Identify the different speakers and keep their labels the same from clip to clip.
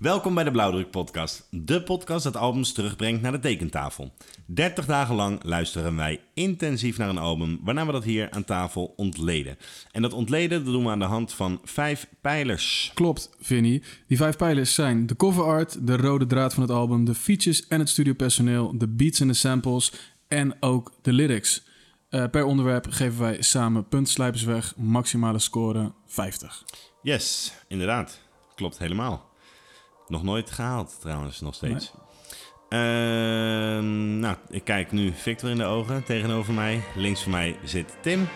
Speaker 1: Welkom bij de Blauwdruk Podcast, de podcast dat albums terugbrengt naar de tekentafel. 30 dagen lang luisteren wij intensief naar een album, waarna we dat hier aan tafel ontleden. En dat ontleden dat doen we aan de hand van vijf pijlers.
Speaker 2: Klopt, Vinny. Die vijf pijlers zijn de cover art, de rode draad van het album, de features en het studiopersoneel, de beats en de samples en ook de lyrics. Uh, per onderwerp geven wij samen puntslijpers weg, maximale score 50.
Speaker 1: Yes, inderdaad. Klopt helemaal. Nog nooit gehaald trouwens, nog steeds. Nee. Uh, nou, ik kijk nu Victor in de ogen tegenover mij. Links van mij zit Tim.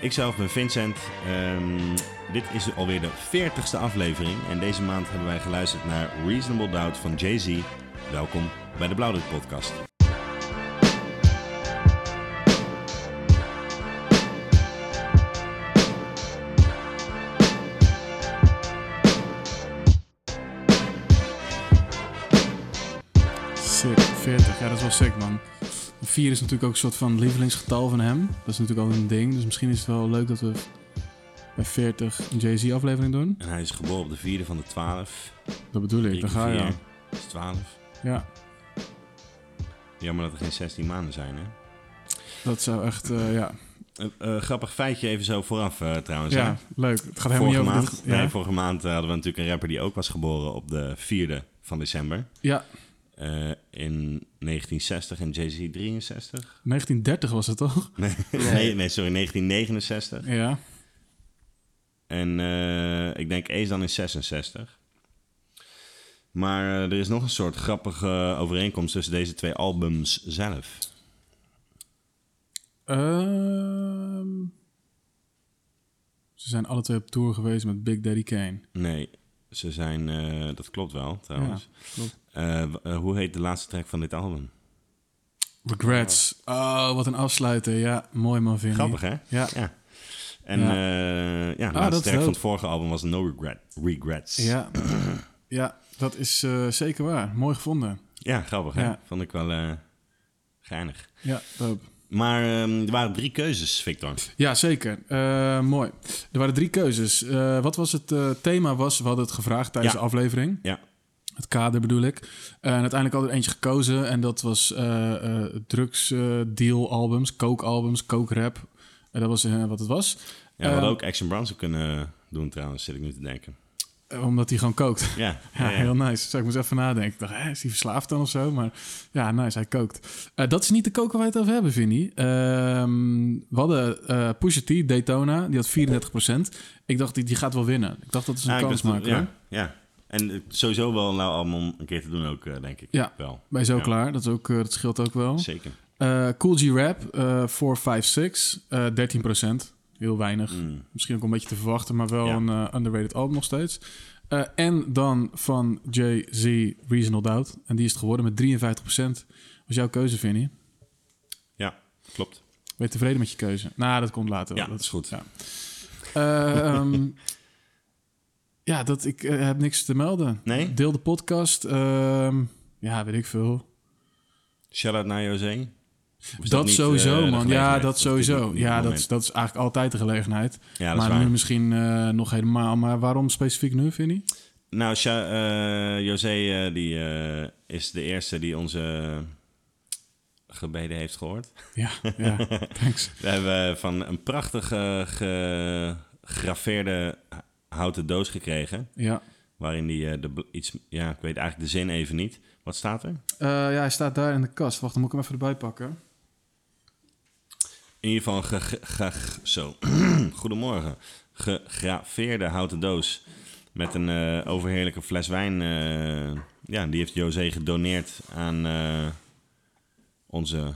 Speaker 1: Ikzelf ben Vincent. Um, dit is alweer de 40ste aflevering. En deze maand hebben wij geluisterd naar Reasonable Doubt van Jay-Z. Welkom bij de Blauwdruk Podcast.
Speaker 2: 40. Ja, dat is wel sick, man. 4 is natuurlijk ook een soort van lievelingsgetal van hem. Dat is natuurlijk ook een ding. Dus misschien is het wel leuk dat we bij 40 een Jay-Z-aflevering doen.
Speaker 1: En hij is geboren op de vierde van de 12.
Speaker 2: Dat bedoel ik, daar ga je al.
Speaker 1: Dat is 12.
Speaker 2: Ja.
Speaker 1: Jammer dat er geen 16 maanden zijn, hè?
Speaker 2: Dat zou echt, uh, ja.
Speaker 1: Uh, uh, grappig feitje even zo vooraf trouwens.
Speaker 2: Ja,
Speaker 1: hè?
Speaker 2: leuk. Het gaat helemaal
Speaker 1: vorige
Speaker 2: niet over
Speaker 1: maand,
Speaker 2: dit- ja.
Speaker 1: nee, vorige maand hadden we natuurlijk een rapper die ook was geboren op de vierde van december.
Speaker 2: ja,
Speaker 1: Eh, in 1960 en Jay-Z 63?
Speaker 2: 1930 was het toch?
Speaker 1: Nee, nee, nee, sorry, 1969.
Speaker 2: Ja.
Speaker 1: En eh, ik denk Ace dan in 66. Maar eh, er is nog een soort grappige overeenkomst tussen deze twee albums zelf.
Speaker 2: Ehm, ze zijn alle twee op tour geweest met Big Daddy Kane.
Speaker 1: Nee, ze zijn, eh, dat klopt wel trouwens.
Speaker 2: klopt.
Speaker 1: Eh, eh, hoe heet de laatste track van dit album?
Speaker 2: Regrets. Oh, wat een afsluiter. Ja, mooi man, Vinnie.
Speaker 1: Grappig hè?
Speaker 2: Ja.
Speaker 1: Ja. En
Speaker 2: Ja.
Speaker 1: ja de
Speaker 2: Ah,
Speaker 1: laatste track van het vorige album was No Regret, Regrets.
Speaker 2: Ja, ja dat is eh, zeker waar. Mooi gevonden.
Speaker 1: Ja, grappig hè?
Speaker 2: Ja.
Speaker 1: Vond ik wel eh geinig.
Speaker 2: Ja, dope.
Speaker 1: Maar ehm, er waren drie keuzes, Victor.
Speaker 2: Ja, zeker. Eh, mooi. Er waren drie keuzes. Eh, wat was het eh, thema? Was, we hadden het gevraagd tijdens
Speaker 1: Ja.
Speaker 2: de aflevering.
Speaker 1: Ja.
Speaker 2: Het kader bedoel ik. Eh, en uiteindelijk hadden we eentje gekozen. En dat was eh eh drugs eh, deal albums, coke albums, coke rap. En dat was wat het was.
Speaker 1: Ja, we hadden ook Action Bronson kunnen doen trouwens, zit ik nu te denken.
Speaker 2: Omdat hij gewoon kookt.
Speaker 1: Ja,
Speaker 2: Ja, heel nice. Zo, ik moest even nadenken. Ik dacht, hè, is hij verslaafd dan of zo? Maar ja, nice, hij kookt. Dat is niet de koker waar we het over hebben, Vinnie. Ehm, we hadden eh Pusha T, Daytona, die had 34%. Ik dacht, die, die gaat wel winnen. Ik dacht, dat is een
Speaker 1: Ja, ik
Speaker 2: kans
Speaker 1: dacht-
Speaker 2: maken.
Speaker 1: Ja, ja. En sowieso wel album om een keer te doen ook, eh, denk ik.
Speaker 2: Ja.
Speaker 1: Wel.
Speaker 2: Ben je zo
Speaker 1: Ja.
Speaker 2: klaar? Dat, is ook, eh, dat scheelt ook wel.
Speaker 1: Zeker.
Speaker 2: Eh, cool G Rap, eh 456, eh 13%. Heel weinig.
Speaker 1: Mm.
Speaker 2: Misschien ook een beetje te verwachten, maar wel
Speaker 1: Ja.
Speaker 2: een underrated album nog steeds. En dan van Jay-Z Reasonable Doubt. En die is het geworden met 53%. Was jouw keuze, Vinnie?
Speaker 1: Ja, klopt.
Speaker 2: Ben je tevreden met je keuze? Nou, dat komt later.
Speaker 1: Ja, dat is goed.
Speaker 2: Ja, Eh, ehm, ja dat, ik eh, heb niks te melden.
Speaker 1: Nee?
Speaker 2: Deel de podcast. ehm, ja, weet ik veel.
Speaker 1: Shout-out naar José.
Speaker 2: Dat, sowieso,
Speaker 1: eh,
Speaker 2: man. Ja, dat
Speaker 1: dit
Speaker 2: sowieso. Ja, dat, is- dat is eigenlijk altijd de gelegenheid.
Speaker 1: Ja,
Speaker 2: maar
Speaker 1: waar.
Speaker 2: nu misschien eh, nog helemaal. Maar waarom specifiek nu, Vinnie?
Speaker 1: Nou, Sha- eh, José die, is de eerste die onze gebeden heeft gehoord.
Speaker 2: Ja, ja. Thanks.
Speaker 1: We hebben van een prachtige gegraveerde houten doos gekregen.
Speaker 2: Ja.
Speaker 1: Waarin die eh, de, iets... Ja, ik weet eigenlijk de zin even niet. Wat staat er?
Speaker 2: Eh, ja, hij staat daar in de kast. Wacht, dan moet ik hem even erbij pakken.
Speaker 1: In ieder geval een ge, ge- ge- zo. Goedemorgen. Gegraveerde houten doos met een eh, overheerlijke fles wijn. ja, die heeft José gedoneerd aan onze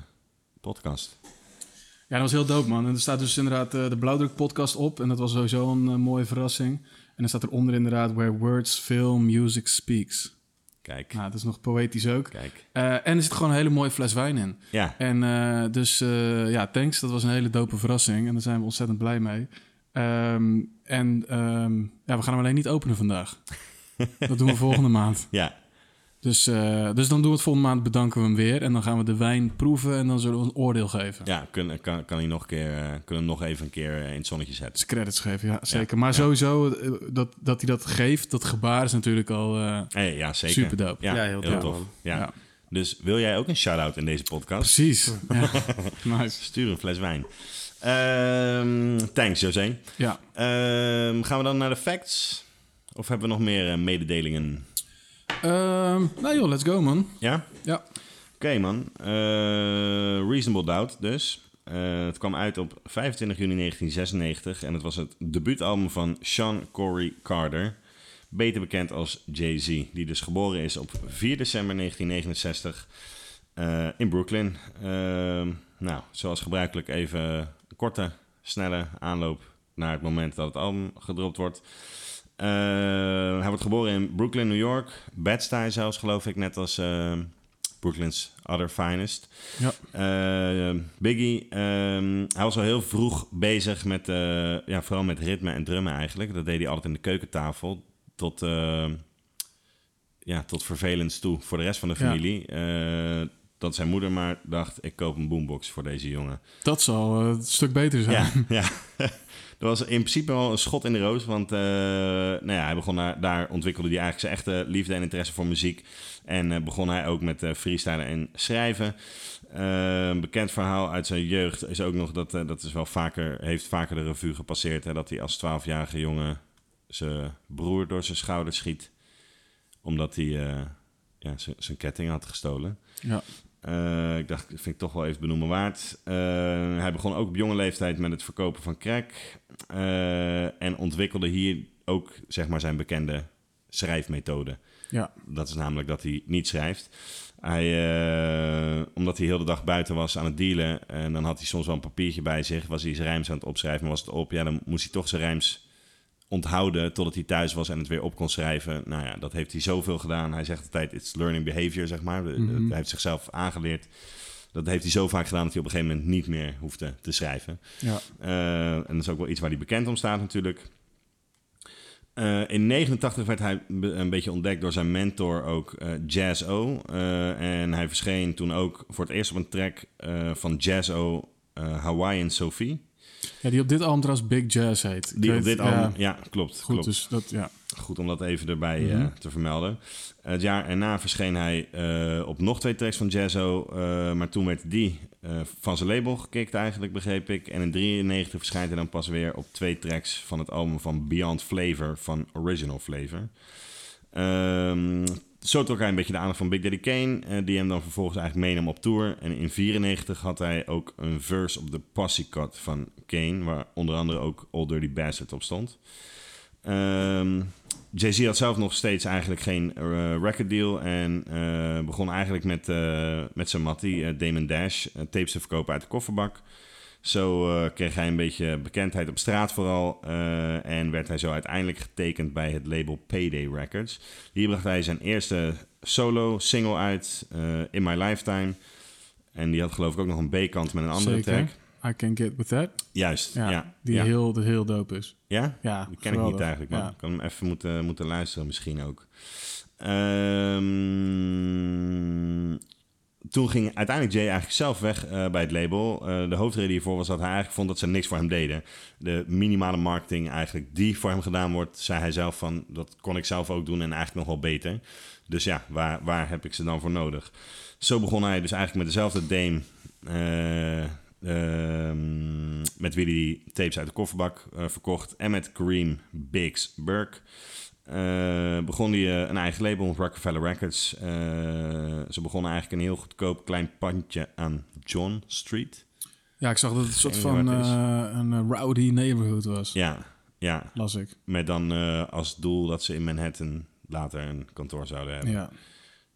Speaker 1: podcast.
Speaker 2: Ja, dat was heel dope, man. En er staat dus inderdaad eh, de Blauwdruk podcast op. En dat was sowieso een eh, mooie verrassing. En dan staat eronder inderdaad... Where words, film, music speaks.
Speaker 1: Kijk,
Speaker 2: Nou, dat is nog poëtisch ook.
Speaker 1: kijk.
Speaker 2: Eh, en er zit gewoon een hele mooie fles wijn in.
Speaker 1: Ja,
Speaker 2: En dus ja, thanks. Dat was een hele dope verrassing. En daar zijn we ontzettend blij mee. Ehm, en ehm, ja, we gaan hem alleen niet openen vandaag. dat doen we volgende maand.
Speaker 1: ja.
Speaker 2: Dus, eh, dus dan doen we het volgende maand, bedanken we hem weer. En dan gaan we de wijn proeven en dan zullen we een oordeel geven.
Speaker 1: Ja, kun, kan, kan hij nog een keer, eh, kunnen we hem nog even een keer in het zonnetje zetten.
Speaker 2: Dus credits geven, ja, zeker. Maar sowieso, eh, dat, dat hij dat geeft, dat gebaar is natuurlijk al eh
Speaker 1: Hey, ja, zeker.
Speaker 2: super dope.
Speaker 1: Ja,
Speaker 3: Ja,
Speaker 1: heel,
Speaker 3: heel
Speaker 1: tof. Ja.
Speaker 2: Ja.
Speaker 1: Dus wil jij ook een shout-out in deze podcast?
Speaker 2: Precies. Ja. nice.
Speaker 1: Stuur een fles wijn. Ehm, thanks, José.
Speaker 2: Ja.
Speaker 1: Ehm, gaan we dan naar de facts? Of hebben we nog meer eh, mededelingen?
Speaker 2: Ehm, nou joh, let's go man.
Speaker 1: Ja?
Speaker 2: Ja.
Speaker 1: Oké, man. Eh, Reasonable Doubt dus. Eh, het kwam uit op 25 juni 1996 en het was het debuutalbum van Sean Corey Carter. Beter bekend als Jay-Z, die dus geboren is op 4 december 1969 eh, in Brooklyn. Ehm, nou, zoals gebruikelijk even een korte, snelle aanloop naar het moment dat het album gedropt wordt. Eh, hij wordt geboren in Brooklyn, New York. Bed-Stuy zelfs, geloof ik, net als eh, Brooklyn's Other Finest.
Speaker 2: Ja.
Speaker 1: Eh, Biggie, ehm, hij was al heel vroeg bezig met, eh, ja, vooral met ritme en drummen eigenlijk. Dat deed hij altijd in de keukentafel. Tot, eh, ja, tot vervelend toe voor de rest van de familie. Dat zijn moeder maar dacht, ik koop een boombox voor deze jongen.
Speaker 2: Dat zal een stuk beter zijn.
Speaker 1: Ja, ja. Dat was in principe wel een schot in de roos. Want eh, nou ja, hij begon daar, daar ontwikkelde hij eigenlijk zijn echte liefde en interesse voor muziek. En eh, begon hij ook met eh freestylen en schrijven. Een bekend verhaal uit zijn jeugd is ook nog dat, dat is wel vaker, heeft vaker de revue gepasseerd. Hè, dat hij als 12-jarige jongen zijn broer door zijn schouder schiet. Omdat hij ja, zijn ketting had gestolen.
Speaker 2: Ja.
Speaker 1: Eh, ik dacht, dat vind ik toch wel even benoemen waard. Eh, hij begon ook op jonge leeftijd met het verkopen van crack. eh, en ontwikkelde hier ook zeg maar, zijn bekende schrijfmethode.
Speaker 2: Ja.
Speaker 1: Dat is namelijk dat hij niet schrijft. Hij, omdat hij heel de dag buiten was aan het dealen... en dan had hij soms wel een papiertje bij zich... was hij zijn rijms aan het opschrijven, maar was het op... ja, dan moest hij toch zijn rijms onthouden totdat hij thuis was en het weer op kon schrijven. Nou ja, dat heeft hij zoveel gedaan. Hij zegt altijd, it's learning behavior, zeg maar.
Speaker 2: Mhm.
Speaker 1: Hij heeft zichzelf aangeleerd. Dat heeft hij zo vaak gedaan dat hij op een gegeven moment niet meer hoefde te schrijven.
Speaker 2: Ja.
Speaker 1: Eh, en dat is ook wel iets waar hij bekend om staat natuurlijk. Eh, in 89 werd hij een beetje ontdekt door zijn mentor ook, eh, Jazz O. En hij verscheen toen ook voor het eerst op een track van Jazz O, Hawaiian Sophie.
Speaker 2: Ja, die op dit album trouwens Big Jazz heet. Ik
Speaker 1: Die op dit album,
Speaker 2: ja,
Speaker 1: ja, klopt.
Speaker 2: Goed,
Speaker 1: klopt.
Speaker 2: dus dat, ja.
Speaker 1: Goed om dat even erbij eh,
Speaker 2: Mhm.
Speaker 1: te vermelden. Het jaar erna verscheen hij eh, op nog twee tracks van Jazzo. eh, maar toen werd die van zijn label gekikt eigenlijk, begreep ik. En in 93 verschijnt hij dan pas weer op twee tracks van het album van Beyond Flavor van Original Flavor. Ehm, zo trok hij een beetje de aandacht van Big Daddy Kane, eh, die hem dan vervolgens eigenlijk meenam op tour. En in 94 had hij ook een verse op de Posse Cut van Kane, waar onder andere ook Old Dirty Bastard op stond. Ehm, Jay-Z had zelf nog steeds eigenlijk geen eh, record deal en eh, begon eigenlijk met, met zijn mattie Damon Dash tapes te verkopen uit de kofferbak. Zo eh, kreeg hij een beetje bekendheid op straat vooral eh, en werd hij zo uiteindelijk getekend bij het label Payday Records. Hier bracht hij zijn eerste solo single uit, eh, In My Lifetime. En die had geloof ik ook nog een B-kant met een andere
Speaker 2: Zeker.
Speaker 1: track.
Speaker 2: I Can Get With That.
Speaker 1: Juist,
Speaker 2: Ja,
Speaker 1: ja.
Speaker 2: die
Speaker 1: ja.
Speaker 2: Heel, heel dope is.
Speaker 1: Ja?
Speaker 2: Ja,
Speaker 1: Die ken ik niet eigenlijk.
Speaker 2: Ja.
Speaker 1: Ik kan hem even moeten, moeten luisteren misschien ook. Ehm, toen ging uiteindelijk Jay eigenlijk zelf weg eh, bij het label. Eh, de hoofdreden hiervoor was dat hij eigenlijk vond dat ze niks voor hem deden. De minimale marketing eigenlijk die voor hem gedaan wordt, zei hij zelf van... dat kon ik zelf ook doen en eigenlijk nog wel beter. Dus ja, waar, waar heb ik ze dan voor nodig? Zo begon hij dus eigenlijk met dezelfde Dame... ehm, met wie hij tapes uit de kofferbak verkocht. En met Kareem Biggs Burke. Eh, begon hij eh, een eigen label, Rockefeller Records. Eh, ze begonnen eigenlijk een heel goedkoop klein pandje aan John Street.
Speaker 2: Ja, ik zag dat het een soort van een rowdy neighborhood was.
Speaker 1: Ja, ja.
Speaker 2: Las ik.
Speaker 1: met dan als doel dat ze in Manhattan later een kantoor zouden hebben.
Speaker 2: Ja.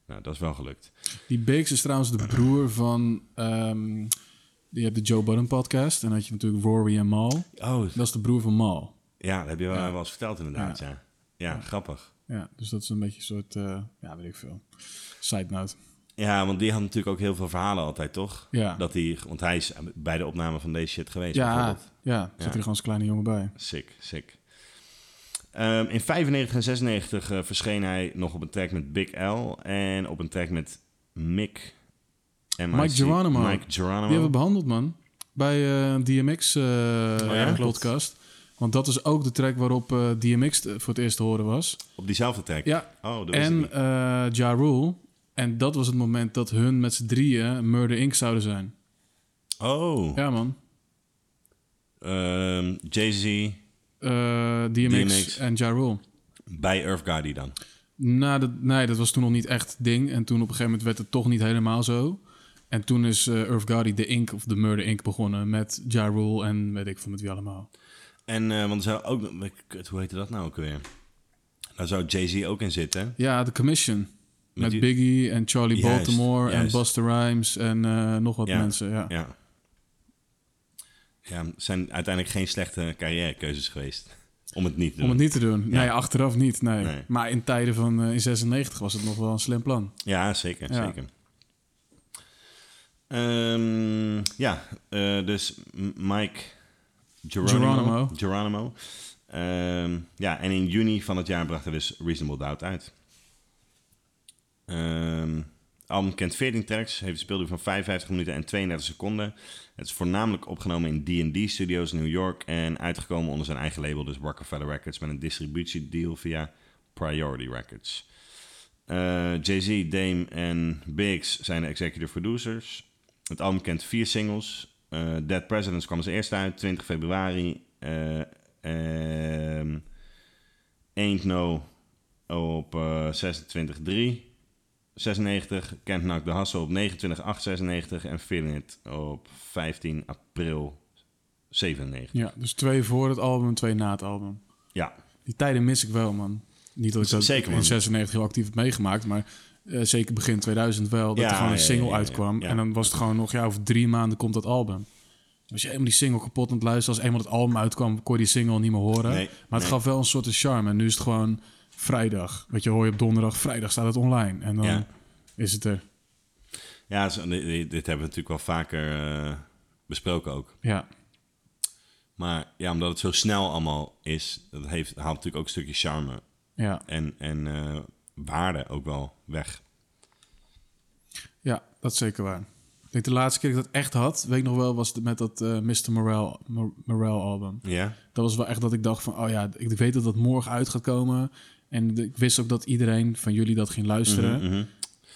Speaker 1: Nou, dat is wel gelukt.
Speaker 2: Die Biggs is trouwens de broer van... ehm je hebt de Joe Budden podcast. En dan had je natuurlijk Rory en Mal.
Speaker 1: Oh,
Speaker 2: Dat is de broer van Mal.
Speaker 1: ja, dat heb je wel,
Speaker 2: Ja.
Speaker 1: wel eens verteld inderdaad, ja. Ja, grappig.
Speaker 2: Ja, dus dat is een beetje een soort... eh, ja, weet ik veel. Side note.
Speaker 1: Ja, want die had natuurlijk ook heel veel verhalen altijd, toch?
Speaker 2: Ja.
Speaker 1: Dat hij, want hij is bij de opname van deze shit geweest,
Speaker 2: Ja, ja, zit
Speaker 1: Ja.
Speaker 2: er gewoon als kleine jongen bij.
Speaker 1: Sick, sick. Ehm, in 95 en 96 eh, verscheen hij nog op een track met Big L en op een track met Mick.
Speaker 2: Mike Geronimo.
Speaker 1: Mike Geronimo.
Speaker 2: Die hebben we behandeld, man. Bij eh, DMX eh
Speaker 1: Oh ja?
Speaker 2: podcast. Want dat is ook de track waarop eh, DMX voor het eerst te horen was.
Speaker 1: Op diezelfde track?
Speaker 2: Ja,
Speaker 1: Oh, dat
Speaker 2: en eh Ja Rule. En dat was het moment dat hun met z'n drieën Murder Inc. zouden zijn.
Speaker 1: Oh.
Speaker 2: Ja, man.
Speaker 1: Ehm, Jay-Z
Speaker 2: Eh, DMX,
Speaker 1: DMX.
Speaker 2: en Ja Rule.
Speaker 1: bij Gotti dan.
Speaker 2: Nou, dat, nee, dat was toen nog niet echt ding. En toen op een gegeven moment werd het toch niet helemaal zo. En toen is Irv Gotti de Inc. of de Murder Inc. begonnen met Ja Rule en weet ik veel met wie allemaal.
Speaker 1: En eh, want er zou ook... Hoe heette dat nou ook weer? Daar zou Jay-Z ook in zitten.
Speaker 2: Ja, The Commission. Met,
Speaker 1: die-
Speaker 2: Biggie en Charlie
Speaker 1: Juist,
Speaker 2: Baltimore en. Busta Rhymes en eh, nog wat
Speaker 1: Ja,
Speaker 2: mensen. Ja.
Speaker 1: Ja. Ja, zijn uiteindelijk geen slechte carrièrekeuzes geweest. Om het niet te doen.
Speaker 2: Om het niet te doen. Nee, achteraf niet. Nee.
Speaker 1: Nee.
Speaker 2: Maar in tijden van eh, in 96 was het nog wel een slim plan.
Speaker 1: Ja, zeker.
Speaker 2: Ja.
Speaker 1: zeker. Ehm, ja, dus Mike Geronimo.
Speaker 2: Geronimo.
Speaker 1: Ehm, ja, en in juni van het jaar bracht hij dus Reasonable Doubt uit. Ehm album kent 14 tracks, heeft een speelduur van 55 minuten en 32 seconden. Het is voornamelijk opgenomen in D&D Studios in New York en uitgekomen onder zijn eigen label, dus Rockefeller Records, met een distributiedeal via Priority Records. Eh, Jay-Z, Dame en Biggs zijn de executive producers. Het album kent vier singles. Eh, Dead Presidents kwam als eerste uit, 20 februari. Eh, ehm, Ain't No op eh 26-3. 96, Can't Knock the Hustle op 29-8-96 en Feeling It op 15 april 97.
Speaker 2: Ja, dus twee voor het album, twee na het album.
Speaker 1: Ja,
Speaker 2: Die tijden mis ik wel, man. Niet dat ik dat
Speaker 1: Zeker,
Speaker 2: in 96 heel actief heb meegemaakt, maar eh, zeker begin 2000 wel. Dat
Speaker 1: Ja,
Speaker 2: er gewoon een single
Speaker 1: ja, ja,
Speaker 2: uitkwam. En dan was het gewoon nog, ja, over drie maanden komt dat album. Was je helemaal die single kapot aan het luisteren. Als eenmaal het album uitkwam, kon je die single niet meer horen.
Speaker 1: Nee,
Speaker 2: maar het
Speaker 1: nee.
Speaker 2: gaf wel een soort charme. En nu is het gewoon vrijdag. Weet je, hoor je op donderdag, vrijdag staat het online. En dan is het er.
Speaker 1: ja dit hebben we natuurlijk wel vaker eh, besproken ook.
Speaker 2: Ja,
Speaker 1: Maar ja, omdat het zo snel allemaal is, dat heeft, haalt natuurlijk ook een stukje charme
Speaker 2: ja,
Speaker 1: en, en eh, waarde ook wel weg.
Speaker 2: ja, dat is zeker waar. Ik denk de laatste keer dat ik dat echt had, weet ik nog wel, was met dat eh, Mr. Morale, Mor- Morale album.
Speaker 1: Ja?
Speaker 2: Dat was wel echt dat ik dacht van, oh ja, ik weet dat dat morgen uit gaat komen. En ik wist ook dat iedereen van jullie dat ging luisteren.
Speaker 1: Mhm, mhm.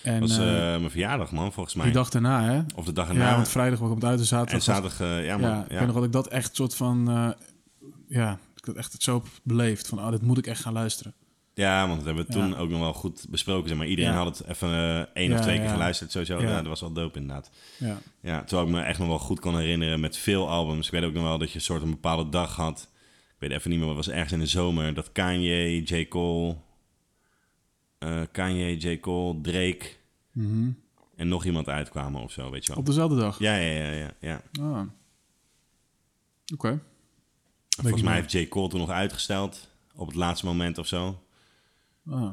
Speaker 2: En
Speaker 1: Dat was
Speaker 2: eh,
Speaker 1: mijn verjaardag, man, volgens mij.
Speaker 2: die dag daarna, hè?
Speaker 1: Of de dag
Speaker 2: Ja,
Speaker 1: erna.
Speaker 2: want vrijdag kwam het uit en zaterdag.
Speaker 1: en
Speaker 2: was-
Speaker 1: zaterdag, ja, man.
Speaker 2: ja,
Speaker 1: Ja,
Speaker 2: ik weet nog dat ik dat echt soort van, ja, ik had echt het zo beleefd van, oh, dit moet ik echt gaan luisteren.
Speaker 1: Ja, want dat hebben we toen ook nog wel goed besproken. Zeg maar iedereen had het even eh, één of twee keer geluisterd, sowieso.
Speaker 2: Ja.
Speaker 1: Ja. dat was wel dope, inderdaad.
Speaker 2: Ja,
Speaker 1: Ja, terwijl ik me echt nog wel goed kon herinneren met veel albums. Ik weet ook nog wel dat je een soort een bepaalde dag had. Ik weet even niet meer, maar het was ergens in de zomer. Dat Kanye, J. Cole, eh, Kanye, J. Cole, Drake
Speaker 2: Mhm.
Speaker 1: en nog iemand uitkwamen of zo, weet je wel.
Speaker 2: op dezelfde dag.
Speaker 1: Ja, ja, ja, ja. ja.
Speaker 2: Ah. Oké.
Speaker 1: Volgens mij heeft J. Cole toen nog uitgesteld op het laatste moment of zo.
Speaker 2: Ah.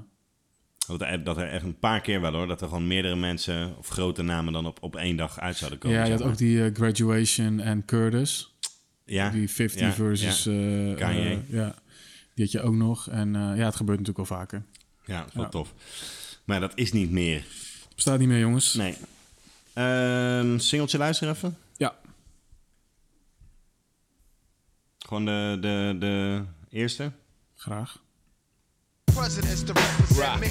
Speaker 1: Dat er, dat er echt een paar keer wel hoor, dat er gewoon meerdere mensen of grote namen dan op, op één dag uit zouden komen.
Speaker 2: Ja, je had
Speaker 1: maar.
Speaker 2: ook die eh, Graduation en Curtis.
Speaker 1: ja,
Speaker 2: Die 50
Speaker 1: ja,
Speaker 2: versus...
Speaker 1: Ja,
Speaker 2: eh,
Speaker 1: Kanye.
Speaker 2: eh, ja, die had je ook nog. En ja, het gebeurt natuurlijk wel vaker.
Speaker 1: ja, dat is wel
Speaker 2: Ja.
Speaker 1: tof. Maar dat is niet meer.
Speaker 2: Bestaat niet meer, jongens.
Speaker 1: Nee. Ehm singeltje luisteren even.
Speaker 2: Ja.
Speaker 1: Gewoon de, de, de eerste.
Speaker 2: Graag.
Speaker 3: Presidents to represent
Speaker 4: Rock.
Speaker 3: me.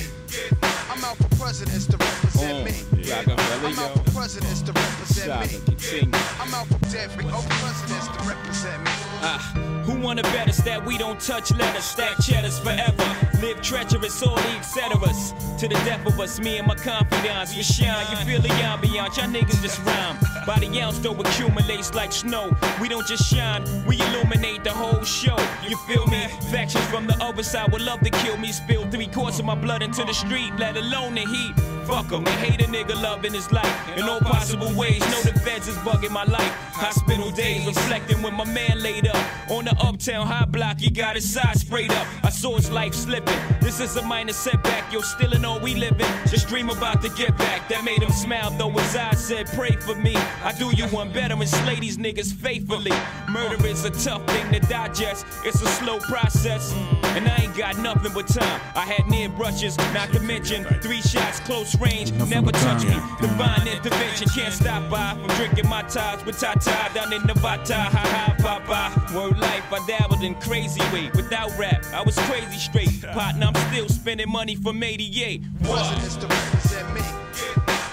Speaker 3: I'm out for presidents to represent
Speaker 4: On.
Speaker 3: me.
Speaker 4: Rockefeller,
Speaker 3: I'm out for presidents to represent
Speaker 4: Saga,
Speaker 3: me. I'm out for every old presidents to represent me.
Speaker 4: Ah, who wanna bet us that we don't touch letters, stack cheddars forever? Live treacherous, all the et ceteras. To the death of us, me and my confidants, we shine. You feel the ambiance, y'all niggas just rhyme. By the ounce, though, accumulates like snow. We don't just shine, we illuminate the whole show. You feel me? Factions from the other side would love to kill me. Spill three quarts of my blood into the street, let alone the heat. Fuck 'em, they hate a nigga loving his life in all possible ways. Know the feds is bugging my life. Hospital days, reflecting when my man laid up on the uptown high block. He got his side sprayed up. I saw his life slipping. This is a minor setback. Yo, still in all we living. Just dream about to get back. That made him smile, though his eyes said, Pray for me. I do you one better and slay these niggas faithfully. Murder is a tough thing to digest. It's a slow process. And I ain't got nothing but time. I had near brushes, not to mention three shots, close range. Never touch me. Divine intervention can't stop by from drinking my ties with Tata down in Nevada. Ha ha, papa. Word life, I dabbled in crazy way. Without rap, I was crazy straight. Partner, I'm still spending money from 88.
Speaker 3: Presidents to represent me.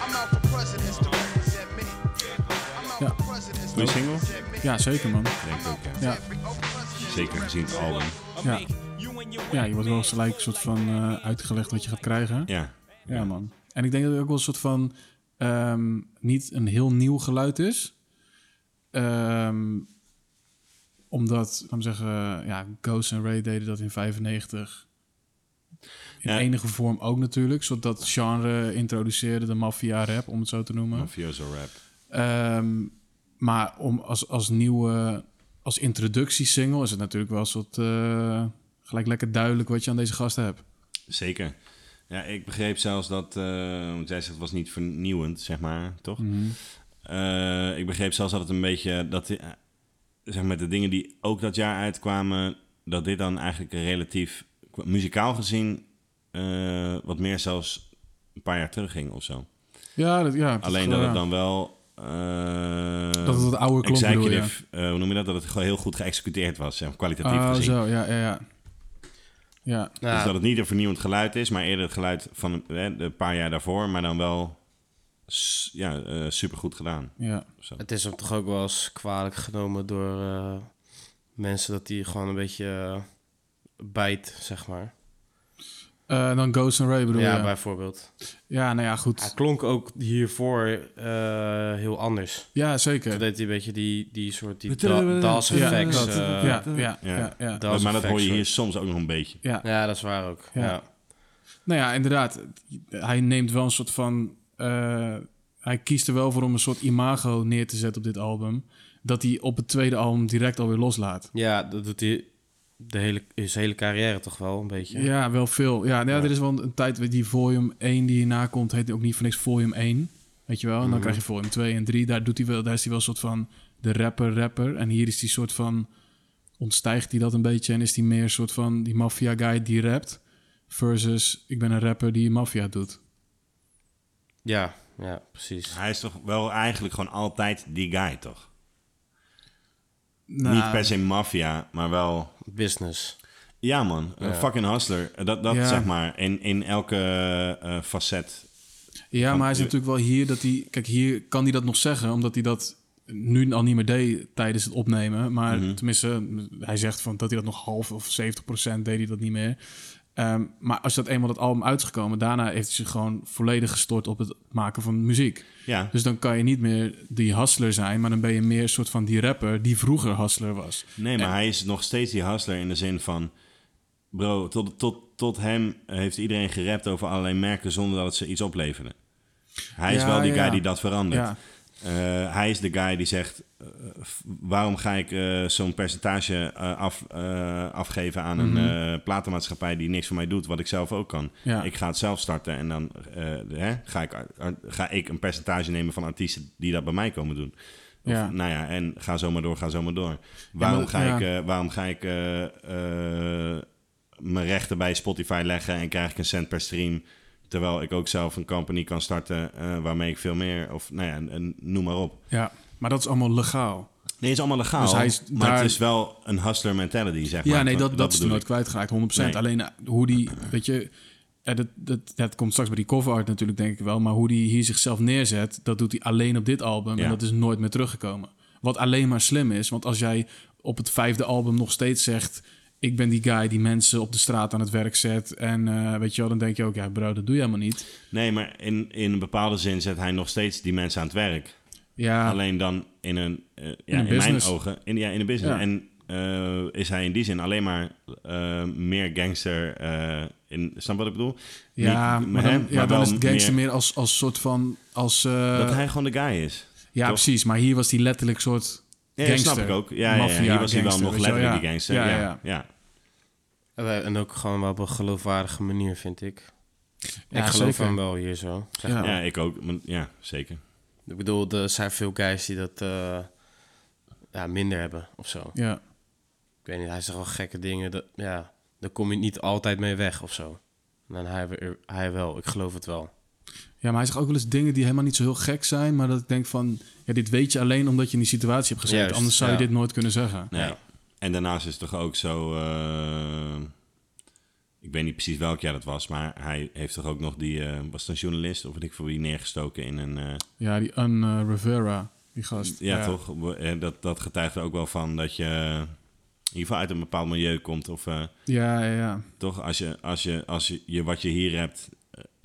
Speaker 3: I'm out for presidents to represent me. I'm out
Speaker 2: Ja.
Speaker 3: for presidents to represent me.
Speaker 2: Ja, zeker man.
Speaker 1: Denk ik ook, ja.
Speaker 2: Ja,
Speaker 1: Zeker gezien het album.
Speaker 2: ja. ja je wordt wel gelijk een soort van eh, uitgelegd wat je gaat krijgen.
Speaker 1: Ja.
Speaker 2: Ja, man. En ik denk dat het ook wel een soort van ehm, niet een heel nieuw geluid is. Ehm, omdat, laat me zeggen, ja, Ghost en Ray deden dat in 95. In
Speaker 1: Ja.
Speaker 2: enige vorm ook natuurlijk. Zodat dat genre introduceerde, de maffia rap, om het zo te noemen.
Speaker 1: Mafioso rap.
Speaker 2: Ehm, maar om als, als nieuwe, als introductiesingle is het natuurlijk wel een soort eh, gelijk lekker duidelijk wat je aan deze gasten hebt.
Speaker 1: Zeker. Ja, ik begreep zelfs dat, eh want jij zegt het was niet vernieuwend, zeg maar, toch? Eh, ik begreep zelfs dat het een beetje, dat eh, zeg maar, de dingen die ook dat jaar uitkwamen, dat dit dan eigenlijk relatief, muzikaal gezien, wat meer zelfs een paar jaar terug ging of zo.
Speaker 2: Ja, dat, ja het
Speaker 1: Alleen dat het
Speaker 2: ja.
Speaker 1: dan wel...
Speaker 2: Dat het wat ouder klonk, bedoel
Speaker 1: eh, hoe noem je dat? Dat het gewoon heel goed geëxecuteerd was, zeg kwalitatief
Speaker 2: Oh,
Speaker 1: gezien.
Speaker 2: zo, ja, ja, ja. Ja,
Speaker 1: Dus dat het niet een vernieuwend geluid is, maar eerder het geluid van een, een paar jaar daarvoor, maar dan wel ja, eh, supergoed gedaan.
Speaker 2: ja.
Speaker 1: Zo.
Speaker 5: Het is hem toch ook wel eens kwalijk genomen door eh, mensen dat hij gewoon een beetje eh, bijt, zeg maar.
Speaker 2: Eh, dan Ghost and Ray bedoel
Speaker 5: ja,
Speaker 2: je?
Speaker 5: bijvoorbeeld.
Speaker 2: Ja, nou ja, goed.
Speaker 5: Hij klonk ook hiervoor eh, heel anders.
Speaker 2: Ja, zeker.
Speaker 5: Toen deed hij een beetje die, die soort die da- DAS
Speaker 2: Ja,
Speaker 5: effects. eh,
Speaker 2: ja, ja, ja,
Speaker 1: Ja.
Speaker 2: ja, ja.
Speaker 5: DAS
Speaker 1: maar dat hoor je hier soms ook nog een beetje.
Speaker 2: ja.
Speaker 5: Ja, dat is waar ook.
Speaker 2: Ja.
Speaker 5: Ja.
Speaker 2: Nou ja, inderdaad. Hij neemt wel een soort van... eh, hij kiest er wel voor om een soort imago neer te zetten op dit album. Dat hij op het tweede album direct alweer loslaat.
Speaker 5: Ja, dat doet hij de hele, zijn hele carrière toch wel een beetje.
Speaker 2: Ja, wel veel. Ja, nou ja, er is wel een tijd... Die volume 1 die hierna komt, heet ook niet voor niks volume 1. Weet je wel? En dan krijg je volume 2 en 3. Daar, doet hij wel, daar is hij wel een soort van de rapper-rapper. En hier is hij soort van... Ontstijgt hij dat een beetje en is hij meer een soort van die maffia guy die rapt. Versus ik ben een rapper die maffia doet.
Speaker 5: Ja, ja, precies.
Speaker 1: Hij is toch wel eigenlijk gewoon altijd die guy, toch?
Speaker 2: Nou,
Speaker 1: Niet per se maffia, maar wel...
Speaker 5: Business.
Speaker 1: Ja man, een fucking hustler. Dat, dat
Speaker 2: Ja.
Speaker 1: zeg maar, in, in elke eh, facet.
Speaker 2: Ja,
Speaker 1: Van-
Speaker 2: maar hij is natuurlijk wel hier dat hij... Kijk, hier kan hij dat nog zeggen, omdat hij dat nu al niet meer deed tijdens het opnemen. Maar
Speaker 1: Mhm.
Speaker 2: tenminste, hij zegt van dat hij dat nog half of 70% deed hij dat niet meer. Ehm, maar als dat eenmaal dat album uit is gekomen, daarna heeft hij zich gewoon volledig gestort op het maken van muziek.
Speaker 1: Ja,
Speaker 2: Dus dan kan je niet meer die hustler zijn, maar dan ben je meer een soort van die rapper die vroeger hustler was.
Speaker 1: nee, maar hij is nog steeds die hustler in de zin van... Bro, tot, tot, tot hem heeft iedereen gerapt over allerlei merken zonder dat het ze iets opleverde. Hij is wel die guy
Speaker 2: ja.
Speaker 1: die dat verandert. Eh, hij is de guy die zegt: eh, waarom ga ik eh, zo'n percentage af, afgeven aan een eh, platenmaatschappij die niks voor mij doet, wat ik zelf ook kan?
Speaker 2: Mhm. Ja.
Speaker 1: Ik ga het zelf starten en dan hè, ga, ik, ga ik een percentage nemen van artiesten die dat bij mij komen doen. Of,
Speaker 2: Ja.
Speaker 1: Nou ja, en ga zo maar door, ga zo maar door. Waarom
Speaker 2: maar-
Speaker 1: ga ik, waarom ga ik mijn rechten bij Spotify leggen en krijg ik een cent per stream? Terwijl ik ook zelf een company kan starten eh, waarmee ik veel meer, of nou ja, en- en noem maar op.
Speaker 2: ja, maar dat is allemaal legaal.
Speaker 1: Nee, het is allemaal legaal.
Speaker 2: Dus hij is
Speaker 1: maar
Speaker 2: daar-
Speaker 1: het is wel een hustler mentality, zeg
Speaker 2: Ja,
Speaker 1: maar.
Speaker 2: nee, dat, dat, is nooit kwijtgeraakt, 100%.
Speaker 1: Nee.
Speaker 2: Alleen eh, hoe die, weet je, ja, dat, dat, dat komt straks bij die cover art natuurlijk, denk ik wel. Maar hoe die hier zichzelf neerzet, dat doet hij alleen op dit album.
Speaker 1: Ja.
Speaker 2: En dat is nooit meer teruggekomen. Wat alleen maar slim is, want als jij op het vijfde album nog steeds zegt... ik ben die guy die mensen op de straat aan het werk zet... en eh, weet je wel, dan denk je ook, ja bro, dat doe je helemaal niet.
Speaker 1: Nee, maar in, in een bepaalde zin zet hij nog steeds die mensen aan het werk.
Speaker 2: Ja,
Speaker 1: Alleen dan in een, eh, ja, in,
Speaker 2: een
Speaker 1: mijn ogen, in, ja, in een business.
Speaker 2: Ja.
Speaker 1: En eh, is hij in die zin alleen maar meer gangster. in, snap wat ik bedoel?
Speaker 2: Ja,
Speaker 1: Niet-
Speaker 2: maar
Speaker 1: hè,
Speaker 2: dan, ja, dan is het gangster meer, als, als soort van... Als,
Speaker 1: dat hij gewoon de guy is.
Speaker 2: ja,
Speaker 1: toch?
Speaker 2: precies. Maar hier was hij letterlijk soort
Speaker 1: Ja,
Speaker 2: gangster.
Speaker 1: snap ik ook. Ja, ja, ja, hier was hij wel nog letterlijk
Speaker 2: ja.
Speaker 1: die gangster.
Speaker 2: Ja,
Speaker 1: Ja,
Speaker 2: ja,
Speaker 1: ja.
Speaker 2: ja.
Speaker 5: En ook gewoon wel op een geloofwaardige manier, vind ik.
Speaker 2: Ja,
Speaker 5: ik geloof
Speaker 2: zeker.
Speaker 5: hem wel hier zo. Zeg
Speaker 2: Ja.
Speaker 5: maar.
Speaker 1: Ja, ik ook. Ja, zeker.
Speaker 5: Ik bedoel, er zijn veel guys die dat eh, ja, minder hebben of zo.
Speaker 2: Ja.
Speaker 5: Ik weet niet, hij zegt wel gekke dingen. Dat, ja, daar kom je niet altijd mee weg of zo. En hij, hij wel, ik geloof het wel.
Speaker 2: Ja, maar hij zegt ook wel eens dingen die helemaal niet zo heel gek zijn. Maar dat ik denk van... Ja, dit weet je alleen omdat je in die situatie hebt gezeten.
Speaker 5: Juist,
Speaker 2: Anders zou je dit nooit kunnen zeggen.
Speaker 1: Nee.
Speaker 5: Ja.
Speaker 1: En daarnaast is het toch ook zo... eh, ik weet niet precies welk jaar dat was, maar hij heeft toch ook nog die... eh, was het een journalist of weet ik voor wie neergestoken in een... eh,
Speaker 2: Ja, die eh, Rivera, die gast.
Speaker 1: ja, toch? Dat, dat getuigt er ook wel van dat je in ieder geval uit een bepaald milieu komt. Of
Speaker 2: Ja, ja, ja.
Speaker 1: toch, als je, als je, als je, je wat je hier hebt,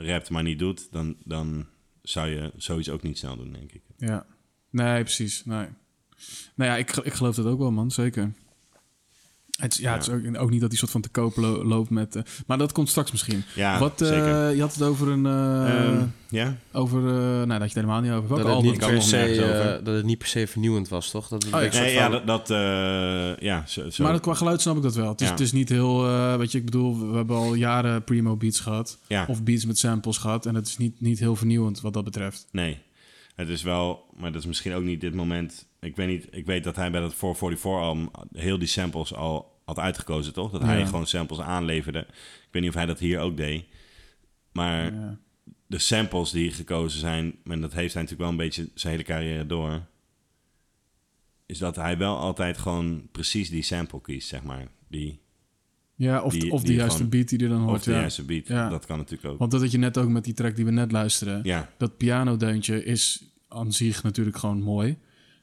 Speaker 1: rapt maar niet doet, dan, dan zou je zoiets ook niet snel doen, denk ik.
Speaker 2: Ja. Nee, precies. Nee. Nou ja, ik, ik geloof dat ook wel, man. Zeker. Het, is- ja, het is ook, ook niet dat hij soort van te koop lo- loopt met... eh, maar dat komt straks misschien.
Speaker 1: Ja,
Speaker 2: Wat, eh,
Speaker 1: zeker.
Speaker 2: je had het over een...
Speaker 1: ja?
Speaker 2: over... eh daar had je het helemaal niet over. Welke
Speaker 5: Dat het, niet
Speaker 1: kan
Speaker 5: per se, dat het niet per se vernieuwend was, toch? Dat het
Speaker 2: Oh, ja.
Speaker 1: Nee, ja, dat, dat eh, ja, zo, zo.
Speaker 2: Maar dat qua geluid snap ik dat wel. Het is,
Speaker 1: Ja.
Speaker 2: het is niet heel... eh, weet je, ik bedoel, we hebben al jaren primo beats gehad.
Speaker 1: ja,
Speaker 2: Of beats met samples gehad. En het is niet, niet heel vernieuwend wat dat betreft.
Speaker 1: nee. Het is wel, maar dat is misschien ook niet dit moment. Ik weet niet, ik weet dat hij bij dat 444-album heel die samples al had uitgekozen, toch? Dat hij
Speaker 2: Ja.
Speaker 1: gewoon samples aanleverde. Ik weet niet of hij dat hier ook deed. Maar
Speaker 2: Ja.
Speaker 1: de samples die gekozen zijn, en dat heeft hij natuurlijk wel een beetje zijn hele carrière door, is dat hij wel altijd gewoon precies die sample kiest, zeg maar. Die,
Speaker 2: Ja, of,
Speaker 1: Die-
Speaker 2: of
Speaker 1: die
Speaker 2: juiste
Speaker 1: gewoon-
Speaker 2: beat die er dan hoort.
Speaker 1: of de
Speaker 2: ja.
Speaker 1: juiste beat.
Speaker 2: Ja.
Speaker 1: Dat kan natuurlijk ook.
Speaker 2: Want dat had je net ook met die track die we net luisteren.
Speaker 1: Ja,
Speaker 2: Dat pianodeuntje is aan zich natuurlijk gewoon mooi.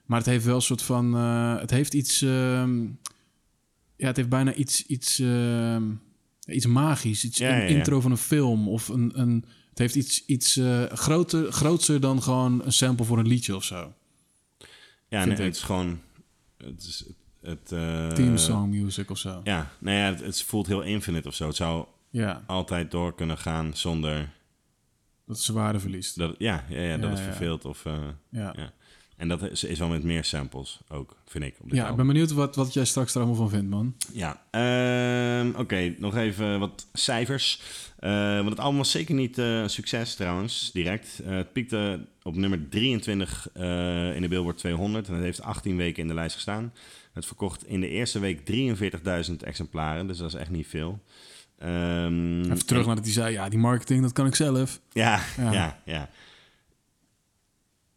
Speaker 2: Maar het heeft wel een soort van... eh, het heeft iets... ehm, ja, het heeft bijna iets... Iets, ehm, iets magisch. Iets,
Speaker 1: Ja,
Speaker 2: een
Speaker 1: ja, ja.
Speaker 2: intro van een film. Of een... een het heeft iets, iets eh, groter, grootser dan gewoon een sample voor een liedje of zo.
Speaker 1: ja nee, het is gewoon... Het is, het, eh,
Speaker 2: Theme song music of zo.
Speaker 1: Ja, nou ja, het, het voelt heel infinite of zo. Het zou
Speaker 2: Ja,
Speaker 1: altijd door kunnen gaan zonder
Speaker 2: dat is waarde verliest.
Speaker 1: dat, ja, ja, ja, dat het verveelt. Of, eh, Ja. En dat is, is wel met meer samples ook, vind ik. Op dit
Speaker 2: ja ik ben benieuwd wat, wat jij straks er allemaal van vindt, man.
Speaker 1: Ja, ehm, oké, nog even wat cijfers. Eh, want het album was zeker niet eh, een succes trouwens, direct. Het piekte op nummer 23 eh, in de Billboard 200 en het heeft 18 weken in de lijst gestaan. Het verkocht in de eerste week 43.000 exemplaren, dus dat is echt niet veel. Ehm,
Speaker 2: Even terug naar dat hij zei, ja, die marketing, dat kan ik zelf.
Speaker 1: Ja,
Speaker 2: Ja.
Speaker 1: ja, ja.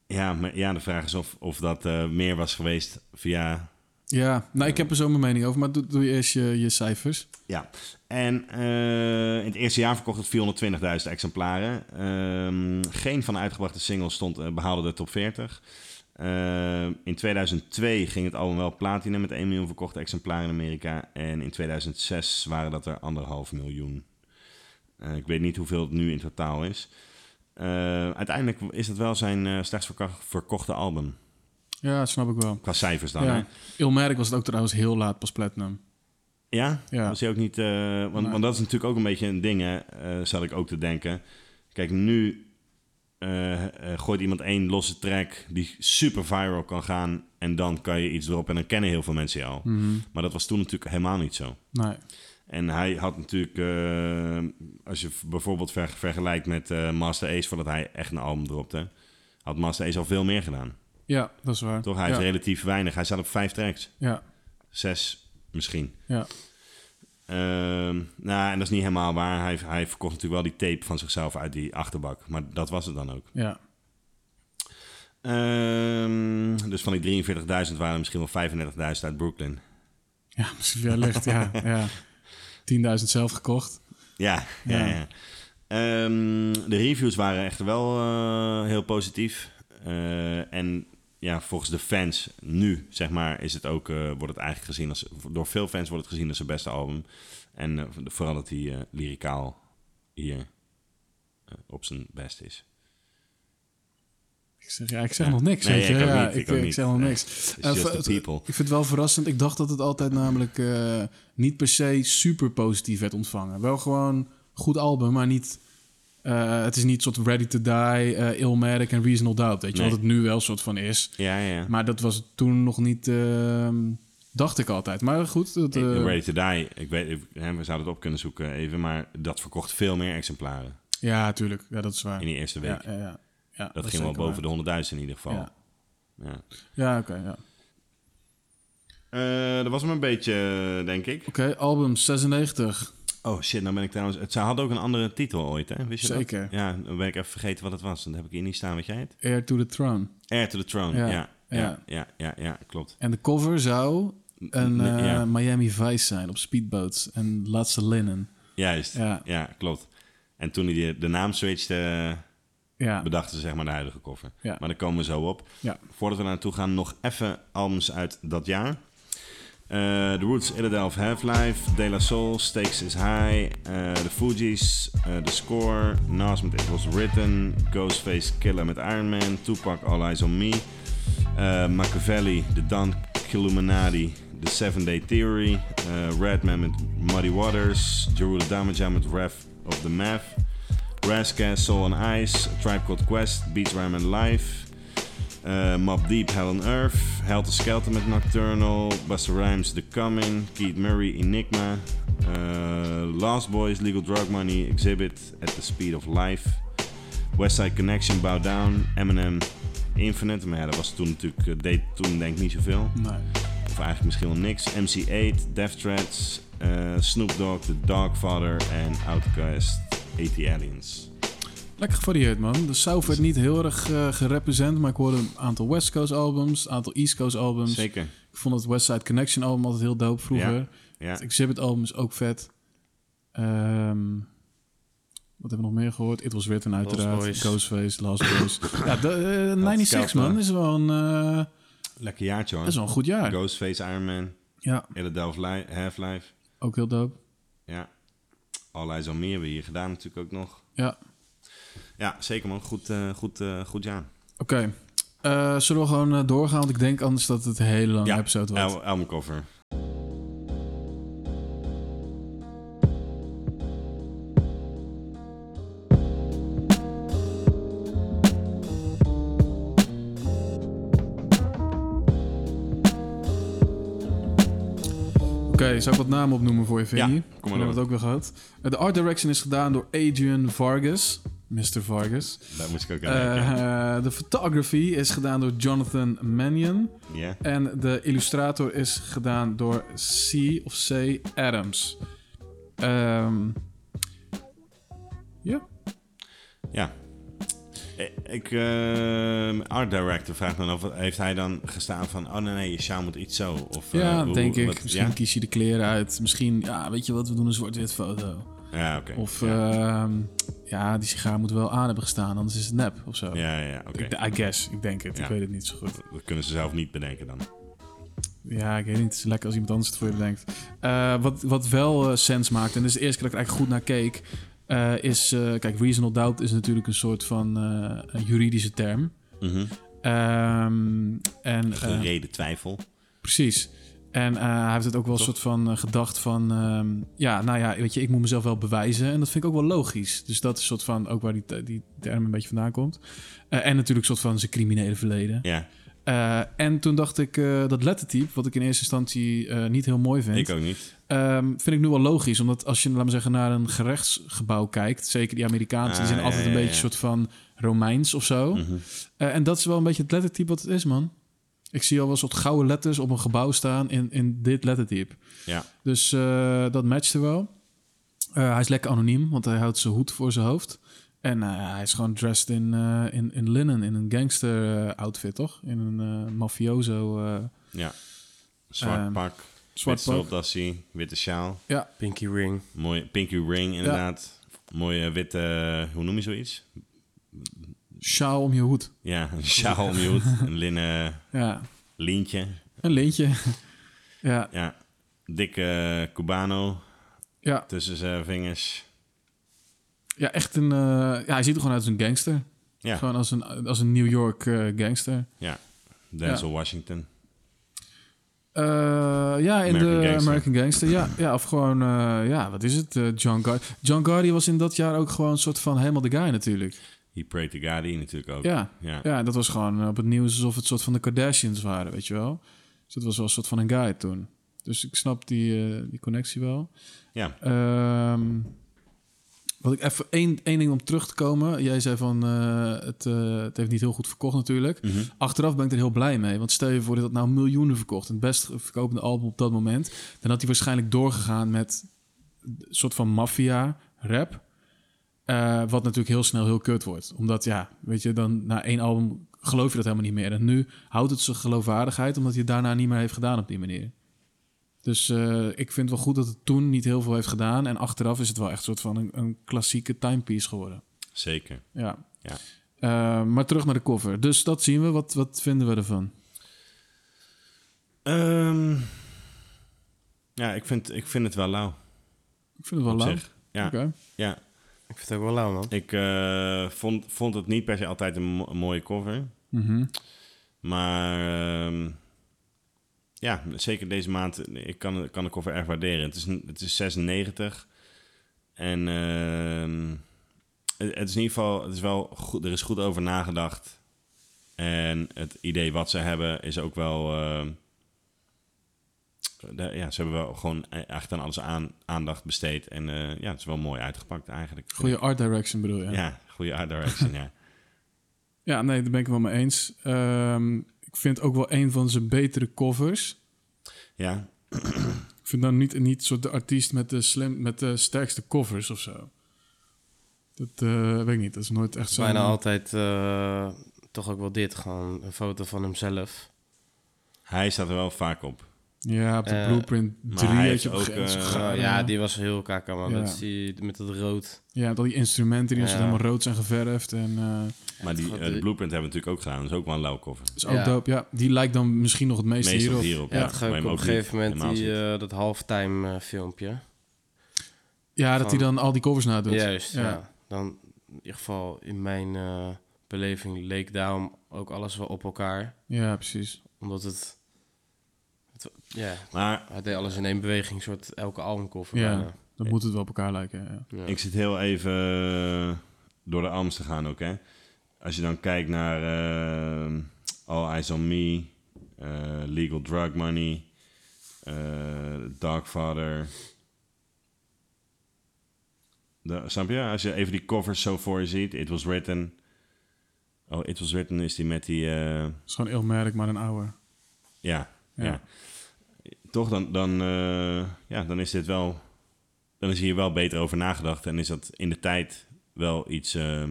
Speaker 1: Ja, maar ja, de vraag is of, of dat eh, meer was geweest via
Speaker 2: Ja, nou, ik heb er zo mijn mening over, maar doe, doe je eerst je, je cijfers.
Speaker 1: Ja, en eh, in het eerste jaar verkocht het 420.000 exemplaren. Ehm, geen van de uitgebrachte singles stond, eh, behaalde de top 40. Ehm, in 2002 ging het album wel platinum met 1 miljoen verkochte exemplaren in Amerika. En in 2006 waren dat er anderhalf miljoen. Eh, ik weet niet hoeveel het nu in totaal is. Eh, uiteindelijk is het wel zijn eh slechtst verko- verkochte album.
Speaker 2: Ja, dat snap ik wel.
Speaker 1: Qua cijfers dan?
Speaker 2: Ja. Ilmerk was het ook trouwens heel laat pas platinum.
Speaker 1: Ja?
Speaker 2: Ja.
Speaker 1: Was hij ook niet... eh, want,
Speaker 2: Nee.
Speaker 1: want dat is natuurlijk ook een beetje een ding, hè, zat ik ook te denken. Kijk, nu eh, eh, gooit iemand één losse track die super viral kan gaan... en dan kan je iets erop en dan kennen heel veel mensen al.
Speaker 2: Mhm.
Speaker 1: Maar dat was toen natuurlijk helemaal niet zo.
Speaker 2: Nee.
Speaker 1: En hij had natuurlijk, eh, als je bijvoorbeeld ver- vergelijkt met Master Ace... voordat hij echt een album dropte... had Master Ace al veel meer gedaan.
Speaker 2: Ja, dat is waar.
Speaker 1: Toch? Hij
Speaker 2: ja.
Speaker 1: is relatief weinig. Hij staat op vijf tracks.
Speaker 2: Ja,
Speaker 1: Zes misschien.
Speaker 2: ja.
Speaker 1: Ehm, nou, en dat is niet helemaal waar. Hij, hij verkocht natuurlijk wel die tape van zichzelf uit die achterbak. Maar dat was het dan ook.
Speaker 2: ja.
Speaker 1: Ehm, dus van die 43.000 waren er misschien wel 35.000 uit Brooklyn.
Speaker 2: Ja, misschien wellicht, ja. ja. 10.000 zelf gekocht.
Speaker 1: Ja, ja,
Speaker 2: Ja.
Speaker 1: ja. Ehm, de reviews waren echt wel eh, heel positief. Eh, en ja, volgens de fans nu, zeg maar, is het ook, eh, wordt het eigenlijk gezien als... Door veel fans wordt het gezien als zijn beste album. En eh, vooral dat hij eh, lyricaal hier op zijn best is.
Speaker 2: Ik zeg, ja, ik zeg nog niks.
Speaker 1: Nee,
Speaker 2: weet je.
Speaker 1: ik
Speaker 2: ja,
Speaker 1: niet, ik
Speaker 2: ik, zeg nog
Speaker 1: Nee.
Speaker 2: niks. Ik vind het wel verrassend. Ik dacht dat het altijd namelijk niet per se super positief werd ontvangen. Wel gewoon goed album, maar niet... eh, het is niet soort Ready to Die, eh Illmatic en Reasonable Doubt. Weet je,
Speaker 1: Nee.
Speaker 2: wat het nu wel soort van is.
Speaker 1: Ja, ja.
Speaker 2: Maar dat was toen nog niet... ehm, dacht ik altijd. Maar goed,
Speaker 1: Ik-
Speaker 2: eh,
Speaker 1: Ready to Die, ik weet, ik- hè, we zouden het op kunnen zoeken even, maar dat verkocht veel meer exemplaren
Speaker 2: ja, tuurlijk. Ja, dat is waar.
Speaker 1: in die eerste week.
Speaker 2: Ja, ja, ja. ja
Speaker 1: dat
Speaker 2: is
Speaker 1: ging wel boven de 100.000 in ieder geval.
Speaker 2: Ja.
Speaker 1: Ja.
Speaker 2: Oké, ja.
Speaker 1: Dat was hem een beetje, denk ik.
Speaker 2: Oké, album 96.
Speaker 1: Oh shit, nou ben ik trouwens... Het, ze had ook een andere titel ooit, hè? Wist je
Speaker 2: Zeker.
Speaker 1: dat? Ja, dan ben ik even vergeten wat het was. Dan heb ik hier niet staan, weet jij het?
Speaker 2: Air to the Throne.
Speaker 1: Air to the Throne,
Speaker 2: Ja,
Speaker 1: ja. Ja,
Speaker 2: ja.
Speaker 1: ja, klopt.
Speaker 2: En de cover zou een eh,
Speaker 1: ja.
Speaker 2: Miami Vice zijn op speedboats en laatste linen.
Speaker 1: Juist,
Speaker 2: Ja.
Speaker 1: ja. klopt. En toen hij de, de naam switchte,
Speaker 2: Ja,
Speaker 1: bedachten ze zeg maar de huidige koffer.
Speaker 2: Ja.
Speaker 1: Maar daar komen we zo op.
Speaker 2: ja.
Speaker 1: Voordat we naartoe gaan, nog even albums uit dat jaar. Eh, The Roots, Illadelph, Half-Life, De La Soul, Stakes is High, eh, The Fugees, eh, The Score, Nas met It Was Written, Ghostface Killer met Iron Man, Tupac, All Eyes On Me, Machiavelli, The Don Illuminati, The Seven Day Theory, Redman met Muddy Waters, Jeruda Damaja met Wrath of the Math, Rascas, Soul on Ice, Tribe Called Quest, Beats Rhyme and Life, uh, Mob Deep, Hell on Earth, Helter Skelter met Nocturnal, Busta Rhymes, The Coming, Keith Murray, Enigma, uh, Lost Boys, Legal Drug Money, Exhibit, At the Speed of Life, West Side Connection, Bow Down, Eminem, Infinite, maar ja, dat was toen natuurlijk, eh, deed toen denk ik niet zoveel.
Speaker 2: Nee.
Speaker 1: Of eigenlijk misschien wel niks. MC8, Death Threats, eh, Snoop Dogg, The Dogfather en Outkast, 80 Aliens.
Speaker 2: Lekker gevarieerd, man. De South werd niet heel erg eh gerepresent, maar ik hoorde een aantal West Coast albums, een aantal East Coast albums.
Speaker 1: Zeker,
Speaker 2: Ik vond het West Side Connection album altijd heel dope vroeger.
Speaker 1: ja.
Speaker 2: Het Exhibit album is ook vet. Ehm, wat hebben we nog meer gehoord? It Was Written uiteraard.
Speaker 5: Boys.
Speaker 2: Ghostface, Last Boys. ja, de, eh, 96
Speaker 1: Skelter.
Speaker 2: man, is wel een, eh,
Speaker 1: Lekker jaartje hoor.
Speaker 2: is wel een goed jaar.
Speaker 1: Ghostface, Iron Man,
Speaker 2: Ja,
Speaker 1: Illadelph Li- Half-Life.
Speaker 2: ook heel dope.
Speaker 1: Ja. All Eyes On Me hebben we hier gedaan natuurlijk ook nog.
Speaker 2: Ja,
Speaker 1: Ja, zeker man. Goed, eh, goed, eh, goed jaar.
Speaker 2: oké. Eh, zullen we gewoon doorgaan? Want ik denk anders dat het een hele lange
Speaker 1: Ja,
Speaker 2: episode wordt.
Speaker 1: Al albumcover.
Speaker 2: Oké, zou ik wat namen opnoemen voor je, Vinnie?
Speaker 1: Ja, kom maar
Speaker 2: We hebben het ook weer gehad. Eh, de art direction is gedaan door Adrian Vargas. Mr. Vargas.
Speaker 1: Daar moest ik ook aan denken.
Speaker 2: Eh, de photography is gedaan door Jonathan Mannion.
Speaker 1: Ja.
Speaker 2: En de illustrator is gedaan door C of C. Adams. Ehm, ja,
Speaker 1: Ja. Eh, Ik, eh, art director vraagt me dan of heeft hij dan gestaan van, oh nee, nee, je sjaal moet iets zo. Of, eh,
Speaker 2: ja
Speaker 1: hoe-
Speaker 2: denk ik.
Speaker 1: wat-
Speaker 2: Misschien
Speaker 1: ja?
Speaker 2: kies je de kleren uit. Misschien, ja, weet je wat, we doen een zwart-wit foto.
Speaker 1: Ja, oké.
Speaker 2: Of,
Speaker 1: ja.
Speaker 2: ja. ja, die sigaar moet wel aan hebben gestaan, anders is het nep of zo.
Speaker 1: ja, ja, oké.
Speaker 2: I guess, ik denk het. Ik weet het niet zo goed.
Speaker 1: Dat kunnen ze zelf niet bedenken dan.
Speaker 2: Ja, ik weet niet. Het is lekker als iemand anders het voor je bedenkt. Eh, wat, wat wel eh, sens maakt, en dat is de eerste keer dat ik er eigenlijk goed naar keek, eh, is... kijk, reasonable doubt is natuurlijk een soort van een juridische term.
Speaker 1: Mhm.
Speaker 2: Ehm, en,
Speaker 1: Gereden twijfel.
Speaker 2: precies. En eh, hij heeft het ook wel een soort van eh, gedacht van... ehm, ja, nou ja, weet je, ik moet mezelf wel bewijzen. En dat vind ik ook wel logisch. Dus dat is soort van ook waar die, die term een beetje vandaan komt. Eh, en natuurlijk soort van zijn criminele verleden.
Speaker 1: Ja,
Speaker 2: en toen dacht ik, dat lettertype, wat ik in eerste instantie niet heel mooi vind...
Speaker 1: ik ook niet.
Speaker 2: Ehm, vind ik nu wel logisch. Omdat als je, laten we zeggen, naar een gerechtsgebouw kijkt... zeker die Amerikaanse, die
Speaker 1: Ah,
Speaker 2: zijn
Speaker 1: ja,
Speaker 2: altijd
Speaker 1: ja,
Speaker 2: een beetje een
Speaker 1: ja.
Speaker 2: soort van Romeins of zo.
Speaker 1: Mhm.
Speaker 2: En dat is wel een beetje het lettertype wat het is, man. Ik zie al wel een soort gouden letters op een gebouw staan in, in dit lettertype.
Speaker 1: Ja,
Speaker 2: Dus eh, dat matchte wel. Eh, hij is lekker anoniem, want hij houdt zijn hoed voor zijn hoofd. En eh, hij is gewoon dressed in, eh, in, in linen, in een gangster outfit, toch? In een eh, mafioso eh,
Speaker 1: ja. Zwart pak,
Speaker 2: zwart
Speaker 1: stropdassie, witte sjaal.
Speaker 2: Ja,
Speaker 5: Pinky ring.
Speaker 1: Mooie pinky ring inderdaad. Mooie witte, hoe noem je zoiets?
Speaker 2: Sjaal om je hoed.
Speaker 1: Ja, een sjaal om je hoed. Een linnen
Speaker 2: Ja,
Speaker 1: lintje.
Speaker 2: een lintje. ja,
Speaker 1: Ja, dikke Cubano
Speaker 2: ja,
Speaker 1: tussen zijn vingers.
Speaker 2: ja, echt een... eh, ja, hij ziet er gewoon uit als een gangster.
Speaker 1: Ja,
Speaker 2: Gewoon als een, als een New York eh, gangster.
Speaker 1: ja. Denzel Washington.
Speaker 2: Eh, ja, in
Speaker 1: American
Speaker 2: de
Speaker 1: Gangster.
Speaker 2: American Gangster. Ja, ja of gewoon, eh, ja, wat is het? Eh, John Gardy. John Gardy was in dat jaar ook gewoon een soort van helemaal de guy natuurlijk.
Speaker 1: He prayed to God, die natuurlijk ook.
Speaker 2: Ja,
Speaker 1: Ja.
Speaker 2: ja, dat was gewoon eh, op het nieuws alsof het soort van de Kardashians waren, weet je wel. Dus dat was wel een soort van een guy toen. Dus ik snap die, eh, die connectie wel.
Speaker 1: Ja.
Speaker 2: Ehm, wat ik even één, één ding om terug te komen. Jij zei van eh, het, het heeft niet heel goed verkocht natuurlijk.
Speaker 1: Mhm.
Speaker 2: Achteraf ben ik er heel blij mee. Want stel je voor dat het nou miljoenen verkocht. Het best verkopende album op dat moment. Dan had hij waarschijnlijk doorgegaan met een soort van maffia rap. Eh, wat natuurlijk heel snel heel kut wordt. Omdat ja, weet je, dan na één album geloof je dat helemaal niet meer. En nu houdt het zijn geloofwaardigheid omdat hij het daarna niet meer heeft gedaan op die manier. Dus eh, ik vind wel goed dat het toen niet heel veel heeft gedaan. En achteraf is het wel echt een soort van een, een klassieke timepiece geworden.
Speaker 1: Zeker.
Speaker 2: Ja.
Speaker 1: Ja.
Speaker 2: Eh, maar terug naar de cover. Dus dat zien we. Wat, wat vinden we ervan?
Speaker 1: Ehm, ja, ik vind, ik vind het wel lauw.
Speaker 2: Ik vind het wel lauw.
Speaker 1: Ja, ja.
Speaker 5: Ik vind het ook wel lauw, man.
Speaker 1: Ik eh, vond, vond het niet per se altijd een, mo- een mooie cover.
Speaker 2: Mhm.
Speaker 1: Maar ehm, ja, zeker deze maand, ik kan, kan de cover erg waarderen. Het is, het is 96. En ehm, het, het is in ieder geval, het is wel goed, er is goed over nagedacht. En het idee wat ze hebben is ook wel... ja, ze hebben wel gewoon echt aan alles aan, aandacht besteed. En eh, ja, het is wel mooi uitgepakt eigenlijk.
Speaker 2: Goede art direction bedoel je?
Speaker 1: Ja, goede art direction, ja.
Speaker 2: Ja, nee, daar ben ik het wel mee eens. Ehm, ik vind ook wel een van zijn betere covers.
Speaker 1: Ja,
Speaker 2: Ik vind nou niet, niet soort de artiest met de, slim, met de sterkste covers of zo. Dat eh, weet ik niet. Dat is nooit echt zo.
Speaker 5: Bijna altijd eh, toch ook wel dit. Gewoon een foto van hemzelf.
Speaker 1: hij staat er wel vaak op.
Speaker 2: Ja, op de
Speaker 5: Eh,
Speaker 2: Blueprint
Speaker 1: maar
Speaker 2: 3
Speaker 1: hij
Speaker 2: had je
Speaker 1: ook, eh,
Speaker 5: ja, die was heel kaka, man.
Speaker 2: Ja.
Speaker 5: Dat is die met dat rood.
Speaker 2: Ja, met al die instrumenten die
Speaker 5: Ja.
Speaker 2: helemaal rood zijn geverfd. En eh
Speaker 1: Maar die, de Blueprint hebben we natuurlijk ook gedaan. Dat is ook wel een lauw cover.
Speaker 2: dat is ook
Speaker 5: Ja.
Speaker 2: dope. Ja, die lijkt dan misschien nog het meeste
Speaker 1: Meestal
Speaker 2: hierop.
Speaker 1: hierop.
Speaker 2: Ja.
Speaker 1: Maar
Speaker 5: op een gegeven moment die, eh, dat halftime filmpje.
Speaker 2: Ja, dat hij dan al die covers nadoet.
Speaker 5: Juist, ja.
Speaker 2: Ja.
Speaker 5: Dan in ieder geval in mijn beleving leek daarom ook alles wel op elkaar.
Speaker 2: Ja, precies.
Speaker 5: Omdat het... ja,
Speaker 1: Maar
Speaker 5: hij deed alles in één beweging, soort elke albumcover.
Speaker 2: Ja.
Speaker 5: bijna.
Speaker 2: Dan moet het wel op elkaar lijken. Ja.
Speaker 5: Ja.
Speaker 1: ik zit heel even eh, door de albums te gaan ook, hè. Als je dan kijkt naar eh, All Eyes On Me, eh, Legal Drug Money, eh Dogfather. De, snap je? Als je even die covers zo voor je ziet. It Was Written. Oh, It Was Written is die met die... eh,
Speaker 2: Het is gewoon Ilmerk, maar een oude.
Speaker 1: Ja, ja.
Speaker 2: Ja.
Speaker 1: Toch, dan, dan, eh, ja, dan is dit wel... Dan is hier wel beter over nagedacht. En is dat in de tijd wel iets... eh,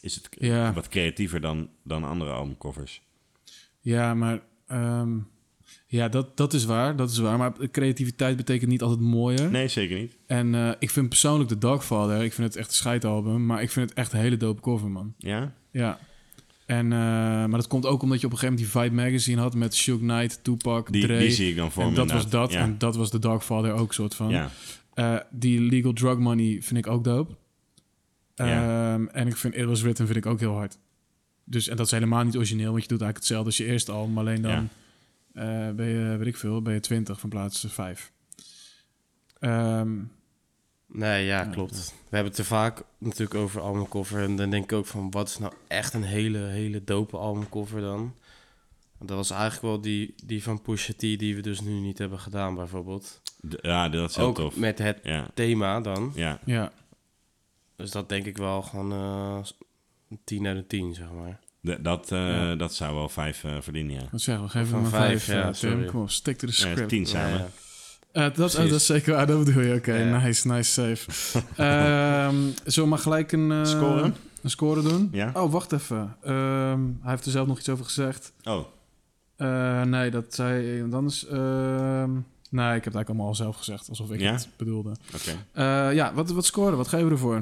Speaker 1: is het
Speaker 2: Ja.
Speaker 1: wat creatiever dan, dan andere albumcovers.
Speaker 2: Ja, maar... ehm, ja, dat, dat is waar. Dat is waar. Maar creativiteit betekent niet altijd mooier.
Speaker 1: Nee, zeker niet.
Speaker 2: En eh, ik vind persoonlijk The Dogfather... Ik vind het echt een scheidalbum. Maar ik vind het echt een hele dope cover, man.
Speaker 1: Ja?
Speaker 2: Ja. En, eh, maar dat komt ook omdat je op een gegeven moment die Vibe Magazine had... met Suge Knight, Tupac,
Speaker 1: Die,
Speaker 2: Dre.
Speaker 1: die zie ik dan voor
Speaker 2: en dat was dat.
Speaker 1: Ja.
Speaker 2: En dat was The Dogfather ook soort van.
Speaker 1: ja.
Speaker 2: Eh, die Legal Drug Money vind ik ook dope.
Speaker 1: Ja.
Speaker 2: Ehm, en ik vind It Was Written vind ik ook heel hard. Dus, en dat is helemaal niet origineel, want je doet eigenlijk hetzelfde als je eerste album. Alleen dan eh, ben je, weet ik veel, ben je 20 van plaats 5. Ehm,
Speaker 5: Nee, ja, klopt. We hebben het er vaak natuurlijk over albumcover. En dan denk ik ook van, wat is nou echt een hele, hele dope albumcover dan? Dat was eigenlijk wel die, die van Pusha T die we dus nu niet hebben gedaan bijvoorbeeld.
Speaker 1: Ja, dat is heel
Speaker 5: Ook
Speaker 1: tof.
Speaker 5: met het
Speaker 1: Ja,
Speaker 5: thema dan.
Speaker 1: ja.
Speaker 2: ja,
Speaker 5: Dus dat denk ik wel gewoon eh, een 10 uit de 10, zeg maar.
Speaker 1: D- dat, eh,
Speaker 2: Ja.
Speaker 1: dat zou wel vijf eh, verdienen, ja.
Speaker 2: wat zeggen we? Geven we maar
Speaker 5: vijf,
Speaker 2: 5,
Speaker 5: ja,
Speaker 2: Tim.
Speaker 5: sorry.
Speaker 2: Kom op, to the
Speaker 1: Ja,
Speaker 2: script.
Speaker 1: tien samen.
Speaker 2: Eh, dat, oh, is zeker waar, dat bedoel je. Oké, nice, nice, safe. Ehm zullen we maar gelijk een...
Speaker 1: Score?
Speaker 2: Een score doen?
Speaker 1: Ja?
Speaker 2: Oh, wacht even. Ehm, hij heeft er zelf nog iets over gezegd.
Speaker 1: Oh,
Speaker 2: Eh, nee, dat zei iemand anders. Ehm, nee, ik heb het eigenlijk allemaal al zelf gezegd, alsof ik
Speaker 1: Ja?
Speaker 2: het bedoelde.
Speaker 1: oké.
Speaker 2: Ja, wat, wat scoren? Wat geven we ervoor?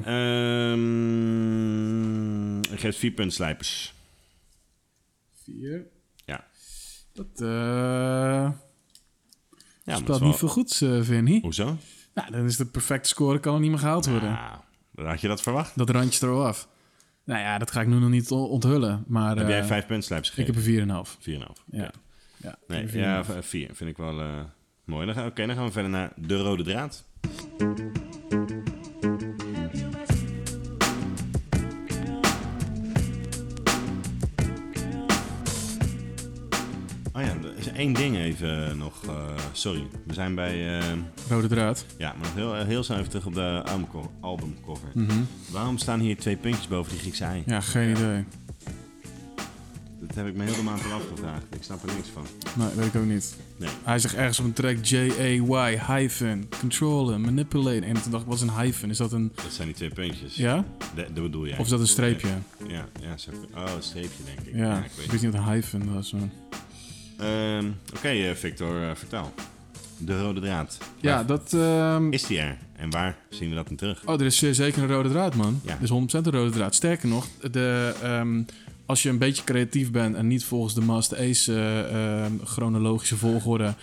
Speaker 1: Ik geef vier puntslijpers.
Speaker 2: Vier.
Speaker 1: Ja.
Speaker 2: Dat eh
Speaker 1: Ja,
Speaker 2: speelt
Speaker 1: wel-
Speaker 2: niet veel goeds, eh Vinnie.
Speaker 1: Hoezo?
Speaker 2: Nou, dan is de perfecte score, kan er niet meer gehaald worden.
Speaker 1: Dan had je dat verwacht?
Speaker 2: Dat randje er al af. Nou ja, dat ga ik nu nog niet onthullen. Maar
Speaker 1: Heb jij
Speaker 2: eh,
Speaker 1: vijf puntslijps
Speaker 2: ik
Speaker 1: gegeven?
Speaker 2: heb een 4,5.
Speaker 1: 4,5.
Speaker 2: Ja. ja ik
Speaker 1: Nee,
Speaker 2: een
Speaker 1: ja,
Speaker 2: 4,5.
Speaker 1: v- vier vind ik wel eh, mooi. Oké, dan gaan we verder naar de rode draad. Is één ding even nog. eh, sorry, we zijn bij. eh,
Speaker 2: Rode draad.
Speaker 1: ja, maar heel, heel snel even terug op de albumco- albumcover.
Speaker 2: Mhm.
Speaker 1: Waarom staan hier twee puntjes boven die Griekse ei?
Speaker 2: Ja, geen idee.
Speaker 1: Dat heb ik me heel de maand al afgevraagd. Ik snap er niks van.
Speaker 2: Nee, weet ik ook niet.
Speaker 1: Nee.
Speaker 2: Hij zegt ergens op een track J-A-Y, hyphen, controlen, manipulate. En toen dacht ik, wat is een hyphen? Is dat een...
Speaker 1: Dat zijn die twee puntjes.
Speaker 2: Ja?
Speaker 1: Dat bedoel jij.
Speaker 2: Of is dat een streepje?
Speaker 1: Ja, ja oh, een streepje denk ik.
Speaker 2: Ja,
Speaker 1: ik
Speaker 2: ik
Speaker 1: weet
Speaker 2: niet wat een hyphen was. maar-
Speaker 1: Ehm, Oké, eh, Victor, eh, vertel. De rode draad.
Speaker 2: Ja, dat... ehm,
Speaker 1: Is die er? En waar zien we dat in terug?
Speaker 2: Oh, er is zeer zeker een rode draad, man.
Speaker 1: Ja.
Speaker 2: Er is 100% een rode draad. Sterker nog, de, ehm, als je een beetje creatief bent en niet volgens de Master Ace eh, chronologische volgorde,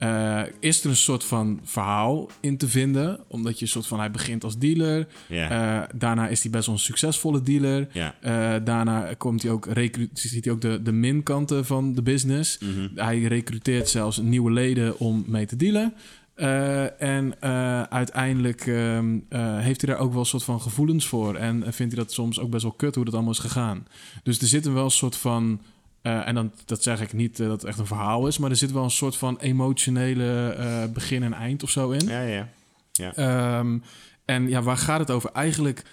Speaker 2: eh, is er een soort van verhaal in te vinden. Omdat je een soort van, hij begint als dealer. Eh, daarna is hij best wel een succesvolle dealer. Eh, daarna komt hij ook ziet hij ook de, de minkanten van de business.
Speaker 1: Mhm.
Speaker 2: Hij recruteert zelfs nieuwe leden om mee te dealen. En uiteindelijk ehm, eh, heeft hij daar ook wel een soort van gevoelens voor. En vindt hij dat soms ook best wel kut hoe dat allemaal is gegaan. Dus er zit een wel een soort van. Eh, en dan, dat zeg ik niet eh, dat het echt een verhaal is, maar er zit wel een soort van emotionele eh, begin en eind of zo in.
Speaker 1: Ja, ja.
Speaker 2: Ehm, en ja, waar gaat het over? Eigenlijk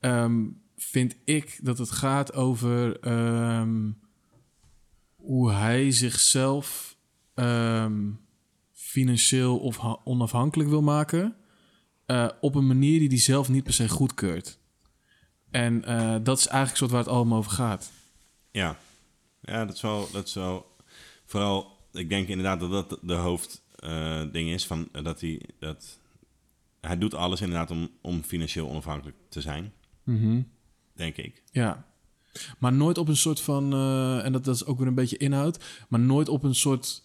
Speaker 2: ehm, vind ik dat het gaat over ehm, hoe hij zichzelf financieel of ha- onafhankelijk wil maken. op een manier die hij zelf niet per se goedkeurt. En dat is eigenlijk soort waar het allemaal over gaat.
Speaker 1: Ja, ja dat, is wel, dat is wel... Vooral, ik denk inderdaad dat dat de hoofdding is. Van, eh, dat hij, dat, hij doet alles inderdaad om, om financieel onafhankelijk te zijn. Denk ik.
Speaker 2: Ja. Maar nooit op een soort van, eh, en dat, dat is ook weer een beetje inhoud, maar nooit op een soort.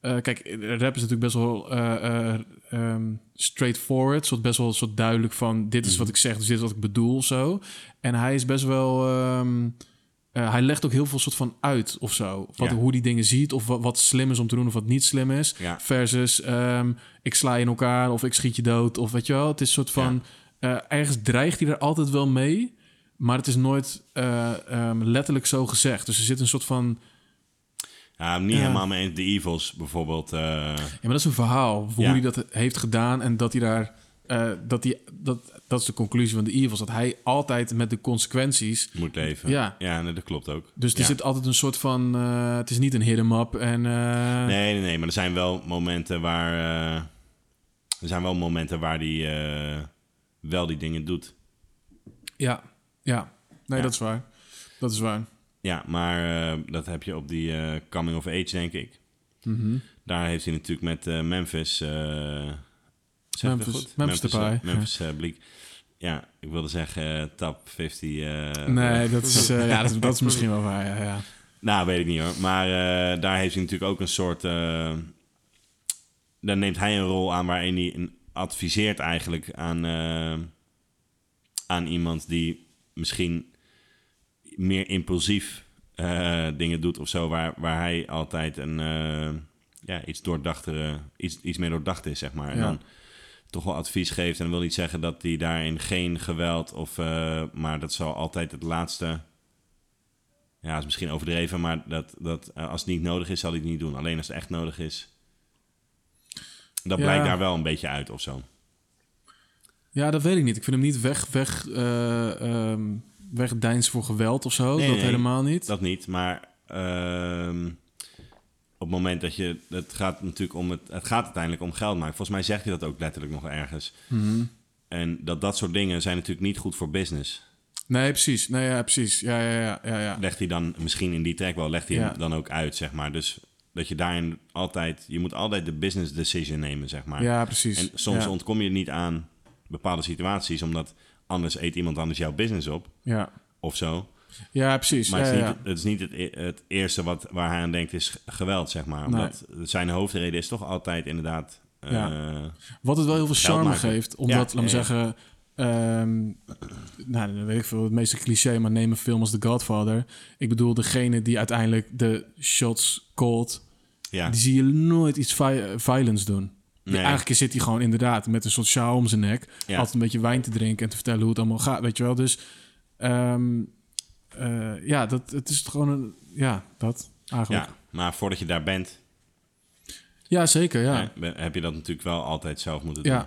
Speaker 2: eh, kijk, rap is natuurlijk best wel eh, ehm, straightforward, soort best wel soort duidelijk van dit is wat ik zeg, dus dit is wat ik bedoel, zo. En hij is best wel, ehm, eh, hij legt ook heel veel soort van uit of zo, wat,
Speaker 1: Ja.
Speaker 2: hoe die dingen ziet of wat, wat slim is om te doen of wat niet slim is,
Speaker 1: Ja.
Speaker 2: versus ehm, ik sla je in elkaar of ik schiet je dood of weet je wel, het is een soort van, eh, ergens dreigt hij er altijd wel mee. Maar het is nooit eh, ehm, letterlijk zo gezegd. Dus er zit een soort van...
Speaker 1: Ja, niet helemaal mee eens. De Evils bijvoorbeeld.
Speaker 2: Ja, maar dat is een verhaal. Hoe hij dat heeft gedaan en dat hij daar... eh, dat, hij, dat, dat is de conclusie van de Evils. Dat hij altijd met de consequenties...
Speaker 1: moet leven.
Speaker 2: Ja.
Speaker 1: ja nee, dat klopt ook.
Speaker 2: Dus er
Speaker 1: Ja.
Speaker 2: zit altijd een soort van... eh, het is niet een hidden up en... eh,
Speaker 1: Nee, nee, nee, maar er zijn wel momenten waar. er zijn wel momenten waar die wel die dingen doet.
Speaker 2: Ja, ja. Nee,
Speaker 1: Ja.
Speaker 2: dat is waar. Dat is waar.
Speaker 1: Ja, maar dat heb je op die coming of age, denk ik.
Speaker 2: Mhm.
Speaker 1: Daar heeft hij natuurlijk met Memphis. Eh zeg
Speaker 2: Memphis-
Speaker 1: goed?
Speaker 2: Memphis erbij,
Speaker 1: eh, Memphis eh, Bleek. Ja, ik wilde zeggen eh, top 50. eh,
Speaker 2: Nee, dat is, eh, ja, dat, is- dat is misschien wel waar. Ja, ja.
Speaker 1: Nou, weet ik niet hoor. Maar eh, daar heeft hij natuurlijk ook een soort. eh daar neemt hij een rol aan waarin hij adviseert eigenlijk aan, eh, aan iemand die misschien meer impulsief eh, dingen doet of zo, waar, waar hij altijd een eh, ja, iets doordachtere, iets, iets meer doordacht is, zeg maar. En
Speaker 2: Ja.
Speaker 1: dan toch wel advies geeft. En dat wil niet zeggen dat hij daarin geen geweld of, eh, maar dat zal altijd het laatste ja, is misschien overdreven, maar dat, dat, eh, als het niet nodig is, zal hij het niet doen. Alleen als het echt nodig is. Dat
Speaker 2: Ja.
Speaker 1: blijkt daar wel een beetje uit of zo.
Speaker 2: Ja, dat weet ik niet. Ik vind hem niet weg, weg, eh ehm, wegdeinzen voor geweld of zo.
Speaker 1: Nee,
Speaker 2: dat
Speaker 1: nee,
Speaker 2: helemaal niet.
Speaker 1: Dat niet, maar ehm, op het moment dat je... Het gaat natuurlijk om het... Het gaat uiteindelijk om geld maken. Volgens mij zegt hij dat ook letterlijk nog ergens.
Speaker 2: Mhm.
Speaker 1: En dat dat soort dingen zijn natuurlijk niet goed voor business.
Speaker 2: Nee, precies. Nee, ja, precies. Ja, ja, ja, ja, ja.
Speaker 1: Legt hij dan misschien in die track wel, legt hij
Speaker 2: Ja.
Speaker 1: hem dan ook uit, zeg maar. Dus dat je daarin altijd... Je moet altijd de business decision nemen, zeg maar.
Speaker 2: Ja, precies.
Speaker 1: En soms
Speaker 2: ja.
Speaker 1: ontkom je niet aan bepaalde situaties, omdat anders eet iemand anders jouw business op
Speaker 2: Ja,
Speaker 1: of zo.
Speaker 2: Ja precies.
Speaker 1: Maar het is niet, het, is niet het, e- het eerste wat, waar hij aan denkt, is geweld, zeg maar. Omdat zijn hoofdreden is toch altijd inderdaad. eh.
Speaker 2: Wat het wel heel veel charme
Speaker 1: maken.
Speaker 2: geeft. Omdat, laat me zeggen... ehm, nou, dan weet ik veel, het meeste cliché, maar neem een film als The Godfather. Ik bedoel, degene die uiteindelijk de shots called,
Speaker 1: Ja.
Speaker 2: die zie je nooit iets vi- violence doen.
Speaker 1: Nee.
Speaker 2: Eigenlijk zit hij gewoon inderdaad met een soort sjaal om zijn nek.
Speaker 1: Ja.
Speaker 2: Altijd een beetje wijn te drinken en te vertellen hoe het allemaal gaat, weet je wel. Dus ehm, eh, ja, dat, het is gewoon een... Ja, dat eigenlijk.
Speaker 1: ja, maar voordat je daar bent,
Speaker 2: Ja, zeker, ja.
Speaker 1: heb je dat natuurlijk wel altijd zelf moeten doen.
Speaker 2: Ja,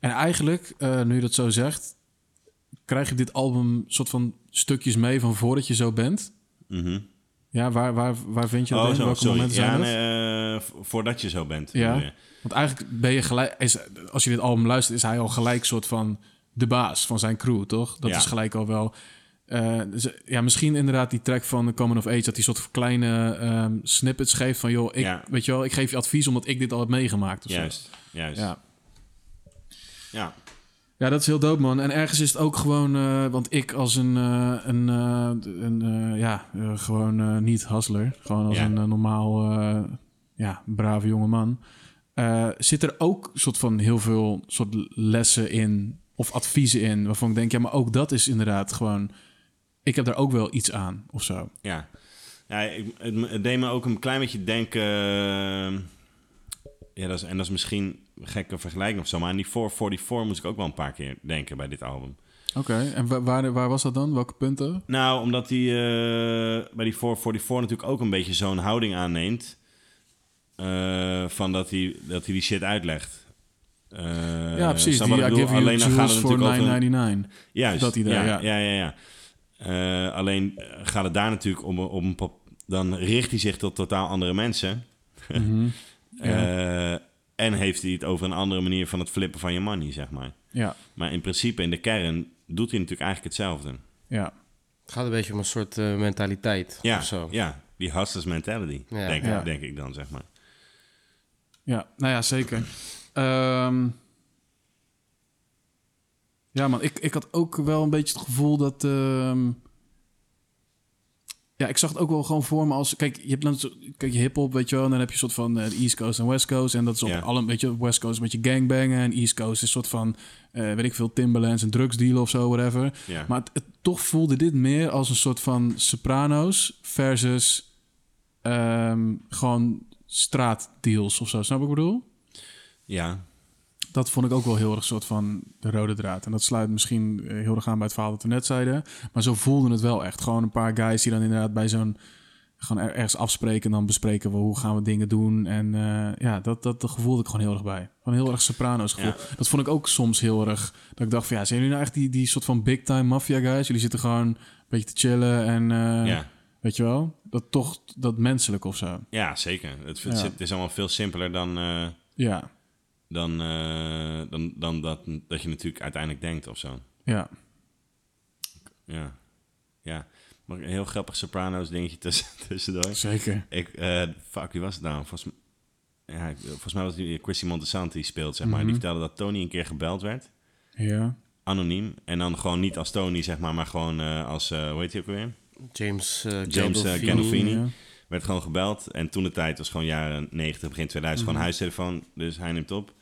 Speaker 2: en eigenlijk, eh, nu je dat zo zegt, krijg je dit album soort van stukjes mee van voordat je zo bent.
Speaker 1: Mhm.
Speaker 2: Ja, waar, waar, waar vind je dat
Speaker 1: Oh,
Speaker 2: in?
Speaker 1: zo,
Speaker 2: Welke
Speaker 1: sorry.
Speaker 2: momenten
Speaker 1: Ja,
Speaker 2: zijn dat?
Speaker 1: eh, voordat je zo bent.
Speaker 2: Ja.
Speaker 1: je.
Speaker 2: Want eigenlijk ben je gelijk, is, als je dit album luistert, is hij al gelijk soort van de baas van zijn crew, toch? Dat
Speaker 1: Ja.
Speaker 2: is gelijk al wel. Eh, dus, ja, misschien inderdaad die track van The Coming of Age, dat die soort kleine ehm, snippets geeft van, joh, ik,
Speaker 1: Ja.
Speaker 2: weet je wel, ik geef je advies omdat ik dit al heb meegemaakt. Of zo.
Speaker 1: Juist, juist.
Speaker 2: Ja.
Speaker 1: Ja.
Speaker 2: Ja, dat is heel dope, man. En ergens is het ook gewoon... eh, want ik als een... eh, een, eh, een eh, ja, eh, gewoon eh, niet hustler. Gewoon als
Speaker 1: Ja.
Speaker 2: een eh, normaal... eh, ja, brave jonge man. eh, zit er ook soort van heel veel soort lessen in... Of adviezen in, waarvan ik denk... Ja, maar ook dat is inderdaad gewoon... Ik heb daar ook wel iets aan, of zo.
Speaker 1: Ja, ja ik, het, deed me ook een klein beetje denken. eh, ja, dat is, en dat is misschien een gekke vergelijking of zo. Maar aan die 444 moest ik ook wel een paar keer denken bij dit album.
Speaker 2: Oké, en wa- waar, waar was dat dan? Welke punten?
Speaker 1: Nou, omdat hij eh, bij die 444 natuurlijk ook een beetje zo'n houding aanneemt. eh, van dat hij, dat hij die shit uitlegt. Eh,
Speaker 2: ja, precies. Die
Speaker 1: bedoel? Alleen dan gaat het
Speaker 2: voor
Speaker 1: natuurlijk over een-
Speaker 2: 9,99.
Speaker 1: Juist.
Speaker 2: Dat idee,
Speaker 1: ja.
Speaker 2: ja.
Speaker 1: Ja, ja, ja. Eh, alleen eh, gaat het daar natuurlijk om, om een pap- Dan richt hij zich tot totaal andere mensen.
Speaker 2: Mhm.
Speaker 1: Eh, en heeft hij het over een andere manier van het flippen van je money, zeg maar.
Speaker 2: Ja,
Speaker 1: Maar in principe, in de kern, doet hij natuurlijk eigenlijk hetzelfde.
Speaker 2: ja.
Speaker 5: Het gaat een beetje om een soort eh, mentaliteit
Speaker 1: Ja,
Speaker 5: of zo.
Speaker 1: ja die hustlers mentality,
Speaker 5: Ja.
Speaker 1: denk,
Speaker 2: Ja.
Speaker 1: denk ik dan, zeg maar.
Speaker 2: Ja, nou ja, zeker. Ehm, ja, man, ik, ik had ook wel een beetje het gevoel dat... ehm, ja, ik zag het ook wel gewoon voor me als... Kijk, je hebt dan zo- kijk, je hip-hop, weet je wel... en dan heb je een soort van de East Coast en West Coast... en dat is op
Speaker 1: Ja.
Speaker 2: alle... Weet je, West Coast met je gangbangen... en East Coast is een soort van... eh, weet ik veel, Timberlands en drugsdealen of zo, whatever. Maar het, het- toch voelde dit meer als een soort van Sopranos... versus ehm, gewoon straatdeals of zo. Snap wat ik bedoel?
Speaker 1: ja,
Speaker 2: dat vond ik ook wel heel erg soort van de rode draad. En dat sluit misschien eh, heel erg aan bij het verhaal dat we net zeiden. Maar zo voelde het wel echt. Gewoon een paar guys die dan inderdaad bij zo'n... Gewoon er- ergens afspreken en dan bespreken we hoe gaan we dingen doen. En eh, ja, dat, dat, dat gevoelde ik gewoon heel erg bij. Gewoon heel erg Sopranos gevoel. Dat vond ik ook soms heel erg... Dat ik dacht van ja, zijn jullie nou echt die, die soort van big time mafia guys? Jullie zitten gewoon een beetje te chillen en... eh,
Speaker 1: ja.
Speaker 2: Weet je wel? Dat toch, dat menselijk of zo.
Speaker 1: ja, zeker. Het, het,
Speaker 2: Ja.
Speaker 1: zit- het is allemaal veel simpeler dan,
Speaker 2: Ja,
Speaker 1: dan, eh, dan, dan dat, dat je natuurlijk uiteindelijk denkt of zo.
Speaker 2: ja.
Speaker 1: Ja, ja. Maar een heel grappig Sopranos dingetje tussen, tussendoor.
Speaker 2: Zeker.
Speaker 1: Ik, eh, fuck, wie was het nou? Volgens, ja, volgens mij was het die Christy Montesanti speelt, zeg maar.
Speaker 2: Mhm.
Speaker 1: Die vertelde dat Tony een keer gebeld werd.
Speaker 2: Ja.
Speaker 1: Anoniem. En dan gewoon niet als Tony, zeg maar, maar gewoon eh, als, eh hoe heet hij ook alweer?
Speaker 5: James, eh
Speaker 1: James, eh,
Speaker 5: Gandolfini.
Speaker 2: Ja.
Speaker 1: Werd gewoon gebeld. En toen de tijd was gewoon jaren 90, begin 2000, gewoon huistelefoon. Dus hij neemt op.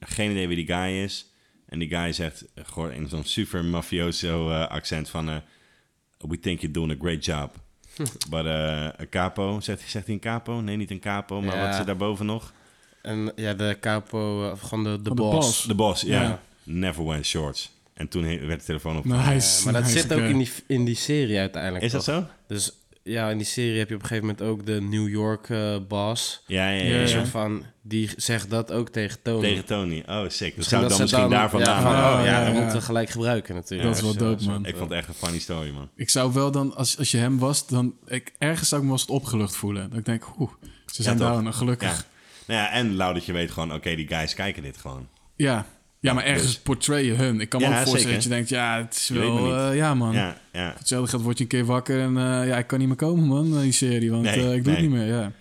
Speaker 1: Geen idee wie die guy is. En die guy zegt, eh, gewoon in zo'n super mafioso eh, accent van... eh, We think you're doing a great job. But eh, a capo, zegt, zegt hij een capo? Nee, niet een capo, maar
Speaker 5: Ja.
Speaker 1: wat zit daarboven nog?
Speaker 5: En ja, de capo, eh, gewoon de, de,
Speaker 2: Van de
Speaker 5: boss.
Speaker 1: De boss, ja.
Speaker 2: Ja.
Speaker 1: Never wear shorts. En toen werd de telefoon op.
Speaker 2: Nice.
Speaker 5: Eh, maar dat
Speaker 2: nice,
Speaker 5: zit ook in die, in die serie uiteindelijk.
Speaker 1: Is dat zo?
Speaker 5: Dus ja, in die serie heb je op een gegeven moment ook de New York eh boss.
Speaker 1: Ja, ja, ja.
Speaker 2: Ja,
Speaker 1: ja.
Speaker 5: Een
Speaker 2: ja.
Speaker 5: soort van, die zegt dat ook tegen Tony.
Speaker 1: Tegen Tony. Oh, sick. Dat
Speaker 5: Misschien
Speaker 1: zou dan misschien daar
Speaker 5: ja,
Speaker 1: vandaan
Speaker 5: van, oh, ja,
Speaker 2: Ja,
Speaker 5: dat
Speaker 2: ja.
Speaker 5: moeten we gelijk gebruiken natuurlijk.
Speaker 2: Dat is wel dope,
Speaker 5: eh,
Speaker 2: man.
Speaker 1: Ik vond het echt een funny story, man.
Speaker 2: Ik zou wel dan, als, als je hem was, dan... Ik, ergens zou ik me wel eens opgelucht voelen. Dat ik denk, oeh, ze zijn down, gelukkig.
Speaker 1: Ja. Nou ja, en Lau dat je weet gewoon, oké, die guys kijken dit gewoon.
Speaker 2: Ja. Ja, maar ergens
Speaker 1: dus-
Speaker 2: portray je hun. Ik kan me
Speaker 1: Ja,
Speaker 2: ook voorstellen
Speaker 1: zeker.
Speaker 2: dat je denkt, ja, het is
Speaker 1: Je
Speaker 2: wel... eh, ja, man.
Speaker 1: Ja, ja.
Speaker 2: Hetzelfde gaat word je een keer wakker en eh, ja, ik kan niet meer komen, man, naar die serie. Want
Speaker 1: Nee,
Speaker 2: eh, ik doe het niet meer, ja.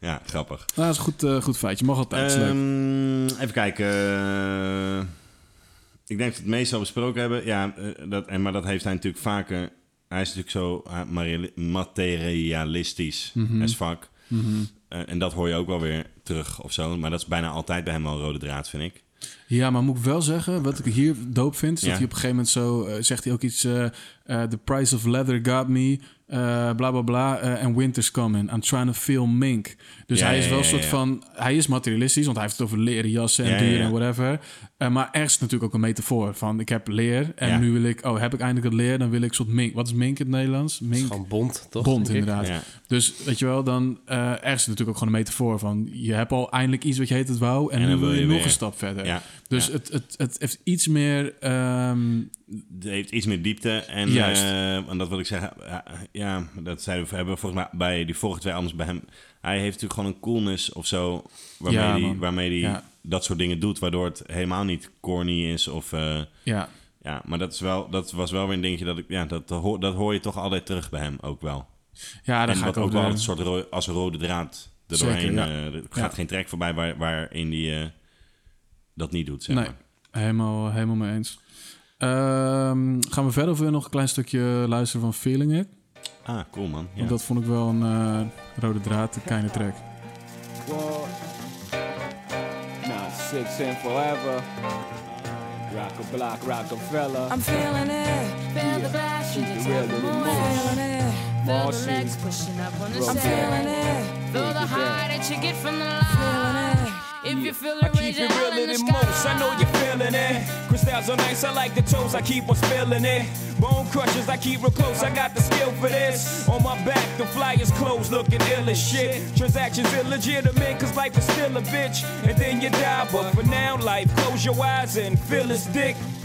Speaker 1: Ja, grappig.
Speaker 2: Nou, dat is een goed, eh, goed feitje. Mag altijd.
Speaker 1: Ehm, even kijken. eh, ik denk dat we het meest al besproken hebben. Ja, eh, dat, en, maar dat heeft hij natuurlijk vaker... Hij is natuurlijk zo eh, materialistisch
Speaker 2: Mhm.
Speaker 1: as fuck.
Speaker 2: Mhm.
Speaker 1: Eh, en dat hoor je ook wel weer terug of zo. Maar dat is bijna altijd bij hem wel een rode draad, vind ik.
Speaker 2: Ja, maar moet ik wel zeggen, wat ik hier doop vind, is
Speaker 1: Ja.
Speaker 2: dat hij op een gegeven moment zo eh, zegt hij ook iets. eh, eh, The price of leather got me. bla bla bla. and winter's coming. I'm trying to feel mink. Dus
Speaker 1: Ja,
Speaker 2: hij is wel een soort van. Hij is materialistisch, want hij heeft het over leren jassen en
Speaker 1: ja.
Speaker 2: en whatever. Eh, maar ergens is natuurlijk ook een metafoor van: ik heb leer en nu wil ik. Oh, heb ik eindelijk het leer? Dan wil ik een soort mink. Wat is mink in het Nederlands? Mink.
Speaker 5: gewoon bond, toch?
Speaker 2: Bond, inderdaad. Dus weet je wel, dan ergens is natuurlijk ook gewoon een metafoor van je hebt al eindelijk iets wat je heet het wou en,
Speaker 1: En
Speaker 2: nu
Speaker 1: dan
Speaker 2: wil je
Speaker 1: je
Speaker 2: nog
Speaker 1: weer.
Speaker 2: een stap verder. Dus. Het, het, het heeft iets meer. ehm,
Speaker 1: Het heeft iets meer diepte. En,
Speaker 2: Juist.
Speaker 1: eh, en dat wil ik zeggen. ja, Ja, dat zeiden we, we hebben volgens mij bij die vorige twee albums bij hem. Hij heeft natuurlijk gewoon een coolness of zo. Waarmee
Speaker 2: Ja,
Speaker 1: waarmee die
Speaker 2: Ja.
Speaker 1: dat soort dingen doet. Waardoor het helemaal niet corny is. Of, eh,
Speaker 2: ja,
Speaker 1: ja, maar dat, is wel, dat was wel weer een dingetje dat ik. Ja, dat, hoor, dat hoor je toch altijd terug bij hem ook wel.
Speaker 2: ja, daar
Speaker 1: en
Speaker 2: ga
Speaker 1: wat
Speaker 2: ik
Speaker 1: ook
Speaker 2: ook
Speaker 1: wel
Speaker 2: weer-
Speaker 1: een soort ro- als een rode draad er
Speaker 2: Zeker,
Speaker 1: doorheen.
Speaker 2: ja.
Speaker 1: eh, er gaat geen track voorbij waar, waarin die eh, dat niet doet. Zeg
Speaker 2: Nee,
Speaker 1: maar.
Speaker 2: helemaal, helemaal mee eens. Ehm, gaan we verder of je nog een klein stukje luisteren van Feeling It?
Speaker 1: Ah, cool man. Ja.
Speaker 2: Want dat vond ik wel een eh, rode draad, een kleine track.
Speaker 6: What? Nah, six and forever. Rock a block, Rockefeller.
Speaker 7: I'm feeling it. Feel the is
Speaker 6: real,
Speaker 7: on the
Speaker 6: more.
Speaker 7: Feeling it. Feel the legs pushing up on the
Speaker 6: Roll
Speaker 7: I'm feeling it.
Speaker 8: Feel the high that you get from the
Speaker 7: Feeling
Speaker 8: line. If you feel
Speaker 4: I keep it realer than most. I know you're feeling it. Crystals are nice. I like the toes. I keep on spilling it. Bone crushers. I keep real close. I got the skill for this. On my back, the flyers closed, looking ill as shit. Transactions illegitimate, cause life is still a bitch. And then you die, but for now, life, close your eyes and feel his dick.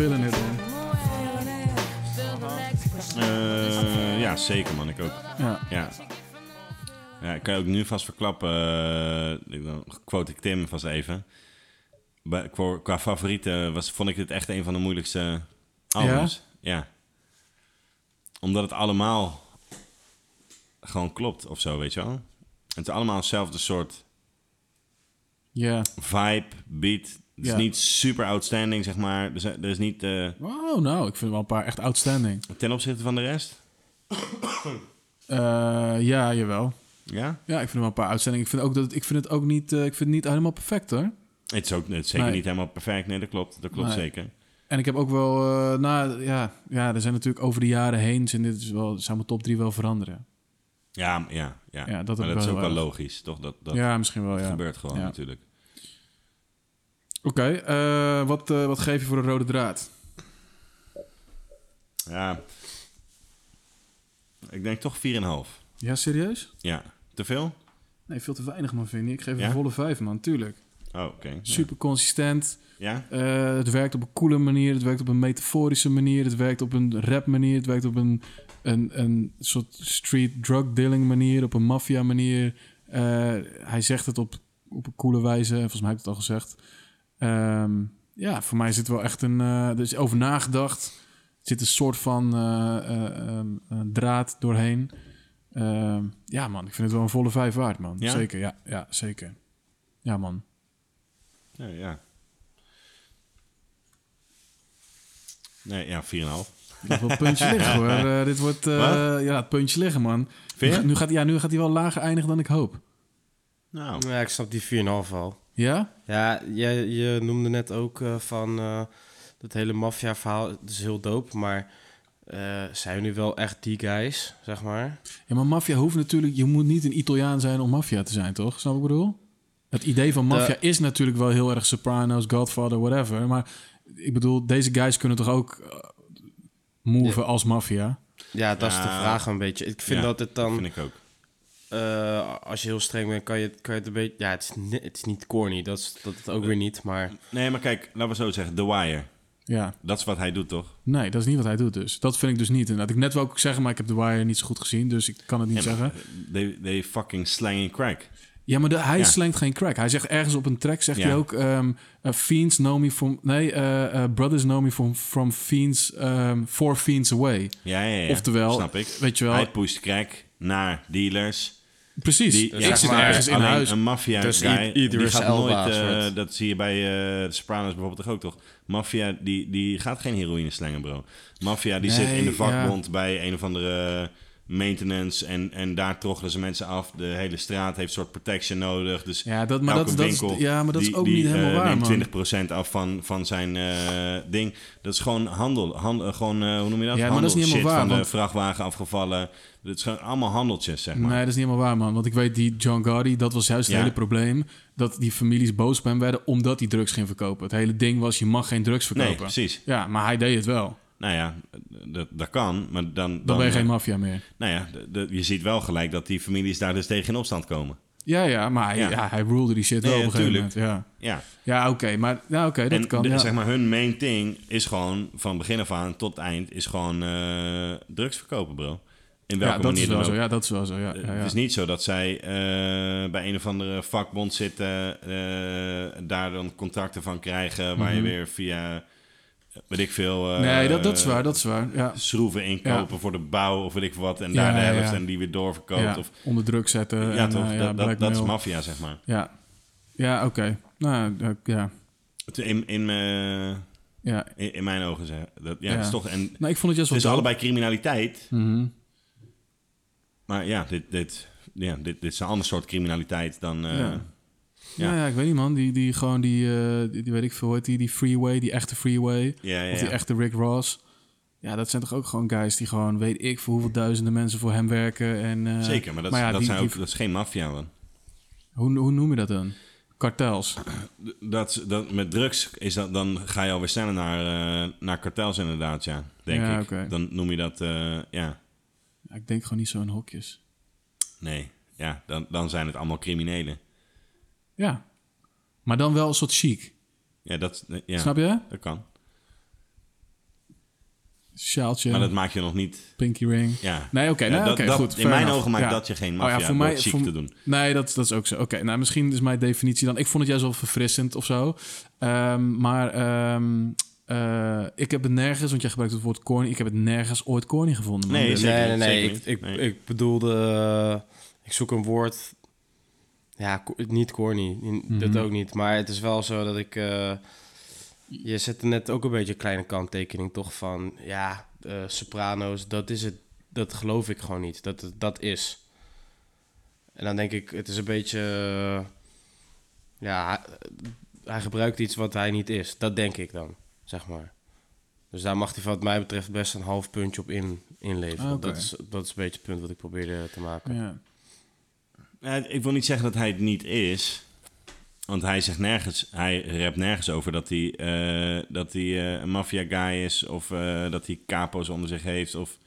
Speaker 7: Feeling it.
Speaker 2: Man.
Speaker 1: Eh, ja, zeker man. Ik ook.
Speaker 2: Ja,
Speaker 1: Ja. Ja, ik kan je ook nu vast verklappen. eh, dan quote ik Tim vast even. Bij- Qua, qua favorieten was, vond ik dit echt een van de moeilijkste albums. Ja? Omdat het allemaal gewoon klopt of zo, weet je wel. Het is allemaal hetzelfde soort
Speaker 2: ja.
Speaker 1: vibe, beat. Het is
Speaker 2: Ja.
Speaker 1: niet super outstanding, zeg maar. Er is, er is niet eh,
Speaker 2: Oh, nou, ik vind wel een paar echt outstanding.
Speaker 1: ten opzichte van de rest.
Speaker 2: Eh, ja, jawel.
Speaker 1: Ja?
Speaker 2: Ja, ik vind wel een paar outstanding. Ik vind, ook dat ik vind het ook niet, eh, ik vind het niet helemaal perfect, hoor.
Speaker 1: Het is ook het is zeker
Speaker 2: Nee.
Speaker 1: niet helemaal perfect. Nee, dat klopt. Dat klopt
Speaker 2: Nee.
Speaker 1: zeker.
Speaker 2: En ik heb ook wel, eh, nou ja, ja, er zijn natuurlijk over de jaren heen, dit is wel, zou mijn top 3 wel veranderen.
Speaker 1: Ja, ja, ja.
Speaker 2: Ja, dat
Speaker 1: maar dat is ook wel logisch, toch? Dat, dat
Speaker 2: ja, misschien wel, ja.
Speaker 1: gebeurt gewoon
Speaker 2: Ja.
Speaker 1: natuurlijk.
Speaker 2: Oké, eh, wat, eh, wat geef je voor de rode draad?
Speaker 1: Ja. Ik denk toch 4,5.
Speaker 2: Ja, serieus?
Speaker 1: Ja. Te veel?
Speaker 2: Nee, veel te weinig, man, vind ik. Ik geef
Speaker 1: Ja?
Speaker 2: een volle 5, man, tuurlijk.
Speaker 1: Oh, oké.
Speaker 2: Super consistent.
Speaker 1: Ja?
Speaker 2: Eh, het werkt op een coole manier, het werkt op een metaforische manier, het werkt op een rap manier, het werkt op een, een, een soort street drug dealing manier, op een maffia manier. Hij zegt het op, op een coole wijze, en volgens mij heb ik het al gezegd. Ehm, ja, voor mij zit wel echt een, eh, er is over nagedacht. Er zit een soort van eh, eh, ehm, eh, draad doorheen. Ehm, ja, man, ik vind het wel een volle vijf waard, man.
Speaker 1: Ja?
Speaker 2: Zeker, ja, ja, zeker. Ja, man.
Speaker 1: Ja, ja. Nee, ja, 4,5.
Speaker 2: Nog wel een puntje liggen hoor. Dit wordt eh, ja, het puntje liggen, man.
Speaker 1: Vind je?
Speaker 2: Nu, nu gaat, ja, nu gaat hij wel lager eindigen dan ik hoop.
Speaker 1: Nou,
Speaker 5: Ja, ik snap die 4,5 al.
Speaker 2: Ja?
Speaker 5: Ja, jij, je noemde net ook eh, van eh dat hele maffia-verhaal. Het is heel dope, maar eh, zijn nu wel echt die guys, zeg maar?
Speaker 2: Ja, maar maffia hoeft natuurlijk... Je moet niet een Italiaan zijn om maffia te zijn, toch? Snap wat ik bedoel? Het idee van maffia is natuurlijk wel heel erg Sopranos, Godfather, whatever. Maar ik bedoel, deze guys kunnen toch ook moven als maffia?
Speaker 5: Ja, dat is de
Speaker 1: Ja.
Speaker 5: vraag een beetje. Ik vind
Speaker 1: ja,
Speaker 5: dat het dan...
Speaker 1: vind ik ook.
Speaker 5: Eh, als je heel streng bent, kan je, het- kan je het een beetje... Ja, het is, het is niet corny, dat is dat het ook weer niet, maar...
Speaker 1: Nee, maar kijk, laten we zo zeggen. The Wire.
Speaker 2: Ja.
Speaker 1: Dat is wat hij doet, toch?
Speaker 2: Nee, dat is niet wat hij doet dus. Dat vind ik dus niet. Inderdaad. Ik net wou ook zeggen, maar ik heb The Wire niet zo goed gezien. Dus ik kan het niet
Speaker 1: Ja,
Speaker 2: zeggen.
Speaker 1: They, they fucking slanging crack.
Speaker 2: Ja, maar de, hij
Speaker 1: Ja.
Speaker 2: slengt geen crack. Hij zegt ergens op een track, zegt
Speaker 1: Ja.
Speaker 2: hij ook... ehm, eh, fiends know me from... Nee, eh, brothers know me from, from fiends... ehm four fiends away.
Speaker 1: Ja, ja, ja.
Speaker 2: Oftewel,
Speaker 1: Snap ik.
Speaker 2: weet je wel...
Speaker 1: Hij pusht crack naar dealers.
Speaker 2: Precies.
Speaker 1: Die,
Speaker 2: ik
Speaker 1: ja,
Speaker 2: zit
Speaker 5: maar
Speaker 2: ergens in
Speaker 1: alleen
Speaker 2: huis.
Speaker 1: Een maffia
Speaker 5: Dus
Speaker 1: guy, die gaat
Speaker 5: Elba
Speaker 1: nooit... eh, dat zie je bij eh, de Sopranos bijvoorbeeld toch ook, toch? Maffia, die, die gaat geen heroïne slengen, bro. Maffia, die
Speaker 2: Nee,
Speaker 1: zit in de
Speaker 2: ja.
Speaker 1: vakbond bij een of andere maintenance... En, en daar troggelen ze mensen af. De hele straat heeft een soort protection nodig. Dus
Speaker 2: Ja, dat, maar
Speaker 1: elke
Speaker 2: dat, dat, is,
Speaker 1: winkel
Speaker 2: ja, maar dat is
Speaker 1: die-
Speaker 2: ook
Speaker 1: die,
Speaker 2: niet helemaal
Speaker 1: eh,
Speaker 2: waar, man.
Speaker 1: neemt 20% af van, van zijn eh, ding. Dat is gewoon handel. handel gewoon, eh, hoe noem je dat?
Speaker 2: Ja, maar dat is niet helemaal
Speaker 1: shit
Speaker 2: waar,
Speaker 1: van de
Speaker 2: want-
Speaker 1: vrachtwagen afgevallen. Het is gewoon allemaal handeltjes, zeg maar.
Speaker 2: Nee, dat is niet helemaal waar, man. Want ik weet, die John Gotti, dat was juist het
Speaker 1: Ja.
Speaker 2: hele probleem. Dat die families boos op hem werden omdat hij drugs ging verkopen. Het hele ding was, je mag geen drugs
Speaker 1: nee,
Speaker 2: verkopen.
Speaker 1: precies.
Speaker 2: ja, maar hij deed het wel.
Speaker 1: Nou ja, dat, dat kan, maar dan... Dan,
Speaker 2: Dan ben je geen maffia meer.
Speaker 1: Nou ja, je ziet wel gelijk dat die families daar dus tegen in opstand komen.
Speaker 2: Ja, ja, maar hij,
Speaker 1: Ja.
Speaker 2: ja. hij rulede die shit
Speaker 1: Nee,
Speaker 2: wel op een gegeven moment. Ja,
Speaker 1: Ja,
Speaker 2: ja oké. maar ja, oké, dat kan.
Speaker 1: de-
Speaker 2: ja.
Speaker 1: zeg maar, hun main thing is gewoon van begin af aan tot eind is gewoon eh, drugs verkopen, bro. In welke
Speaker 2: ja, dat
Speaker 1: manier
Speaker 2: is wel
Speaker 1: dan
Speaker 2: zo. Ja, dat is wel zo. Ja,
Speaker 1: Eh,
Speaker 2: ja, ja.
Speaker 1: Het is niet zo dat zij eh, bij een of andere vakbond zitten, daar dan contracten van krijgen, waar je weer via, weet ik veel, eh,
Speaker 2: Mhm. nee, dat, dat is waar. Dat is waar. Ja.
Speaker 1: schroeven inkopen voor de bouw of weet ik wat, en daar de helft
Speaker 2: ja.
Speaker 1: en die weer doorverkoopt. Of,
Speaker 2: Onder druk zetten.
Speaker 1: ja,
Speaker 2: en,
Speaker 1: toch?
Speaker 2: eh, ja,
Speaker 1: dat, dat, dat is maffia, zeg maar.
Speaker 2: Ja, ja oké. Nou, eh, ja.
Speaker 1: In, in, mijn-
Speaker 2: ja.
Speaker 1: in, in mijn ogen, zeg. Dat, ja. Het is toch... En,
Speaker 2: Nou, ik vond het juist
Speaker 1: het
Speaker 2: wel
Speaker 1: is
Speaker 2: dope.
Speaker 1: allebei criminaliteit,
Speaker 2: Mhm.
Speaker 1: maar ja, dit, dit, ja dit, dit is een ander soort criminaliteit dan... eh,
Speaker 2: Ja.
Speaker 1: Ja.
Speaker 2: Ik weet niet man. Die, die gewoon die, eh, die, die weet ik veel, hoe heet die, die freeway, die echte freeway.
Speaker 1: ja, ja,
Speaker 2: Of die echte Rick Ross. Ja, dat zijn toch ook gewoon guys die gewoon, weet ik voor hoeveel duizenden mensen voor hem werken. En, eh,
Speaker 1: Zeker, maar dat,
Speaker 2: ja,
Speaker 1: dat,
Speaker 2: die-
Speaker 1: zijn ook, dat is geen maffia, man.
Speaker 2: hoe, hoe noem je dat dan? Kartels.
Speaker 1: Dat, dat, met drugs is dat, dan ga je alweer sneller naar, eh, naar kartels inderdaad, ja. Denk
Speaker 2: Ja,
Speaker 1: ik. Dan noem je dat, ja,
Speaker 2: Ja, ik denk gewoon niet zo in hokjes.
Speaker 1: nee. Ja, dan, dan zijn het allemaal criminelen.
Speaker 2: Ja. Maar dan wel een soort chic.
Speaker 1: Ja, dat, ja,
Speaker 2: Snap je?
Speaker 1: dat kan.
Speaker 2: Sjaaltje,
Speaker 1: Maar dat maakt je nog niet...
Speaker 2: pinky ring.
Speaker 1: Ja.
Speaker 2: Nee, oké,
Speaker 1: Ja,
Speaker 2: nee, oké,
Speaker 1: dat-
Speaker 2: goed.
Speaker 1: In mijn
Speaker 2: enough.
Speaker 1: ogen maakt
Speaker 2: Ja.
Speaker 1: dat je geen
Speaker 2: Oh
Speaker 1: maffia
Speaker 2: ja, voor mij,
Speaker 1: chic
Speaker 2: voor-
Speaker 1: te doen.
Speaker 2: Nee, dat, dat is ook zo. Oké, nou misschien is mijn definitie dan... Ik vond het juist wel verfrissend of zo. Ehm, maar ehm, eh, ik heb het nergens... Want jij gebruikt het woord corny. Ik heb het nergens ooit corny gevonden. man.
Speaker 1: Nee,
Speaker 2: Dus-
Speaker 5: nee, nee, nee.
Speaker 1: zeker
Speaker 5: Ik, ik,
Speaker 1: Nee.
Speaker 5: ik bedoelde... eh, ik zoek een woord... Ja, niet corny. in-
Speaker 2: Mhm.
Speaker 5: Dat ook niet. Maar het is wel zo dat ik... eh, je zette net ook een beetje een kleine kanttekening, toch? Van, ja, eh, Sopranos, dat is het. Dat geloof ik gewoon niet. Dat het dat is. En dan denk ik, het is een beetje... eh, ja, hij, gebruikt iets wat hij niet is. Dat denk ik dan, zeg maar. Dus daar mag hij wat mij betreft best een half puntje op in, inleveren.
Speaker 2: Ah,
Speaker 5: dat, is, dat is een beetje het punt wat ik probeerde te maken.
Speaker 2: Ja.
Speaker 1: Ja, ik wil niet zeggen dat hij het niet is. Want hij zegt nergens, hij rapt nergens over dat hij, eh, dat hij eh, een maffia guy is. Of eh, dat hij capo's onder zich heeft. Of,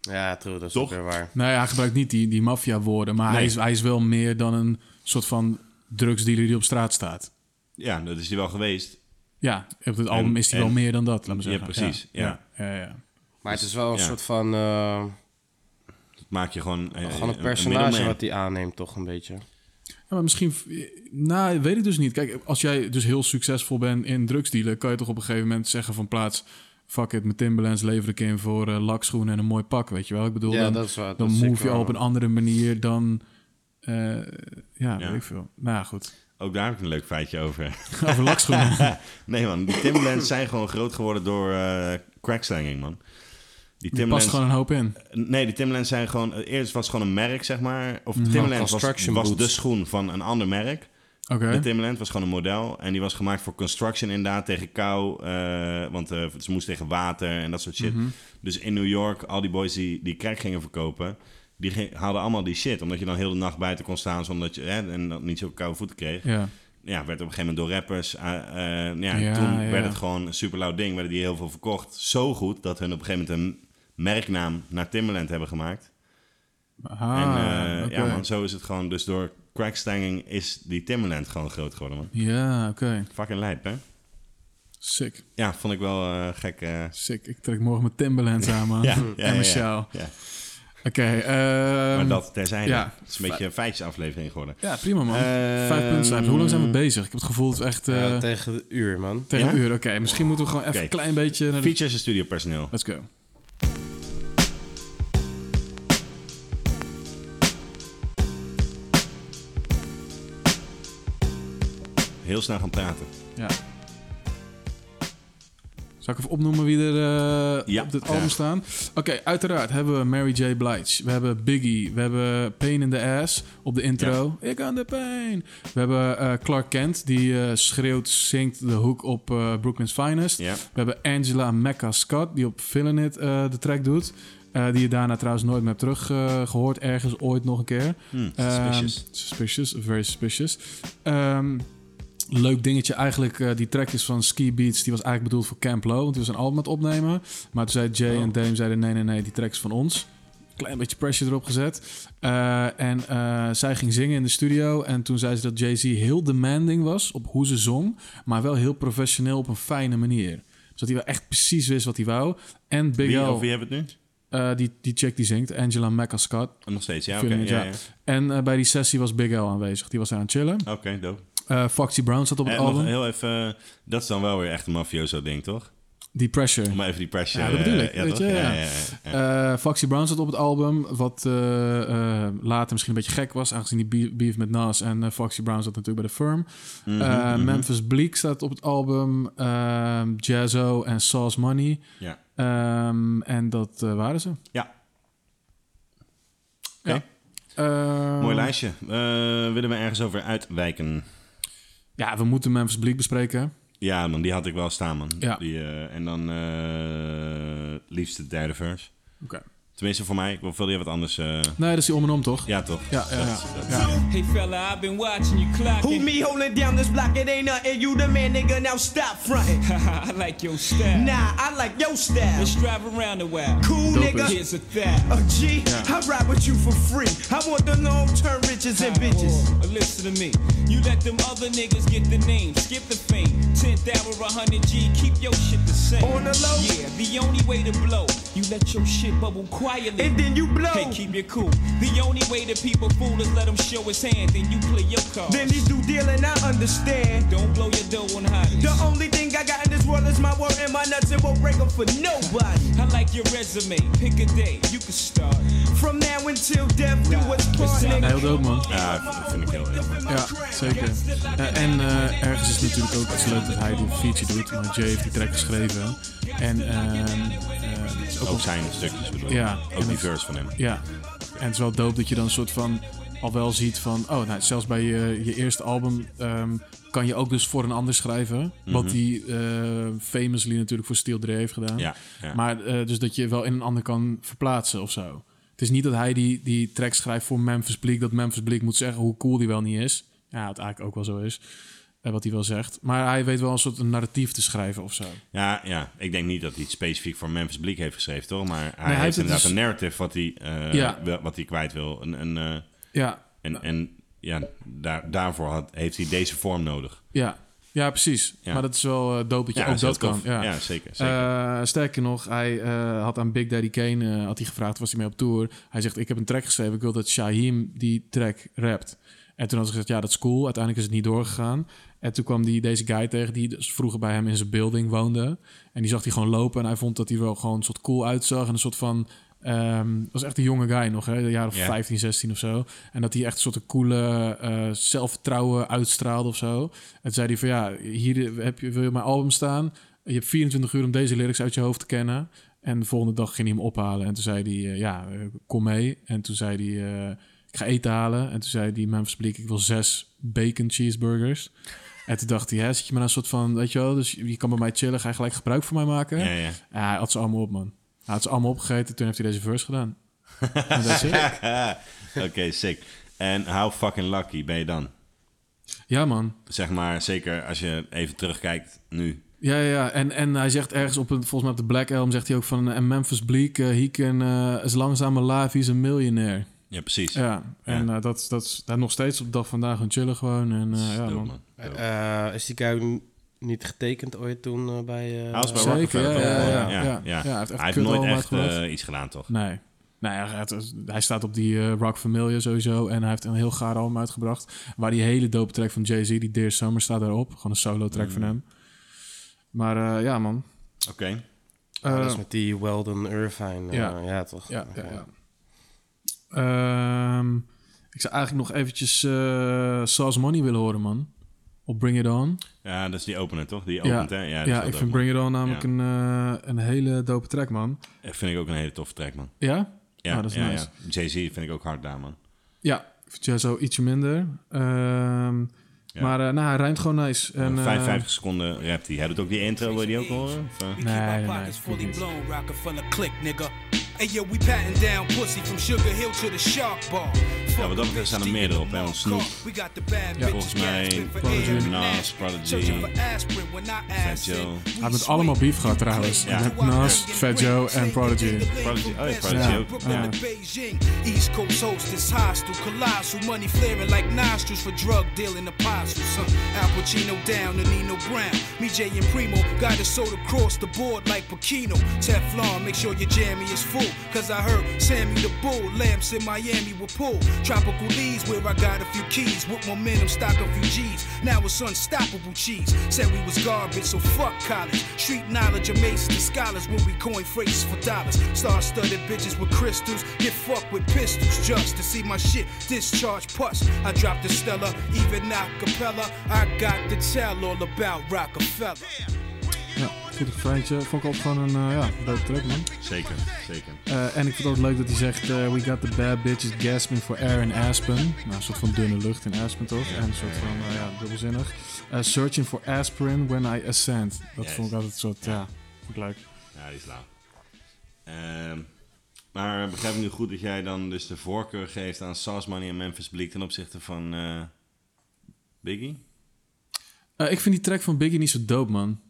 Speaker 5: Ja, true, dat is
Speaker 1: Toch?
Speaker 5: ook weer waar.
Speaker 2: Nou ja, hij gebruikt niet die, die maffia-woorden. Maar hij,
Speaker 1: Nee.
Speaker 2: is, hij is wel meer dan een soort van drugsdealer die op straat staat.
Speaker 1: ja, dat is hij wel geweest.
Speaker 2: Ja, op het album is hij
Speaker 1: en-
Speaker 2: wel meer dan dat, laat me
Speaker 1: Ja,
Speaker 2: zeggen.
Speaker 1: precies, ja.
Speaker 2: Ja, ja, ja.
Speaker 5: Maar het is wel een
Speaker 1: ja.
Speaker 5: soort van...
Speaker 1: maak je gewoon... eh,
Speaker 5: gewoon een
Speaker 1: een
Speaker 5: personage wat hij aanneemt, toch een beetje.
Speaker 2: Ja, maar misschien... Nou, weet ik dus niet. Kijk, als jij dus heel succesvol bent in drugsdealen... kan je toch op een gegeven moment zeggen van plaats... Fuck it, mijn Timberlands lever ik in voor eh, lakschoenen en een mooi pak, weet je wel? Ik bedoel,
Speaker 5: Ja,
Speaker 2: dan,
Speaker 5: dat is waar.
Speaker 2: dan
Speaker 5: dat
Speaker 2: move je al op een andere manier dan... eh, ja,
Speaker 1: Ja.
Speaker 2: weet ik veel. Nou ja, goed.
Speaker 1: Ook daar heb ik een leuk feitje over.
Speaker 2: Over lakschoenen.
Speaker 1: nee man, die Timberlands zijn gewoon groot geworden door eh crackslanging man. Die
Speaker 2: Er past gewoon een hoop in.
Speaker 1: Nee, die Timberlands zijn gewoon... Eerst was het gewoon een merk, zeg maar. Of. Timberlands was,
Speaker 5: Construction
Speaker 1: was de schoen van een ander merk.
Speaker 2: Oké.
Speaker 1: De Timberland was gewoon een model. En die was gemaakt voor construction inderdaad, tegen kou. eh, want eh, ze moest tegen water en dat soort shit.
Speaker 2: Mhm.
Speaker 1: Dus in New York, al die boys die, die crack gingen verkopen... die ging- haalden allemaal die shit. Omdat je dan heel de nacht buiten kon staan... zonder dat je hè, en dan niet zo koude voeten kreeg.
Speaker 2: Ja.
Speaker 1: Ja, werd op een gegeven moment door rappers... eh, eh, ja,
Speaker 2: Ja,
Speaker 1: toen
Speaker 2: ja.
Speaker 1: werd het gewoon een super loud ding. Werden die heel veel verkocht. Zo goed dat hun op een gegeven moment een merknaam naar Timberland hebben gemaakt.
Speaker 2: Aha,
Speaker 1: en eh, ja man, zo is het gewoon. Dus door crackstanging is die Timberland gewoon groot geworden man.
Speaker 2: Ja, oké.
Speaker 1: Fucking lijp, hè?
Speaker 2: Sick.
Speaker 1: Ja, vond ik wel eh, gek. eh.
Speaker 2: Sick. Ik trek morgen mijn Timberlands aan, man.
Speaker 1: ja, ja,
Speaker 2: en mijn
Speaker 1: ja.
Speaker 2: Oké, ehm,
Speaker 1: maar dat terzijde.
Speaker 2: ja.
Speaker 1: Het is een beetje een feitjesaflevering geworden.
Speaker 2: Ja, prima man.
Speaker 1: Ehm,
Speaker 2: Vijf punten. Hoe lang zijn we bezig? Ik heb het gevoel dat we echt... eh,
Speaker 5: Ja, tegen de uur, man.
Speaker 2: tegen
Speaker 1: Ja?
Speaker 2: een uur. Oké, misschien moeten we gewoon even een klein beetje... Naar de...
Speaker 1: Features en studiopersoneel.
Speaker 2: Let's go.
Speaker 1: Heel snel gaan praten.
Speaker 2: Ja. Zal ik even opnoemen wie er eh,
Speaker 1: Ja,
Speaker 2: op dit
Speaker 1: graag.
Speaker 2: album staan? Oké, uiteraard hebben we Mary J. Blige. We hebben Biggie. We hebben Pain in the Ass op de intro. Ik aan de pijn. We hebben eh, Clark Kent, die eh, schreeuwt, zingt de hoek op Brooklyn's Finest.
Speaker 1: Ja.
Speaker 2: We hebben Angela Mecca Scott, die op Feelin' It de track doet. Die je daarna trouwens nooit meer hebt teruggehoord, gehoord ergens ooit nog een keer.
Speaker 1: Hmm,
Speaker 2: Ehm,
Speaker 1: suspicious.
Speaker 2: suspicious, very suspicious. Ehm, leuk dingetje eigenlijk, eh, die track is van Ski Beats. Die was eigenlijk bedoeld voor Camp Low, want die was een album aan het opnemen. Maar toen zei Jay
Speaker 1: Oh.
Speaker 2: en Dame zeiden nee, nee, nee, die track is van ons. Klein beetje pressure erop gezet. Eh, en eh, zij ging zingen in de studio. En toen zei ze dat Jay-Z heel demanding was op hoe ze zong. Maar wel heel professioneel op een fijne manier. Dus dat hij wel echt precies wist wat hij wou. En Big
Speaker 1: Wie,
Speaker 2: L,
Speaker 1: wie hebben we het nu?
Speaker 2: die, die chick die zingt, Angela Mecca Scott.
Speaker 1: Oh, nog steeds, ja, oké. Ja.
Speaker 2: En bij die sessie was Big L aanwezig. Die was daar aan het chillen.
Speaker 1: Oké, dope.
Speaker 2: Eh, Foxy Brown zat op het
Speaker 1: En nog
Speaker 2: album.
Speaker 1: heel even, eh, dat is dan wel weer echt een mafioso ding, toch?
Speaker 2: Die Pressure.
Speaker 1: Om even die pressure...
Speaker 2: Ja, dat bedoel
Speaker 1: eh,
Speaker 2: ik, weet
Speaker 1: toch?
Speaker 2: je, ja.
Speaker 1: ja, ja.
Speaker 2: Eh, Foxy Brown zat op het album, wat eh, eh, later misschien een beetje gek was, aangezien die beef, met Nas en eh, Foxy Brown zat natuurlijk bij de Firm.
Speaker 1: Mhm,
Speaker 2: Eh,
Speaker 1: mhm.
Speaker 2: Memphis Bleak staat op het album, ehm, Jazzo en Sauce Money.
Speaker 1: Ja.
Speaker 2: Ehm, en dat eh, waren ze.
Speaker 1: Ja.
Speaker 2: Ja. Ehm,
Speaker 1: Mooi lijstje. Eh, willen we ergens over uitwijken?
Speaker 2: Ja, we moeten Memphis Bleak bespreken.
Speaker 1: Ja, man, die had ik wel staan, man.
Speaker 2: Ja.
Speaker 1: Die, eh, en dan eh liefst de derde verse.
Speaker 2: Oké.
Speaker 1: Tenminste, voor mij. Ik wil veel wat anders. eh,
Speaker 2: Nee, dat is die om en om, toch?
Speaker 1: ja, toch?
Speaker 2: Ja, ja, ja. Ja.
Speaker 4: Hey fella, I've been watching you
Speaker 9: Who
Speaker 4: clocking.
Speaker 9: me holding down this block? It ain't nothing. You the man, nigga. Now stop fronting.
Speaker 4: I like your style.
Speaker 9: Nah, I like your style.
Speaker 4: Let's drive around a while.
Speaker 9: Cool,
Speaker 2: Dope
Speaker 9: nigga.
Speaker 4: Here's a that.
Speaker 9: A G, I ride with you for free. I want the long-term riches and bitches.
Speaker 4: Oh, listen to me. You let them other niggas get the name, skip the fame. 10,000 or 100 G, keep your shit the same.
Speaker 9: On the low.
Speaker 4: Yeah, the only way to blow, you let your shit bubble quietly.
Speaker 9: And then you blow.
Speaker 4: Hey, keep it cool. The only way that people fool is let him show his hand, then you play your cards.
Speaker 9: Then he do dealing, I understand.
Speaker 4: Don't blow your dough on hotties.
Speaker 9: The only thing I got in this world is my word and my nuts, and won't break them for nobody.
Speaker 4: I like your resume. Pick a day, you can start.
Speaker 9: From now until death, do what's part,
Speaker 2: Ja,
Speaker 9: nigga.
Speaker 2: heel dope, man.
Speaker 1: Ja, dat vind ik heel erg.
Speaker 2: Ja, zeker. Eh, en eh, ergens is het natuurlijk ook iets leuk dat hij die feature doet. Want Jay heeft die track geschreven. En het is ook,
Speaker 1: zijn stukjes bedoel.
Speaker 2: Ja,
Speaker 1: Ook
Speaker 2: en
Speaker 1: die
Speaker 2: het-
Speaker 1: verse van hem.
Speaker 2: Ja, en het is wel dope dat je dan een soort van al wel ziet van... Oh, nou, zelfs bij je, je eerste album ehm, kan je ook dus voor een ander schrijven. Wat hij eh, famously natuurlijk voor Steel Dre heeft gedaan.
Speaker 1: Ja, ja.
Speaker 2: Maar eh, dus dat je wel in een ander kan verplaatsen of zo. Het is niet dat hij die, die track schrijft voor Memphis Bleak... dat Memphis Bleak moet zeggen hoe cool die wel niet is. Ja, het eigenlijk ook wel zo is. Eh, wat hij wel zegt. Maar hij weet wel een soort narratief te schrijven of zo.
Speaker 1: Ja, ja, ik denk niet dat hij het specifiek voor Memphis Bleak heeft geschreven, toch? Maar hij,
Speaker 2: hij
Speaker 1: heeft inderdaad
Speaker 2: dus-
Speaker 1: een narrative wat hij, eh,
Speaker 2: Ja.
Speaker 1: wat hij kwijt wil. En, en, eh,
Speaker 2: Ja,
Speaker 1: en, en ja, daar, daarvoor had, heeft hij deze vorm nodig.
Speaker 2: ja. ja precies.
Speaker 1: Ja.
Speaker 2: Maar dat is wel dope dat je
Speaker 1: Ja,
Speaker 2: ook dat kan. Ja.
Speaker 1: Ja, zeker. zeker.
Speaker 2: Sterker nog, hij had aan Big Daddy Kane had hij gevraagd, was hij mee op tour. Hij zegt, ik heb een track geschreven, ik wil dat Shaheem die track rapt. En toen had ze gezegd, ja, dat is cool. Uiteindelijk is het niet doorgegaan. En toen kwam die, deze guy tegen, die dus vroeger bij hem in zijn building woonde. En die zag hij gewoon lopen en hij vond dat hij wel gewoon een soort cool uitzag. En een soort van... ehm was echt een jonge guy nog, hè? Een jaar of
Speaker 1: Ja.
Speaker 2: 15, 16 of zo. En dat hij echt een soort coole eh, zelfvertrouwen uitstraalde of zo. En toen zei hij van, ja, hier heb je, wil je mijn album staan? Je hebt 24 uur om deze lyrics uit je hoofd te kennen. En de volgende dag ging hij hem ophalen. En toen zei hij, eh, ja, eh, kom mee. En toen zei hij, ik ga eten halen. En toen zei die Memphis Bleak, ik wil zes bacon cheeseburgers. En toen dacht hij, hè, zit je maar een soort van, weet je wel, dus je kan bij mij chillen, ga je gelijk gebruik van mij maken?
Speaker 1: ja, ja.
Speaker 2: Ja, hij had ze allemaal op, man. Hij had ze allemaal opgegeten, toen heeft hij deze verse gedaan. En dat.
Speaker 1: Oké, sick. En how fucking lucky ben je dan?
Speaker 2: Ja, man.
Speaker 1: Zeg maar, zeker als je even terugkijkt nu.
Speaker 2: Ja, ja. En, en hij zegt ergens op, een, volgens mij op de Black Album, zegt hij ook van, en Memphis Bleak, eh, he can, uh, as long as I'm alive, he's a millionaire.
Speaker 1: Ja, precies.
Speaker 2: Ja, en eh, dat, dat is daar nog steeds op de dag van vandaag gewoon chillen gewoon. En, eh, ja,
Speaker 1: Dope,
Speaker 2: man.
Speaker 1: man. Dope.
Speaker 5: Eh, is die guy niet getekend ooit toen eh, bij... eh,
Speaker 1: Hij was bij
Speaker 2: Zeker, ja, ja, ja,
Speaker 1: ja,
Speaker 2: ja.
Speaker 1: ja.
Speaker 2: Ja, hij heeft
Speaker 1: Hij nooit echt eh, iets gedaan, toch?
Speaker 2: Nee. Nou ja, het- hij staat op die eh, Rock Familia sowieso. En hij heeft een heel gaar album uitgebracht. Waar die hele dope track van Jay-Z, die Dear Summer, staat daarop. Gewoon een solo track
Speaker 1: Mm.
Speaker 2: van hem. Maar eh, ja, man.
Speaker 1: Oké.
Speaker 2: Eh,
Speaker 5: is met die Weldon Irvine. eh,
Speaker 2: ja.
Speaker 5: ja. toch?
Speaker 2: Ja, ja, ja. Ehm, ik zou eigenlijk nog eventjes eh Sauce Money willen horen, man. Op Bring It On.
Speaker 1: Ja, dat is die opener, toch? Die
Speaker 2: Ja,
Speaker 1: opent, hè? Ja, is
Speaker 2: Ja,
Speaker 1: wel
Speaker 2: ik vind. Bring It On namelijk
Speaker 1: Ja.
Speaker 2: een, eh, een hele dope track, man.
Speaker 1: Dat vind ik ook een hele toffe track, man.
Speaker 2: Ja?
Speaker 1: Ja,
Speaker 2: Ah, dat is
Speaker 1: ja,
Speaker 2: nice.
Speaker 1: ja. Jay-Z vind ik ook hard daar, man.
Speaker 2: Ja, ik vind ietsje minder. Ehm,
Speaker 1: Ja.
Speaker 2: Maar eh, nou, hij rijmt gewoon nice. En, eh,
Speaker 1: 55 seconden rapt hij. Hij doet ook die intro, wil je die ook horen? Of, eh?
Speaker 2: Nee, nee, nee.
Speaker 3: Hey yo, we patting down pussy from Sugar Hill to the Shark Bar.
Speaker 1: Ja, wat dat betreft staan er meerdere op, hè, want Snoop.
Speaker 3: We got the bad
Speaker 2: Ja.
Speaker 1: Volgens mij
Speaker 2: Prodigy.
Speaker 1: Nas. Prodigy, Fat Joe.
Speaker 2: Hij
Speaker 3: We
Speaker 2: heeft allemaal beef gehad trouwens.
Speaker 1: Ja.
Speaker 2: Met Nas, Fat Joe en Prodigy.
Speaker 1: Prodigy, oh ja, Prodigy
Speaker 2: Ja.
Speaker 1: ook.
Speaker 2: Ja.
Speaker 3: to Beijing, East Coast host is hostile, colossal money flaring like nostrils for drug dealing apostles. Son, Al Pacino down to Nino Brown. Me, Jay, and Primo got it sold across the board like Pacino. Teflon, make sure your jammy is full. Cause I heard Sammy the Bull, lamps in Miami will pull. Tropical leads where I got a few keys. With momentum, stock a few G's. Now it's unstoppable cheese. Said we was garbage, so fuck college. Street knowledge amazes the scholars when we coin phrases for dollars. Star studded bitches with crystals. Get fucked with pistols just to see my shit discharge pus. I dropped the Stella, even a I got to tell all about Rockefeller.
Speaker 2: Ja, goed feitje. Vond ik ook gewoon een uh, ja, dope track, man.
Speaker 1: Zeker, zeker.
Speaker 2: Uh, en ik vind het ook leuk dat hij zegt... uh, we got the bad bitches gasping for air in Aspen. Nou, een soort van dunne lucht in Aspen, toch?
Speaker 1: Ja,
Speaker 2: en een soort van, uh, ja, dubbelzinnig. Uh, searching for aspirin when I ascend. Dat
Speaker 1: Yes.
Speaker 2: vond ik altijd een soort, ja, vond ik leuk.
Speaker 1: Ja, die is lauw. Ehm, maar begrijp ik nu goed dat jij dan dus de voorkeur geeft aan Sauce Money en Memphis Bleak ten opzichte van eh, Biggie?
Speaker 2: Uh, ik vind die track van Biggie niet zo dope, man.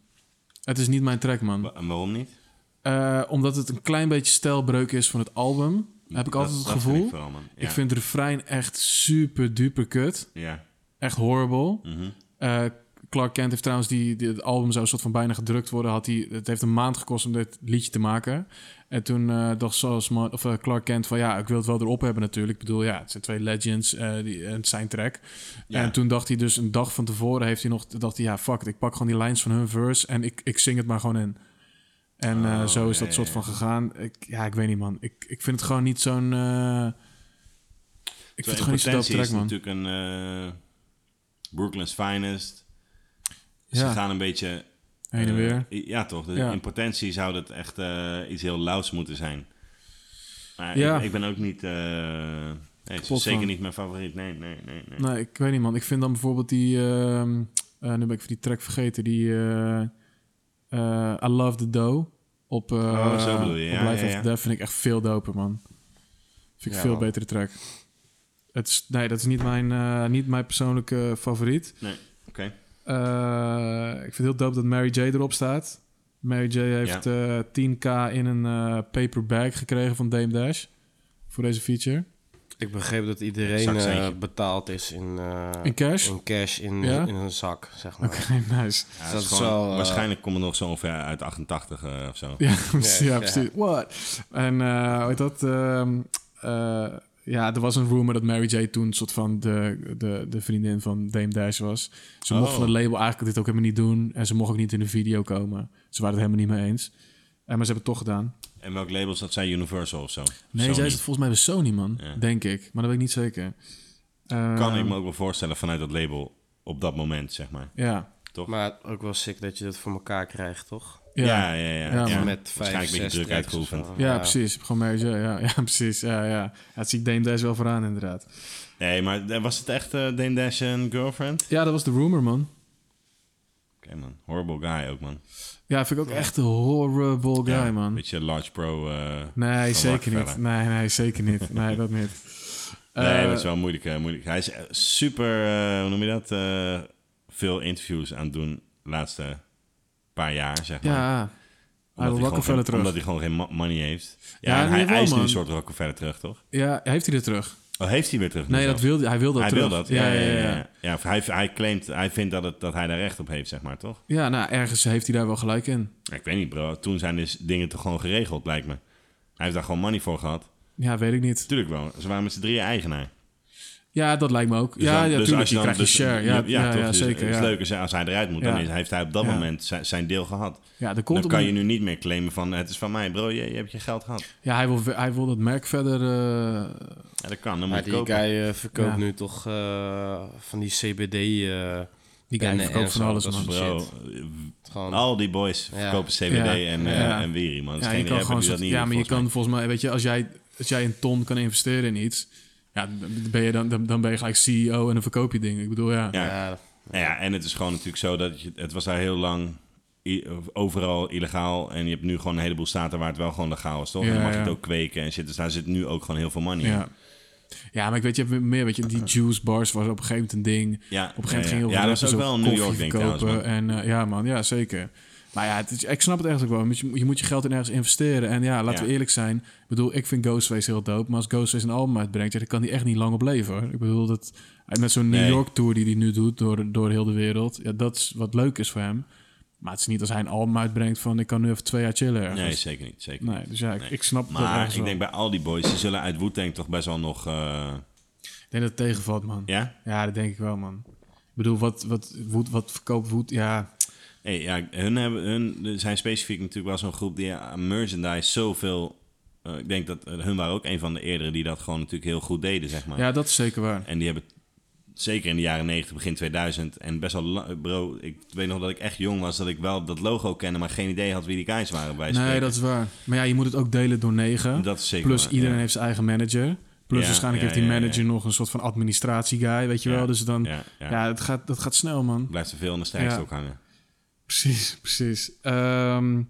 Speaker 2: Het is niet mijn track, man.
Speaker 1: Wa- en waarom niet?
Speaker 2: Uh, omdat het een klein beetje stijlbreuk is van het album. Heb ik altijd het gevoel.
Speaker 1: vind ik vooral, man.
Speaker 2: Ik
Speaker 1: Ja.
Speaker 2: vind het refrein echt super duper kut.
Speaker 1: Ja.
Speaker 2: Echt horrible. Uh, Clark Kent heeft trouwens die, die, het album zou soort van bijna gedrukt worden. Had hij, het heeft een maand gekost om dit liedje te maken. En toen uh, dacht zoals of, uh, Clark Kent van ja, ik wil het wel erop hebben natuurlijk. Ik bedoel, ja, het zijn twee legends uh, die, en het zijn track.
Speaker 1: Ja.
Speaker 2: En toen dacht hij dus een dag van tevoren heeft hij nog dacht hij ja, fuck it, ik pak gewoon die lines van hun verse en ik, ik zing het maar gewoon in. En
Speaker 1: Oh,
Speaker 2: zo is dat soort van gegaan. Ik, ja, ik weet niet, man. Ik, ik vind het gewoon niet zo'n. Ik vind het gewoon niet zo'n track,
Speaker 1: is
Speaker 2: man.
Speaker 1: natuurlijk een eh, Brooklyn's finest. Ze
Speaker 2: Ja.
Speaker 1: gaan een beetje...
Speaker 2: Heen en
Speaker 1: eh,
Speaker 2: weer.
Speaker 1: ja, toch. Dus. In potentie zou dat echt eh, iets heel lauws moeten zijn. Maar
Speaker 2: Ja.
Speaker 1: ik, ik ben ook niet... eh, nee, het is zeker niet mijn favoriet. Nee, nee, nee. nee.
Speaker 2: Nee, ik weet niet, man. Ik vind dan bijvoorbeeld die... ehm, eh, nu ben ik even die track vergeten. Die I Love the Dough op, eh
Speaker 1: Oh, zo bedoel je. Ja,
Speaker 2: Life
Speaker 1: ja, ja.
Speaker 2: Death vind ik echt veel doper, man. Vind ik veel betere track. Het is, nee, dat is niet mijn, eh, niet mijn persoonlijke favoriet.
Speaker 1: Nee, oké.
Speaker 2: Eh, ik vind het heel dope dat Mary J erop staat. Mary J heeft eh 10k in een eh, paper bag gekregen van Dame Dash. Voor deze feature.
Speaker 5: Ik begreep dat iedereen eh, betaald is in, eh,
Speaker 2: In cash?
Speaker 5: in, cash in,
Speaker 2: Ja?
Speaker 5: in een zak, zeg maar.
Speaker 2: Oké, nice.
Speaker 1: Ja,
Speaker 5: dat
Speaker 1: dat
Speaker 5: is
Speaker 1: gewoon-
Speaker 5: eh,
Speaker 1: waarschijnlijk komt het nog zo ongeveer uit 88 eh, of zo.
Speaker 2: Ja, precies.
Speaker 5: Ja,
Speaker 2: Ja,
Speaker 5: ja.
Speaker 2: precies. What? En eh hoe heet dat? Ehm, ja, er was een rumor dat Mary J. toen een soort van de, de, de vriendin van Dame Dash was. Ze mocht
Speaker 1: Oh.
Speaker 2: van het label eigenlijk dit ook helemaal niet doen. En ze mocht ook niet in de video komen. Ze waren het helemaal niet mee eens. Eh, maar ze hebben het toch gedaan.
Speaker 1: En welk label is dat? Zijn Universal of zo?
Speaker 2: Nee,
Speaker 1: Sony.
Speaker 2: zij is het volgens mij bij Sony, man.
Speaker 1: Ja.
Speaker 2: Denk ik. Maar dat weet ik niet zeker. Eh,
Speaker 1: Kan ik me ook wel voorstellen vanuit dat label op dat moment, zeg maar.
Speaker 2: Ja.
Speaker 1: Toch?
Speaker 5: Maar ook wel sick dat je dat voor elkaar krijgt, toch?
Speaker 2: Ja,
Speaker 1: ja, ja. ja,
Speaker 2: Ja.
Speaker 5: Met vijf,
Speaker 1: Waarschijnlijk een beetje
Speaker 5: zes
Speaker 1: druk uitgeoefend.
Speaker 2: ja, precies. Gewoon. Ja, ja precies. Ja, ja. ja, dat zie ik Dame Dash wel vooraan, inderdaad.
Speaker 1: Nee, maar eh, was het echt eh Dame Dash en Girlfriend?
Speaker 2: Ja, dat was de rumor, man.
Speaker 1: Oké man, horrible guy ook man.
Speaker 2: Ja, vind ik ook echt een horrible guy,
Speaker 1: Ja,
Speaker 2: man.
Speaker 1: Beetje large pro. eh,
Speaker 2: Nee, zeker niet. Nee, nee, zeker niet. Nee, dat niet.
Speaker 1: Nee, dat is wel moeilijk, eh, moeilijk. Hij is super, eh, hoe noem je dat? eh, veel interviews aan het doen laatste paar jaar, zeg maar.
Speaker 2: Ja,
Speaker 1: Omdat hij, gewoon
Speaker 2: Rockefeller
Speaker 1: geen,
Speaker 2: terug.
Speaker 1: omdat hij gewoon geen mo- money heeft.
Speaker 2: Ja,
Speaker 1: Ja, en
Speaker 2: in
Speaker 1: hij,
Speaker 2: geval,
Speaker 1: nu een soort Rockefeller terug, toch?
Speaker 2: Ja, heeft hij er terug?
Speaker 1: Oh, heeft hij weer terug?
Speaker 2: Nee, dat
Speaker 1: zelfs?
Speaker 2: wil, hij wil dat
Speaker 1: hij
Speaker 2: terug.
Speaker 1: wil dat. Ja, ja, ja. ja. Ja, of hij, hij claimt, hij vindt dat, het, dat hij daar recht op heeft, zeg maar, toch?
Speaker 2: Ja, nou, ergens heeft hij daar wel gelijk in.
Speaker 1: Ik weet niet, bro. Toen zijn dus dingen toch gewoon geregeld, lijkt me. Hij heeft daar gewoon money voor gehad.
Speaker 2: Ja, weet ik niet.
Speaker 1: Tuurlijk wel. Ze waren met z'n drieën eigenaar.
Speaker 2: Ja, dat lijkt me ook.
Speaker 1: Dus
Speaker 2: ja,
Speaker 1: dan-
Speaker 2: ja,
Speaker 1: dus
Speaker 2: tuurlijk.
Speaker 1: als
Speaker 2: Je
Speaker 1: dan-
Speaker 2: krijgt een
Speaker 1: dus-
Speaker 2: share. Ja, ja, ja,
Speaker 1: toch? Dus
Speaker 2: zeker.
Speaker 1: Het is
Speaker 2: ja.
Speaker 1: leuk als, als hij eruit moet. Dan
Speaker 2: Ja.
Speaker 1: heeft hij op dat
Speaker 2: Ja.
Speaker 1: moment zijn, zijn deel gehad.
Speaker 2: Ja, komt
Speaker 1: Dan kan
Speaker 2: een-
Speaker 1: je nu niet meer claimen van het is van mij. Bro, je, je hebt je geld gehad.
Speaker 2: Ja, hij wil, hij wil dat merk verder... eh,
Speaker 1: Ja, dat kan. Dan moet
Speaker 5: die
Speaker 1: kopen.
Speaker 5: guy eh, verkoopt
Speaker 2: Ja.
Speaker 5: nu toch eh, van die CBD... eh,
Speaker 2: die guy verkoopt van alles, man.
Speaker 1: Bro,
Speaker 5: shit. Gewoon,
Speaker 1: al die boys
Speaker 5: Ja.
Speaker 1: verkopen CBD
Speaker 2: Ja.
Speaker 1: en, eh
Speaker 2: Ja.
Speaker 1: en Wiri, man.
Speaker 2: Ja, je
Speaker 1: geen
Speaker 2: kan
Speaker 1: rapper
Speaker 2: gewoon
Speaker 1: die dat
Speaker 2: soort-
Speaker 1: niet
Speaker 2: ja, maar je kan
Speaker 1: volgens
Speaker 2: volgens mij, weet je, als jij, als jij een ton kan investeren in iets, ja, dan ben je, dan, dan, dan ben je gelijk CEO en dan verkoop je dingen. Ik bedoel, ja.
Speaker 1: Ja.
Speaker 5: ja,
Speaker 1: ja, en het is gewoon natuurlijk zo dat je, het was daar heel lang overal illegaal. En je hebt nu gewoon een heleboel staten waar het wel gewoon legaal was, toch?
Speaker 2: Ja,
Speaker 1: en dan mag je
Speaker 2: ja.
Speaker 1: het ook kweken en shit. Dus daar zit nu ook gewoon heel veel money in.
Speaker 2: Ja. Ja, maar ik weet, je hebt meer, weet je, die juice bars was op een gegeven moment een ding.
Speaker 1: Ja,
Speaker 2: Op een gegeven moment
Speaker 1: ja,
Speaker 2: ging heel
Speaker 1: ja.
Speaker 2: veel
Speaker 1: Ja, dat is ook wel een New York
Speaker 2: koffie
Speaker 1: ding trouwens, man.
Speaker 2: En eh, ja, man, ja, zeker. Maar ja, het is, ik snap het echt ook wel. Je, je moet je geld in ergens investeren. En ja, laten
Speaker 1: Ja.
Speaker 2: we eerlijk zijn. Ik bedoel, ik vind Ghostface heel dope. Maar als Ghostface een album uitbrengt, ja, dan kan hij echt niet lang op leven. Hoor. Ik bedoel, dat, met zo'n New. York tour die hij nu doet door, door heel de wereld. Ja, dat is wat leuk is voor hem. Maar het is niet als hij een album uitbrengt van ik kan nu even twee jaar chillen ergens.
Speaker 1: Nee, zeker niet. Zeker
Speaker 2: Nee, dus ja, ik,
Speaker 1: Nee.
Speaker 2: ik snap
Speaker 1: Maar ik
Speaker 2: wel.
Speaker 1: denk bij al die boys, die zullen uit Wu-Tang toch best wel nog... eh,
Speaker 2: Ik denk dat het tegenvalt, man.
Speaker 1: ja?
Speaker 2: Ja, dat denk ik wel, man. Ik bedoel, wat, wat, Woed, wat verkoopt Woed? Ja,
Speaker 1: Hey, ja, hun, hebben, hun zijn specifiek natuurlijk wel zo'n groep die aan merchandise zoveel... eh, ik denk dat eh, hun waren ook een van de eerdere die dat gewoon natuurlijk heel goed deden, zeg maar.
Speaker 2: ja, dat is zeker waar.
Speaker 1: En die hebben zeker in de jaren 90, begin 2000 en best wel... Bro, ik weet nog dat ik echt jong was, dat ik wel dat logo kende, maar geen idee had wie die guys waren bij
Speaker 2: Nee, dat is waar. Maar ja, je moet het ook delen door negen.
Speaker 1: Dat is zeker
Speaker 2: Plus
Speaker 1: waar,
Speaker 2: iedereen
Speaker 1: ja.
Speaker 2: heeft zijn eigen manager. Plus
Speaker 1: Ja,
Speaker 2: waarschijnlijk
Speaker 1: ja,
Speaker 2: heeft die manager nog een soort van administratie-guy, weet je
Speaker 1: Ja,
Speaker 2: wel. Dus dan,
Speaker 1: Ja,
Speaker 2: het gaat, dat gaat snel, man.
Speaker 1: Blijft er veel aan de stijgstok hangen.
Speaker 2: Precies, precies. Ehm,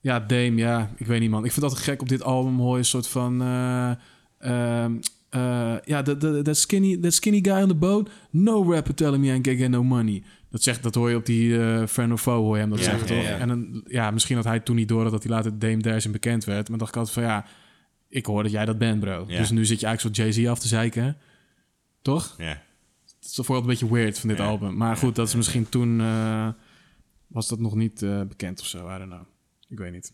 Speaker 2: ja, Dame, ja, ik weet niet, man. Ik vind altijd gek op dit album hoor je een soort van... eh, ehm, eh, ja, that skinny, that skinny guy on the boat. No rapper telling me I can get no money. Dat, zegt, dat hoor je op die eh Friend of Foe, hoor je hem dat
Speaker 1: Ja,
Speaker 2: zeggen,
Speaker 1: ja,
Speaker 2: toch?
Speaker 1: ja.
Speaker 2: En dan, ja, misschien had hij toen niet door dat hij later Dame Dash en bekend werd. Maar dacht ik altijd van, ja, ik hoor dat jij dat bent, bro. Dus nu zit je eigenlijk zo Jay-Z af te zeiken. Toch?
Speaker 1: Ja.
Speaker 2: Dat is bijvoorbeeld een beetje weird van dit album. Maar goed, dat is misschien toen... was dat nog niet eh, bekend of zo. I don't know. Ik weet niet.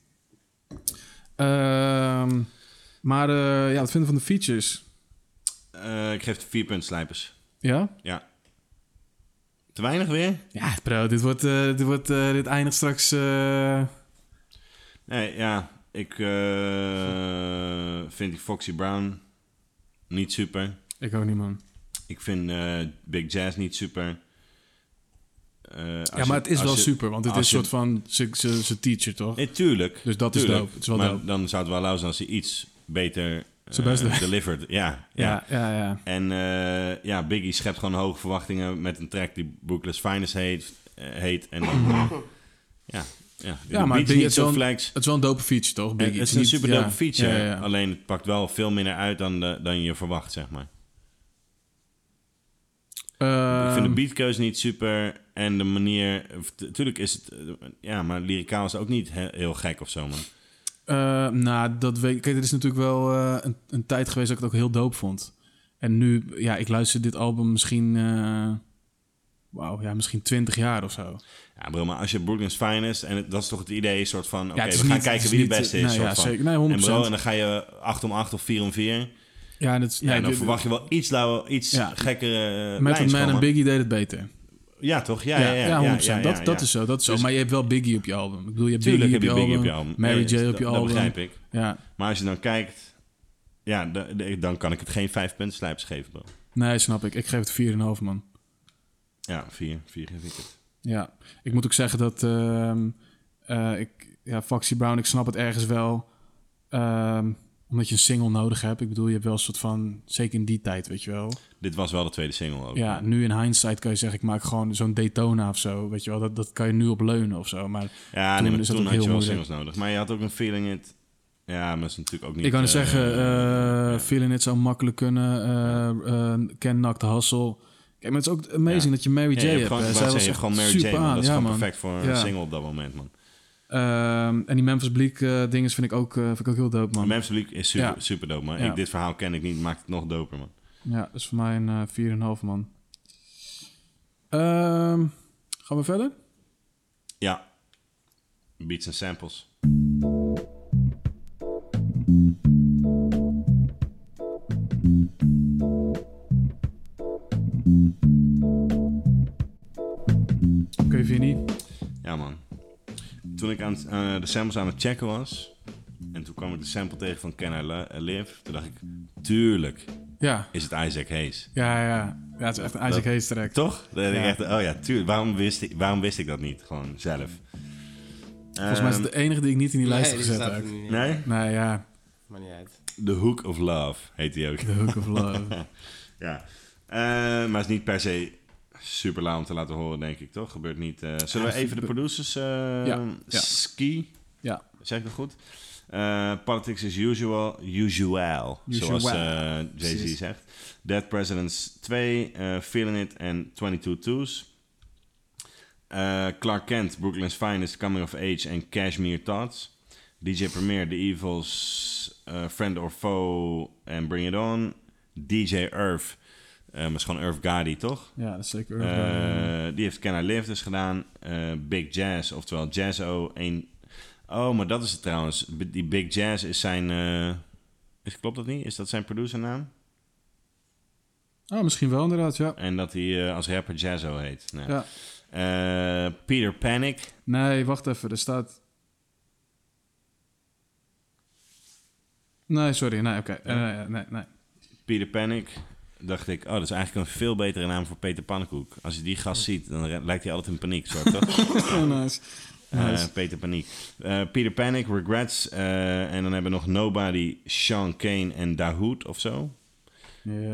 Speaker 2: Ehm, maar eh, ja, wat vinden we van de features?
Speaker 1: Eh, ik geef het vier puntslijpers.
Speaker 2: Ja?
Speaker 1: Ja. Te weinig weer?
Speaker 2: Ja, bro, dit, wordt, dit, wordt, dit eindigt straks...
Speaker 1: Nee, ja. Ik vind die Foxy Brown niet super.
Speaker 2: ik ook niet, man.
Speaker 1: Ik vind Big Jazz niet super. Eh,
Speaker 2: Ja, maar het is wel
Speaker 1: je-
Speaker 2: super, want het is een soort van zijn teacher, toch?
Speaker 1: Nee, tuurlijk.
Speaker 2: Dus dat is dope. Het is wel
Speaker 1: maar
Speaker 2: dope.
Speaker 1: dan zou het wel lauw zijn als hij iets beter eh, delivered. Ja, ja.
Speaker 2: Ja, ja, ja.
Speaker 1: En eh, ja, Biggie schept gewoon hoge verwachtingen met een track die Brooklyn's Finest heet. heet en dan, ja, ja.
Speaker 2: Ja, maar
Speaker 1: is
Speaker 2: Biggie
Speaker 1: niet
Speaker 2: is
Speaker 1: zo
Speaker 2: wel een-
Speaker 1: flex.
Speaker 2: Het is wel een dope feature, toch?
Speaker 1: Het
Speaker 2: Biggie?
Speaker 1: is
Speaker 2: niet-
Speaker 1: een super dope
Speaker 2: ja.
Speaker 1: feature.
Speaker 2: Ja.
Speaker 1: Alleen het pakt wel veel minder uit dan, de, dan je verwacht, zeg maar. ik vind de
Speaker 2: Ehm,
Speaker 1: beatkeuze niet super. En de manier... Natuurlijk is het... eh, Ja, maar lyricaal is ook niet he- heel gek of zo, man.
Speaker 2: Eh, nou, dat weet ik. Kijk, het is natuurlijk wel eh, een, een tijd geweest dat ik het ook heel dope vond. En nu, ja, ik luister dit album misschien, wauw, ja, misschien 20 jaar of zo.
Speaker 1: Ja, bro, maar als je Brooklyn's Finest... En het- dat is toch het idee, soort van... Oké, we gaan
Speaker 2: niet-
Speaker 1: kijken wie de beste is.
Speaker 2: nee,
Speaker 1: soort
Speaker 2: ja,
Speaker 1: van.
Speaker 2: zeker. Nee,
Speaker 1: En
Speaker 2: 100%.
Speaker 1: bro, en dan ga je 8 om 8 of 4 om 4.
Speaker 2: Ja, en, het,
Speaker 1: Ja,
Speaker 2: nee,
Speaker 1: en dan
Speaker 2: dit-
Speaker 1: verwacht je wel iets, lauwer, iets gekkere
Speaker 2: Method Man en Biggie deed het beter.
Speaker 1: Ja, toch? Ja, ja, ja.
Speaker 2: ja, 100%.
Speaker 1: ja, ja,
Speaker 2: dat, dat is zo, dat is zo.
Speaker 1: Dus-
Speaker 2: Maar je hebt wel Biggie op je album. Ik bedoel, je hebt Biggie,
Speaker 1: heb
Speaker 2: op,
Speaker 1: je Biggie
Speaker 2: album,
Speaker 1: op je album.
Speaker 2: Mary J. op je
Speaker 1: dat-
Speaker 2: album.
Speaker 1: Dat begrijp ik.
Speaker 2: Ja,
Speaker 1: Maar als je dan kijkt... Ja, dan kan ik het geen 5 punten slijpers geven, bro.
Speaker 2: nee, snap ik. Ik geef het 4,5 man.
Speaker 1: Ja, 4. 4 geef ik het.
Speaker 2: Ja, ik moet ook zeggen dat eh, ik, ja, Foxy Brown, ik snap het ergens wel. ehm, omdat je een single nodig hebt. Ik bedoel, je hebt wel een soort van, zeker in die tijd, weet je wel.
Speaker 1: Dit was wel de tweede single ook.
Speaker 2: Ja, nu in hindsight kan je zeggen, ik maak gewoon zo'n Daytona of zo. Weet je wel, dat, dat kan je nu op leunen of zo. Maar
Speaker 1: Ja,
Speaker 2: Toen
Speaker 1: nee, maar
Speaker 2: is dat
Speaker 1: toen had je
Speaker 2: heel
Speaker 1: wel
Speaker 2: moeilijk.
Speaker 1: singles nodig. Maar je had ook een feeling it. Ja, maar dat is natuurlijk ook niet...
Speaker 2: ik kan
Speaker 1: eh,
Speaker 2: zeggen, eh
Speaker 1: ja.
Speaker 2: Feeling It zou makkelijk kunnen. eh Ken Knock the Hustle. Kijk, maar het is ook amazing
Speaker 1: Ja.
Speaker 2: dat je Mary J
Speaker 1: Ja, je hebt
Speaker 2: hebt.
Speaker 1: gewoon,
Speaker 2: Zij was echt
Speaker 1: gewoon Mary J, man. Dat is
Speaker 2: ja,
Speaker 1: gewoon
Speaker 2: man.
Speaker 1: perfect voor een single op dat moment, man.
Speaker 2: Ehm, en die Memphis Bleak uh, dinges vind ik, ook, eh, vind ik ook heel dope, man.
Speaker 1: Memphis Bleak is super,
Speaker 2: ja.
Speaker 1: super dope, man. Dit verhaal ken ik niet, maakt het nog doper, man.
Speaker 2: Ja, is voor mij een eh, 4,5, man. Ehm, gaan we verder?
Speaker 1: Ja. Beats en samples. Oké, okay, Ja, man toen ik aan, eh, de samples aan het checken was... en toen kwam ik de sample tegen van Can I Li- Live... toen dacht ik, tuurlijk
Speaker 2: Ja,
Speaker 1: is het Isaac Hayes.
Speaker 2: ja, ja. Ja, het is echt een Isaac
Speaker 1: Dat-
Speaker 2: Hayes track.
Speaker 1: Toch? Dan denk ik
Speaker 2: Ja.
Speaker 1: echt, oh ja, tuurlijk. Waarom wist, ik, waarom wist ik dat niet? Gewoon zelf.
Speaker 2: Volgens mij is het de enige die ik niet in die lijst heb gezet heb.
Speaker 1: Nee?
Speaker 2: Nee, ja.
Speaker 5: Maar niet uit.
Speaker 1: The Hook of Love heet die ook.
Speaker 2: The Hook of Love.
Speaker 1: Ja. Eh, maar het is niet per se super lauw om te laten horen, denk ik, toch? Gebeurt niet. eh, zullen we even de producers... eh,
Speaker 2: Ja, ja.
Speaker 1: Ski,
Speaker 2: ja.
Speaker 1: zeg ik dat goed? Eh, politics is usual, usual,
Speaker 2: Usual.
Speaker 1: zoals Jay-Z zegt. Dead Presidents 2, eh, Feeling It en 22 Twos. Clark Kent, Brooklyn's Finest, Coming of Age en Cashmere Thoughts. DJ Premier, The Evils, Friend or Foe en Bring It On. DJ Earth, eh maar is gewoon Earth Gotti, toch?
Speaker 2: Ja, dat is zeker.
Speaker 1: Eh, die heeft Can I Live dus gedaan. Eh, Big Jazz, oftewel Jazzo. Een... Oh, maar dat is het trouwens. Die Big Jazz is zijn... Is, klopt dat niet? Is dat zijn producernaam?
Speaker 2: oh, misschien wel inderdaad, ja.
Speaker 1: En dat hij als rapper Jazzo heet. Nou.
Speaker 2: ja.
Speaker 1: Peter Panic.
Speaker 2: Nee, wacht even. Er staat... Nee, sorry. Nee, oké. Nee, nee, nee.
Speaker 1: Peter Panic. Dacht ik, oh, dat is eigenlijk een veel betere naam voor Peter Pannenkoek. Als je die gast ziet, dan lijkt hij altijd in paniek, zo toch?
Speaker 2: Oh, nice.
Speaker 1: Eh. Peter Paniek. Eh, Peter Panic, Regrets. eh, en dan hebben we nog Nobody, Sean Kane en Dahoud of zo.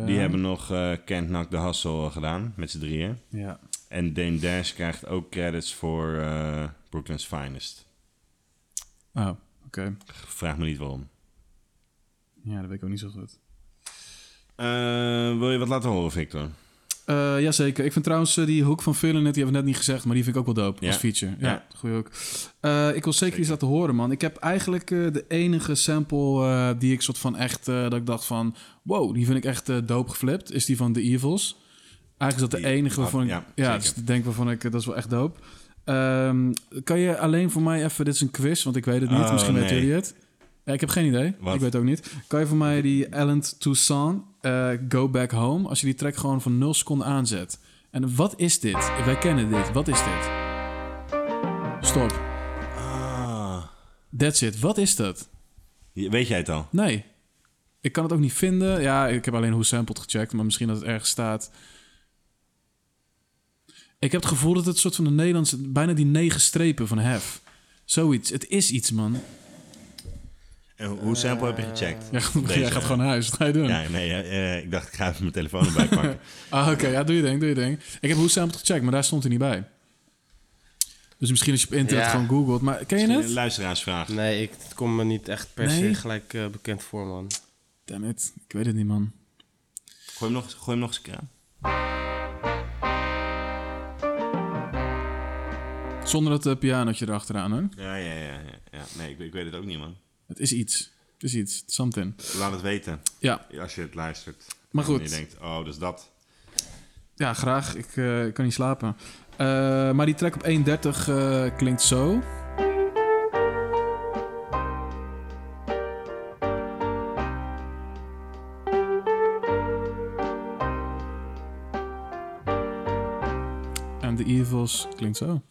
Speaker 1: Die hebben nog Can't Knock the Hustle gedaan, met z'n drieën.
Speaker 2: Ja.
Speaker 1: En Dame Dash krijgt ook credits voor Brooklyn's Finest.
Speaker 2: Oh, oké.
Speaker 1: Vraag me niet waarom.
Speaker 2: Ja, dat weet ik ook niet zo goed.
Speaker 1: Eh, wil je wat laten horen, Victor?
Speaker 2: Eh jazeker. Ik vind trouwens eh, die hoek van Feeling It, die hebben we net niet gezegd, maar die vind ik ook wel dope
Speaker 1: Ja.
Speaker 2: als feature. Ja,
Speaker 1: Ja.
Speaker 2: goeie. Eh, ik wil zeker, iets laten horen, man. Ik heb eigenlijk de enige sample die ik soort van echt, dat ik dacht van, wow, die vind ik echt dope geflipt, is die van The Evils. Eigenlijk is dat de enige waarvan ik,
Speaker 1: ja,
Speaker 2: ja, dus ik denk waarvan ik, dat is wel echt dope. Ehm, kan je alleen voor mij even, dit is een quiz, want ik weet het niet,
Speaker 1: Oh,
Speaker 2: misschien weten jullie het. Ja, ik heb geen idee.
Speaker 1: Wat?
Speaker 2: Ik weet het ook niet. Kan je voor mij die Alan Toussaint eh, Go Back Home, als je die track gewoon van 0 seconden aanzet. En wat is dit? Wij kennen dit. Wat is dit? Stop.
Speaker 1: Ah.
Speaker 2: That's it. Wat is dat?
Speaker 1: Weet jij het al?
Speaker 2: Nee. Ik kan het ook niet vinden. Ja, ik heb alleen hoe sampled gecheckt, maar misschien dat het ergens staat. Ik heb het gevoel dat het een soort van de Nederlandse, bijna die negen strepen van hef. Zoiets. Het is iets, man.
Speaker 1: En hoe- sample heb je gecheckt?
Speaker 2: Ja, jij gaat gewoon naar huis. Wat ga je doen?
Speaker 1: Ja, nee, eh, eh, ik dacht ik ga even mijn telefoon erbij pakken.
Speaker 2: Ah, oké. Ja, doe je ding, doe je ding. Ik heb hoe sampled gecheckt, maar daar stond hij niet bij. Dus misschien als je op internet
Speaker 5: Ja.
Speaker 2: gewoon googelt. Maar ken je
Speaker 1: Misschien
Speaker 2: het?
Speaker 1: Een luisteraarsvraag.
Speaker 5: Nee, ik, het komt me niet echt per
Speaker 2: Nee?
Speaker 5: se gelijk eh, bekend voor, man.
Speaker 2: Damn it. Ik weet het niet, man.
Speaker 1: Gooi hem nog, gooi hem nog eens een keer aan.
Speaker 2: Zonder dat uh, pianootje erachteraan, hoor.
Speaker 1: Ja, ja, ja. ja, ja. Nee, ik, ik weet het ook niet, man.
Speaker 2: Het is iets. Het is iets. Something.
Speaker 1: Laat het weten
Speaker 2: Ja,
Speaker 1: als je het luistert.
Speaker 2: Maar goed.
Speaker 1: En je denkt, oh, dus dat.
Speaker 2: ja graag. Ik eh, kan niet slapen. Eh, maar die track op 1.30 eh, klinkt zo. En The Evils klinkt zo.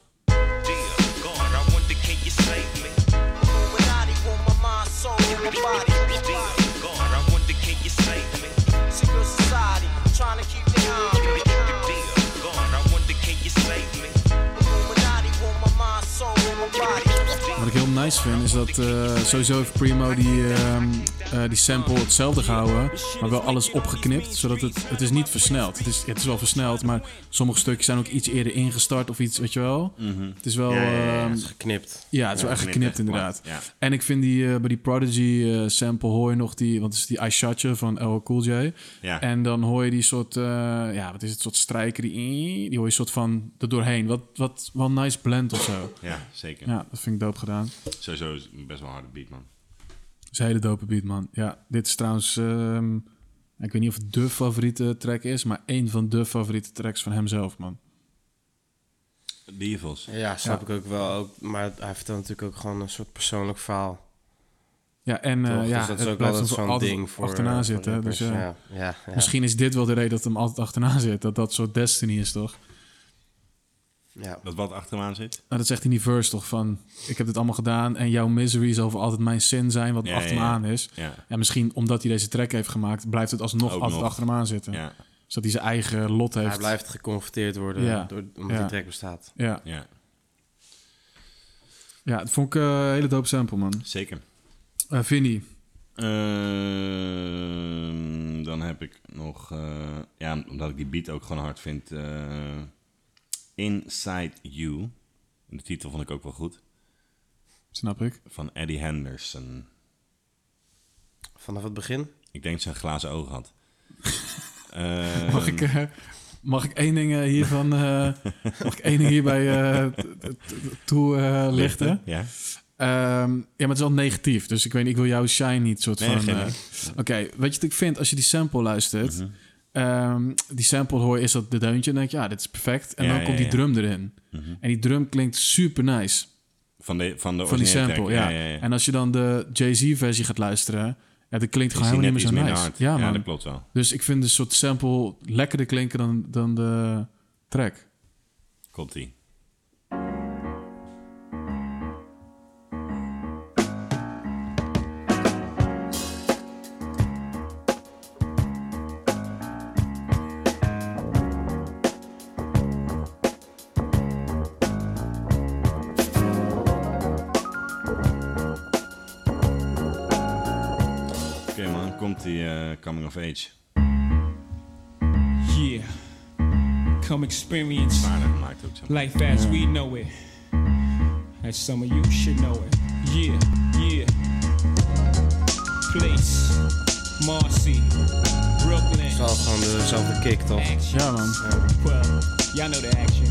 Speaker 2: Nice vind is dat eh, sowieso Primo die, eh, die sample hetzelfde gehouden, maar wel alles opgeknipt, zodat het, het is niet versneld. Het is, het is wel versneld, maar sommige stukjes zijn ook iets eerder ingestart of iets, weet je wel. Het is wel,
Speaker 1: Ja, ja, ja, ja.
Speaker 2: ehm,
Speaker 5: Het is geknipt.
Speaker 2: ja, het is wel echt geknipt inderdaad. En ik vind die eh, bij die Prodigy eh, sample hoor je nog die, want het is die I Shot You van LL Cool J.
Speaker 1: Ja.
Speaker 2: En dan hoor je die soort, eh, ja, wat is het, soort strijker, die, die hoor je soort van er doorheen. Wat, wat wel een nice blend of zo.
Speaker 1: ja, zeker.
Speaker 2: Ja, dat vind ik dope gedaan.
Speaker 1: Sowieso is best wel een harde beat, man.
Speaker 2: Is een hele dope beat, man. Ja, dit is trouwens, ehm, ik weet niet of het de favoriete track is, maar één van de favoriete tracks van hemzelf, man.
Speaker 1: The Evils.
Speaker 5: Ja, snap
Speaker 2: Ja.
Speaker 5: ik ook wel. Ook, maar hij vertelt natuurlijk ook gewoon een soort persoonlijk verhaal.
Speaker 2: Ja, en eh, ja,
Speaker 5: dus dat is
Speaker 2: het
Speaker 5: ook altijd zo'n
Speaker 2: altijd
Speaker 5: ding voor
Speaker 2: achterna
Speaker 5: eh,
Speaker 2: zitten. Dus, ja.
Speaker 5: ja, ja, ja.
Speaker 2: Misschien is dit wel de reden dat hem altijd achterna zit. Dat dat soort destiny is, toch?
Speaker 5: Ja.
Speaker 1: Dat wat achter hem aan zit?
Speaker 2: Nou, dat zegt in die verse toch van... Ik heb dit allemaal gedaan en jouw misery zal voor altijd mijn sin zijn... wat
Speaker 1: Ja,
Speaker 2: achter
Speaker 1: ja,
Speaker 2: me
Speaker 1: ja.
Speaker 2: aan is.
Speaker 1: Ja.
Speaker 2: En misschien omdat hij deze track heeft gemaakt... blijft het alsnog
Speaker 1: Ook
Speaker 2: altijd
Speaker 1: nog.
Speaker 2: achter hem aan zitten.
Speaker 1: Ja.
Speaker 2: Zodat hij zijn eigen lot heeft.
Speaker 5: Hij blijft geconfronteerd worden
Speaker 2: Ja.
Speaker 5: door, omdat
Speaker 2: Ja.
Speaker 5: die track bestaat.
Speaker 2: Ja,
Speaker 1: ja,
Speaker 2: ja dat vond ik eh, een hele dope sample, man.
Speaker 1: zeker.
Speaker 2: Eh Vinnie.
Speaker 1: Ehm, dan heb ik nog, eh, ja, omdat ik die beat ook gewoon hard vind, eh, Inside You. De titel vond ik ook wel goed.
Speaker 2: Snap ik.
Speaker 1: Van Eddie Henderson.
Speaker 5: Vanaf het begin?
Speaker 1: Ik denk dat ze een glazen oog had.
Speaker 2: Mag ik, eh, mag ik één ding eh, hiervan... eh, mag ik één ding hierbij eh, t- t- toe eh, lichten?
Speaker 1: Ja.
Speaker 2: Ehm, ja, maar het is wel negatief. Dus ik weet niet, ik wil jouw shine niet soort
Speaker 1: Nee,
Speaker 2: van... eh. Oké, weet je wat ik vind? Als je die sample luistert...
Speaker 1: Mhm.
Speaker 2: Ehm, die sample hoor is dat de deuntje. En dan denk je, ja, dit is perfect. En
Speaker 1: Ja,
Speaker 2: dan
Speaker 1: ja,
Speaker 2: komt die drum erin.
Speaker 1: Mhm.
Speaker 2: En die drum klinkt super nice.
Speaker 1: Van, de, van de
Speaker 2: Van die sample, ja. En als je dan de Jay-Z-versie gaat luisteren... Ja, dat klinkt gewoon helemaal niet meer zo nice. Ja,
Speaker 1: Ja, dat klopt wel.
Speaker 2: Dus ik vind de soort sample lekkerder klinken dan, dan de track.
Speaker 1: Komt of Age.
Speaker 4: Yeah. Come experience
Speaker 1: Zwaarder gemaakt ook zo.
Speaker 4: life as we know it. As some of you should know it. Yeah, yeah. Place. Marcy. Brooklyn.
Speaker 5: Het is wel gewoon dezelfde kick, toch?
Speaker 4: Action.
Speaker 2: Ja, man.
Speaker 4: Well, y'all know the action.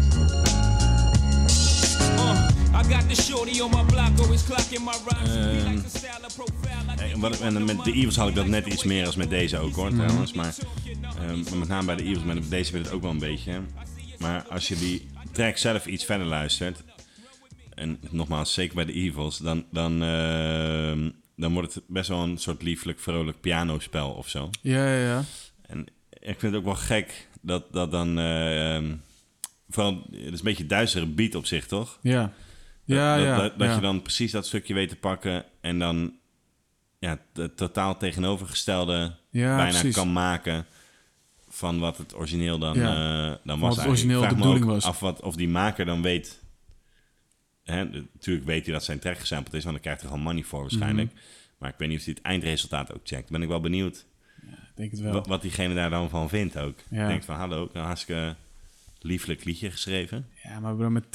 Speaker 4: Uh, I got the shorty on my block, always clocking my rhymes. We
Speaker 1: en met de. Evils had ik dat net iets meer als met deze ook hoor, trouwens. Maar, ehm, maar met name bij de Evils, met deze weet het ook wel een beetje. Maar als je die track zelf iets verder luistert, en nogmaals, zeker bij de Evils, dan, dan, ehm, dan wordt het best wel een soort lieflijk, vrolijk pianospel of zo.
Speaker 2: Ja, ja, ja.
Speaker 1: En ik vind het ook wel gek dat, dat dan... ehm, vooral, het is een beetje een duistere beat op zich, toch?
Speaker 2: Ja, ja,
Speaker 1: dat,
Speaker 2: ja.
Speaker 1: dat, dat
Speaker 2: ja.
Speaker 1: je dan precies dat stukje weet te pakken en dan ja, het totaal tegenovergestelde
Speaker 2: Ja,
Speaker 1: bijna
Speaker 2: precies.
Speaker 1: kan maken van wat het origineel dan,
Speaker 2: Ja.
Speaker 1: eh, dan
Speaker 2: Wat
Speaker 1: was.
Speaker 2: het
Speaker 1: eigenlijk.
Speaker 2: origineel de bedoeling was.
Speaker 1: af wat, of die maker dan weet. Hè, natuurlijk weet hij dat zijn track gesampled is, want dan krijgt hij gewoon money voor waarschijnlijk.
Speaker 2: Mhm.
Speaker 1: Maar ik weet niet of hij het eindresultaat ook checkt. Ben ik wel benieuwd
Speaker 2: Ik denk het wel.
Speaker 1: wat, wat diegene daar dan van vindt ook.
Speaker 2: Ja.
Speaker 1: Ik denk van, hallo, hartstikke lieflijk liedje geschreven.
Speaker 2: Ja, maar met 10.000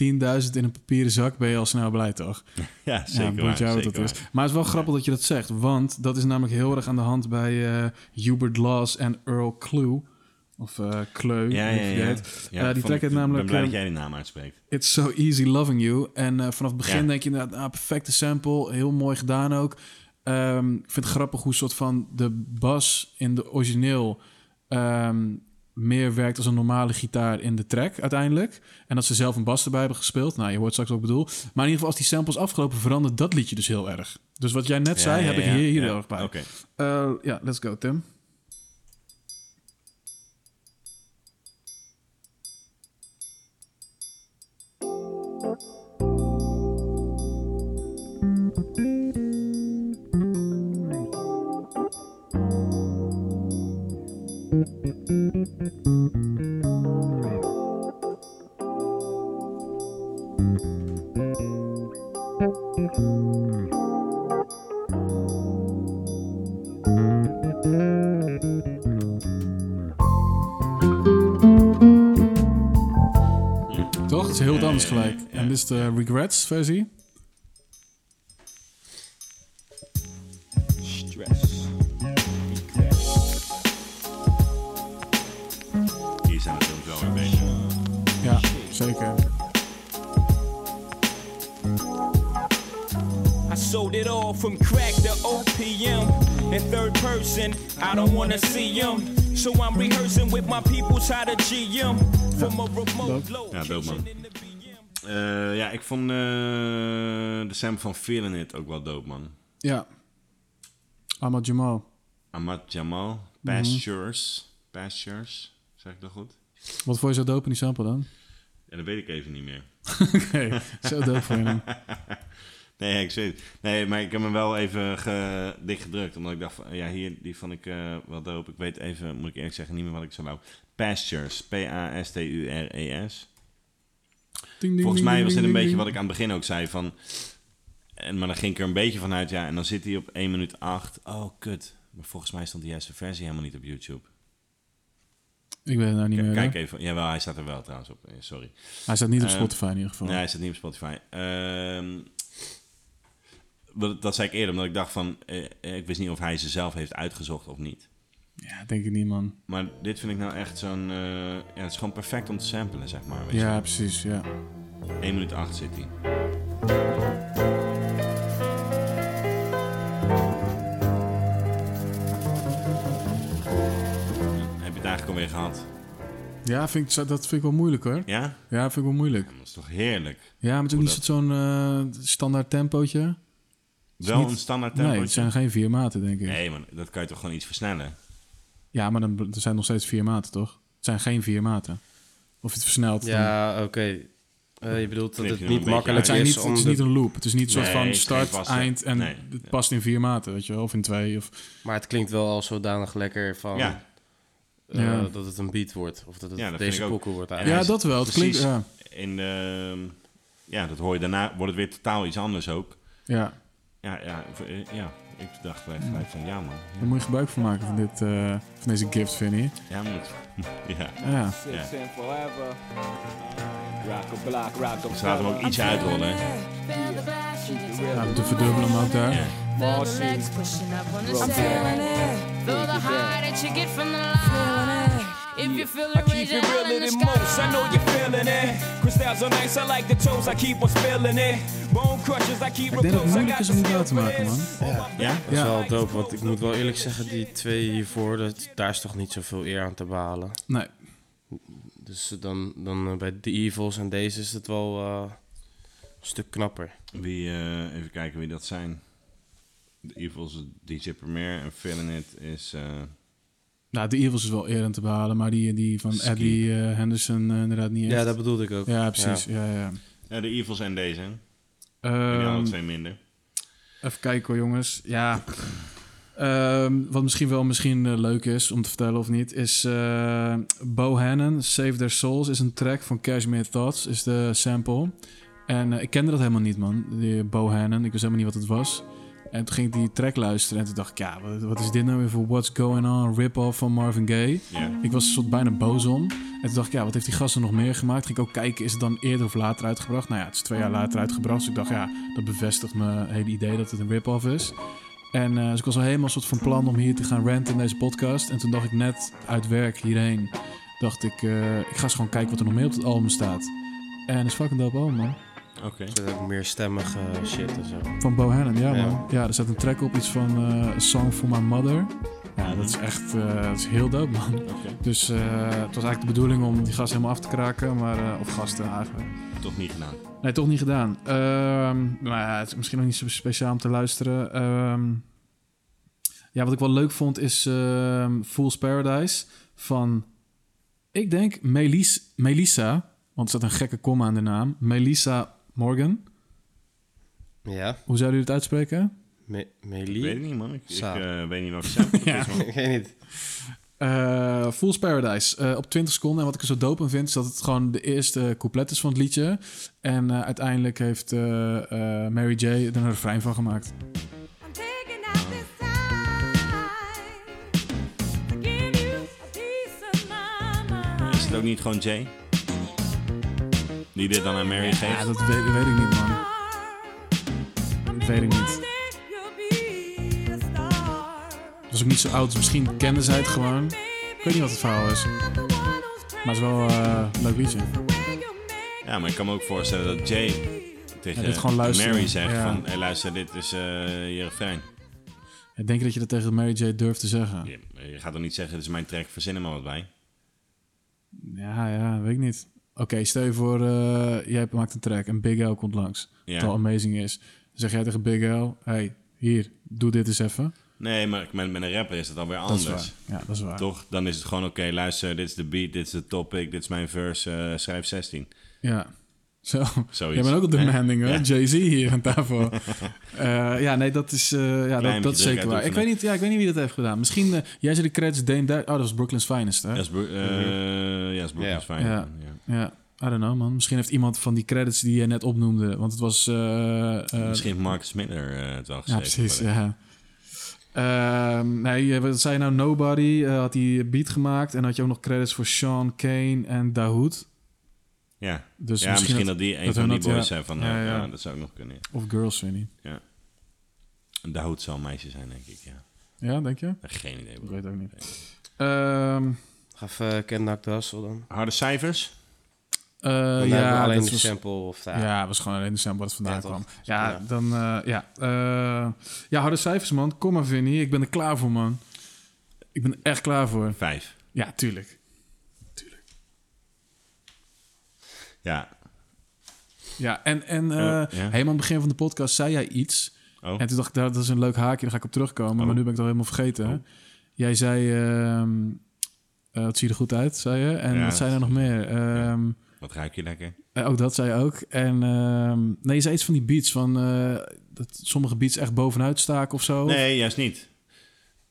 Speaker 2: in een papieren zak ben je al snel blij, toch?
Speaker 1: Ja, zeker
Speaker 2: ja,
Speaker 1: waar. zeker
Speaker 2: dat is. Maar het is wel grappig dat je dat zegt, want dat is namelijk heel erg aan de hand bij eh, Hubert Laws en Earl Clue. Of eh Kleu,
Speaker 1: Ja, ja, ja. ja
Speaker 2: Eh, die track
Speaker 1: ik-
Speaker 2: heet namelijk...
Speaker 1: Ik ben blij dat jij die naam uitspreekt.
Speaker 2: It's so easy loving you. En vanaf het begin
Speaker 1: Ja.
Speaker 2: denk je inderdaad, ah, perfecte sample, heel mooi gedaan ook. Ehm, ik vind het grappig hoe soort van de bas in de origineel ehm, meer werkt als een normale gitaar in de track uiteindelijk. En dat ze zelf een bas erbij hebben gespeeld. Nou, je hoort straks wat ik bedoel. Maar in ieder geval als die samples afgelopen verandert dat liedje dus heel erg. Dus wat jij net zei,
Speaker 1: Ja,
Speaker 2: heb
Speaker 1: ja,
Speaker 2: ik hier, heel erg bij.
Speaker 1: Oké.
Speaker 2: Eh, Ja, let's go Tim. Toch? Het is heel anders gelijk. En dit is de Regrets versie.
Speaker 4: I wanna see them. So I'm rehearsing with my peoples how to GM. From a remote
Speaker 1: Ja, dope, man.
Speaker 4: location in the BM.
Speaker 1: Eh, ja, ik vond eh, de sample van Feeling It ook wel dope, man.
Speaker 2: Ja. Ahmad Jamal.
Speaker 1: Ahmad Jamal, Pastures. Pastures, zeg ik dat goed?
Speaker 2: Wat vond je zo dope in die sample dan?
Speaker 1: Ja, dat weet ik even niet meer.
Speaker 2: Oké, zo dope voor je.
Speaker 1: Nee, ik weet het. Nee, maar ik heb hem wel even ge, dik gedrukt. Omdat ik dacht, van, ja, hier, die vond ik eh, wel dope. Ik weet even, moet ik eerlijk zeggen, niet meer wat ik zo wou. Pastures, P-A-S-T-U-R-E-S. Volgens mij was dit een beetje wat ik aan het begin ook zei. Van, en, maar dan ging ik er een beetje vanuit, ja, en dan zit hij op 1 minuut 8. Oh, kut. Maar volgens mij stond die juiste versie helemaal niet op YouTube.
Speaker 2: Ik weet het nou niet
Speaker 1: Kijk,
Speaker 2: meer.
Speaker 1: kijk
Speaker 2: hè?
Speaker 1: even. Jawel, hij staat er wel trouwens op. Eh, Sorry.
Speaker 2: Hij staat niet op
Speaker 1: Ehm,
Speaker 2: Spotify in ieder geval.
Speaker 1: Nee, hij staat niet op Spotify. Ehm, wat- dat zei ik eerder, omdat ik dacht van... eh, ik wist niet of hij ze zelf heeft uitgezocht of niet.
Speaker 2: Ja, denk ik niet, man.
Speaker 1: Maar dit vind ik nou echt zo'n... eh, ja, het is gewoon perfect om te samplen, zeg maar. Weet
Speaker 2: Ja, precies, ja.
Speaker 1: 1 minuut 8 zit hij. Heb je het eigenlijk alweer gehad?
Speaker 2: Ja, vind ik, dat vind ik wel moeilijk, hoor.
Speaker 1: Ja?
Speaker 2: Ja, vind ik wel moeilijk.
Speaker 1: Dat is toch heerlijk?
Speaker 2: Ja, maar het is ook niet zo'n eh, standaard tempootje.
Speaker 1: Wel
Speaker 2: niet-
Speaker 1: een standaard
Speaker 2: Nee,
Speaker 1: tempo?
Speaker 2: het zijn geen vier maten, denk ik.
Speaker 1: Nee, maar dat kan je toch gewoon iets versnellen?
Speaker 2: Ja, maar dan, er zijn nog steeds vier maten, toch? Het zijn geen vier maten. Of je het versnelt. dan-
Speaker 5: Ja, oké. Eh, je bedoelt dat het niet makkelijk
Speaker 2: het, zijn
Speaker 5: is
Speaker 2: niet,
Speaker 5: om
Speaker 2: het is
Speaker 5: de-
Speaker 2: niet een loop. Het is niet een soort
Speaker 1: Nee,
Speaker 2: van start, eind en
Speaker 1: nee.
Speaker 2: het past in vier maten, weet je wel. Of in twee. Of,
Speaker 5: Maar het klinkt wel al zodanig lekker van...
Speaker 1: Ja.
Speaker 5: eh,
Speaker 2: Ja.
Speaker 5: dat het een beat wordt. Of dat het
Speaker 1: Ja, dat vind
Speaker 5: deze pokoe wordt
Speaker 1: En
Speaker 5: eigenlijk.
Speaker 2: ja, dat wel. Het
Speaker 1: precies-
Speaker 2: klinkt... Ja,
Speaker 1: In de, ja, dat hoor je daarna, wordt het weer totaal iets anders ook.
Speaker 2: ja,
Speaker 1: Ja, ja, v- ja ik dacht gelijk gelijk van ja man.
Speaker 2: daar moet je gebruik van maken van, dit, eh, van deze gift, Vinnie.
Speaker 1: Ja, moet. Ja.
Speaker 2: Ja.
Speaker 1: Ja. Ze laten hem ook iets uitrollen.
Speaker 2: ja, we verdubelen hem ook daar.
Speaker 1: Ja.
Speaker 7: Feel the legs pushing up on the
Speaker 6: Rock
Speaker 7: stair.
Speaker 6: it.
Speaker 7: Feel the high that you get from the line. If you feel
Speaker 4: I keep it realer than most. I know you're feeling it. Crystals are nice. I like the toes. I keep on spilling it. Bone crushers. I keep
Speaker 2: Ik denk dat het moeilijk is om die te maken, man.
Speaker 1: Ja?
Speaker 5: Dat is
Speaker 2: Ja.
Speaker 5: wel dope, want ik moet wel eerlijk zeggen, die twee hiervoor, dat, daar is toch niet zoveel eer aan te behalen.
Speaker 2: Nee.
Speaker 5: Dus dan, dan eh, bij The Evils en deze is het wel eh, een stuk knapper.
Speaker 1: Wie, eh, even kijken wie dat zijn. The Evils, DJ Premier en Feeling It is... eh,
Speaker 2: Nou, de Evils is wel eer aan te behalen, maar die, die van
Speaker 1: Ski.
Speaker 2: Eddie eh, Henderson eh, inderdaad niet echt.
Speaker 5: Ja, dat bedoelde ik ook.
Speaker 2: Ja, precies. Ja. Ja,
Speaker 1: ja, de Evils en deze. En die andere twee minder.
Speaker 2: Even kijken hoor, jongens. Ja. Ehm, wat misschien wel misschien eh, leuk is om te vertellen of niet, is eh Bohannon, Save Their Souls, is een track van Cashmere Thoughts, is de sample. En eh, ik kende dat helemaal niet, man, die Bohannon. Ik wist helemaal niet wat het was. En toen ging ik die track luisteren en toen dacht ik, ja, wat, wat is dit nou weer voor What's Going On, rip-off van Marvin Gaye. Ik was een soort bijna boos om. En toen dacht ik, ja, wat heeft die gast er nog meer gemaakt? Ging ik ook kijken, is het dan eerder of later uitgebracht? Nou ja, het is twee jaar later uitgebracht. Dus ik dacht, ja, dat bevestigt mijn hele idee dat het een rip-off is. En eh, dus ik was al helemaal soort van plan om hier te gaan ranten in deze podcast. En toen dacht ik net uit werk hierheen, dacht ik, eh, ik ga eens gewoon kijken wat er nog meer op het album staat. En het is fucking dope album, man.
Speaker 1: Oké.
Speaker 5: Zit ook meer stemmige shit en zo.
Speaker 2: Van Bohannon, ja,
Speaker 5: Ja.
Speaker 2: man. Ja, er staat een track op, iets van eh A Song for My Mother. Ja, dat is echt eh, dat is heel dope, man. Dus eh, het was eigenlijk de bedoeling om die gast helemaal af te kraken, maar, eh, of gasten eigenlijk.
Speaker 1: Toch niet gedaan.
Speaker 2: Nee, toch niet gedaan. Ehm ja, het is misschien nog niet zo speciaal om te luisteren. Ehm, ja, wat ik wel leuk vond is ehm, Fool's Paradise van, ik denk Melis, Melissa, want er staat een gekke komma aan de naam. Melissa Morgan.
Speaker 5: Ja,
Speaker 2: Hoe zouden jullie het uitspreken?
Speaker 5: Me
Speaker 1: Ik weet het niet, man. Ik, ik eh, weet niet het
Speaker 2: Ja.
Speaker 1: is, man.
Speaker 5: ik weet niet.
Speaker 2: Eh Fool's Paradise eh, op 20 seconden. En wat ik er zo dope aan vind, is dat het gewoon de eerste couplet is van het liedje. En eh, uiteindelijk heeft eh, eh, Mary J. er een refrein van gemaakt.
Speaker 1: Is het ook niet gewoon Jay? Die dit dan aan Mary geeft?
Speaker 2: Ja, dat weet, weet ik niet, man. Dat weet ik niet. Het was ook niet zo oud, dus misschien kenden zij het gewoon. Ik weet niet wat het verhaal is. Maar het is wel eh, een leuk liedje.
Speaker 1: Ja, maar ik kan me ook voorstellen dat Jay tegen
Speaker 2: Ja, dit gewoon luisteren.
Speaker 1: Mary zegt
Speaker 2: Ja.
Speaker 1: van... Hé, luister, dit is eh, je refrein.
Speaker 2: Ja, denk je dat je dat tegen Mary J. durft te zeggen?
Speaker 1: Je, je gaat toch niet zeggen, dit is mijn track, verzin er maar wat bij.
Speaker 2: Ja, ja, weet ik niet. Oké, stel je voor, eh, jij maakt een track en Big L komt langs.
Speaker 1: Ja.
Speaker 2: Wat al amazing is. Dan zeg jij tegen Big L, hey, hier, doe dit eens even.
Speaker 1: Nee, maar met, met een rapper is het alweer
Speaker 2: Dat
Speaker 1: anders.
Speaker 2: is waar. Ja, dat is waar.
Speaker 1: Toch? Dan is het gewoon, oké, luister, dit is de beat, dit is de topic, dit is mijn verse, eh, schrijf 16.
Speaker 2: Ja. Zo.
Speaker 1: Zoiets.
Speaker 2: Jij bent ook op demanding, hoor.
Speaker 1: Ja.
Speaker 2: Jay-Z hier aan tafel. Eh, ja, nee, dat is, eh, ja, dat, dat is zeker waar. Ik weet, niet, ja, ik weet niet wie dat heeft gedaan. Misschien, eh, jij zei de credits Dame Dash. Oh, dat was Brooklyn's Finest, hè?
Speaker 1: Ja, is, Bro- eh, ja, is Brooklyn's
Speaker 5: Ja.
Speaker 1: fijn.
Speaker 2: Ja.
Speaker 1: Ja.
Speaker 2: Ja, I don't know, man. Misschien heeft iemand van die credits die je net opnoemde... Want het was... eh, eh,
Speaker 1: Misschien heeft Marcus Miller eh, het wel
Speaker 2: Ja,
Speaker 1: geschreven.
Speaker 2: precies, ja. Ehm, nee, wat zei je nou? Nobody eh, had die beat gemaakt. En had je ook nog credits voor Sean Kane en Dahoud.
Speaker 1: Ja,
Speaker 2: Dus
Speaker 1: ja misschien, dat, die een
Speaker 2: dat
Speaker 1: van die
Speaker 2: dat,
Speaker 1: boys
Speaker 2: ja.
Speaker 1: zijn van...
Speaker 2: Ja,
Speaker 1: eh,
Speaker 2: ja.
Speaker 1: ja, dat zou ook nog kunnen.
Speaker 2: Of Girls, weet niet.
Speaker 1: Ja. Dahoud zal een meisje zijn, denk ik, ja.
Speaker 2: Ja, denk je?
Speaker 1: Geen idee.
Speaker 2: Ik weet ook niet. Ehm
Speaker 5: Ga even Ken Knock the Hustle dan.
Speaker 1: Harde cijfers?
Speaker 2: eh, ja,
Speaker 5: alleen
Speaker 2: dat
Speaker 5: de
Speaker 2: was,
Speaker 5: sample of
Speaker 2: ja.
Speaker 5: ja.
Speaker 2: het was gewoon alleen de sample wat vandaan
Speaker 5: Ja,
Speaker 2: kwam. Ja,
Speaker 5: Ja.
Speaker 2: dan... eh, ja, eh, ja, harde cijfers, man. Kom maar, Vinnie. Ik ben er klaar voor, man. Ik ben er echt klaar voor.
Speaker 1: Vijf.
Speaker 2: Ja, tuurlijk.
Speaker 1: Ja.
Speaker 2: Ja, en, en eh
Speaker 1: Eh, ja.
Speaker 2: helemaal aan het begin van de podcast zei jij iets...
Speaker 1: Oh,
Speaker 2: En toen dacht ik, dat is een leuk haakje, daar ga ik op terugkomen.
Speaker 1: Oh.
Speaker 2: Maar nu ben ik het al helemaal vergeten.
Speaker 1: Oh.
Speaker 2: Jij zei, ehm eh, het ziet er goed uit, zei je. En
Speaker 1: Ja,
Speaker 2: wat zei nou nog meer? Ehm,
Speaker 1: wat ruik je lekker?
Speaker 2: eh, ook dat zei je ook. En ehm, nee, je zei iets van die beats, van eh, dat sommige beats echt bovenuit staken of zo.
Speaker 1: Nee, juist niet.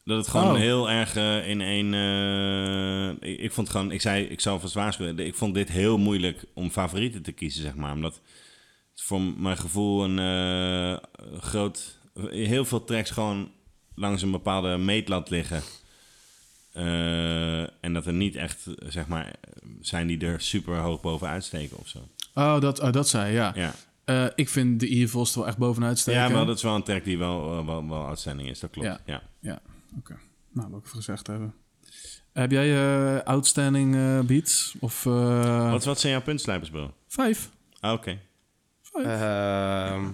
Speaker 1: Dat het gewoon
Speaker 2: Oh.
Speaker 1: heel erg eh, in één... eh, ik, ik vond gewoon... Ik zei, ik zal vast waarschuwen. Ik vond dit heel moeilijk om favorieten te kiezen, zeg maar. Omdat het voor mijn gevoel een eh, groot... Heel veel tracks gewoon langs een bepaalde meetlat liggen. En dat er niet echt, zeg maar, zijn die er super hoog bovenuit steken of zo.
Speaker 2: Oh, dat, oh, dat zei ja.
Speaker 1: Ja,
Speaker 2: ik vind de Evil's wel echt bovenuit steken.
Speaker 1: ja maar dat is wel een track die wel, wel, wel outstanding is, dat klopt.
Speaker 2: Ja.
Speaker 1: Ja.
Speaker 2: Ja, oké. Nou, wil ik even gezegd hebben. Heb jij eh, outstanding eh, beats? Of eh,
Speaker 1: Wat, wat zijn jouw puntslijpers, bro?
Speaker 2: vijf?
Speaker 1: Ah, oké.
Speaker 5: Ehm,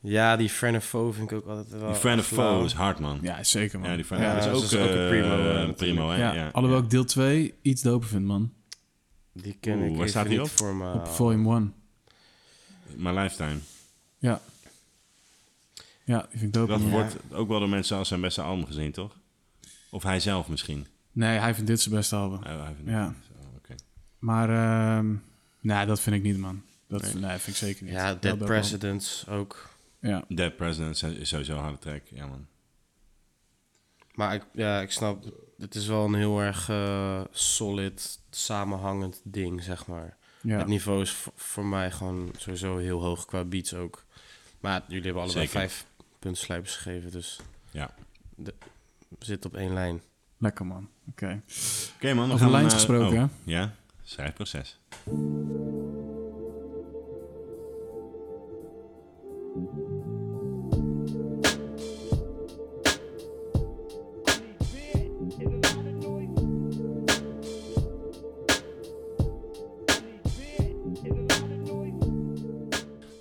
Speaker 5: ja, die Friend of Foe vind ik ook altijd wel...
Speaker 1: Die Friend of. Foe is hard, man.
Speaker 2: Ja, zeker man.
Speaker 1: Ja, die Friend
Speaker 5: Ja,
Speaker 1: of Foe
Speaker 5: dat
Speaker 1: is
Speaker 5: is
Speaker 1: ook,
Speaker 5: ook een
Speaker 1: eh,
Speaker 5: primo, eh,
Speaker 1: primo, hè?
Speaker 2: Ja,
Speaker 1: Ja,
Speaker 2: alhoewel
Speaker 1: ja.
Speaker 2: ik deel 2 iets doper vind, man.
Speaker 5: Die ken
Speaker 1: Oeh,
Speaker 5: ik
Speaker 1: waar staat die
Speaker 5: niet
Speaker 1: op?
Speaker 5: voor me.
Speaker 2: Op volume 1.
Speaker 1: My Lifetime.
Speaker 2: Ja. Ja, die vind ik doper.
Speaker 1: Dat
Speaker 2: man.
Speaker 1: wordt ook wel door mensen als zijn beste album gezien, toch? Of hij zelf misschien.
Speaker 2: Nee, hij vindt dit zijn beste album.
Speaker 1: Oh, hij vindt
Speaker 2: Ja.
Speaker 1: Oh, oké.
Speaker 2: Maar, ehm nee, dat vind ik niet, man. Dat
Speaker 1: Nee.
Speaker 2: nee. vind ik zeker niet.
Speaker 5: Ja, Dead Presidents ook.
Speaker 2: Ja.
Speaker 1: Dead President is sowieso een harde track. Ja, man.
Speaker 5: Maar ik, ja, ik snap, het is wel een heel erg eh, solid, samenhangend ding, zeg maar.
Speaker 2: Ja.
Speaker 5: Het niveau is voor, voor mij gewoon sowieso heel hoog qua beats ook. Maar jullie hebben allebei
Speaker 1: Zeker.
Speaker 5: vijf puntslijpers gegeven, dus
Speaker 1: Ja.
Speaker 5: de, we zitten op één lijn.
Speaker 2: Lekker, man. Oké.
Speaker 1: Oké, man. we
Speaker 2: Over lijns gesproken,
Speaker 1: oh,
Speaker 2: hè?
Speaker 1: Ja, schrijfproces.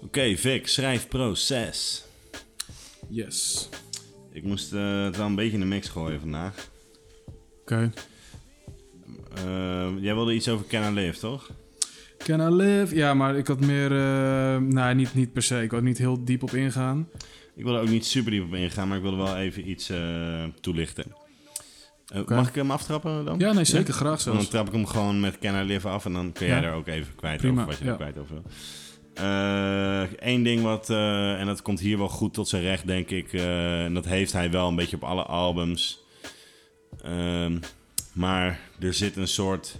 Speaker 1: Oké, Vic, schrijfproces.
Speaker 2: Yes.
Speaker 1: Ik moest eh, het wel een beetje in de mix gooien vandaag.
Speaker 2: Oké.
Speaker 1: Eh, jij wilde iets over Can I Live, toch?
Speaker 2: Can I live? Ja, maar ik had meer... eh nee, niet, niet per se. Ik wou niet heel diep op ingaan.
Speaker 1: Ik wil er ook niet super diep op ingaan, maar ik wilde wel even iets toelichten. Mag ik hem aftrappen dan?
Speaker 2: Ja, nee, zeker. Graag
Speaker 1: Dan
Speaker 2: zelfs.
Speaker 1: trap ik hem gewoon met Can I Live af en dan kun jij
Speaker 2: Ja.
Speaker 1: daar ook even kwijt
Speaker 2: Prima,
Speaker 1: over wat je
Speaker 2: ja.
Speaker 1: er kwijt over wil. Eén ding wat, eh, en dat komt hier wel goed tot zijn recht, denk ik. eh, en dat heeft hij wel een beetje op alle albums. Ehm, maar er zit een soort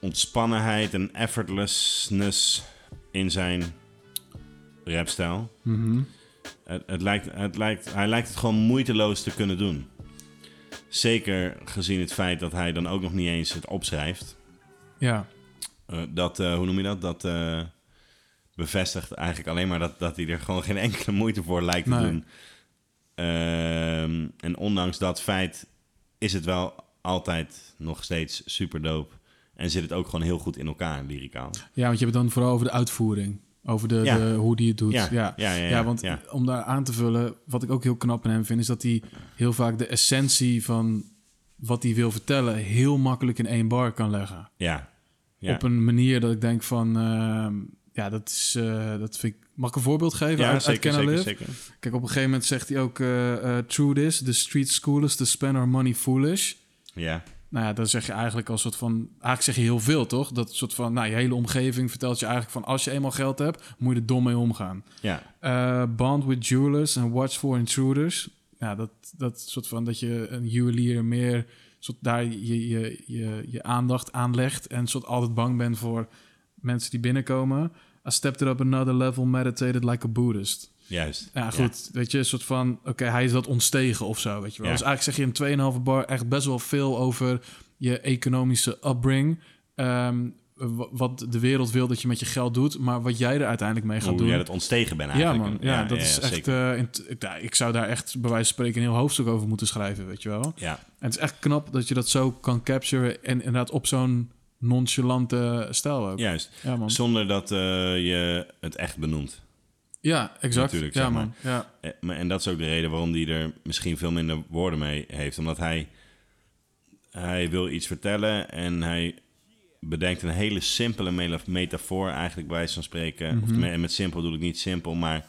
Speaker 1: ontspannenheid en effortlessness in zijn rapstijl.
Speaker 2: Mhm.
Speaker 1: Het, het lijkt, het lijkt, hij lijkt het gewoon moeiteloos te kunnen doen. Zeker gezien het feit dat hij dan ook nog niet eens het opschrijft.
Speaker 2: Ja.
Speaker 1: Eh, dat, eh, hoe noem je dat? Dat eh, bevestigt eigenlijk alleen maar dat, dat hij er gewoon geen enkele moeite voor lijkt te doen. Ehm, en ondanks dat feit is het wel altijd nog steeds super dope. En zit het ook gewoon heel goed in elkaar, lyricaal.
Speaker 2: ja, want je hebt het dan vooral over de uitvoering. Over de,
Speaker 1: Ja.
Speaker 2: de, hoe die het doet.
Speaker 1: Ja,
Speaker 2: Ja,
Speaker 1: ja, ja,
Speaker 2: want om daar aan te vullen... Wat ik ook heel knap in hem vind... is dat hij heel vaak de essentie van wat hij wil vertellen... heel makkelijk in één bar kan leggen.
Speaker 1: Ja, ja.
Speaker 2: Op een manier dat ik denk van... ehm, ja, dat is, eh, dat vind ik... Mag ik een voorbeeld geven
Speaker 1: Ja,
Speaker 2: uit,
Speaker 1: zeker,
Speaker 2: uit
Speaker 1: zeker.
Speaker 2: Kijk, op een gegeven moment zegt hij ook... eh, eh, True this, the street schoolers, to spend our money foolish.
Speaker 1: Ja,
Speaker 2: Nou ja, dan zeg je eigenlijk als soort van... Eigenlijk zeg je heel veel, toch? Dat soort van... Nou, je hele omgeving vertelt je eigenlijk van... Als je eenmaal geld hebt, moet je er dom mee omgaan.
Speaker 1: ja.
Speaker 2: Bond with jewelers and watch for intruders. Ja, dat, dat soort van dat je een juwelier meer soort daar je, je, je, je aandacht aan legt en soort altijd bang bent voor mensen die binnenkomen. I stepped it up another level, meditated like a Buddhist.
Speaker 1: juist.
Speaker 2: Ja, goed. Weet je, een soort van, oké, hij is dat ontstegen of zo, weet je wel.
Speaker 1: Ja.
Speaker 2: Dus eigenlijk zeg je in 2,5 bar echt best wel veel over je economische upbring. Ehm, wat de wereld wil dat je met je geld doet, maar wat jij er uiteindelijk mee gaat
Speaker 1: Hoe
Speaker 2: doen.
Speaker 1: jij dat ontstegen bent
Speaker 2: Ja,
Speaker 1: eigenlijk.
Speaker 2: man. Ja, dat is echt. eh, in ja, ik zou daar echt bij wijze van spreken een heel hoofdstuk over moeten schrijven, weet je wel.
Speaker 1: Ja,
Speaker 2: En het is echt knap dat je dat zo kan capturen en inderdaad op zo'n nonchalante stijl ook.
Speaker 1: juist.
Speaker 2: Ja, man.
Speaker 1: Zonder dat eh, je het echt benoemt.
Speaker 2: Ja, exact.
Speaker 1: Natuurlijk,
Speaker 2: ja,
Speaker 1: zeg maar.
Speaker 2: man. Ja.
Speaker 1: Eh, maar- En dat is ook de reden waarom hij er misschien veel minder woorden mee heeft. Omdat hij, hij wil iets vertellen en hij bedenkt een hele simpele metafoor eigenlijk bij wijze van spreken. Of
Speaker 2: Mhm.
Speaker 1: met simpel bedoel ik niet simpel, maar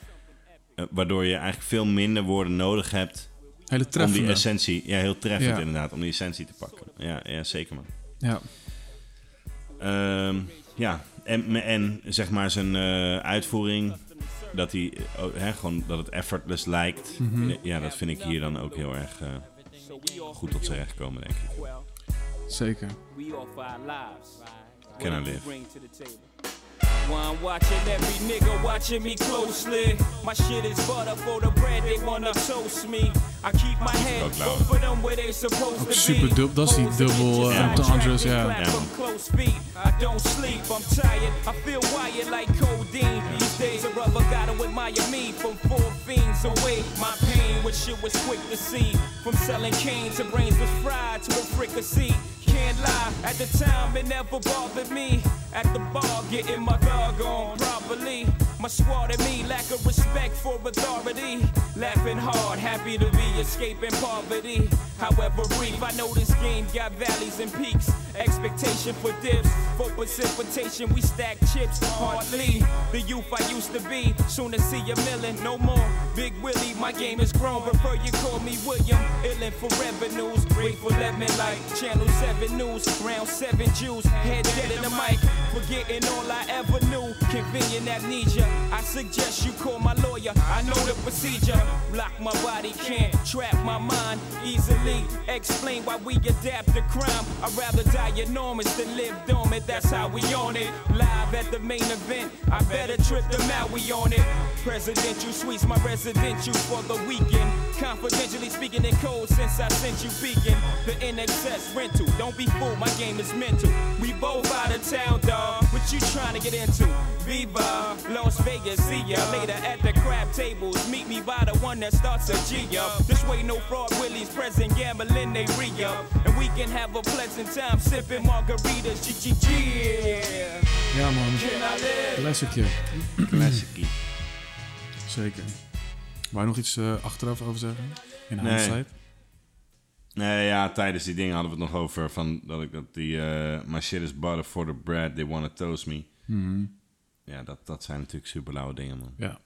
Speaker 1: eh, waardoor je eigenlijk veel minder woorden nodig hebt
Speaker 2: Hele
Speaker 1: om die essentie, ja heel treffend
Speaker 2: Ja.
Speaker 1: inderdaad, om die essentie te pakken. Ja, ja zeker man.
Speaker 2: Ja.
Speaker 1: Ehm, ja, en, en zeg maar zijn eh, uitvoering, dat, hij, eh, oh, hè, gewoon, dat het effortless lijkt.
Speaker 2: Mhm.
Speaker 1: Ja, dat vind ik hier dan ook heel erg eh, goed tot zijn recht komen, denk ik.
Speaker 2: Zeker.
Speaker 1: Can I live?
Speaker 4: Bring to the table. While I'm watching every nigga watching me closely. My shit is butter for the bread, they wanna toast me. I keep my head
Speaker 1: Ook loud.
Speaker 4: over them where they supposed
Speaker 2: Ook
Speaker 4: to
Speaker 2: super
Speaker 4: be.
Speaker 2: dub- dat is die dubbel,
Speaker 4: bitches on track,
Speaker 2: entendres,
Speaker 4: they
Speaker 2: ja.
Speaker 4: clap
Speaker 1: Ja,
Speaker 4: close feet. I don't sleep, I'm tired. I feel wired like codeine. These days a brother gotta admire me from four fiends away. My pain, which shit was quick to see. From selling cane to brains was fried to a fricassee. Can't lie, at the time it never bothered me. At the bar, getting my dog on properly. My squad and me lack of respect for authority. Laughing hard, happy to be escaping poverty. However brief, I know this game got valleys and peaks. Expectation for dips, for precipitation, we stack chips hardly. The youth I used to be, soon to see a million, no more. Big Willie, my game is grown, prefer you call me William. Illin for revenues, grateful me like Channel 7 News, round 7 Jews, head dead in the mic, forgetting all I ever knew. Convenient amnesia, I suggest you call my lawyer, I know the procedure. Lock my body, can't trap my mind easily. Explain why we adapt to crime. I'd rather die enormous than live dormant, that's how we on it. Live at the main event, I better trip them out, we on it. Presidential suites, my residential for the weekend. Confidentially speaking in code since I sent you peeking. The NXS rental, don't be fooled, my game is mental. We both out of town, dawg. What you trying to get into? Viva, Las Vegas, see ya later at the crab tables. Meet me by the one that starts a G up. This way, no fraud, Willie's present, gambling, they re up. And we can have a pleasant time sipping margaritas, G G G.
Speaker 2: Ja, man. Classicje.
Speaker 1: Classicie.
Speaker 2: Zeker. Wou je nog iets eh, achteraf over zeggen? In
Speaker 1: Nee.
Speaker 2: hindsight?
Speaker 1: Nee, ja, tijdens die dingen hadden we het nog over van dat ik dat die eh my shit is butter for the bread, they wanna toast me.
Speaker 2: Mhm.
Speaker 1: Ja, dat, dat zijn natuurlijk super lauwe dingen, man.
Speaker 2: Ja.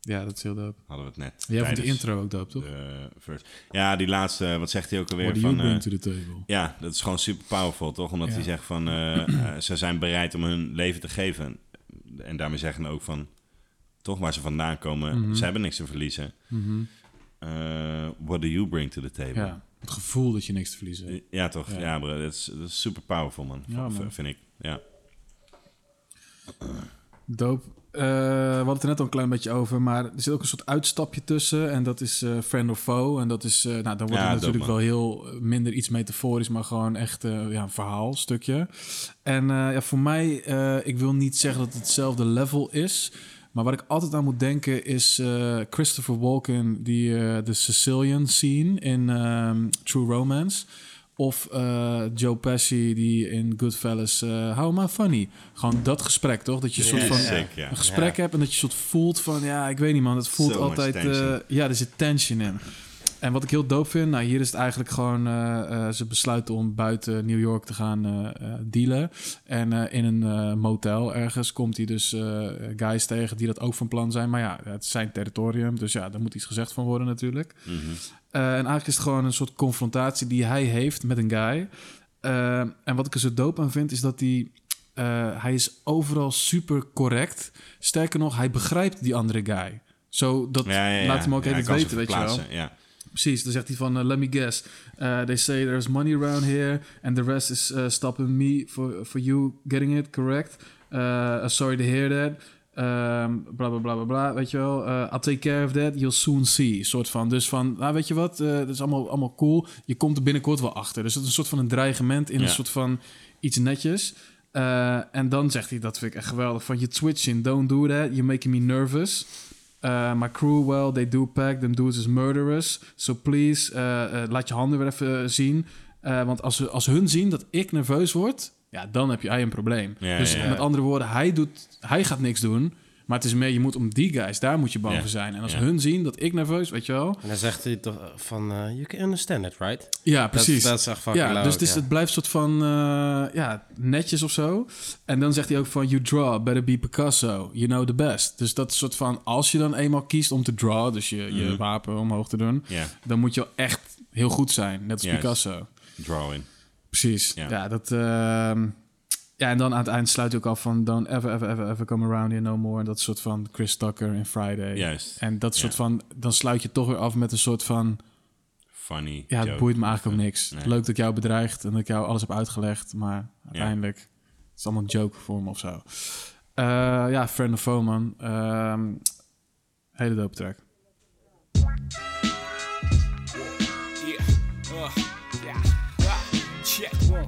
Speaker 2: Ja, dat is heel dope.
Speaker 1: Hadden we het net.
Speaker 2: Jij vond de intro ook dope, toch?
Speaker 1: de first. Ja, die laatste, wat zegt hij ook alweer?
Speaker 2: What do
Speaker 1: van,
Speaker 2: you bring
Speaker 1: eh,
Speaker 2: to the table?
Speaker 1: Ja, dat is gewoon super powerful, toch? Omdat
Speaker 2: Ja.
Speaker 1: hij zegt van, eh, eh, ze zijn bereid om hun leven te geven. En daarmee zeggen ook van, toch waar ze vandaan komen,
Speaker 2: Mhm.
Speaker 1: ze hebben niks te verliezen. Eh, what do you bring to the table?
Speaker 2: Ja, het gevoel dat je niks te verliezen hebt.
Speaker 1: Ja, toch?
Speaker 2: Ja.
Speaker 1: Ja, bro, dat is, dat is super powerful, man.
Speaker 2: Ja, man.
Speaker 1: Vind ik, ja.
Speaker 2: Dope. Eh, we hadden het er net al een klein beetje over, maar er zit ook een soort uitstapje tussen. En dat is eh, friend or foe. En dat is, eh, nou, dan wordt
Speaker 1: Ja,
Speaker 2: het natuurlijk wel heel minder iets metaforisch, maar gewoon echt ja, een verhaal, stukje. En ja, voor mij, ik wil niet zeggen dat het hetzelfde level is. Maar wat ik altijd aan moet denken is Christopher Walken, die de Sicilian scene in ehm, True Romance. Of eh, Joe Pesci die in Goodfellas eh How Am I Funny? Gewoon dat gesprek, toch? Dat je een soort van
Speaker 1: sick,
Speaker 2: een gesprek hebt en dat je soort voelt van... Ja, ik weet niet man, het voelt
Speaker 1: So
Speaker 2: altijd... eh, ja, er zit tension in. En wat ik heel dope vind, nou hier is het eigenlijk gewoon, eh, eh, ze besluiten om buiten New York te gaan eh, eh, dealen. En eh, in een eh, motel ergens komt hij dus eh, guys tegen die dat ook van plan zijn. Maar ja, het is zijn territorium, dus ja, daar moet iets gezegd van worden natuurlijk.
Speaker 1: Mhm.
Speaker 2: Eh, en eigenlijk is het gewoon een soort confrontatie die hij heeft met een guy. Eh, en wat ik er zo dope aan vind, is dat hij... eh, hij is overal super correct. Sterker nog, hij begrijpt die andere guy. Zo, dat
Speaker 1: Ja, ja, ja.
Speaker 2: laat hem ook even weten, weet je wel.
Speaker 1: Ja.
Speaker 2: Precies, dan zegt hij van, uh, let me guess. Uh, they say there's money around here and the rest is stopping me for, for you getting it correct. Sorry to hear that. Um, bla bla bla bla weet je wel. Uh, I'll take care of that, you'll soon see. Soort van, dus van, nou weet je wat, uh, dat is allemaal, allemaal cool. Je komt er binnenkort wel achter. Dus dat is een soort van een dreigement in
Speaker 1: Ja.
Speaker 2: een soort van iets netjes. Uh, en dan zegt hij, dat vind ik echt geweldig, van je twitching, don't do that, you're making me nervous. Uh, my crew, well, they do pack. Them dudes is murderous. So please, laat je handen weer even zien. Want als, als hun zien dat ik nerveus word, ja, dan heb jij een probleem.
Speaker 1: Ja,
Speaker 2: dus
Speaker 1: ja, ja.
Speaker 2: met andere woorden, hij, doet, hij gaat niks doen. Maar het is meer, je moet om die guys, daar moet je bang
Speaker 1: Ja,
Speaker 2: voor zijn. En als
Speaker 1: ja.
Speaker 2: hun zien dat ik nerveus, weet je wel.
Speaker 5: En dan zegt hij toch van, eh, you can understand it, right?
Speaker 2: Ja, precies.
Speaker 5: Dat is echt fucking
Speaker 2: ja, dus het, is,
Speaker 5: ja.
Speaker 2: het blijft soort van eh, ja, netjes of zo. En dan zegt hij ook van, you draw, better be Picasso. You know the best. Dus dat is soort van, als je dan eenmaal kiest om te draw, dus je, je
Speaker 1: Mhm.
Speaker 2: wapen omhoog te doen,
Speaker 1: Ja.
Speaker 2: dan moet je wel echt heel goed zijn. Net als. Picasso.
Speaker 1: Drawing.
Speaker 2: Precies.
Speaker 1: Ja.
Speaker 2: Ja, dat... ehm, ja, en dan aan het eind sluit hij ook af van... Don't ever, ever, ever, ever come around here no more. En dat soort van Chris Tucker in Friday.
Speaker 1: Juist.
Speaker 2: En dat soort
Speaker 1: Ja.
Speaker 2: van... Dan sluit je toch weer af met een soort van...
Speaker 1: Funny.
Speaker 2: Ja, het boeit me eigenlijk ook niks.
Speaker 1: Nee.
Speaker 2: Leuk dat ik jou bedreigd en dat ik jou alles heb uitgelegd. Maar uiteindelijk... Het is allemaal een joke voor me of zo. Eh, ja, Friend of Foe, man. Ehm, hele dope track.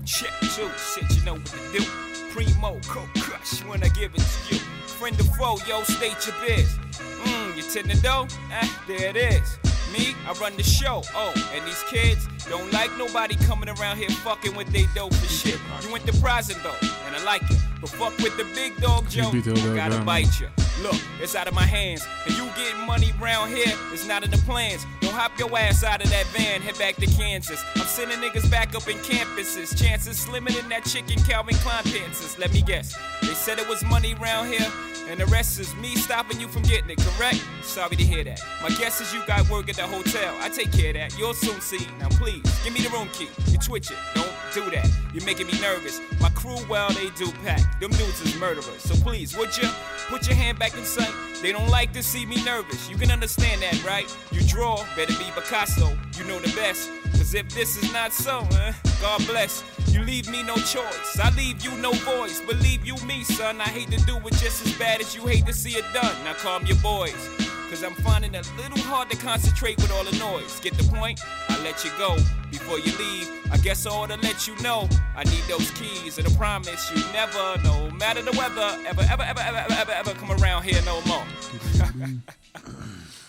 Speaker 4: Check two, shit, you know what to do. Primo, co crush when I give it to you. Friend of foe, yo, state your biz. Mmm, you tend to know? Eh, there it is. Me, I run the show. Oh, and these kids don't like nobody coming around here fucking with they dope and shit. You enterprising though, and I like it. But fuck with the big dog, Joe. I gotta bite you. Look, it's out of my hands. And you getting money round here, it's not in the plans. Don't hop your ass out of that van, head back to Kansas. I'm sending niggas back up in campuses. Chances slimmer in that chicken Calvin Klein pants. Let me guess. They said it was money round here. And the rest is me stopping you from getting it, correct? Sorry to hear that. My guess is you got work at the hotel. I take care of that. You'll soon see. Now please, give me the room key. You twitch it. Don't do that. You're making me nervous. My crew, well, they do pack. Them dudes is murderers. So please, would you put your hand back in sight? They don't like to see me nervous. You can understand that, right? You draw, better be Picasso. You know the best. Cause if this is not so, eh, God bless. You leave me no choice. I leave you no voice. Believe you me, son. I hate to do it just as bad as you hate to see it done. Now calm your boys. Cause I'm finding it a little hard to concentrate with all the noise. Get the point? I let you go before you leave. I guess I ought to let you know I need those keys. And I promise you never, no matter the weather, ever, ever, ever, ever, ever, ever, ever come around here no more.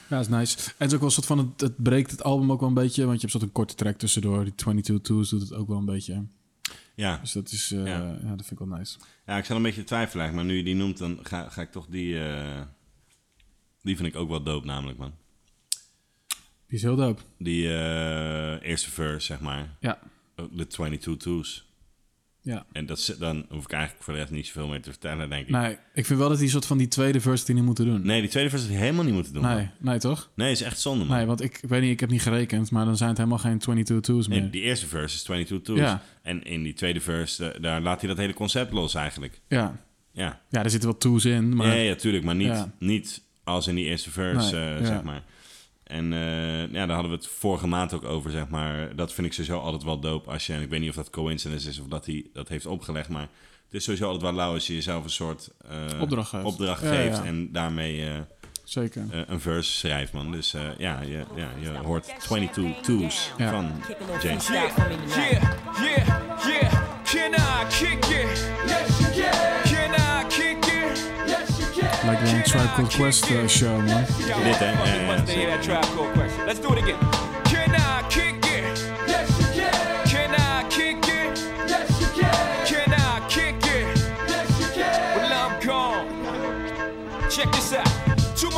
Speaker 2: Ja, is nice. En het is ook wel een soort van... Het, het breekt het album ook wel een beetje. Want je hebt soort een korte track tussendoor. Die 22 Twos doet het ook wel een beetje.
Speaker 1: Ja.
Speaker 2: Dus dat is... eh,
Speaker 1: Ja.
Speaker 2: ja. dat vind ik wel nice.
Speaker 1: Ja, ik zal een beetje twijfelen eigenlijk, maar nu je die noemt, dan ga, ga ik toch die... eh, die vind ik ook wel dope namelijk, man.
Speaker 2: Die is heel dope.
Speaker 1: Die eh, eerste verse, zeg maar.
Speaker 2: Ja.
Speaker 1: De 22 Twos.
Speaker 2: Ja.
Speaker 1: En dat, dan hoef ik eigenlijk voor de rest niet zoveel meer te vertellen, denk ik.
Speaker 2: Nee, ik vind wel dat die soort van die tweede verse die niet moeten doen.
Speaker 1: Nee, die tweede verse hij helemaal niet moeten doen.
Speaker 2: Nee,
Speaker 1: man.
Speaker 2: nee toch?
Speaker 1: Nee, is echt zonde, man.
Speaker 2: Nee, want ik, ik weet niet, ik heb niet gerekend, maar dan zijn het helemaal geen 22 twos meer.
Speaker 1: Nee, die eerste verse is 22 Twos.
Speaker 2: Ja.
Speaker 1: En in die tweede verse, daar laat hij dat hele concept los eigenlijk.
Speaker 2: Ja.
Speaker 1: Ja.
Speaker 2: Ja, er zitten wel twos in, maar...
Speaker 1: Ja, ja, tuurlijk, maar niet,
Speaker 2: Ja.
Speaker 1: niet als in die eerste verse,
Speaker 2: Nee,
Speaker 1: eh,
Speaker 2: ja.
Speaker 1: zeg maar. En eh, ja, daar hadden we het vorige maand ook over, zeg maar. Dat vind ik sowieso altijd wel dope als je... En ik weet niet of dat coincidence is of dat hij dat heeft opgelegd, maar... Het is sowieso altijd wel lauw als je jezelf een soort... eh,
Speaker 2: Opdracht geeft.
Speaker 1: opdracht
Speaker 2: Ja,
Speaker 1: geeft
Speaker 2: ja.
Speaker 1: en daarmee... eh,
Speaker 2: Zeker.
Speaker 1: eh, een verse schrijft, man. Dus eh, ja, je, ja, je hoort 22 Twos
Speaker 2: Ja.
Speaker 1: van James.
Speaker 4: Yeah, yeah, yeah, yeah. Can I kick it? Yes, you can. Yes, you can.
Speaker 2: Lijkt wel een Tribe Called Quest eh, show, man.
Speaker 1: Dit, hè? Ja, ja,
Speaker 4: Must hear that tribe called question. Let's do it again.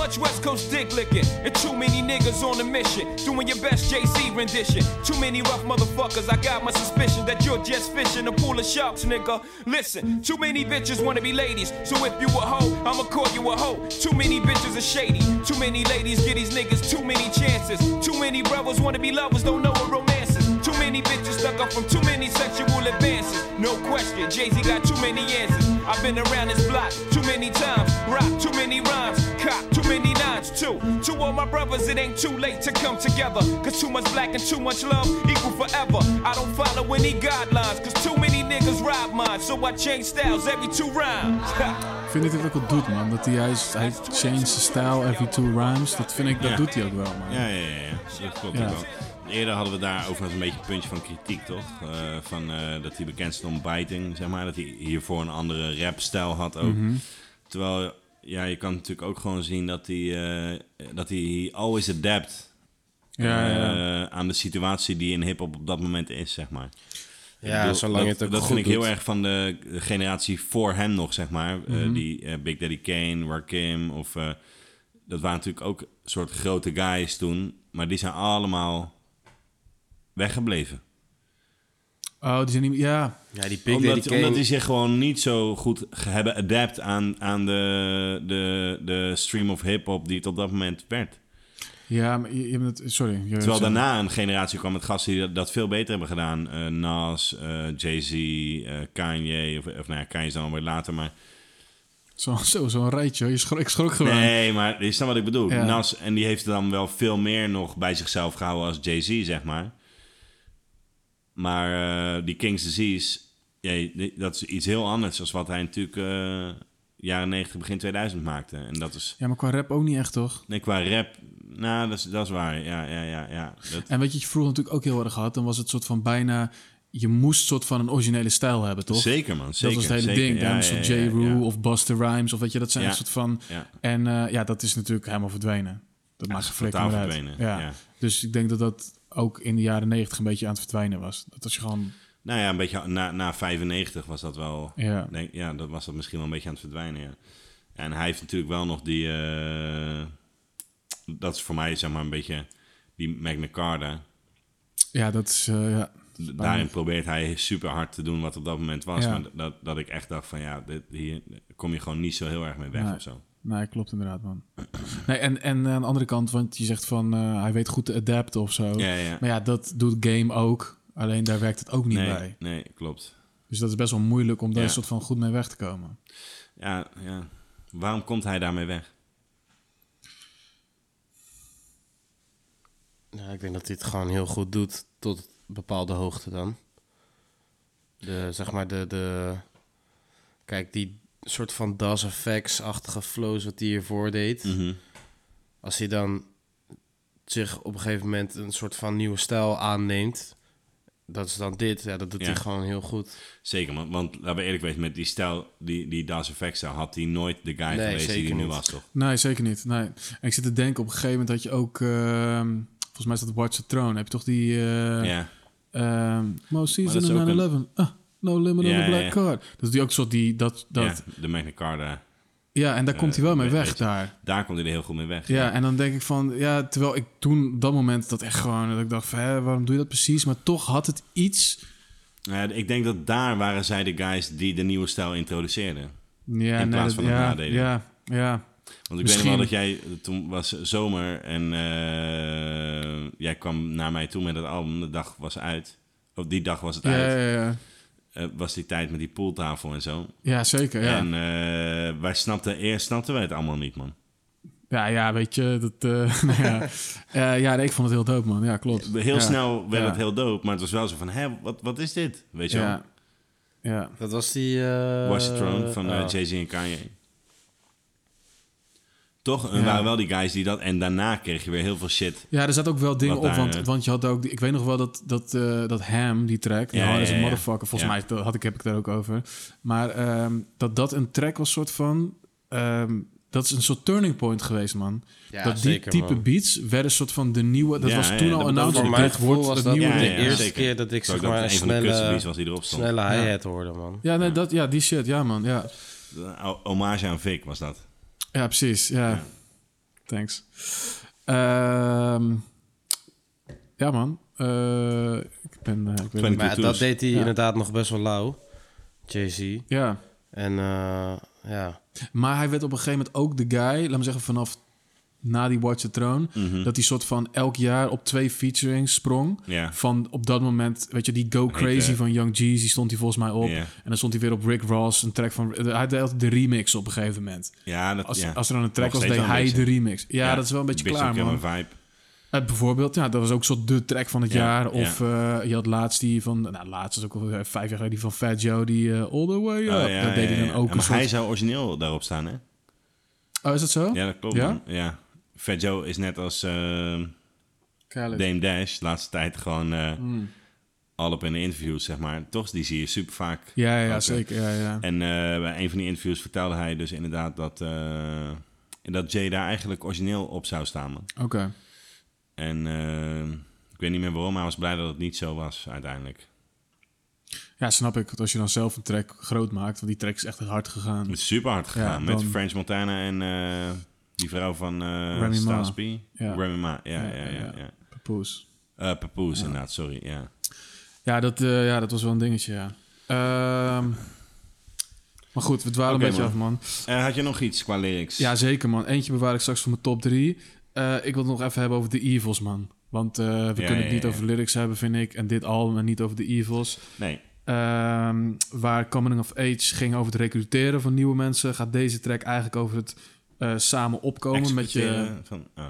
Speaker 4: Much West Coast dick licking, and too many niggas on a mission. Doing your best JC rendition. Too many rough motherfuckers, I got my suspicion that you're just fishing a pool of sharks, nigga. Listen, too many bitches wanna be ladies, so if you a hoe, I'ma call you a hoe. Too many bitches are shady, too many ladies give these niggas too many chances. Too many brothers wanna be lovers, don't know what romance is. Too many bitches stuck up from too many sexual advances. No question, Jay Z got too many answers. I've been around this block too many times, rock too many rhymes, cop too. To all my brothers, it ain't too late to come together. Cause too much black and too much love equal forever. I don't follow any guidelines, cause too many niggas rob mine. So I change styles every two rhymes.
Speaker 2: Ik vind dat hij dat ook wel doet, man. Dat hij, hij, hij change zijn stijl every two rhymes. Dat vind ik, dat
Speaker 1: Ja.
Speaker 2: doet hij ook wel, man.
Speaker 1: Ja, ja, ja, ja. dat klopt
Speaker 2: Ja.
Speaker 1: ook wel. Eerder hadden we daar overigens een beetje een puntje van kritiek, toch? Eh, van, eh, dat hij bekend stond om biting, zeg maar. Dat hij hiervoor een andere rapstijl had ook.
Speaker 2: Mhm.
Speaker 1: Terwijl, ja, je kan natuurlijk ook gewoon zien dat hij, eh, dat hij always adapt
Speaker 2: Ja, ja,
Speaker 1: eh, aan de situatie die in hip-hop op dat moment is, zeg maar.
Speaker 5: Ja, zolang je
Speaker 1: dat,
Speaker 5: het ook
Speaker 1: Dat
Speaker 5: goed
Speaker 1: vind ik heel erg van de, generatie voor hem nog, zeg maar. Eh,
Speaker 2: Mhm.
Speaker 1: die Big Daddy Kane, Rakim of... eh, dat waren natuurlijk ook soort grote guys toen. Maar die zijn allemaal weggebleven.
Speaker 2: Oh, die zijn niet... Ja.
Speaker 5: Ja, die Big
Speaker 1: omdat,
Speaker 5: Kane...
Speaker 1: omdat die zich gewoon niet zo goed hebben adapt aan, aan de, de, de stream of hip-hop die het op dat moment werd.
Speaker 2: Ja, maar je, je hebt het... Sorry. je-
Speaker 1: Terwijl daarna een generatie kwam met gasten die dat, dat veel beter hebben gedaan. Eh, Nas, eh, Jay-Z, eh, Kanye. Of, of nou ja, Kanye is dan alweer later, maar...
Speaker 2: Zo, zo, zo'n rijtje. Je schrok, ik schrok gewoon.
Speaker 1: Nee, maar je snapt wat ik bedoel.
Speaker 2: Ja.
Speaker 1: Nas, en die heeft dan wel veel meer nog bij zichzelf gehouden als Jay-Z, zeg maar. Maar eh, die King's Disease, ja, dat is iets heel anders dan wat hij natuurlijk eh, jaren 90, begin 2000 maakte. En dat is,
Speaker 2: Ja, maar qua rap ook niet echt, toch?
Speaker 1: nee, qua rap, nou, dat is, dat is waar. Ja, ja, ja, ja. Dat,
Speaker 2: En weet je, wat je vroeger natuurlijk ook heel erg had, dan was het soort van bijna... Je moest soort van een originele stijl hebben, toch?
Speaker 1: Zeker, man. Zeker,
Speaker 2: dat was het hele
Speaker 1: zeker.
Speaker 2: ding.
Speaker 1: Ja,
Speaker 2: een soort
Speaker 1: ja,
Speaker 2: J.
Speaker 1: ja,
Speaker 2: of Buster Rhymes of weet je, dat zijn een soort van... En eh, ja, dat is natuurlijk helemaal verdwenen. Dat maakt geen flikker uit. ja. Dus ik denk dat dat ook in de jaren negentig een beetje aan het verdwijnen was. Dat als je gewoon...
Speaker 1: Nou ja, een beetje na, na 95 was dat wel.
Speaker 2: Ja.
Speaker 1: Denk, ja, dat was dat misschien wel een beetje aan het verdwijnen. Ja. En hij heeft natuurlijk wel nog die. eh, dat is voor mij zeg maar een beetje die Magna Carta.
Speaker 2: Ja, dat is... eh, ja.
Speaker 1: Daarin probeert hij super hard te doen wat op dat moment was.
Speaker 2: Ja.
Speaker 1: Maar dat, dat ik echt dacht van ja, dit, hier kom je gewoon niet zo heel erg mee weg
Speaker 2: Nee.
Speaker 1: of zo.
Speaker 2: Nee, klopt inderdaad, man. Nee, en, en aan de andere kant, want je zegt van... eh, hij weet goed te adapten of zo.
Speaker 1: Ja, ja.
Speaker 2: Maar ja, dat doet game ook. Alleen daar werkt het ook niet
Speaker 1: nee,
Speaker 2: bij.
Speaker 1: nee, klopt.
Speaker 2: Dus dat is best wel moeilijk om daar
Speaker 1: Ja.
Speaker 2: soort van goed mee weg te komen.
Speaker 1: Ja, ja. Waarom komt hij daarmee weg?
Speaker 5: Ja, ik denk dat hij het gewoon heel goed doet tot een bepaalde hoogte dan. De, zeg maar de, de... Kijk, die soort van Das Effects-achtige flows wat hij hiervoor deed.
Speaker 1: Mhm.
Speaker 5: Als hij dan zich op een gegeven moment een soort van nieuwe stijl aanneemt... Dat is dan dit. Ja, dat doet
Speaker 1: Ja.
Speaker 5: hij gewoon heel goed.
Speaker 1: Zeker, want, want laten we eerlijk weten, met die stijl, die, die Das Effects stijl, had hij nooit de guy
Speaker 5: Nee,
Speaker 1: geweest die hij nu was, toch?
Speaker 2: Nee, zeker niet. Nee. En ik zit te denken, op een gegeven moment had je ook... ehm, volgens mij is dat Watch the Throne. Heb je toch die... eh
Speaker 1: ja.
Speaker 2: ehm, Most
Speaker 1: dat
Speaker 2: season
Speaker 1: is ook
Speaker 2: in
Speaker 1: een-
Speaker 2: 9-11. Ah, no limit on
Speaker 1: Ja,
Speaker 2: the
Speaker 1: ja,
Speaker 2: black
Speaker 1: ja.
Speaker 2: card. Dat is die ook soort die... Dat, dat,
Speaker 1: ja,
Speaker 2: ja.
Speaker 1: de Magna Carta.
Speaker 2: en daar komt
Speaker 1: Eh,
Speaker 2: hij wel mee
Speaker 1: weet-
Speaker 2: weg
Speaker 1: weet
Speaker 2: daar.
Speaker 1: Daar komt hij er heel goed mee weg.
Speaker 2: Ja, en dan denk ik van... Ja, terwijl ik toen op dat moment dat echt gewoon... Dat ik dacht van, hè, waarom doe je dat precies? Maar toch had het iets...
Speaker 1: Ja, ik denk dat daar waren zij de guys die de nieuwe stijl introduceerden.
Speaker 2: Ja,
Speaker 1: In plaats van het
Speaker 2: ja,
Speaker 1: nadelen.
Speaker 2: Ja, ja.
Speaker 1: Want ik weet
Speaker 2: Misschien-
Speaker 1: nog wel dat jij, toen was zomer en eh, jij kwam naar mij toe met het album. De dag was uit. Of die dag was het
Speaker 2: Ja,
Speaker 1: uit.
Speaker 2: ja, ja.
Speaker 1: Eh, was die tijd met die pooltafel en zo.
Speaker 2: ja, zeker. Ja.
Speaker 1: En eh, wij snapten, eerst snapten wij het allemaal niet, man.
Speaker 2: Ja, ja, weet je, dat... eh, nou ja, Eh, ja nee, ik vond het heel dope, man. Ja, klopt.
Speaker 1: Heel
Speaker 2: Ja.
Speaker 1: snel werd
Speaker 2: Ja.
Speaker 1: het heel dope, maar het was wel zo van, hé, wat, wat is dit? Weet je wel?
Speaker 2: Ja. Ja.
Speaker 5: Dat was die... eh
Speaker 1: Watch the Throne van
Speaker 5: oh.
Speaker 1: Jay-Z en Kanye. Toch? En
Speaker 2: Ja.
Speaker 1: waren wel die guys die dat... En daarna kreeg je weer heel veel shit.
Speaker 2: Ja, er zaten ook wel dingen op,
Speaker 1: daar,
Speaker 2: want,
Speaker 1: eh,
Speaker 2: want je had ook... Ik weet nog wel dat, dat, eh, dat Ham, die track,
Speaker 1: Ja,
Speaker 2: ja,
Speaker 1: ja,
Speaker 2: is een motherfucker, volgens
Speaker 1: Ja.
Speaker 2: mij dat had ik, heb ik daar ook over. Maar ehm, dat dat een track was soort van... ehm, dat is een soort turning point geweest, man.
Speaker 5: Ja,
Speaker 2: dat die
Speaker 5: zeker,
Speaker 2: type
Speaker 5: man.
Speaker 2: beats werden een soort van de nieuwe... Dat
Speaker 1: Ja,
Speaker 2: was toen
Speaker 1: dat
Speaker 2: al announced.
Speaker 5: Voor mijn gevoel
Speaker 2: wordt
Speaker 5: was dat
Speaker 2: nieuwe
Speaker 1: Ja,
Speaker 5: de eerste
Speaker 1: zeker.
Speaker 5: keer dat ik
Speaker 1: Zo,
Speaker 5: zeg
Speaker 1: dat
Speaker 5: maar
Speaker 1: een
Speaker 5: een snelle,
Speaker 1: beats was die erop stond.
Speaker 5: snelle hi-hat hoorde, man.
Speaker 2: Ja, nee, dat, ja, die shit, ja man, ja.
Speaker 1: Hommage aan Vic was dat.
Speaker 2: Ja, precies, ja. Thanks. Ehm, ja, man. Eh, ik ben... eh, ik weet niet-
Speaker 5: Maar dat deed hij
Speaker 2: Ja.
Speaker 5: inderdaad nog best wel lauw. Jay-Z.
Speaker 2: Ja.
Speaker 5: En eh, ja.
Speaker 2: Maar hij werd op een gegeven moment ook de guy, laat me zeggen vanaf na die Watch the Throne,
Speaker 1: Mhm.
Speaker 2: dat hij soort van elk jaar op twee featurings sprong. Van op dat moment, weet je, die Go Crazy
Speaker 1: eh,
Speaker 2: van Young Jeezy stond hij volgens mij op. En dan stond hij weer op Rick Ross, een track van... Hij deed altijd de remix op een gegeven moment.
Speaker 1: Ja, dat,
Speaker 2: Als,
Speaker 1: ja.
Speaker 2: als er dan een track
Speaker 1: Nog
Speaker 2: was, deed hij de remix. Ja, dat is wel een beetje klaar, man.
Speaker 1: vibe.
Speaker 2: Eh, bijvoorbeeld, ja, dat was ook zo de track van het
Speaker 1: Ja,
Speaker 2: jaar.
Speaker 1: ja.
Speaker 2: Of eh, je had laatst die van... Nou, laatst is ook al vijf jaar geleden, die van Fat Joe, die All The Way Up.
Speaker 1: Oh, ja,
Speaker 2: dat deed hij dan ook
Speaker 1: Ja,
Speaker 2: een
Speaker 1: maar
Speaker 2: soort...
Speaker 1: hij zou origineel daarop staan, hè?
Speaker 2: Oh, is dat zo?
Speaker 1: Ja, dat klopt.
Speaker 2: Ja?
Speaker 1: man. Ja. Fat Joe is net als
Speaker 2: Khaled.
Speaker 1: Dame Dash de laatste tijd gewoon eh,
Speaker 2: Mm.
Speaker 1: al op in de interviews, zeg maar. Toch, die zie je super vaak.
Speaker 2: Ja, ja,
Speaker 1: ook,
Speaker 2: zeker. Ja, ja.
Speaker 1: En eh, bij een van die interviews vertelde hij dus inderdaad dat, eh, dat Jay daar eigenlijk origineel op zou staan.
Speaker 2: Oké.
Speaker 1: En eh, ik weet niet meer waarom, maar hij was blij dat het niet zo was uiteindelijk.
Speaker 2: Ja, snap ik. Want als je dan zelf een track groot maakt, want die track is echt hard gegaan.
Speaker 1: Het is super hard gegaan
Speaker 2: Ja,
Speaker 1: met French Montana en die vrouw van eh
Speaker 2: Remy Ma. Ja.
Speaker 1: Remy Ma, ja, ja,
Speaker 2: Ja,
Speaker 1: ja.
Speaker 2: ja. Papoose.
Speaker 1: Eh, inderdaad, sorry, ja.
Speaker 2: Ja, dat, eh, ja, dat was wel een dingetje, ja. Ehm, maar goed, we dwalen een beetje
Speaker 1: man.
Speaker 2: af, man.
Speaker 1: Had je nog iets qua lyrics?
Speaker 2: Ja, zeker, man. Eentje bewaar ik straks voor mijn top drie. Eh, ik wil het nog even hebben over de Evils, man. Want we kunnen het niet over lyrics hebben, vind ik. En dit album en niet over de Evils.
Speaker 1: Nee.
Speaker 2: Ehm, waar Coming of Age ging over het recruteren van nieuwe mensen... gaat deze track eigenlijk over het eh, samen opkomen met je...
Speaker 1: Van, oh.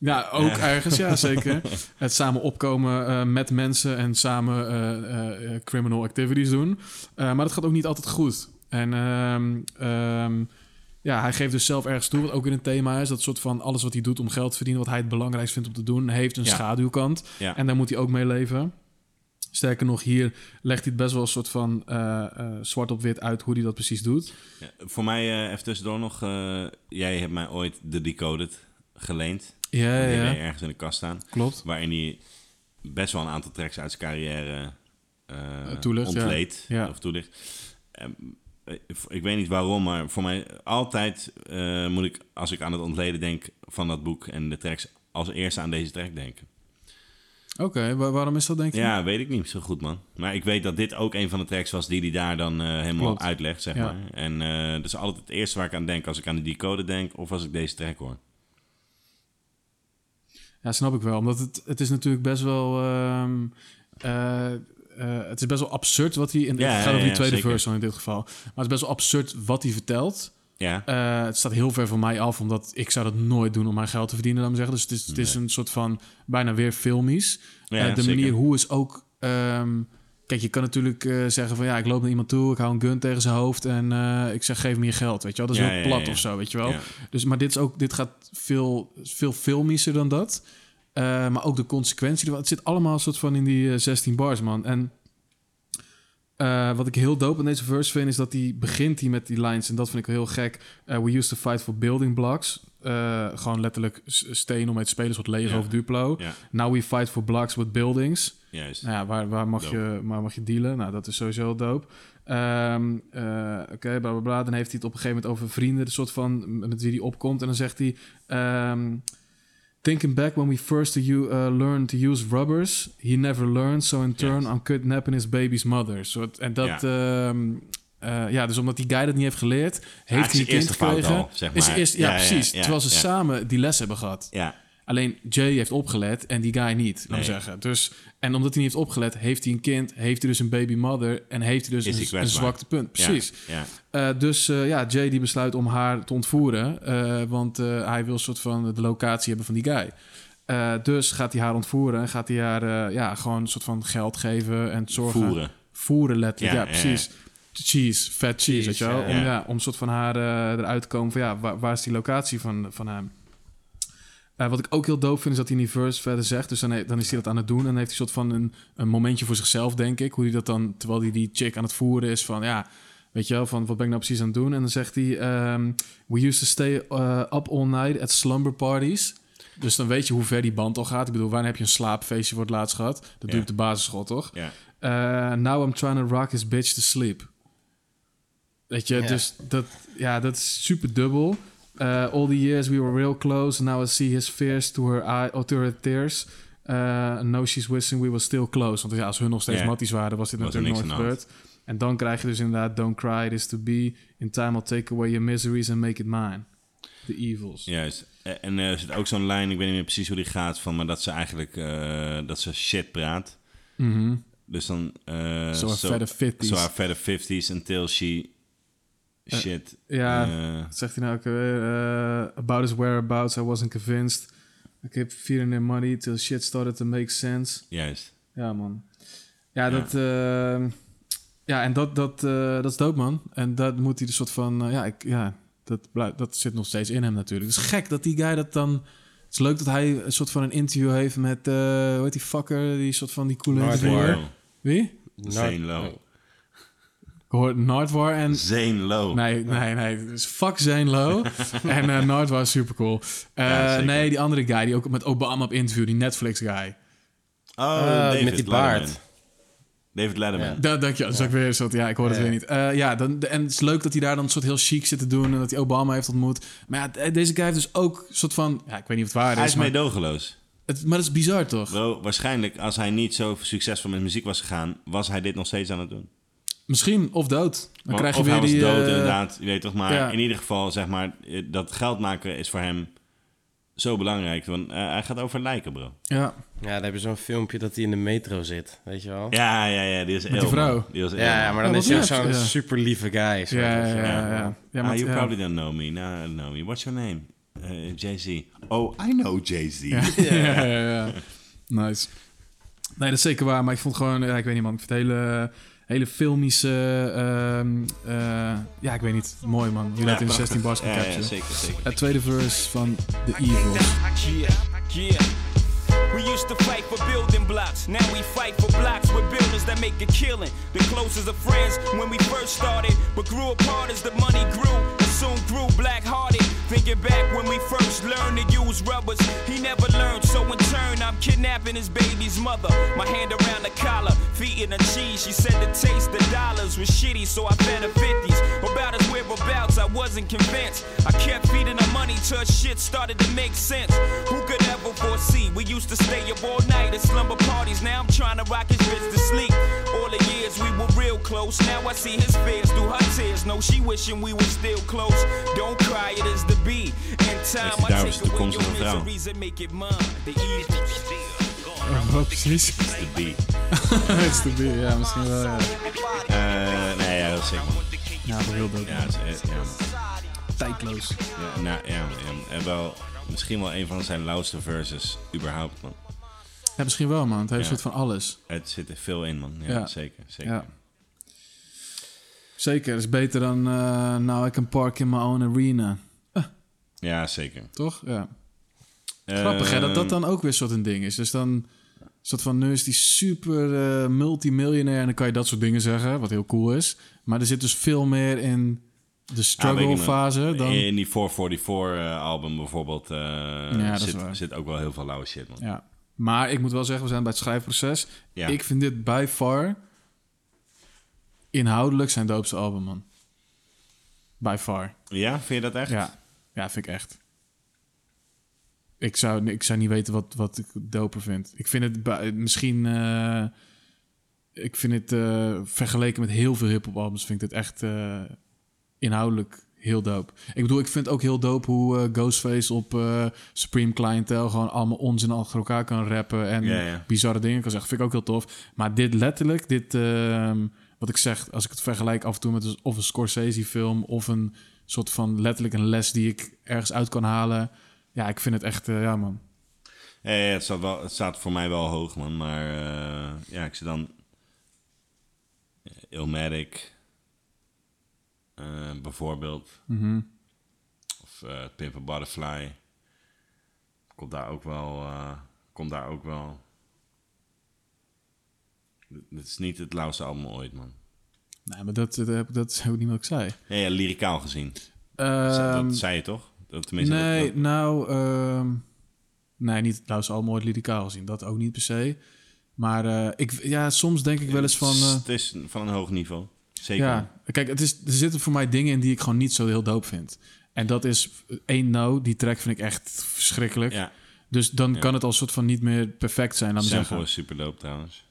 Speaker 2: Ja, ook
Speaker 1: Ja.
Speaker 2: ergens, ja zeker. Het samen opkomen eh, met mensen en samen eh, criminal activities doen. Maar dat gaat ook niet altijd goed. En ehm, ehm, ja, hij geeft dus zelf ergens toe, wat ook in het thema is, dat soort van alles wat hij doet om geld te verdienen, wat hij het belangrijkst vindt om te doen, heeft een
Speaker 1: Ja.
Speaker 2: schaduwkant.
Speaker 1: Ja.
Speaker 2: En daar moet hij ook mee leven. Sterker nog, hier legt hij het best wel een soort van eh, eh, zwart op wit uit hoe hij dat precies doet.
Speaker 1: Ja, voor mij, eh, even tussendoor nog, jij hebt mij ooit de Decoded geleend.
Speaker 2: Ja,
Speaker 1: Die
Speaker 2: ja.
Speaker 1: je ergens in de kast staan.
Speaker 2: Klopt.
Speaker 1: Waarin hij best wel een aantal tracks uit zijn carrière
Speaker 2: toelicht, ja.
Speaker 1: ontleed.
Speaker 2: Ja.
Speaker 1: Of toelicht. Ehm, eh, ik weet niet waarom, maar voor mij altijd moet ik, als ik aan het ontleden denk van dat boek en de tracks, als eerste aan deze track denken.
Speaker 2: Oké, wa- waarom is dat denk je?
Speaker 1: Ja, weet ik niet zo goed, man. Maar ik weet dat dit ook een van de tracks was die hij daar dan eh, helemaal
Speaker 2: Klopt.
Speaker 1: uitlegt, zeg
Speaker 2: Ja.
Speaker 1: maar. En eh dat is altijd het eerste waar ik aan denk als ik aan de decode denk of als ik deze track hoor.
Speaker 2: Ja, snap ik wel. Omdat het, het is natuurlijk best wel... ehm, eh, het is best wel absurd wat hij... In,
Speaker 1: Ja,
Speaker 2: het gaat over
Speaker 1: ja,
Speaker 2: die tweede
Speaker 1: zeker.
Speaker 2: verse in dit geval. Maar het is best wel absurd wat hij vertelt.
Speaker 1: Ja.
Speaker 2: Eh, het staat heel ver van mij af, omdat ik zou dat nooit doen om mijn geld te verdienen, laat me zeggen. Dus het is, het is een soort van bijna weer filmisch.
Speaker 1: Ja,
Speaker 2: Eh, de
Speaker 1: zeker.
Speaker 2: manier hoe is ook... ehm, kijk, je kan natuurlijk eh, zeggen van ja, ik loop naar iemand toe, ik hou een gun tegen zijn hoofd en ik zeg geef me je geld, weet je wel. Dat is
Speaker 1: Ja,
Speaker 2: heel plat
Speaker 1: ja.
Speaker 2: of zo, weet je wel. Dus, maar dit, is ook, dit gaat veel, veel filmischer dan dat. Maar ook de consequentie ervan. Het zit allemaal soort van in die eh, 16 bars, man. En eh, wat ik heel dope aan deze verse vind, is dat hij begint hij met die lines. En dat vind ik heel gek. Eh, we used to fight for building blocks. Eh, gewoon letterlijk steen om mee te spelen, soort Lego
Speaker 1: Ja.
Speaker 2: of Duplo.
Speaker 1: Ja.
Speaker 2: Now we fight for blocks with buildings.
Speaker 1: Juist.
Speaker 2: Nou ja, waar, waar, mag
Speaker 1: Dope.
Speaker 2: je, waar mag je dealen? Nou, dat is sowieso dope. Eh, Oké, bla bla bla. Dan heeft hij het op een gegeven moment over vrienden, de soort van met wie hij opkomt. En dan zegt hij. ehm, Thinking back when we first to you, uh, learned to use rubbers, he never learned. So in turn, I'm kidnapping his baby's mother. Soort, en dat, ehm, eh, ja, dus omdat die guy dat niet heeft geleerd, heeft hij een kind gekregen.
Speaker 1: al, zeg
Speaker 2: Is
Speaker 1: maar.
Speaker 2: eerst, ja,
Speaker 1: Ja, ja,
Speaker 2: precies.
Speaker 1: ja,
Speaker 2: terwijl ze
Speaker 1: ja.
Speaker 2: samen die les hebben gehad.
Speaker 1: Ja.
Speaker 2: Alleen Jay heeft opgelet en die guy niet, laat
Speaker 1: Nee.
Speaker 2: me zeggen. Dus, en omdat hij niet heeft opgelet, heeft hij een kind, heeft hij dus een baby mother en heeft hij dus
Speaker 1: Is
Speaker 2: een, een zwakte punt.
Speaker 1: Ja,
Speaker 2: Precies.
Speaker 1: ja.
Speaker 2: Eh, dus eh, ja, Jay die besluit om haar te ontvoeren, eh, want hij wil een soort van de locatie hebben van die guy. Dus gaat hij haar ontvoeren en gaat hij haar ja, gewoon een soort van geld geven en zorgen.
Speaker 1: Voeren.
Speaker 2: Voeren letterlijk, ja,
Speaker 1: Ja, ja,
Speaker 2: precies. Cheese, fat cheese,
Speaker 5: Cheese,
Speaker 2: weet je wel?
Speaker 5: ja.
Speaker 2: Om,
Speaker 1: Ja.
Speaker 2: ja, om een soort van haar eruit te komen van ja, waar, waar is die locatie van, van hem? Eh, wat ik ook heel dope vind, is dat hij in die verse verder zegt. Dus dan, he- dan is hij dat aan het doen. En dan heeft hij een soort van een, een momentje voor zichzelf, denk ik. Hoe hij dat dan, terwijl hij die chick aan het voeren is, van ja, weet je wel, van wat ben ik nou precies aan het doen? En dan zegt hij, ehm, we used to stay uh, up all night at slumber parties. Dus dan weet je hoe ver die band al gaat. Ik bedoel, wanneer heb je een slaapfeestje voor het laatst gehad? Dat doe
Speaker 1: Ja.
Speaker 2: je op de basisschool, toch?
Speaker 1: Ja.
Speaker 2: Eh, now I'm trying to rock his bitch to sleep. Weet je, dus dat, ja, dat is super dubbel. Uh, all the years we were real close, now I see his fears to her eye, or to her tears. Uh, no, she's wishing we were still close. Want ja, als hun nog steeds matties waren, was dit
Speaker 1: Was
Speaker 2: natuurlijk nooit gebeurd. En dan krijg je dus inderdaad Don't Cry, It Is To Be. In time I'll take away your miseries and make it mine. The evils.
Speaker 1: Juist. Eh, En er zit ook zo'n lijn, ik weet niet meer precies hoe die gaat, van, maar dat ze eigenlijk eh, dat ze shit praat.
Speaker 2: Mhm.
Speaker 1: Dus dan... eh
Speaker 2: So fed a 50s.
Speaker 1: So I fed a 50s until she shit.
Speaker 2: Ja,
Speaker 1: eh,
Speaker 2: zegt hij nou ook weer? Uh, about his whereabouts, I wasn't convinced. I kept feeling their money till shit started to make sense.
Speaker 1: juist.
Speaker 2: Ja, man. Ja, dat... eh, ja, en dat, dat, eh, dat is dope, man. En dat moet hij dus soort van... eh, ja, ik, ja dat, blijft, dat zit nog steeds in hem natuurlijk. Het is gek dat die guy dat dan... Het is leuk dat hij een soort van een interview heeft met... eh hoe heet die fucker? Die soort van die coole interviewer. Wie?
Speaker 1: Zane Low.
Speaker 2: Ik hoor Nardwar en...
Speaker 1: Zane Low.
Speaker 2: Nee, nee, nee. Dus fuck Zane Low. en eh Nardwar is super cool.
Speaker 1: Ja, zeker.
Speaker 2: nee, die andere guy die ook met Obama op interview, die Netflix guy.
Speaker 1: Oh,
Speaker 5: Ah,
Speaker 1: David
Speaker 5: met die
Speaker 1: Letterman.
Speaker 5: baard.
Speaker 1: David Letterman.
Speaker 2: Da, dank je. Dus ik weer soort, ja, ik hoor het
Speaker 5: Ja.
Speaker 2: weer niet. Eh, ja, dan, en het is leuk dat hij daar dan een soort heel chic zit te doen en dat hij Obama heeft ontmoet. Maar ja, de- deze guy heeft dus ook een soort van, ja, ik weet niet of het waar
Speaker 1: Hij
Speaker 2: is,
Speaker 1: is
Speaker 2: maar,
Speaker 1: meedogenloos.
Speaker 2: het, maar dat is bizar toch?
Speaker 1: Bro, waarschijnlijk als hij niet zo succesvol met muziek was gegaan, was hij dit nog steeds aan het doen.
Speaker 2: Misschien of dood. Dan krijg je
Speaker 1: of
Speaker 2: weer
Speaker 1: hij was
Speaker 2: die.
Speaker 1: dood,
Speaker 2: eh,
Speaker 1: inderdaad. Je weet toch, maar
Speaker 2: ja.
Speaker 1: in ieder geval, zeg maar, eh, dat geld maken is voor hem zo belangrijk. Want eh, hij gaat over lijken, bro.
Speaker 2: Ja,
Speaker 5: Ja, dan heb je zo'n filmpje dat hij in de metro zit, weet je wel?
Speaker 1: Ja, ja, ja, die is
Speaker 2: die
Speaker 1: ill,
Speaker 2: vrouw.
Speaker 1: Die was
Speaker 5: Ja, maar
Speaker 2: Ja,
Speaker 5: dan is hij zo'n
Speaker 2: ja.
Speaker 5: super lieve guy. soort
Speaker 2: ja, ja,
Speaker 5: zo.
Speaker 2: ja. ja. ja,
Speaker 1: ah,
Speaker 2: maar-
Speaker 1: you
Speaker 2: ja.
Speaker 1: probably don't know me. No, don't know me. What's your name? Uh, Jay-Z. Oh, I know Jay-Z.
Speaker 2: Ja, ja, ja, ja. Nice. Nee, dat is zeker waar. Maar ik vond gewoon, ja, ik weet niet man, ik vind het hele, hele filmische, ehm, eh, ja, ik weet niet, mooi man. Je laat in de 16 bars kan
Speaker 1: Ja, zeker, zeker.
Speaker 2: Het tweede verse van The.
Speaker 4: Yeah, yeah. We used to fight for building blocks. Now we fight for blocks with builders that make a killing. The closest of friends when we first started, but grew apart as the money grew and soon grew black hearted. Thinking back when we first learned to use rubbers, he never learned. So in turn, I'm kidnapping his baby's mother. My hand around the collar, feet in the cheese. She said the taste the dollars was shitty, so I fed her 50s. About his whereabouts, I wasn't convinced. I kept feeding her money till shit started to make sense. Who could ever foresee? We used to stay up all night at slumber parties. Now I'm trying to rock his bitch to sleep. All the years we were real close. Now I see his fears through her tears. No, she wishing we were still close. Don't cry, it is the beat. In time,
Speaker 1: Heeft
Speaker 4: I
Speaker 1: hij daar
Speaker 4: take
Speaker 1: zijn
Speaker 4: away your
Speaker 1: toekomstige vrouw?
Speaker 4: miseries and make it mine. The evils.
Speaker 2: Oh, precies.
Speaker 1: De beat.
Speaker 2: Het is de beer, ja, misschien wel, ja.
Speaker 1: Eh, nee, ja, dat is zeker. man.
Speaker 2: Ja, dat is heel dope.
Speaker 1: Ja, is, eh, ja, man.
Speaker 2: Tijdloos.
Speaker 1: Ja, nou, ja, ja, en wel misschien wel een van zijn lauwste verses überhaupt, man.
Speaker 2: Ja, misschien wel, man. Het heeft
Speaker 1: Ja.
Speaker 2: een soort van alles.
Speaker 1: Het zit er veel in, man. Ja,
Speaker 2: Ja.
Speaker 1: zeker. zeker.
Speaker 2: Ja. Zeker, het is beter dan eh Now I can park in my own arena.
Speaker 1: Ja, zeker.
Speaker 2: Toch? Ja. Grappig, hè? Dat dat dan ook weer soort een ding is. Dus dan... soort van, nu is die super eh, multimiljonair... en dan kan je dat soort dingen zeggen, wat heel cool is. Maar er zit dus veel meer in de
Speaker 1: Ah,
Speaker 2: struggle fase dan...
Speaker 1: In die 444-album bijvoorbeeld eh,
Speaker 2: is
Speaker 1: zit, zit ook wel heel veel lauwe shit, man.
Speaker 2: Ja. Maar ik moet wel zeggen, we zijn bij het schrijfproces.
Speaker 1: Ja.
Speaker 2: Ik vind dit by far... inhoudelijk zijn doopste album, man. By far.
Speaker 1: Ja, vind je dat echt?
Speaker 2: Ja, ja vind ik echt. Ik zou, ik zou niet weten wat, wat ik doper vind. Ik vind het misschien... eh, ik vind het eh, vergeleken met heel veel hip-hop albums... vind ik het echt eh, inhoudelijk heel dope. Ik bedoel, ik vind het ook heel dope hoe Ghostface op Supreme Clientele... gewoon allemaal onzin achter elkaar kan rappen... en
Speaker 1: Ja, ja.
Speaker 2: bizarre dingen kan zeggen. Vind ik ook heel tof. Maar dit letterlijk, dit... ehm, wat ik zeg, als ik het vergelijk af en toe met een- of een Scorsese-film... of een soort van letterlijk een les die ik ergens uit kan halen... Ja, ik vind het echt, eh, ja man.
Speaker 1: Ja, ja, het, staat wel, het staat voor mij wel hoog, man. Maar eh, ja, ik zie dan... eh, Illmatic. eh, bijvoorbeeld.
Speaker 2: Mhm.
Speaker 1: Of eh Pimp a Butterfly. Komt daar ook wel... komt daar ook wel... Dit is niet het lauwste album ooit, man.
Speaker 2: Nee, maar dat, dat, heb- dat is ook niet wat ik zei.
Speaker 1: Ja, ja lyricaal gezien.
Speaker 2: Ehm,
Speaker 1: dat zei je toch? Tenminste,
Speaker 2: nee,
Speaker 1: dat- dat-
Speaker 2: nou... ehm, nee, niet lauwste allemaal ooit lyricaal gezien. Dat ook niet per se. Maar eh, ik, ja, soms denk ik wel eens van... eh,
Speaker 1: Het is van een hoog niveau. Zeker.
Speaker 2: Ja, kijk, het is, er zitten voor mij dingen in die ik gewoon niet zo heel dope vind. En dat is één no. Die track vind ik echt verschrikkelijk.
Speaker 1: Ja,
Speaker 2: Dus dan
Speaker 1: Ja.
Speaker 2: kan het al soort van niet meer perfect zijn,
Speaker 1: sample
Speaker 2: zeggen.
Speaker 1: is super dope trouwens.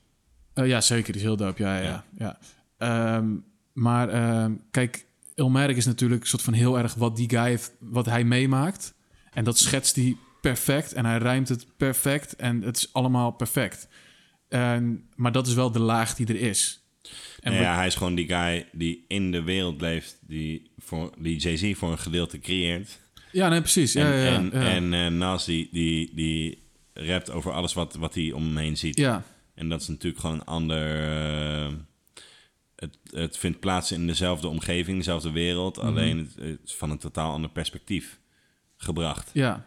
Speaker 2: Eh, ja, zeker. Die is heel dope. Ja, ja,
Speaker 1: Ja.
Speaker 2: ja. Ehm, maar ehm, kijk, Ilmarik is natuurlijk een soort van heel erg wat die guy heeft, wat hij meemaakt. En dat schetst hij perfect en hij rijmt het perfect en het is allemaal perfect. En, maar dat is wel de laag die er is. En
Speaker 1: Nou ja, hij is gewoon die guy die in de wereld leeft, die, voor, die Jay-Z voor een gedeelte creëert.
Speaker 2: ja, nee, precies.
Speaker 1: En
Speaker 2: ja, ja,
Speaker 1: en,
Speaker 2: ja.
Speaker 1: en eh, Nas die, die, die rapt over alles wat, wat hij om hem heen ziet.
Speaker 2: ja.
Speaker 1: En dat is natuurlijk gewoon een ander... eh, het, het vindt plaats in dezelfde omgeving, dezelfde wereld.
Speaker 2: Mhm.
Speaker 1: Alleen het, het is van een totaal ander perspectief gebracht.
Speaker 2: Ja.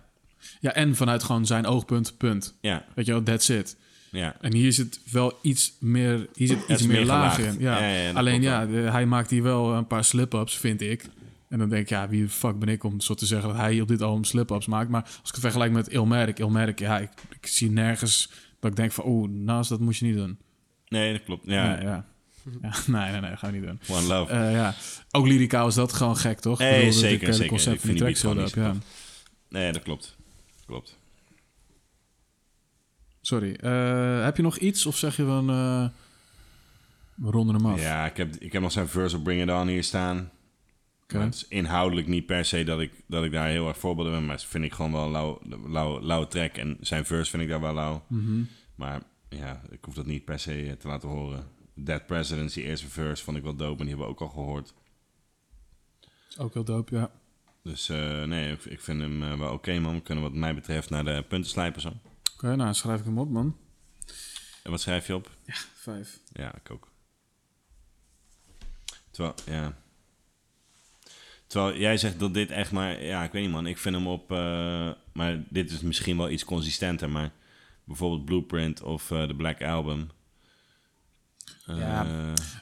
Speaker 2: ja, en vanuit gewoon zijn oogpunt, punt.
Speaker 1: Ja,
Speaker 2: Weet je wel, that's it.
Speaker 1: ja.
Speaker 2: En hier zit wel iets meer, hier zit iets meer,
Speaker 1: meer
Speaker 2: in. Ja.
Speaker 1: Ja, ja, dat
Speaker 2: Alleen ja, de- hij maakt hier wel een paar slip-ups, vind ik. En dan denk ik, ja, wie de fuck ben ik om zo te zeggen dat hij op dit album slip-ups maakt. Maar als ik het vergelijk met Ilmerk, Ilmerk, ja, ik, ik zie nergens dat ik denk van, oeh, naast dat moet je niet doen.
Speaker 1: Nee, dat klopt. Ja,
Speaker 2: Nee, ja. ja. nee, nee, nee, gaan we niet doen.
Speaker 1: One Love.
Speaker 2: Eh, ja, ook lyricaal is dat gewoon gek, toch?
Speaker 1: Nee,
Speaker 2: Ik bedoel,
Speaker 1: zeker, zeker.
Speaker 2: concept van die
Speaker 1: niet
Speaker 2: ja.
Speaker 1: nee, dat klopt. Klopt.
Speaker 2: Sorry. Eh, heb je nog iets of zeg je van, eh, we ronden hem af?
Speaker 1: Ja, ik heb, ik heb nog zijn verse op Bring It On hier staan. Het is inhoudelijk niet per se dat ik, dat ik daar heel erg voorbeelden ben. Maar vind ik gewoon wel een lauw, lauw, lauwe track. En zijn verse vind ik daar wel lauw.
Speaker 2: Mhm.
Speaker 1: Maar ja, ik hoef dat niet per se te laten horen. Dead Presidents, die eerste verse, vond ik wel dope. En die hebben we ook al gehoord.
Speaker 2: Ook heel dope, ja.
Speaker 1: Dus eh, nee, ik, ik vind hem eh, wel oké, man. We kunnen wat mij betreft naar de punten slijpen zo.
Speaker 2: Oké, nou schrijf ik hem op, man.
Speaker 1: En wat schrijf je op?
Speaker 2: Vijf.
Speaker 1: Ja, ik ook. Terwijl, ja. Terwijl jij zegt dat dit echt maar... Ja, ik weet niet man, ik vind hem op... eh, maar dit is misschien wel iets consistenter, maar... Bijvoorbeeld Blueprint of de Black Album.
Speaker 2: Ja,
Speaker 1: Eh,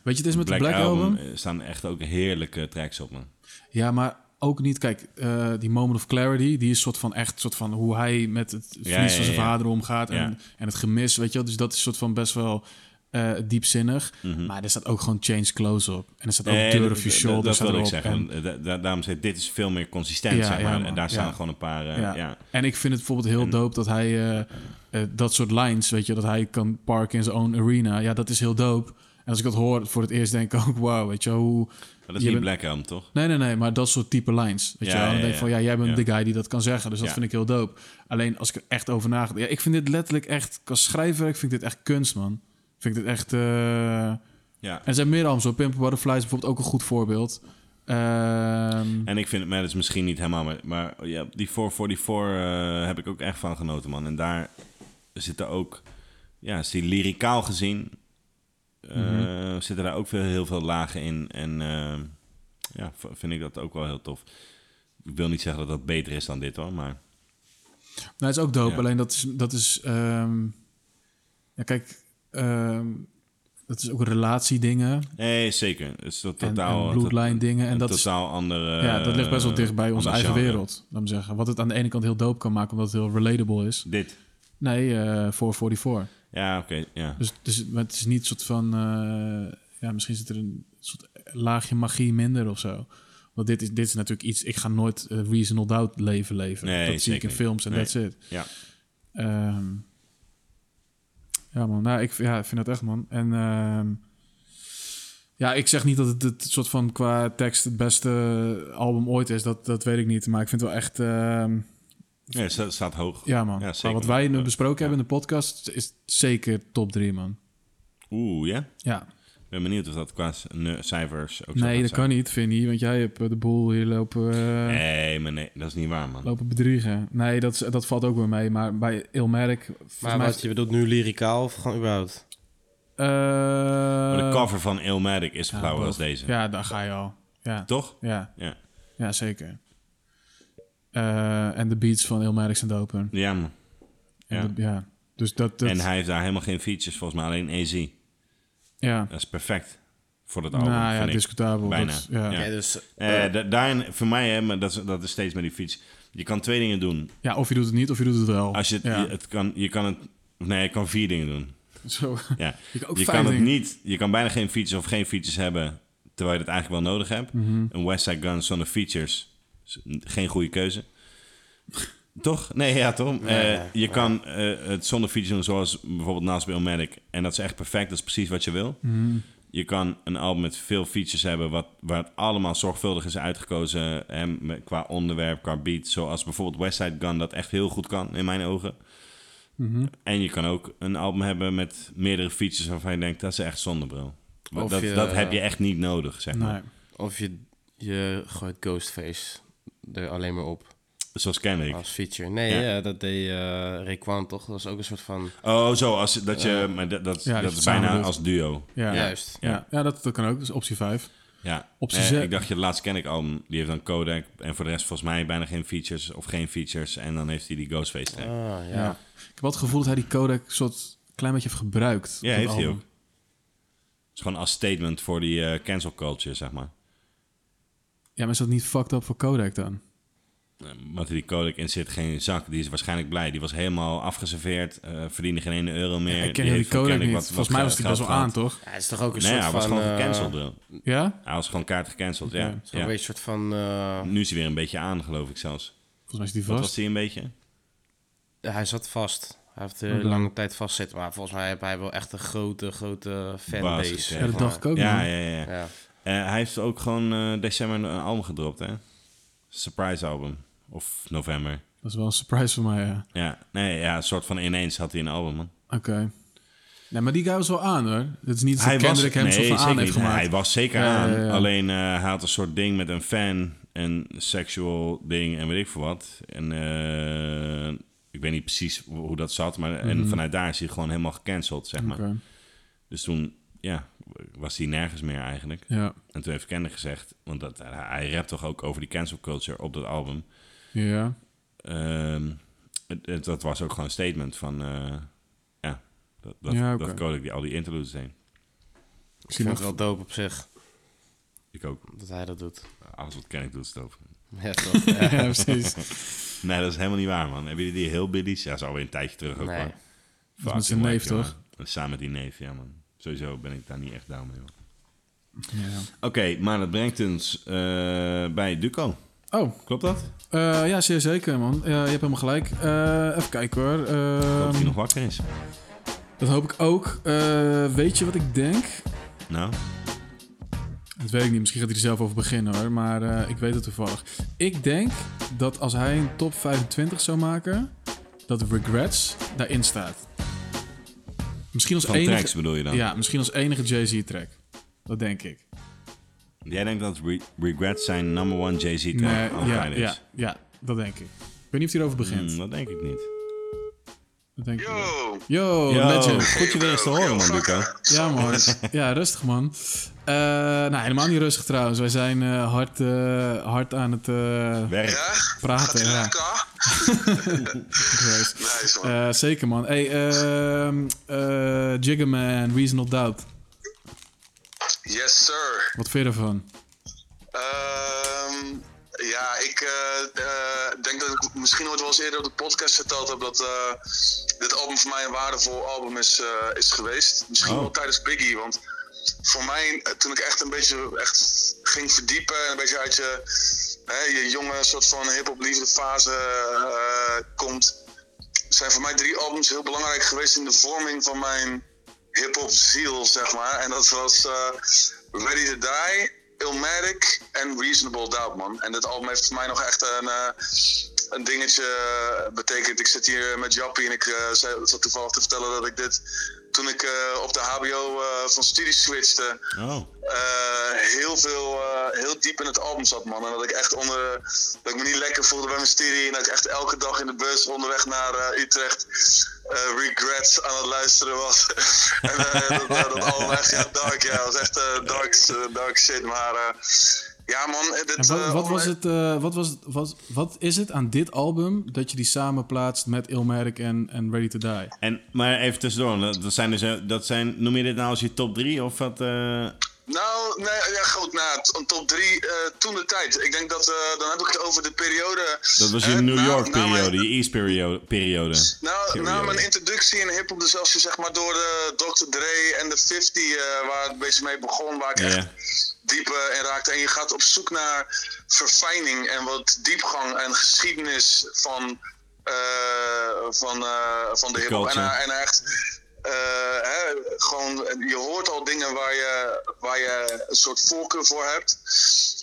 Speaker 2: Weet je, het is met de Black Album.
Speaker 1: eh, staan echt ook heerlijke tracks op, man.
Speaker 2: Ja, maar ook niet. Kijk, eh, die Moment of Clarity, die is soort van echt soort van hoe hij met het verlies
Speaker 1: Ja, ja,
Speaker 2: van zijn vader omgaat en, en het gemis, weet je wel. Dus dat is soort van best wel eh, diepzinnig. Maar er staat ook gewoon Change Clothes op. En er staat ook
Speaker 1: Mhm. Nee, dat-
Speaker 2: of Your Shoulder
Speaker 1: Dat wil ik zeggen.
Speaker 2: En,
Speaker 1: Da- da- daarom zeg ik, dit is veel meer consistent,
Speaker 2: Ja,
Speaker 1: zeg
Speaker 2: ja,
Speaker 1: maar. En daar staan
Speaker 2: Ja.
Speaker 1: gewoon een paar... eh,
Speaker 2: ja. en ik vind het bijvoorbeeld heel
Speaker 1: En-
Speaker 2: dope dat hij eh, dat soort lines, weet je, dat hij kan parken in zijn own arena. Ja, dat is heel dope. En als ik dat hoor voor het eerst, denk ik ook, wauw, weet je, hoe...
Speaker 1: Maar dat is
Speaker 2: Je
Speaker 1: niet
Speaker 2: bent-
Speaker 1: Black Album, toch?
Speaker 2: Nee, nee, nee, maar dat soort type lines. Weet je wel? Dan denk ik van, ja, jij bent de guy die dat kan zeggen. Dus dat vind ik heel dope. Alleen als ik er echt over nagedacht... Ja, ik vind dit letterlijk echt... Als schrijfwerk vind ik dit echt kunst, man. Vind ik dit echt... eh,
Speaker 1: Ja.
Speaker 2: En er zijn meer albums, zo Pimp Butterflies is bijvoorbeeld ook een goed voorbeeld. Ehm,
Speaker 1: En ik vind het, maar dat is misschien niet helemaal, maar, maar ja, die 444 eh heb ik ook echt van genoten, man. En daar zitten ook, ja, is die lyricaal gezien,
Speaker 2: Mhm.
Speaker 1: zitten daar ook veel, heel veel lagen in. En ja, vind ik dat ook wel heel tof. Ik wil niet zeggen dat dat beter is dan dit, hoor, maar...
Speaker 2: Nou, het is ook dope.
Speaker 1: Ja.
Speaker 2: Alleen dat is... Dat is ehm, ja, kijk... ehm, dat is ook relatiedingen.
Speaker 1: Nee, zeker. Het is totaal...
Speaker 2: en bloedlijn dingen. En dat is,
Speaker 1: totaal andere...
Speaker 2: ja, dat ligt best wel dicht bij onze
Speaker 1: ander
Speaker 2: eigen
Speaker 1: genre.
Speaker 2: wereld. Me zeggen. Wat het aan de ene kant heel dope kan maken, omdat het heel relatable is.
Speaker 1: Dit.
Speaker 2: Nee, eh 444.
Speaker 1: Ja, oké, ja.
Speaker 2: Dus, dus het is niet een soort van... eh, ja, misschien zit er een soort laagje magie minder of zo. Want dit is, dit is natuurlijk iets... Ik ga nooit eh, Reasonable Doubt leven leven.
Speaker 1: Nee,
Speaker 2: dat zie ik in films en that's it.
Speaker 1: Ja.
Speaker 2: Ehm, ja, man. Nou, ik, ja, ik vind dat echt, man. En ehm, ja, ik zeg niet dat het, het soort van qua tekst het beste album ooit is. Dat, dat weet ik niet. Maar ik vind het wel echt... ehm,
Speaker 1: Ja, het staat- hoog.
Speaker 2: ja, man.
Speaker 1: Ja,
Speaker 2: Maar wat wij nu besproken
Speaker 1: Ja.
Speaker 2: hebben in de podcast... is zeker top 3, man.
Speaker 1: Oeh, ja?
Speaker 2: Ja.
Speaker 1: Ik ben benieuwd of dat qua cijfers ook zo
Speaker 2: Nee, dat
Speaker 1: zijn.
Speaker 2: kan niet, Vinnie. Want jij hebt eh, de boel hier lopen, eh,
Speaker 1: Nee, maar nee, dat is niet waar, man.
Speaker 2: lopen bedriegen. Nee, dat, is- dat valt ook weer mee. Maar bij Ilmerk... volgens
Speaker 5: Maar
Speaker 2: mij
Speaker 5: wat, je bedoelt nu lyricaal of gewoon überhaupt?
Speaker 2: Eh,
Speaker 1: Maar de cover van Illmatic is
Speaker 2: ja,
Speaker 1: als deze.
Speaker 2: Ja, daar ga je al. Ja,
Speaker 1: Toch?
Speaker 2: ja,
Speaker 1: Ja.
Speaker 2: ja zeker. Eh, en de beats van Ilmerk zijn doper.
Speaker 1: Ja, man.
Speaker 2: En
Speaker 1: Ja.
Speaker 2: de- ja. Dus dat... dat
Speaker 1: En hij heeft daar helemaal geen features, volgens mij alleen AZ.
Speaker 2: Ja.
Speaker 1: Dat is perfect voor dat album,
Speaker 2: Nou ja, discutabel.
Speaker 1: Bijna.
Speaker 2: Dat, ja.
Speaker 1: Ja.
Speaker 2: Ja.
Speaker 5: dus...
Speaker 1: Eh, da- daarin, voor mij, hè, maar dat is, dat is steeds met die fiets. Je kan twee dingen doen.
Speaker 2: of je doet het niet, of je doet het wel.
Speaker 1: Als je, het,
Speaker 2: ja.
Speaker 1: je, het kan, je kan het... Nee, je kan vier dingen doen.
Speaker 2: Zo.
Speaker 1: Ja.
Speaker 2: Je kan ook
Speaker 1: je
Speaker 2: vijf
Speaker 1: kan het niet... Je kan bijna geen features of geen features hebben... terwijl je het eigenlijk wel nodig hebt.
Speaker 2: Mhm.
Speaker 1: Een West Side Gun zonder features geen goede keuze. Toch? Nee, ja, toch?
Speaker 5: Nee,
Speaker 1: Eh,
Speaker 5: nee,
Speaker 1: je
Speaker 5: nee.
Speaker 1: kan eh, het zonder features doen, zoals bijvoorbeeld naast Illmatic. En dat is echt perfect, dat is precies wat je wil.
Speaker 2: Mhm.
Speaker 1: Je kan een album met veel features hebben, wat, waar het allemaal zorgvuldig is uitgekozen. Hè, met- qua onderwerp, qua beat. Zoals bijvoorbeeld Westside Gun, dat echt heel goed kan, in mijn ogen.
Speaker 2: Mhm.
Speaker 1: En je kan ook een album hebben met meerdere features waarvan je denkt, dat is echt zonde, bro.
Speaker 5: Of
Speaker 1: dat,
Speaker 5: je-
Speaker 1: dat heb je echt niet nodig, zeg maar.
Speaker 2: Nee.
Speaker 5: Of je, je gooit Ghostface er alleen maar op
Speaker 1: Zoals Kendrick.
Speaker 5: als feature. Nee,
Speaker 1: Ja.
Speaker 5: ja. dat deed eh Rayquan toch? Dat was ook een soort van...
Speaker 1: Oh, zo, als, dat je, maar dat, dat,
Speaker 2: Ja, dat
Speaker 1: is bijna
Speaker 2: doet.
Speaker 1: als duo.
Speaker 2: Ja, ja.
Speaker 5: Juist.
Speaker 2: ja. dat, dat kan ook. Dat is optie 5.
Speaker 1: Ja.
Speaker 2: Optie
Speaker 1: Eh, ik dacht, je de laatste ken ik album, die heeft dan Kodak. En voor de rest volgens mij bijna geen features of geen features. En dan heeft hij die Ghostface track.
Speaker 5: Ah, ja.
Speaker 2: Ja. Ik heb wel het gevoel dat hij die Kodak soort klein beetje heeft gebruikt.
Speaker 1: Ja, heeft hij ook. Het is gewoon als statement voor die eh, cancel culture, zeg maar.
Speaker 2: Ja, maar is dat niet fucked up voor Kodak dan?
Speaker 1: Eh, Wat er die Kodak in zit, geen zak. Die is waarschijnlijk blij. Die was helemaal afgeserveerd. eh verdiende geen ene euro meer.
Speaker 2: ik ken die
Speaker 1: van
Speaker 2: niet.
Speaker 1: wat-
Speaker 2: Volgens
Speaker 1: wat
Speaker 2: mij was hij best wel aan, toch?
Speaker 5: Ja, het is toch ook een
Speaker 1: Nee,
Speaker 5: soort
Speaker 1: hij was
Speaker 5: van...
Speaker 1: gewoon
Speaker 5: eh,
Speaker 1: gecanceld.
Speaker 2: Ja?
Speaker 1: Hij was gewoon kaart gecanceld, ja.
Speaker 5: Beetje soort van... eh,
Speaker 1: Nu is hij weer een beetje aan, geloof ik zelfs.
Speaker 2: Volgens mij is die
Speaker 1: Wat was
Speaker 2: vast.
Speaker 1: hij een beetje?
Speaker 5: hij zat vast. Hij heeft er
Speaker 2: Oké.
Speaker 5: lange tijd vastzitten. Maar volgens mij heeft hij wel echt een grote, grote fanbase.
Speaker 2: Ja, dat dacht ik ook,
Speaker 1: Ja, ja, ja. ja.
Speaker 5: Ja.
Speaker 1: Eh, hij heeft ook gewoon eh, december een album gedropt, hè? Surprise album. Of november.
Speaker 2: Dat is wel een surprise voor mij, ja.
Speaker 1: Ja, nee, ja, een soort van ineens had hij een album, man.
Speaker 2: Oké. Nee, maar die guy was wel aan, hoor. Het is niet dat
Speaker 1: Hij
Speaker 2: Kendrick hem
Speaker 1: nee,
Speaker 2: zo van aan heeft gemaakt.
Speaker 1: Hij was zeker
Speaker 2: Ja,
Speaker 1: aan.
Speaker 2: ja.
Speaker 1: Alleen eh, hij had een soort ding met een fan en sexual ding en weet ik veel wat. En eh, ik weet niet precies hoe dat zat, maar en vanuit daar is hij gewoon helemaal gecanceld, zeg maar.
Speaker 2: Mhm.
Speaker 1: Dus toen, ja, was hij nergens meer eigenlijk.
Speaker 2: Ja.
Speaker 1: En toen heeft Kendrick gezegd, want dat, hij rapt toch ook over die cancel culture op dat album.
Speaker 2: Ja.
Speaker 1: Ehm, het, het- dat was ook gewoon een statement van, eh, ja, dat, dat,
Speaker 2: Ja,
Speaker 1: dat Kodak die al die interludes deed.
Speaker 5: Ik vind het wel dope op zich
Speaker 1: Ik ook.
Speaker 5: dat hij dat doet.
Speaker 1: Alles wat Kendrick doet, is doof.
Speaker 5: Ja, toch? Ja.
Speaker 2: ja, precies.
Speaker 1: Nee, dat is helemaal niet waar, man. Hebben jullie die heel billies? Ja, dat is alweer een tijdje terug ook,
Speaker 5: Nee.
Speaker 1: man.
Speaker 2: Dat is met zijn neef, toch?
Speaker 1: Samen met die neef, ja, man. Sowieso ben ik daar niet echt down mee, man.
Speaker 2: Ja.
Speaker 1: Oké, maar dat brengt ons eh, bij Duco.
Speaker 2: Oh,
Speaker 1: Klopt dat?
Speaker 2: eh, ja, zeer zeker, man. Ja, je hebt helemaal gelijk. Eh, even kijken, hoor.
Speaker 1: Ik hoop dat hij
Speaker 2: Ehm,
Speaker 1: nog wakker is.
Speaker 2: dat hoop ik ook. Eh, weet je wat ik denk?
Speaker 1: Nou,
Speaker 2: Dat weet ik niet. Misschien gaat hij er zelf over beginnen hoor. Maar ik weet het toevallig. Ik denk dat als hij een top 25 zou maken, dat Regrets daarin staat. Misschien als
Speaker 1: van
Speaker 2: enige.
Speaker 1: tracks bedoel je dan?
Speaker 2: Ja, misschien als enige Jay-Z track. Dat denk ik.
Speaker 1: Jij denkt dat Re- Regrets zijn number one Jay-Z track
Speaker 2: Nee, ja,
Speaker 1: is?
Speaker 2: ja, ja, dat denk ik. Ik weet niet of hij erover begint.
Speaker 1: Hmm, dat denk ik niet.
Speaker 2: Dat denk ik wel.
Speaker 10: Yo,
Speaker 2: Yo,
Speaker 1: Yo,
Speaker 2: legend.
Speaker 1: goed je weer eens te horen, man, Duco.
Speaker 2: Ja, man. Ja, rustig, man. Eh, nou, helemaal niet rustig trouwens. Wij zijn eh, hard, eh, hard aan het eh,
Speaker 1: Werk.
Speaker 10: ja?
Speaker 2: praten.
Speaker 10: Gaat
Speaker 2: Ja.
Speaker 10: Nice, man.
Speaker 2: Eh, zeker, man. Hey, ehm eh Jiggerman, Reasonable Doubt.
Speaker 10: Yes, sir.
Speaker 2: Wat vind je ervan?
Speaker 10: Ehm, ja, ik eh, eh, denk dat ik misschien ooit wel eens eerder op de podcast verteld heb dat eh, dit album voor mij een waardevol album is, is geweest. Misschien
Speaker 1: Oh.
Speaker 10: wel tijdens Biggie, want voor mij, toen ik echt een beetje echt ging verdiepen en een beetje uit je, hè, je jonge soort van hip-hop liefde fase komt, zijn voor mij drie albums heel belangrijk geweest in de vorming van mijn hip-hop ziel, zeg maar. En dat was eh, Ready to Die, Illmatic en Reasonable Doubt, man. En dit album heeft voor mij nog echt een, eh, een dingetje eh, betekend. Ik zit hier met Jappie en ik zei- zat toevallig te vertellen dat ik dit toen ik op de HBO van studie switchte
Speaker 1: Oh.
Speaker 10: heel veel, heel diep in het album zat, man. En dat ik echt onder, dat ik me niet lekker voelde bij mijn studie. En dat ik echt elke dag in de bus onderweg naar Utrecht eh, Regrets aan het luisteren was. en eh, dat, dat, dat album echt, ja, dark, ja, was echt eh, dark, eh, dark shit. Maar eh, ja, man, dit
Speaker 2: wat,
Speaker 10: eh,
Speaker 2: wat, was het, eh, wat, was het, wat, wat is het aan dit album dat je die samen plaatst met Illmatic en, en Ready to Die?
Speaker 1: En, maar even tussendoor, dat dat zijn dus, eh, dat zijn, noem je dit nou als je top 3 of wat? Eh?
Speaker 10: Nou, nee, ja, goed, nou, t- een top 3 toen de tijd. Ik denk dat, eh, dan heb ik het over de periode...
Speaker 1: Dat was je
Speaker 10: eh,
Speaker 1: New
Speaker 10: na-
Speaker 1: York
Speaker 10: na mijn-
Speaker 1: periode, je East periode. periode.
Speaker 10: Nou,
Speaker 1: Periode.
Speaker 10: na mijn introductie in hip-hop, dus als je zeg maar door de Dr. Dre en de 50, eh, waar het een beetje mee begon, waar ik echt diep eh, in raakte. En je gaat op zoek naar verfijning en wat diepgang en geschiedenis van, eh, van, eh, van de hip-hop. En, eh, en echt. Eh, hè, gewoon, je hoort al dingen waar je, waar je een soort voorkeur voor hebt.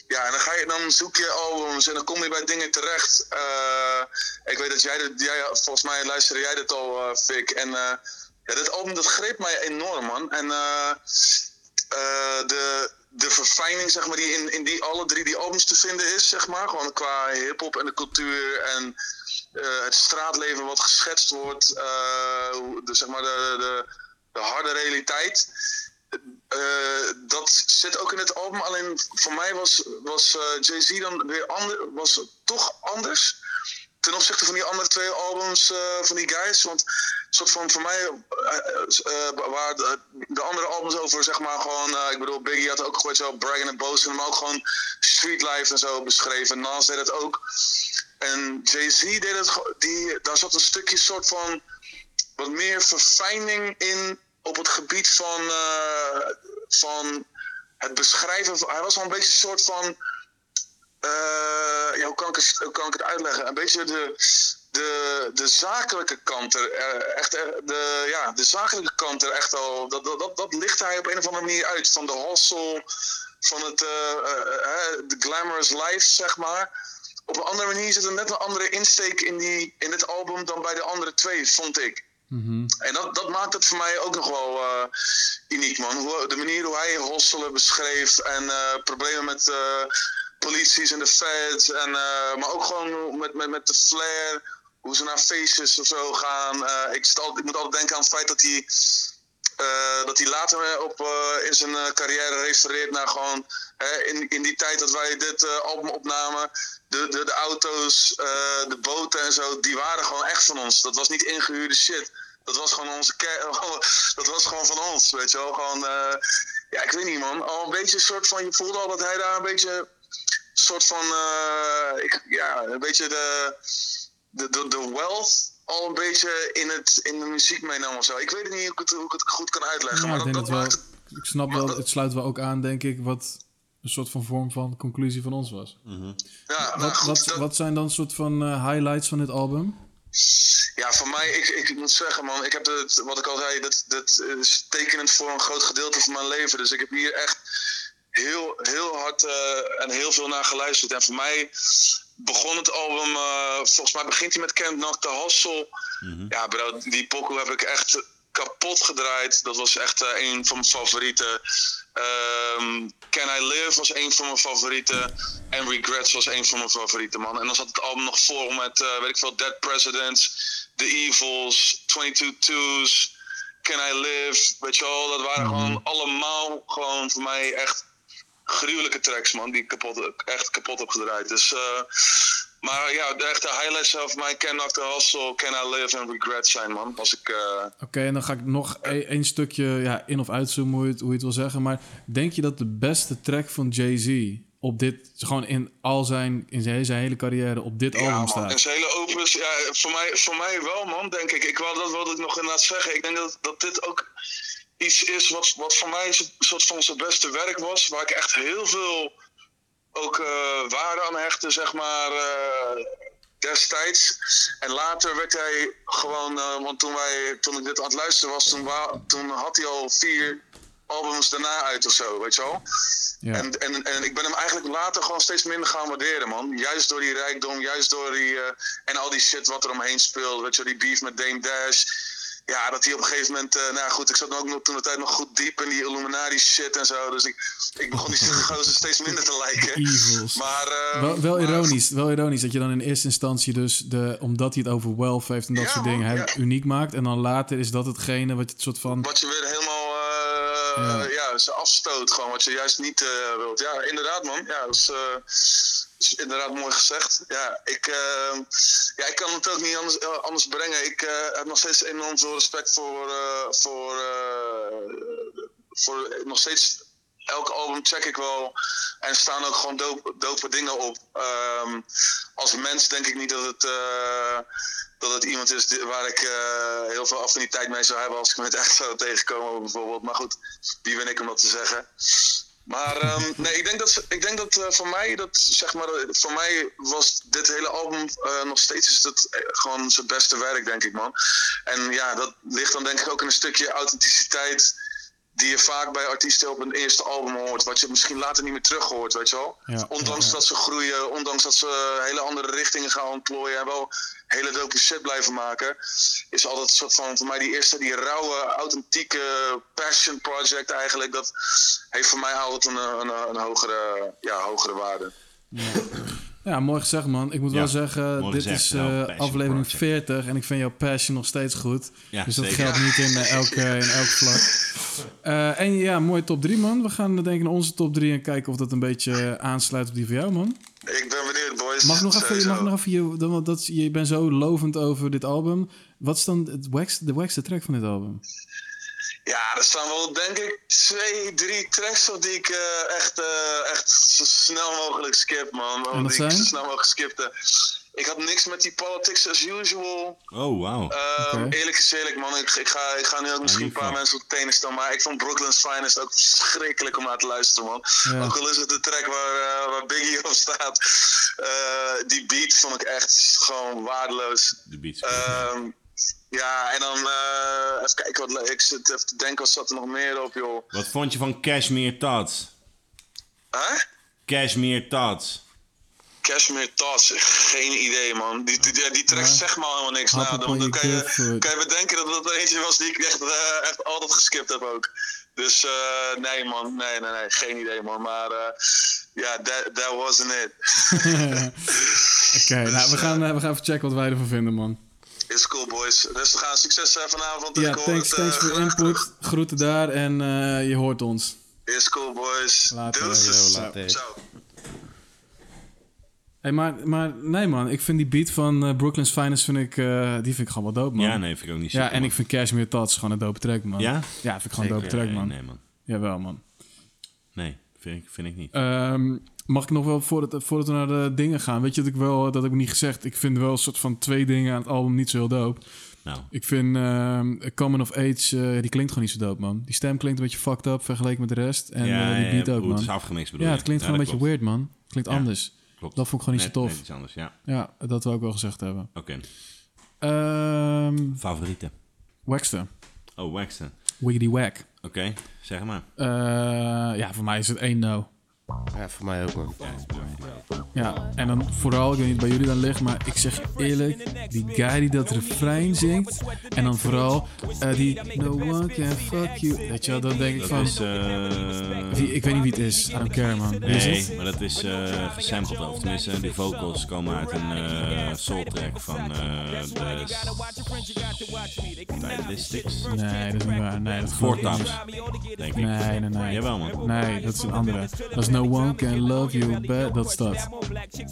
Speaker 10: Ja, en dan, ga je, dan zoek je albums en dan kom je bij dingen terecht. Eh, ik weet dat jij, dit- jij, volgens mij luisterde jij dit al, eh Vic. En eh, ja, dit album dat greep mij enorm, man. En eh, eh, de, de verfijning, zeg maar, die in, in die alle drie die albums te vinden is, zeg maar. Gewoon qua hip-hop en de cultuur en eh, het straatleven wat geschetst wordt. eh, de, zeg maar, de, de, de harde realiteit. Eh, dat zit ook in het album. Alleen voor mij was, was Jay-Z dan weer ander, was toch anders. Ten opzichte van die andere twee albums van die guys. Want soort van voor mij, waar de, de andere albums over, zeg maar gewoon. ik bedoel, Biggie had ook gewoon zo Bragging and Boasting, maar ook gewoon street life en zo beschreven. Nas deed het ook. En Jay-Z deed het, die, daar zat een stukje soort van wat meer verfijning in op het gebied van, eh, van het beschrijven. van- Hij was wel een beetje een soort van. eh, ja, hoe, kan ik het, kan ik het uitleggen? Een beetje de, de, de zakelijke kant er. eh, echt, de, ja, de zakelijke kant er echt al. Dat, dat, dat, hij op een of andere manier uit. Van de hustle, van het uh, de glamorous life, zeg maar. Op een andere manier zit er net een andere insteek in, die, in dit album dan bij de andere twee, vond ik. En dat, dat maakt het voor mij ook nog wel eh, uniek, man. Hoe, de manier hoe hij hosselen beschreef en eh, problemen met eh polities en de feds. En, maar ook gewoon met, met, met de flair, hoe ze naar feestjes of zo gaan. Ik, ik moet altijd denken aan het feit dat hij, dat hij later op, in zijn carrière refereert naar gewoon... in, in die tijd dat wij dit eh, album opnamen, de, de, de auto's, eh, de boten en zo, die waren gewoon echt van ons. Dat was niet ingehuurde shit. Dat was gewoon onze ke- dat was gewoon van ons, weet je wel. Gewoon, eh, ja, ik weet niet man. Al een beetje een soort van, je voelde al dat hij daar een beetje, soort van, ik, ja, een beetje de, de, de, de wealth al een beetje in, het, in de muziek meenam of zo. Ik weet het niet hoe ik het, hoe ik het goed kan uitleggen,
Speaker 2: Ja,
Speaker 10: maar
Speaker 2: ik
Speaker 10: dat,
Speaker 2: denk
Speaker 10: dat
Speaker 2: wel.
Speaker 10: maakt het
Speaker 2: Ik snap wel, het sluit wel ook aan, denk ik, wat een soort van vorm van conclusie van ons was.
Speaker 10: Ja, nou
Speaker 2: Wat,
Speaker 10: goed,
Speaker 2: wat,
Speaker 10: dat-
Speaker 2: wat zijn dan soort van eh, highlights van dit album?
Speaker 10: Ja, voor mij, ik, ik moet zeggen, man, ik heb het, wat ik al zei, dat, dat is tekenend voor een groot gedeelte van mijn leven. Dus ik heb hier echt heel, heel hard eh, en heel veel naar geluisterd. En voor mij begon het album, eh, volgens mij begint hij met Can't Knock the Hustle. Ja, bro, die pokoe heb ik echt kapot gedraaid. Dat was echt een van mijn favorieten. Ehm, Can I Live was een van mijn favorieten. En Regrets was een van mijn favorieten, man. En dan zat het album nog vol met, eh, weet ik veel, Dead Presidents, The Evils, 22 Twos, Can I Live. Weet je wel, dat waren gewoon allemaal gewoon voor mij echt gruwelijke tracks, man. Die ik kapot, echt kapot heb gedraaid. Dus, eh, maar ja, de echte highlights van mij Can the Hustle, Can I Live en Regrets zijn, man. Als ik... eh,
Speaker 2: Oké, en dan ga ik nog e- één stukje ja, in of uitzoomen, hoe je, het, hoe je het wil zeggen. Maar denk je dat de beste track van Jay-Z op dit, gewoon in al zijn, in zijn, zijn hele carrière, op dit
Speaker 10: Ja,
Speaker 2: album
Speaker 10: man.
Speaker 2: staat?
Speaker 10: En zijn hele opus, ja, voor mij, voor mij wel, man, denk ik. ik wou, dat wilde ik nog inderdaad zeggen. Ik denk dat, dat dit ook iets is wat, wat voor mij een soort van zijn beste werk was. Waar ik echt heel veel ook eh, waarde aan hechtte, zeg maar, eh, destijds. En later werd hij gewoon, eh, want toen, wij, toen ik dit aan het luisteren was, toen, wa- toen had hij al vier albums daarna uit of zo, weet je wel.
Speaker 2: Ja.
Speaker 10: En, en, en ik ben hem eigenlijk later gewoon steeds minder gaan waarderen, man. Juist door die rijkdom, juist door die... en al die shit wat er omheen speelt. Weet je wel, die beef met Dame Dash. Ja, dat hij op een gegeven moment... eh, nou ja, goed, ik zat ook nog toen de tijd nog goed diep in die Illuminati shit en zo. Dus ik, ik begon die gozer steeds minder te lijken.
Speaker 2: Evils.
Speaker 10: Maar... eh,
Speaker 2: Wel, wel,
Speaker 10: maar-
Speaker 2: ironisch, wel ironisch dat je dan in eerste instantie dus, de, omdat hij het over wealth heeft en dat
Speaker 10: Ja,
Speaker 2: soort dingen, hem
Speaker 10: ja.
Speaker 2: uniek maakt. En dan later is dat hetgene wat je het soort van...
Speaker 10: Wat je weer helemaal... eh, ja. ze afstoot gewoon, wat je juist niet eh, wilt. Ja, inderdaad, man. Ja, dat is, eh, inderdaad mooi gezegd. Ja, ik, eh, ja, ik kan het ook niet anders, eh, anders brengen. Ik eh, heb nog steeds enorm veel respect voor, eh, voor, voor nog steeds elk album check ik wel. En er staan ook gewoon dope, dope dingen op. Ehm, als mens denk ik niet dat het, dat het iemand is waar ik heel veel affiniteit mee zou hebben als ik me het echt zou tegenkomen bijvoorbeeld. Maar goed, wie ben ik om dat te zeggen? Maar ehm, nee, ik denk dat, ik denk dat eh, voor mij, dat, zeg maar, voor mij was dit hele album eh, nog steeds is het, eh, gewoon zijn beste werk, denk ik, man. En ja, dat ligt dan denk ik ook in een stukje authenticiteit die je vaak bij artiesten op een eerste album hoort, wat je misschien later niet meer terug hoort, weet je wel.
Speaker 2: Ja,
Speaker 10: ondanks
Speaker 2: ja, ja.
Speaker 10: dat ze groeien, ondanks dat ze hele andere richtingen gaan ontplooien en wel hele dope shit blijven maken, is altijd een soort van, voor mij die eerste, die rauwe, authentieke passion project eigenlijk, dat heeft voor mij altijd een, een, een hogere, ja, hogere waarde.
Speaker 2: Ja, mooi gezegd, man. Ik moet
Speaker 1: Ja,
Speaker 2: wel zeggen, dit
Speaker 1: gezegd.
Speaker 2: is
Speaker 1: Nou,
Speaker 2: eh, aflevering
Speaker 1: Project.
Speaker 2: 40 en ik vind jouw passion nog steeds goed.
Speaker 1: Ja,
Speaker 2: dus dat
Speaker 1: zeker.
Speaker 2: geldt niet in, eh, elke, in elk vlak. Eh, en ja, mooi top 3, man. We gaan denk ik naar onze top 3 en kijken of dat een beetje aansluit op die van jou, man.
Speaker 10: Ik ben benieuwd, boys.
Speaker 2: Mag ik nog even, mag nog even je, dan- want dat, je bent zo lovend over dit album. Wat is dan het wax, de waxte track van dit album?
Speaker 10: Ja, er staan wel denk ik twee, drie tracks op die ik eh, echt, eh, echt zo snel mogelijk skip, man.
Speaker 2: En dat
Speaker 10: die ik zo snel mogelijk skipte. Ik had niks met die politics as usual.
Speaker 1: Oh, wauw.
Speaker 10: Ehm. Eerlijk is eerlijk, man. Ik, ik, ga, ik ga nu ook misschien een paar
Speaker 1: van.
Speaker 10: mensen op de tenen staan. Maar ik vond Brooklyn's Finest ook verschrikkelijk om naar te luisteren, man.
Speaker 2: Ja.
Speaker 10: Ook al is het de track waar, eh, waar Biggie op staat. Eh, die beat vond ik echt gewoon waardeloos.
Speaker 1: De beats.
Speaker 10: Ehm, ja, en dan eh, even kijken wat ik zit even te denken, wat zat er nog meer op, joh.
Speaker 1: Wat vond je van Cashmere Tots?
Speaker 10: Huh?
Speaker 1: Cashmere Tots.
Speaker 10: Cashmere Tots, geen idee, man. Die, die, die,
Speaker 2: Ja.
Speaker 10: zegt me allemaal niks.
Speaker 2: Hap
Speaker 10: Nou,
Speaker 2: op
Speaker 10: dan, kan, je, kan je bedenken dat dat er eentje was die ik echt, eh, echt altijd geskipt heb ook. Dus eh, nee, man. Nee, nee, nee. Geen idee, man. Maar eh, ja, that, that wasn't it.
Speaker 2: Oké, nou, we gaan, we gaan even checken wat wij ervan vinden, man.
Speaker 10: Is cool, boys. Rustig aan. Succes eh, vanavond.
Speaker 2: Ja, thanks,
Speaker 10: het, eh,
Speaker 2: thanks voor input. Groeten daar en eh, je hoort ons.
Speaker 10: Is cool, boys.
Speaker 2: Later.
Speaker 10: Ciao.
Speaker 2: Hey, maar, maar nee, man. Ik vind die beat van eh, Brooklyn's Finest, vind ik, eh, die vind ik gewoon wel dope, man.
Speaker 1: Ja, nee, vind ik ook niet
Speaker 2: Ja,
Speaker 1: super,
Speaker 2: en
Speaker 1: man.
Speaker 2: ik vind Cashmere Tots gewoon een dope track, man.
Speaker 1: Ja?
Speaker 2: Ja, vind ik gewoon een dope track,
Speaker 1: Nee,
Speaker 2: man.
Speaker 1: nee, man.
Speaker 2: Jawel, man.
Speaker 1: Nee, vind ik, vind ik niet.
Speaker 2: Ehm, mag ik nog wel, voordat, voordat we naar de dingen gaan... Weet je dat ik wel, dat heb ik niet gezegd... Ik vind wel een soort van twee dingen aan het album niet zo heel dope.
Speaker 1: Nou,
Speaker 2: Ik vind ehm Common of Age, eh, die klinkt gewoon niet zo dope, man. Die stem klinkt een beetje fucked up vergeleken met de rest. En
Speaker 1: ja,
Speaker 2: die
Speaker 1: ja,
Speaker 2: beat ook,
Speaker 1: hoe Het is
Speaker 2: man.
Speaker 1: afgemixt bedoel
Speaker 2: Ja, het klinkt gewoon een beetje
Speaker 1: klopt.
Speaker 2: weird, man. Klinkt
Speaker 1: Ja.
Speaker 2: anders.
Speaker 1: Klopt.
Speaker 2: Dat vond ik gewoon niet
Speaker 1: Net-
Speaker 2: zo tof.
Speaker 1: iets anders, ja.
Speaker 2: Ja, dat wil ik wel gezegd hebben.
Speaker 1: Oké.
Speaker 2: Ehm
Speaker 1: Favorieten?
Speaker 2: Waxter.
Speaker 1: Oh, Waxen.
Speaker 2: Wiggity Wack.
Speaker 1: Oké, zeg maar.
Speaker 2: Eh, ja, voor mij is het één no.
Speaker 5: Ja, voor mij ook, man.
Speaker 2: Ja, en dan vooral, ik weet niet bij jullie dan ligt, maar ik zeg eerlijk, die guy die dat refrein zingt, en dan vooral eh, die No one can fuck you, weet je wel, dan denk ik
Speaker 1: Dat
Speaker 2: van,
Speaker 1: is... eh,
Speaker 2: wie, ik weet niet wie het is, I don't care man.
Speaker 1: Nee, maar dat is eh gesampled of tenminste, die vocals komen uit een eh soul track van eh de Stylistics.
Speaker 2: Nee, dat is niet waar. Nee, dat
Speaker 1: denk ik.
Speaker 2: Nee, nee, nee.
Speaker 1: Jawel man.
Speaker 2: Nee, dat is een andere. Dat is No One Can Love You Bad, dat is dat.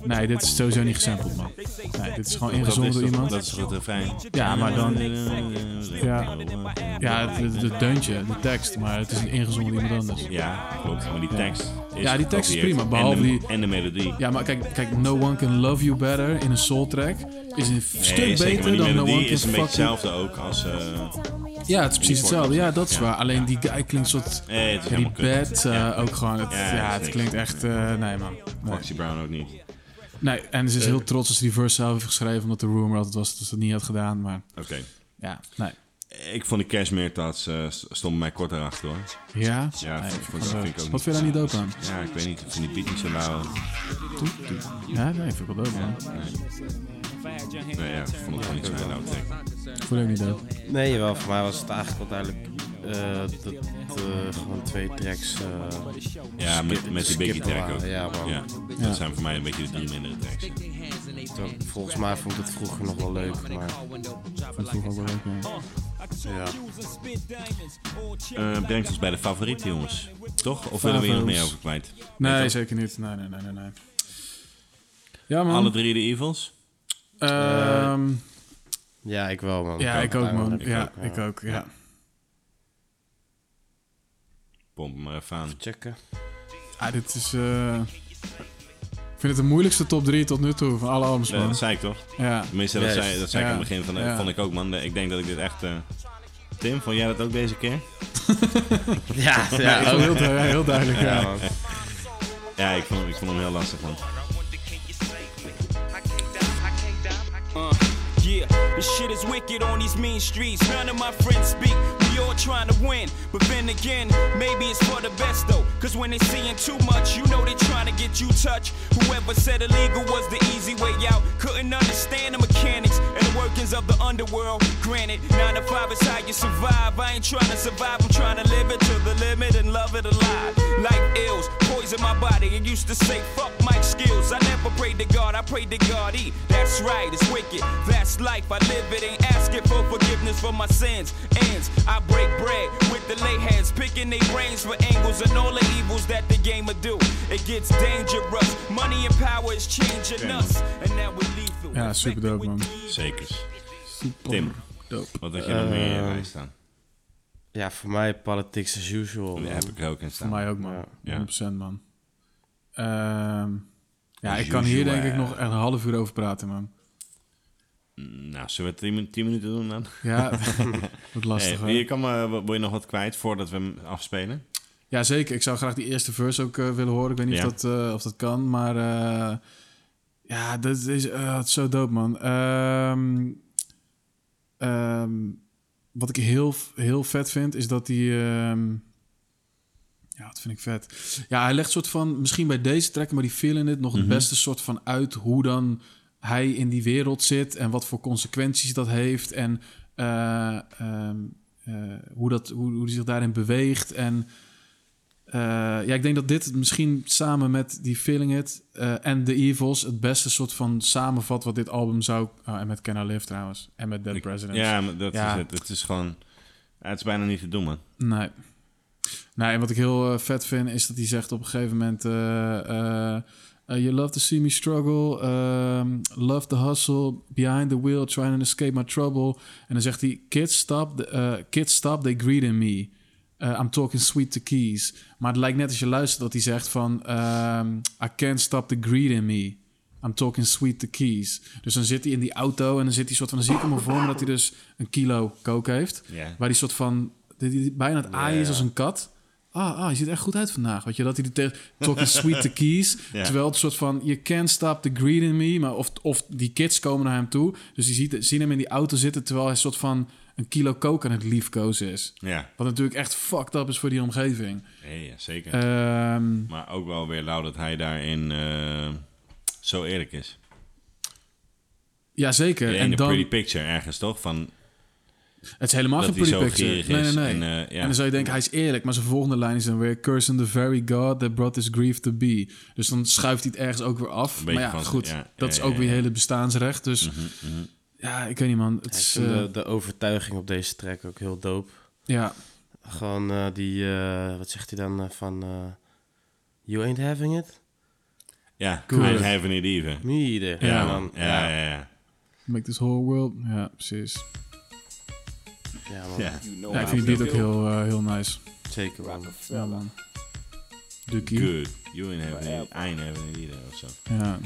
Speaker 2: Nee, dit is sowieso niet gesampled, man. Nee, dit is gewoon
Speaker 1: is
Speaker 2: door iemand.
Speaker 1: Dat is het refrein?
Speaker 2: Ja, maar dan... Ja, ja het, het, het deuntje, de tekst, maar het is ingezongen door iemand anders.
Speaker 1: Ja, klopt. Maar die tekst
Speaker 2: Ja, die tekst is prima, behalve
Speaker 1: en de,
Speaker 2: die-
Speaker 1: En de melodie.
Speaker 2: Ja, maar kijk, kijk, No One Can Love You Better in een soul track is een stuk
Speaker 1: zeker,
Speaker 2: beter dan No One Can
Speaker 1: is een beetje
Speaker 2: Fuck You.
Speaker 1: hetzelfde ook als... eh
Speaker 2: Ja, het is precies hetzelfde. Ja, dat is waar. Alleen die guy klinkt soort...
Speaker 1: Nee, het is
Speaker 2: Ja, die bed eh, ook gewoon. Het,
Speaker 1: Ja,
Speaker 2: ja,
Speaker 1: is
Speaker 2: het klinkt echt... eh, nee, man. Nee.
Speaker 1: Foxy Brown ook niet.
Speaker 2: nee, en ze is heel trots als ze die verse zelf heeft geschreven... omdat de rumor altijd was dat ze dat niet had gedaan. Maar
Speaker 1: Oké.
Speaker 2: ja, nee.
Speaker 1: Ik vond die Cashmere Tats eh stond mij korter achter hoor.
Speaker 2: Ja?
Speaker 1: Ja,
Speaker 2: Nee, ik
Speaker 1: vind,
Speaker 2: vond,
Speaker 1: vind ik ook
Speaker 2: Wat vind je daar niet dope aan?
Speaker 1: Ja, ik weet niet. Ik vind die beat niet zo lauw.
Speaker 2: Ja, nee, vind ik wel dope, man.
Speaker 1: Nee, ja, ik vond het gewoon niet zo'n lauw track.
Speaker 2: Ik vond het ook niet dope.
Speaker 5: Nee, jawel, voor mij was het eigenlijk wel duidelijk eh, dat eh, gewoon twee tracks. eh,
Speaker 1: Ja, met, met die Biggie track ook.
Speaker 5: Ja, man.
Speaker 1: Ja,
Speaker 2: Ja.
Speaker 1: dat zijn voor mij een beetje de drie mindere tracks.
Speaker 5: Volgens mij vond ik het vroeger nog wel leuk, maar
Speaker 2: Ik vond het vroeger ook wel leuk, ja.
Speaker 1: Eh, brengt ons bij de favorieten, jongens. Toch? Of willen we hier nog meer over kwijt?
Speaker 2: Nee, zeker niet. Nee, nee, nee, nee. nee. Ja, man.
Speaker 1: Alle drie de Evils?
Speaker 2: Ehm,
Speaker 5: ja, ik wel, man.
Speaker 2: ja, ik ook, man. Ja, ik ook, ja.
Speaker 1: pomp maar even aan.
Speaker 5: Checken.
Speaker 2: Ah, dit is... eh, vind het de moeilijkste top 3 tot nu toe van alle albums,
Speaker 1: Ja,
Speaker 2: man.
Speaker 1: dat zei ik toch?
Speaker 2: Ja.
Speaker 1: Tenminste, dat
Speaker 5: Yes.
Speaker 1: zei, dat zei ik aan het begin van,
Speaker 2: Ja.
Speaker 1: vond ik ook, man. Ik denk dat ik dit echt... eh, Tim, vond jij dat ook deze keer?
Speaker 5: Ja,
Speaker 2: Ja,
Speaker 5: ja, ook.
Speaker 2: heel, du- heel duidelijk, ja.
Speaker 5: man.
Speaker 1: Ja, ik vond, ik vond hem heel lastig, man.
Speaker 4: Uh, yeah, this shit is wicked on these mean streets. None of my friends speak. We all trying to win. But then again, maybe it's for the best though. Cause when they seeing too much, you know they trying to get you touched. Whoever said illegal was the easy way out. Couldn't understand the mechanics and the workings of the underworld. Granted, 9 to 5 is how you survive. I ain't trying to survive, I'm trying to live it to the limit and love it alive. Life ills, poison my body. I used to say, fuck my skills. I never prayed to God, I prayed to God. E. That's right, it's wicked. That's life. I live it, ain't asking for forgiveness for my sins. Ends, I break bread with the lay heads, picking their brains for angles and all the evils that the game will do. It gets dangerous. Money and power is changing us. And now we're lethal.
Speaker 2: Ja, super dope, man.
Speaker 1: Zekers.
Speaker 2: Super
Speaker 1: Tim,
Speaker 2: dope.
Speaker 1: wat had je nog meer in je
Speaker 5: Ehm,
Speaker 1: lijst staan?
Speaker 5: Ja, voor mij politics as usual.
Speaker 1: Die
Speaker 5: man.
Speaker 1: heb ik er ook in
Speaker 2: Voor
Speaker 1: staan.
Speaker 2: mij ook, man.
Speaker 5: Ja.
Speaker 2: 100% man. Ehm, ja,
Speaker 1: As
Speaker 2: ik kan hier denk ik
Speaker 1: usual.
Speaker 2: nog echt een half uur over praten, man.
Speaker 1: Nou, zullen we 10 tien minuten doen dan?
Speaker 2: Ja, wordt lastig,
Speaker 1: Hey, je kan wil je nog wat kwijt voordat we hem afspelen?
Speaker 2: Ja, zeker. Ik zou graag die eerste verse ook eh, willen horen. Ik weet niet
Speaker 1: Ja.
Speaker 2: of, dat, eh, of dat kan, maar... eh, ja, dat is, het is zo dope, man. Ehm, ehm, wat ik heel, heel vet vind, is dat hij... ehm, ja, dat vind ik vet. Ja, hij legt soort van... Misschien bij deze track, maar die Feeling It... nog het
Speaker 1: Mhm.
Speaker 2: beste soort van uit hoe dan hij in die wereld zit... en wat voor consequenties dat heeft... en eh, ehm, eh, hoe, dat, hoe, hoe hij zich daarin beweegt... en eh, ja, ik denk dat dit misschien samen met die Feeling It en The Evils het beste soort van samenvat wat dit album zou... ah, en met Can I Live trouwens. En met Dead Presidents.
Speaker 1: Ja, maar dat
Speaker 2: Ja.
Speaker 1: is het. Het is gewoon... het is bijna niet te doen, man.
Speaker 2: Nee. Nee, en wat ik heel vet vind is dat hij zegt op een gegeven moment... eh, eh, eh, you love to see me struggle, um, love the hustle, behind the wheel, trying to escape my trouble. En dan zegt hij, kids stop, the, eh, kids stop, they greet in me. Uh, I'm talking sweet to keys. Maar het lijkt net als je luistert dat hij zegt van... ehm, I can't stop the greed in me. I'm talking sweet to keys. Dus dan zit hij in die auto en dan zit hij soort van... Dan zie ik hem voor me dat hij dus een kilo coke heeft. Waar hij soort van... Hij bijna het aaien is als een kat. Ah, ah, je ziet er echt goed uit vandaag. Weet je, dat hij die tegen... Talking sweet to keys.
Speaker 1: Ja.
Speaker 2: Terwijl het soort van... You can't stop the greed in me. Maar of, of die kids komen naar hem toe. Dus die ziet, zien hem in die auto zitten... terwijl hij soort van een kilo coke aan het liefkozen is.
Speaker 1: Ja,
Speaker 2: Wat natuurlijk echt fucked up is voor die omgeving.
Speaker 1: nee, ja zeker.
Speaker 2: Ehm,
Speaker 1: maar ook wel weer lauw dat hij daarin eh, zo eerlijk is.
Speaker 2: ja, zeker.
Speaker 1: In
Speaker 2: En
Speaker 1: de
Speaker 2: dan,
Speaker 1: pretty picture ergens, toch? Van,
Speaker 2: Het is helemaal
Speaker 1: Dat
Speaker 2: geen pretty picture. Nee, nee, nee.
Speaker 1: en,
Speaker 2: En,
Speaker 1: eh, ja.
Speaker 2: dan zou je denken, hij is eerlijk. Maar zijn volgende lijn is dan weer... Cursing the very God that brought this grief to be. Dus dan schuift hij het ergens ook weer af.
Speaker 1: Een
Speaker 2: Maar ja,
Speaker 1: van-
Speaker 2: goed.
Speaker 1: ja,
Speaker 2: dat
Speaker 1: ja,
Speaker 2: is
Speaker 1: ja,
Speaker 2: ook weer hele bestaansrecht. Dus
Speaker 1: mhm, mhm.
Speaker 2: ja, ik weet niet, man. Het
Speaker 5: Ja, ik
Speaker 2: is,
Speaker 5: vind
Speaker 2: eh,
Speaker 5: de, de overtuiging op deze track ook heel dope.
Speaker 2: ja,
Speaker 5: Gewoon eh, die, eh, wat zegt hij dan van... eh, you ain't having it?
Speaker 1: Ja,
Speaker 2: Cool.
Speaker 1: I'm having it even.
Speaker 5: Me either.
Speaker 1: Ja,
Speaker 2: Ja,
Speaker 1: man. Ja, ja, ja.
Speaker 2: make this whole world... Ja, precies.
Speaker 5: Ja, man.
Speaker 1: Ja,
Speaker 2: Ja, ik vind die beat ook heel, eh, heel nice.
Speaker 5: Zeker, man.
Speaker 2: Ja, man. Dukie.
Speaker 1: good. You ain't having it, I ain't having it either, of zo.
Speaker 2: Ja.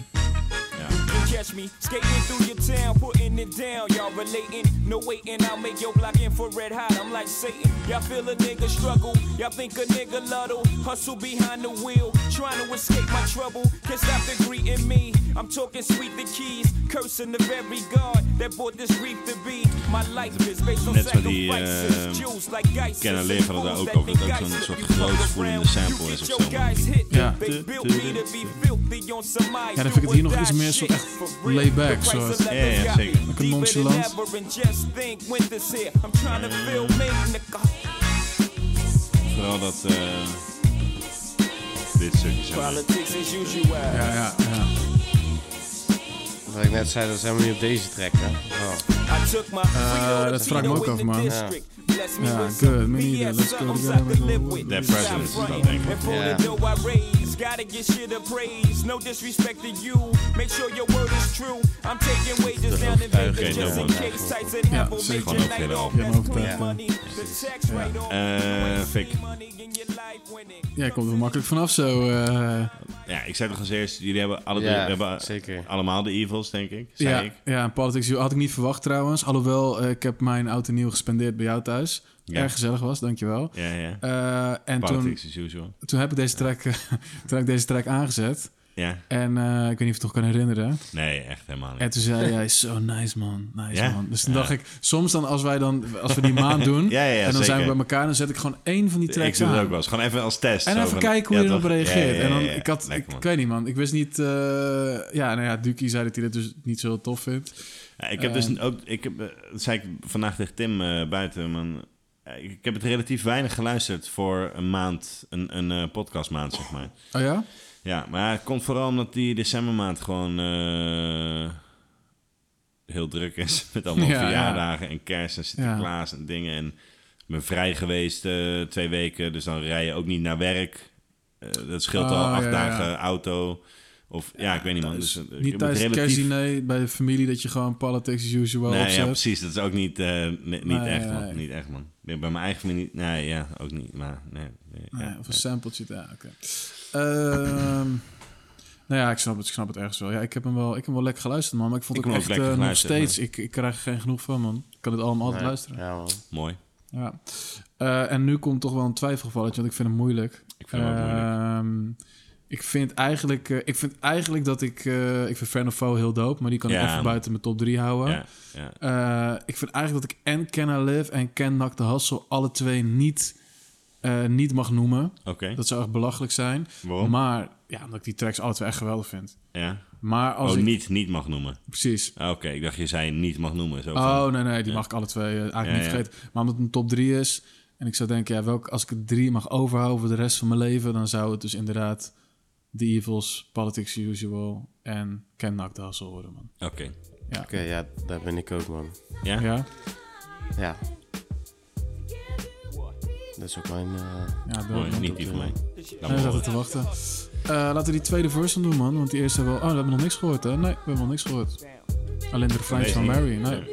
Speaker 1: Ja.
Speaker 4: You catch me skating through your town, putting it down. Y'all relating, no waiting. I'll make your block infrared hot. I'm like Satan. Y'all feel a nigga struggle. Y'all think a nigga luddle. Hustle behind the wheel, trying to escape my trouble. Can't stop the greeting me. I'm talking sweet the keys, cursing the very God that brought this reef to be. My life is based on
Speaker 1: Net zoals die,
Speaker 4: sacrifices.
Speaker 1: eh,
Speaker 4: Jews like geisers.
Speaker 1: Ken en Leven hadden daar ook over, dat ook zo'n soort grootspoelende sample is of zo.
Speaker 2: Ja.
Speaker 1: Ja.
Speaker 2: Dan vind ik het hier nog iets meer soort echt laid-back, soort.
Speaker 1: Ja, ja, zeker.
Speaker 2: Lekker nonchalant.
Speaker 1: Vooral dat... eh dit stukje zo.
Speaker 4: Politics as usual.
Speaker 2: Ja, ja, ja.
Speaker 5: Wat ik net zei, dat is helemaal niet op deze track, hè. Oh.
Speaker 2: Eh, dat vraag ik me ook af, man.
Speaker 5: Ja.
Speaker 2: Ja, good. Me neither. Let's go together.
Speaker 1: That president is
Speaker 4: gotta get shit appraised. No disrespect to you. Make sure your word is true. I'm taking wages down in
Speaker 1: overtuigend,
Speaker 4: Vegas just in
Speaker 1: man.
Speaker 4: case. Types that
Speaker 2: Ja,
Speaker 4: have major night off. That's money. The tax.
Speaker 1: Eh, Fik.
Speaker 2: Komt er makkelijk vanaf zo. eh,
Speaker 1: Ja, ik zei toch als eerst, jullie hebben, alle drie, hebben
Speaker 5: zeker.
Speaker 1: allemaal de evils, denk ik. Zei
Speaker 2: ja,
Speaker 1: ik.
Speaker 2: ja, politics had ik niet verwacht trouwens. Alhoewel, eh, ik heb mijn oud en nieuw gespendeerd bij jou thuis.
Speaker 1: Ja.
Speaker 2: Erg gezellig was, dankjewel.
Speaker 1: Ja, ja.
Speaker 2: Eh en toen,
Speaker 1: Politics as usual.
Speaker 2: toen heb ik deze track, toen heb ik deze track aangezet.
Speaker 1: Ja.
Speaker 2: En eh, ik weet niet of je het toch kan herinneren.
Speaker 1: Nee, echt helemaal niet.
Speaker 2: En toen zei jij, zo nice man, nice
Speaker 1: Ja?
Speaker 2: man. Dus
Speaker 1: Ja.
Speaker 2: dacht ik, soms dan als wij dan, als we die maand doen...
Speaker 1: Ja,
Speaker 2: en dan zijn we bij elkaar, dan zet ik gewoon één van die
Speaker 1: ik
Speaker 2: tracks
Speaker 1: doe het
Speaker 2: aan.
Speaker 1: ook wel eens. Gewoon even als test.
Speaker 2: En
Speaker 1: zo
Speaker 2: even
Speaker 1: van-
Speaker 2: kijken hoe je erop reageert. En dan, ik had,
Speaker 1: Lekker,
Speaker 2: ik, ik weet niet man, ik wist niet... eh, ja, nou ja, Duki zei dat hij dit dus niet zo tof vindt.
Speaker 1: Ja, ik heb dus ook, ik heb, eh, dat zei ik vandaag tegen Tim buiten, man. Ik heb het relatief weinig geluisterd voor een maand, een, een podcastmaand, zeg maar.
Speaker 2: Oh ja?
Speaker 1: Ja, maar het komt vooral omdat die decembermaand gewoon eh, heel druk is. Met allemaal
Speaker 2: Ja,
Speaker 1: verjaardagen en kerst en Sinterklaas en dingen. En ik ben vrij geweest eh, twee weken, dus dan rij je ook niet naar werk. Eh, dat scheelt al
Speaker 2: Oh,
Speaker 1: acht
Speaker 2: ja, ja.
Speaker 1: dagen auto. Of ja, ik weet niet man. Dus,
Speaker 2: niet tijdens
Speaker 1: relatief-
Speaker 2: kerstdiner bij de familie dat je gewoon politics as usual
Speaker 1: Nee, ja,
Speaker 2: opzet.
Speaker 1: precies. Dat is ook niet, niet
Speaker 2: Nee,
Speaker 1: echt, man.
Speaker 2: nee.
Speaker 1: Niet echt, man. Bij mijn eigen familie... Nee, ja, ook niet. Maar, nee. nee,
Speaker 2: Nee,
Speaker 1: ja,
Speaker 2: of een sampletje. Ja, oké. Nou ja, ik snap het, ik snap het ergens wel. Ja, ik heb hem wel, ik heb hem wel lekker geluisterd, man. Maar ik vond
Speaker 1: Ik
Speaker 2: het echt eh, nog steeds... Ik, ik krijg er geen genoeg van, man. Ik kan het allemaal altijd
Speaker 5: Nee,
Speaker 2: luisteren.
Speaker 5: Ja, man.
Speaker 1: Mooi.
Speaker 2: Ja. Eh, en nu komt toch wel een twijfelgevalletje, want ik vind hem moeilijk.
Speaker 1: Ik vind hem ook moeilijk.
Speaker 2: Ehm, Ik vind eigenlijk, eh, ik vind eigenlijk dat ik... eh, ik vind Fan of Foe heel dope, maar die kan ik even buiten mijn top 3 houden.
Speaker 1: Ja, ja.
Speaker 2: Eh, ik vind eigenlijk dat ik en Can I Live en Can Knock the Hustle alle twee niet, eh, niet mag noemen.
Speaker 1: Oké.
Speaker 2: Dat zou echt belachelijk zijn.
Speaker 1: Waarom?
Speaker 2: Maar ja, omdat ik die tracks alle twee echt geweldig vind.
Speaker 1: Ja.
Speaker 2: Maar als
Speaker 1: oh,
Speaker 2: ik...
Speaker 1: niet, niet mag noemen.
Speaker 2: Precies.
Speaker 1: Ah, Oké, ik dacht je zei niet mag noemen. Zo van-
Speaker 2: Oh, nee, nee, die
Speaker 1: Ja.
Speaker 2: mag ik alle twee eh, eigenlijk
Speaker 1: Ja,
Speaker 2: niet
Speaker 1: ja.
Speaker 2: vergeten. Maar omdat het een top 3 is... en ik zou denken, ja, welk, als ik het drie mag overhouden voor de rest van mijn leven... dan zou het dus inderdaad The Evils, Politics Usual en Can Knock worden, man.
Speaker 1: Oké.
Speaker 2: Ja.
Speaker 5: Oké, ja, daar ben ik ook, man.
Speaker 1: Ja?
Speaker 2: Ja?
Speaker 5: Ja. Dat is ook mijn... eh,
Speaker 2: Ja, dat dat-
Speaker 1: niet die van mij. Maar
Speaker 2: we zaten te wachten. Eh, laten we die tweede verse dan doen, man. Want die eerste hebben we... Oh, we hebben nog niks gehoord, hè? Nee, we hebben nog niks gehoord. Alleen de refrein van Mary. Nee.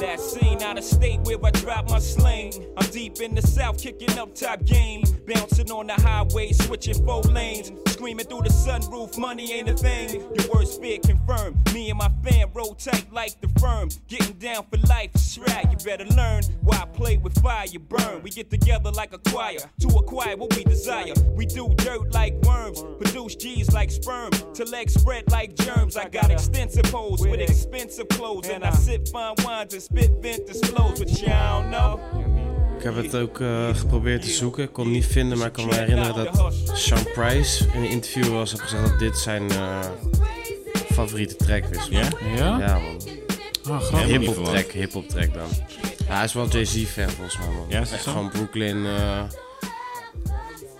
Speaker 4: That scene out of state where I drop my sling. I'm deep in the south, kicking up top game. Bouncing on the highway, switching four lanes. Screaming through the sunroof, money ain't a thing. Your worst fear confirmed. Me and my fam roll tight like the firm. Getting down for life, is right. You better learn why I play with fire, you burn. We get together like a choir to acquire what we desire. We do dirt like worms, produce G's like sperm. To legs spread like germs. I got extensive hoes with expensive clothes. And I sip fine wines and spit vintage flows. But y'all know.
Speaker 5: Ik heb het ook eh, geprobeerd te zoeken. Ik kon niet vinden, maar ik kan me herinneren dat Sean Price in een interview was heb gezegd dat dit zijn eh, favoriete track is. man.
Speaker 1: Ja?
Speaker 2: Ja?
Speaker 5: Ja, man.
Speaker 2: Ah, grappig.
Speaker 5: Hip-hop track, hip-hop track dan. Ja, hij is wel Jay-Z-fan volgens mij, man.
Speaker 1: Ja, is dat
Speaker 5: Echt
Speaker 1: zo?
Speaker 5: gewoon Brooklyn. eh.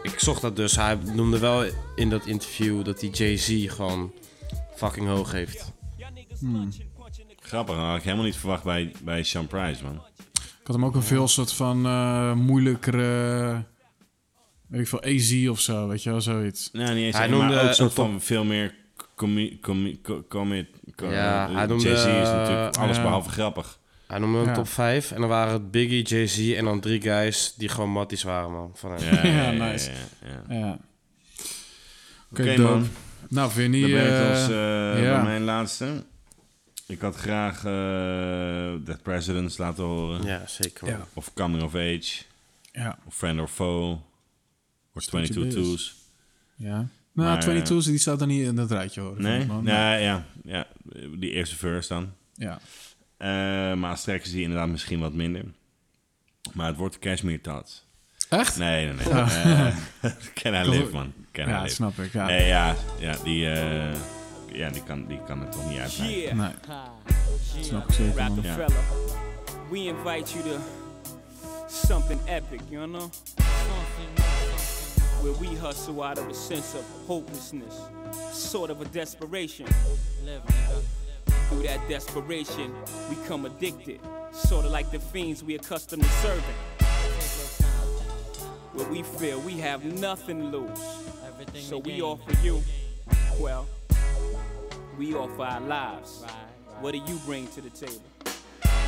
Speaker 5: Ik zocht dat dus. Hij noemde wel in dat interview dat hij Jay-Z gewoon fucking hoog heeft.
Speaker 1: Grappig, dat had ik helemaal niet verwacht bij, bij Sean Price, man.
Speaker 2: Ik had hem ook een veel soort van eh, moeilijkere... Weet ik veel, AZ of zo, weet je wel, zoiets.
Speaker 1: Nou, niet eens.
Speaker 5: Hij
Speaker 1: maar
Speaker 5: noemde
Speaker 1: ook soort
Speaker 5: een
Speaker 1: van veel meer comi, comi, co- comi, co-
Speaker 5: Ja,
Speaker 1: eh,
Speaker 5: hij noemde,
Speaker 1: Jay-Z is natuurlijk alles behalve grappig.
Speaker 5: Hij noemde een
Speaker 2: Ja.
Speaker 5: top 5 en dan waren het Biggie, Jay-Z en dan drie guys die gewoon matties waren, man. Van hem.
Speaker 1: Ja,
Speaker 2: nice.
Speaker 1: ja, ja.
Speaker 2: Ja. Oké,
Speaker 1: man.
Speaker 2: Nou, vind je
Speaker 1: Dat brengt
Speaker 2: eh,
Speaker 1: ons eh,
Speaker 2: ja.
Speaker 1: bij mijn laatste. Ik had graag eh Dead Presidents laten horen.
Speaker 5: Ja, zeker.
Speaker 1: Of Coming of Age.
Speaker 2: Ja,
Speaker 1: Of Friend or Foe. Of
Speaker 2: Stukje
Speaker 1: 22
Speaker 2: Biz.
Speaker 1: Twos.
Speaker 2: ja. Nou,
Speaker 1: Maar,
Speaker 2: 22's, die staat er niet in dat rijtje, hoor.
Speaker 1: Nee?
Speaker 2: man.
Speaker 1: Ja, ja, ja. Die eerste verse dan.
Speaker 2: Ja.
Speaker 1: Eh, maar als trekken ze die inderdaad misschien wat minder. Maar het wordt Cashmere Tots.
Speaker 2: Echt?
Speaker 1: Nee, nee, nee. Eh, can I live, man. Can
Speaker 2: Ja,
Speaker 1: live.
Speaker 2: snap ik, ja.
Speaker 1: Nee, ja, ja, die, eh, ja die, kan, die kan het toch niet uit.
Speaker 4: Yeah.
Speaker 2: Nee, snap ik zeker, man.
Speaker 4: We invite you to something epic, you know? Where we hustle out of a sense of hopelessness, sort of a desperation. Through that desperation, we come addicted, sort of like the fiends we accustomed to serving. where we feel we have nothing to lose.
Speaker 6: Everything
Speaker 4: So we offer you, well, we offer our lives. What do you bring to the table?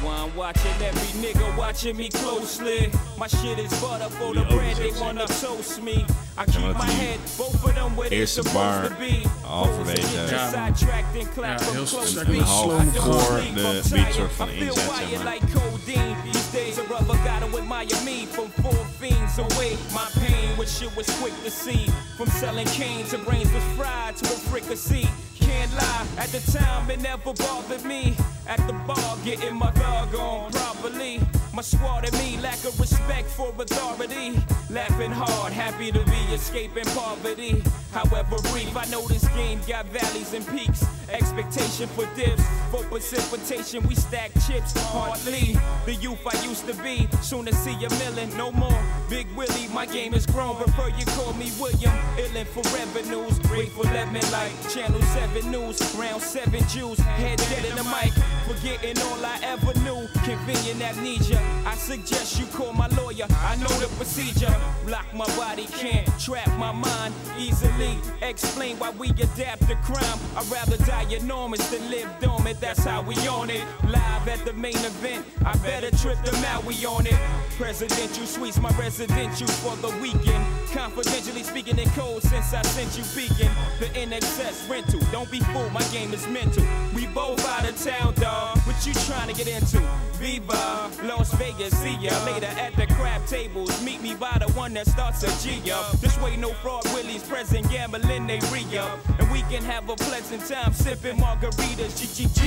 Speaker 4: One watching every nigga watching me closely. My shit is butter for the bread, they wanna toast me. I keep
Speaker 1: maar dat
Speaker 4: my
Speaker 1: die
Speaker 4: head, both of them where they're supposed
Speaker 1: bar
Speaker 4: to be.
Speaker 1: halverwege-
Speaker 4: Get
Speaker 2: Ja, man.
Speaker 4: sidetracked and clap
Speaker 2: Ja,
Speaker 4: from
Speaker 2: heel
Speaker 4: close
Speaker 2: sterk.
Speaker 4: to
Speaker 1: Een
Speaker 4: me.
Speaker 1: half
Speaker 4: I don't
Speaker 1: voor
Speaker 4: sleep, I'm
Speaker 1: beat
Speaker 4: tired.
Speaker 1: soort van
Speaker 4: I feel
Speaker 1: inzet,
Speaker 4: wired like codeine. These days a rubber gotta admire me from four fiends away. My pain, when shit was quick to see. From selling cane to brains was fried to a fricassee. Can't lie, at the time it never bothered me. At the bar, getting my dog on properly. My squad and me lack of respect for authority. Laughing hard, happy to be escaping poverty. However brief, I know this game got valleys and peaks. Expectation for dips, for precipitation, we stack chips hardly. The youth I used to be, soon to see a million, no more. Big Willie, my game is grown, prefer you call me William. Illin for revenues, grateful lemon like Channel 7 News, round 7 Jews, head dead in the mic, forgetting all I ever knew. Convenient amnesia, I suggest you call my lawyer, I know the procedure. Block my body, can't trap my mind easily. Explain why we adapt to crime. I'd rather die enormous than live dormant, that's how we on it. Live at the main event, I better trip them out, we on it. Presidential suites, my residential for the weekend. Confidentially speaking in code since I sent you beacon. The NXS rental, don't be fooled, my game is mental. We both out of town, dawg. What you trying to get into? Viva, Las Vegas, see ya later at the crab tables. Meet me by the one that starts a G up. This way, no fraud, Willie's present, gambling, they re up. And we can have a pleasant time sipping margaritas, GGG.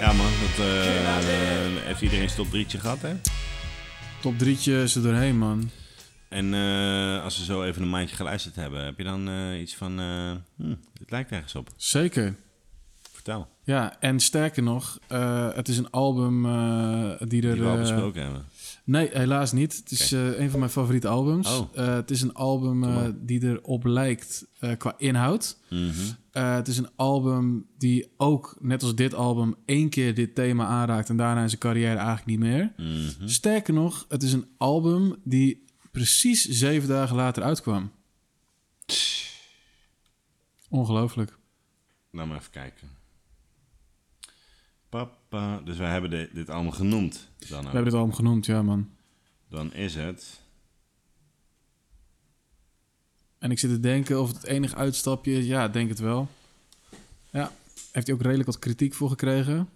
Speaker 1: Ja man, dat eh, heeft iedereen zijn top drietje gehad hè?
Speaker 2: Top drietje is er doorheen, man.
Speaker 1: En eh, als we zo even een maandje geluisterd hebben, heb je dan eh, iets van, eh hm, het lijkt ergens op.
Speaker 2: Zeker.
Speaker 1: Vertel,
Speaker 2: Ja, en sterker nog, eh, het is een album eh, die er...
Speaker 1: die we al
Speaker 2: eh,
Speaker 1: besproken hebben.
Speaker 2: Nee, helaas niet. Het is een van mijn favoriete albums.
Speaker 1: Oh.
Speaker 2: Het is een album die erop lijkt qua inhoud. Eh, het is een album die ook, net als dit album, één keer dit thema aanraakt en daarna in zijn carrière eigenlijk niet meer.
Speaker 1: Mhm.
Speaker 2: Sterker nog, het is een album die precies zeven dagen later uitkwam. Ongelooflijk.
Speaker 1: Laat maar even kijken. Papa, dus wij hebben de- dit allemaal genoemd. Dan,
Speaker 2: We hebben dit album genoemd, ja man.
Speaker 1: dan is het...
Speaker 2: En ik zit te denken of het het enige uitstapje is. Ja, ik denk het wel. Ja, heeft hij ook redelijk wat kritiek voor gekregen.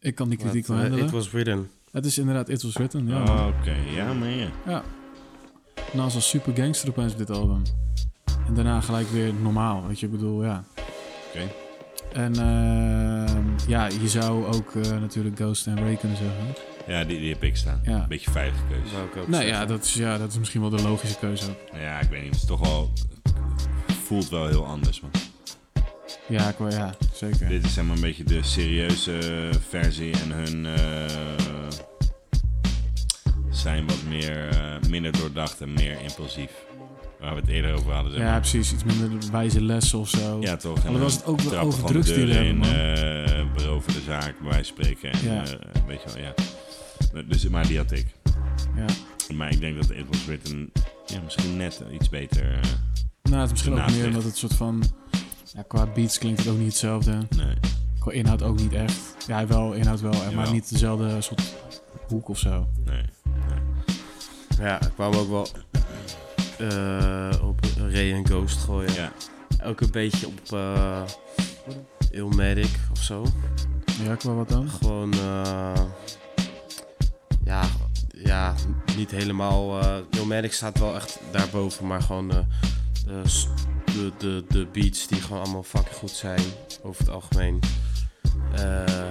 Speaker 2: Ik kan die kritiek wel handelen.
Speaker 5: It was written.
Speaker 2: Het is inderdaad It Was Written, ja. man.
Speaker 1: Oké, ja maar ja.
Speaker 2: Ja. Naast als super gangster opeens op dit album. En daarna gelijk weer normaal, weet je, ik bedoel, ja.
Speaker 1: Oké.
Speaker 2: En ehm, ja, je zou ook eh, natuurlijk Ghost en Ray kunnen zeggen.
Speaker 1: Ja, die, die heb ik staan.
Speaker 2: Ja.
Speaker 1: Beetje veilige keuze.
Speaker 5: Ik ook zeggen.
Speaker 2: ja dat, is, ja, dat is misschien wel de logische keuze ook.
Speaker 1: Ja, ik weet niet. Het is toch wel... Voelt wel heel anders, man.
Speaker 2: Ja, qua, ja zeker.
Speaker 1: Dit is zeg maar een beetje de serieuze versie en hun eh, zijn wat meer, eh, minder doordacht en meer impulsief. Waar we het eerder over hadden. Zeg
Speaker 2: Ja, precies. Iets minder wijze lessen of zo.
Speaker 1: ja toch. En dan
Speaker 2: ze het ook wel over drugsdealen hebben, man.
Speaker 1: in, eh, beroven de zaak, bij wijze van spreken. En,
Speaker 2: Ja.
Speaker 1: eh, weet je wel, ja. Dus, maar die had ik.
Speaker 2: Ja.
Speaker 1: Maar ik denk dat It Was Written ja, misschien net iets beter... eh,
Speaker 2: Nou, het is misschien ook meer omdat het soort van... Ja, qua beats klinkt het ook niet hetzelfde.
Speaker 1: nee.
Speaker 2: Qua inhoud ook niet echt. Ja, wel, inhoud wel, maar
Speaker 1: Jawel.
Speaker 2: niet dezelfde soort hoek of zo.
Speaker 1: nee.
Speaker 5: Ja, ik kwam ook wel op Ray en Ghost gooien.
Speaker 1: Ja.
Speaker 5: Ook een beetje op uh, Illmatic of zo.
Speaker 2: Ja, qua wat dan?
Speaker 5: Gewoon, eh, ja, ja, niet helemaal. eh Illmatic staat wel echt daarboven, maar gewoon eh, de, de, de, de beats die gewoon allemaal fucking goed zijn over het algemeen. Eh,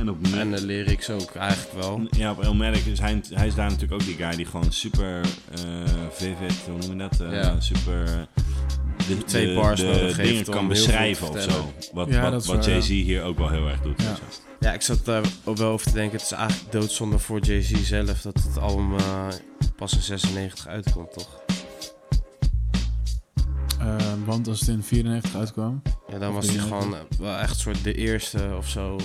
Speaker 1: En op
Speaker 5: en de lyrics ook eigenlijk wel.
Speaker 1: Ja, op Elmerk is hij, hij is daar natuurlijk ook die guy die gewoon super eh vivid, hoe noem je dat? Eh,
Speaker 5: Ja.
Speaker 1: Super. De,
Speaker 5: Twee
Speaker 1: de-
Speaker 5: bars
Speaker 1: de
Speaker 5: nodig heeft
Speaker 1: dingen kan beschrijven of zo. Wat,
Speaker 2: Ja,
Speaker 1: wat, wat Jay-Z hier ook wel heel erg doet.
Speaker 2: Ja.
Speaker 5: Ja, ik zat daar ook wel over te denken. Het is eigenlijk doodzonde voor Jay-Z zelf dat het album eh, pas in 96 uitkomt, toch?
Speaker 2: Eh, want als het in 94 uitkwam...
Speaker 5: Ja, dan was hij gewoon wel echt soort de eerste of zo.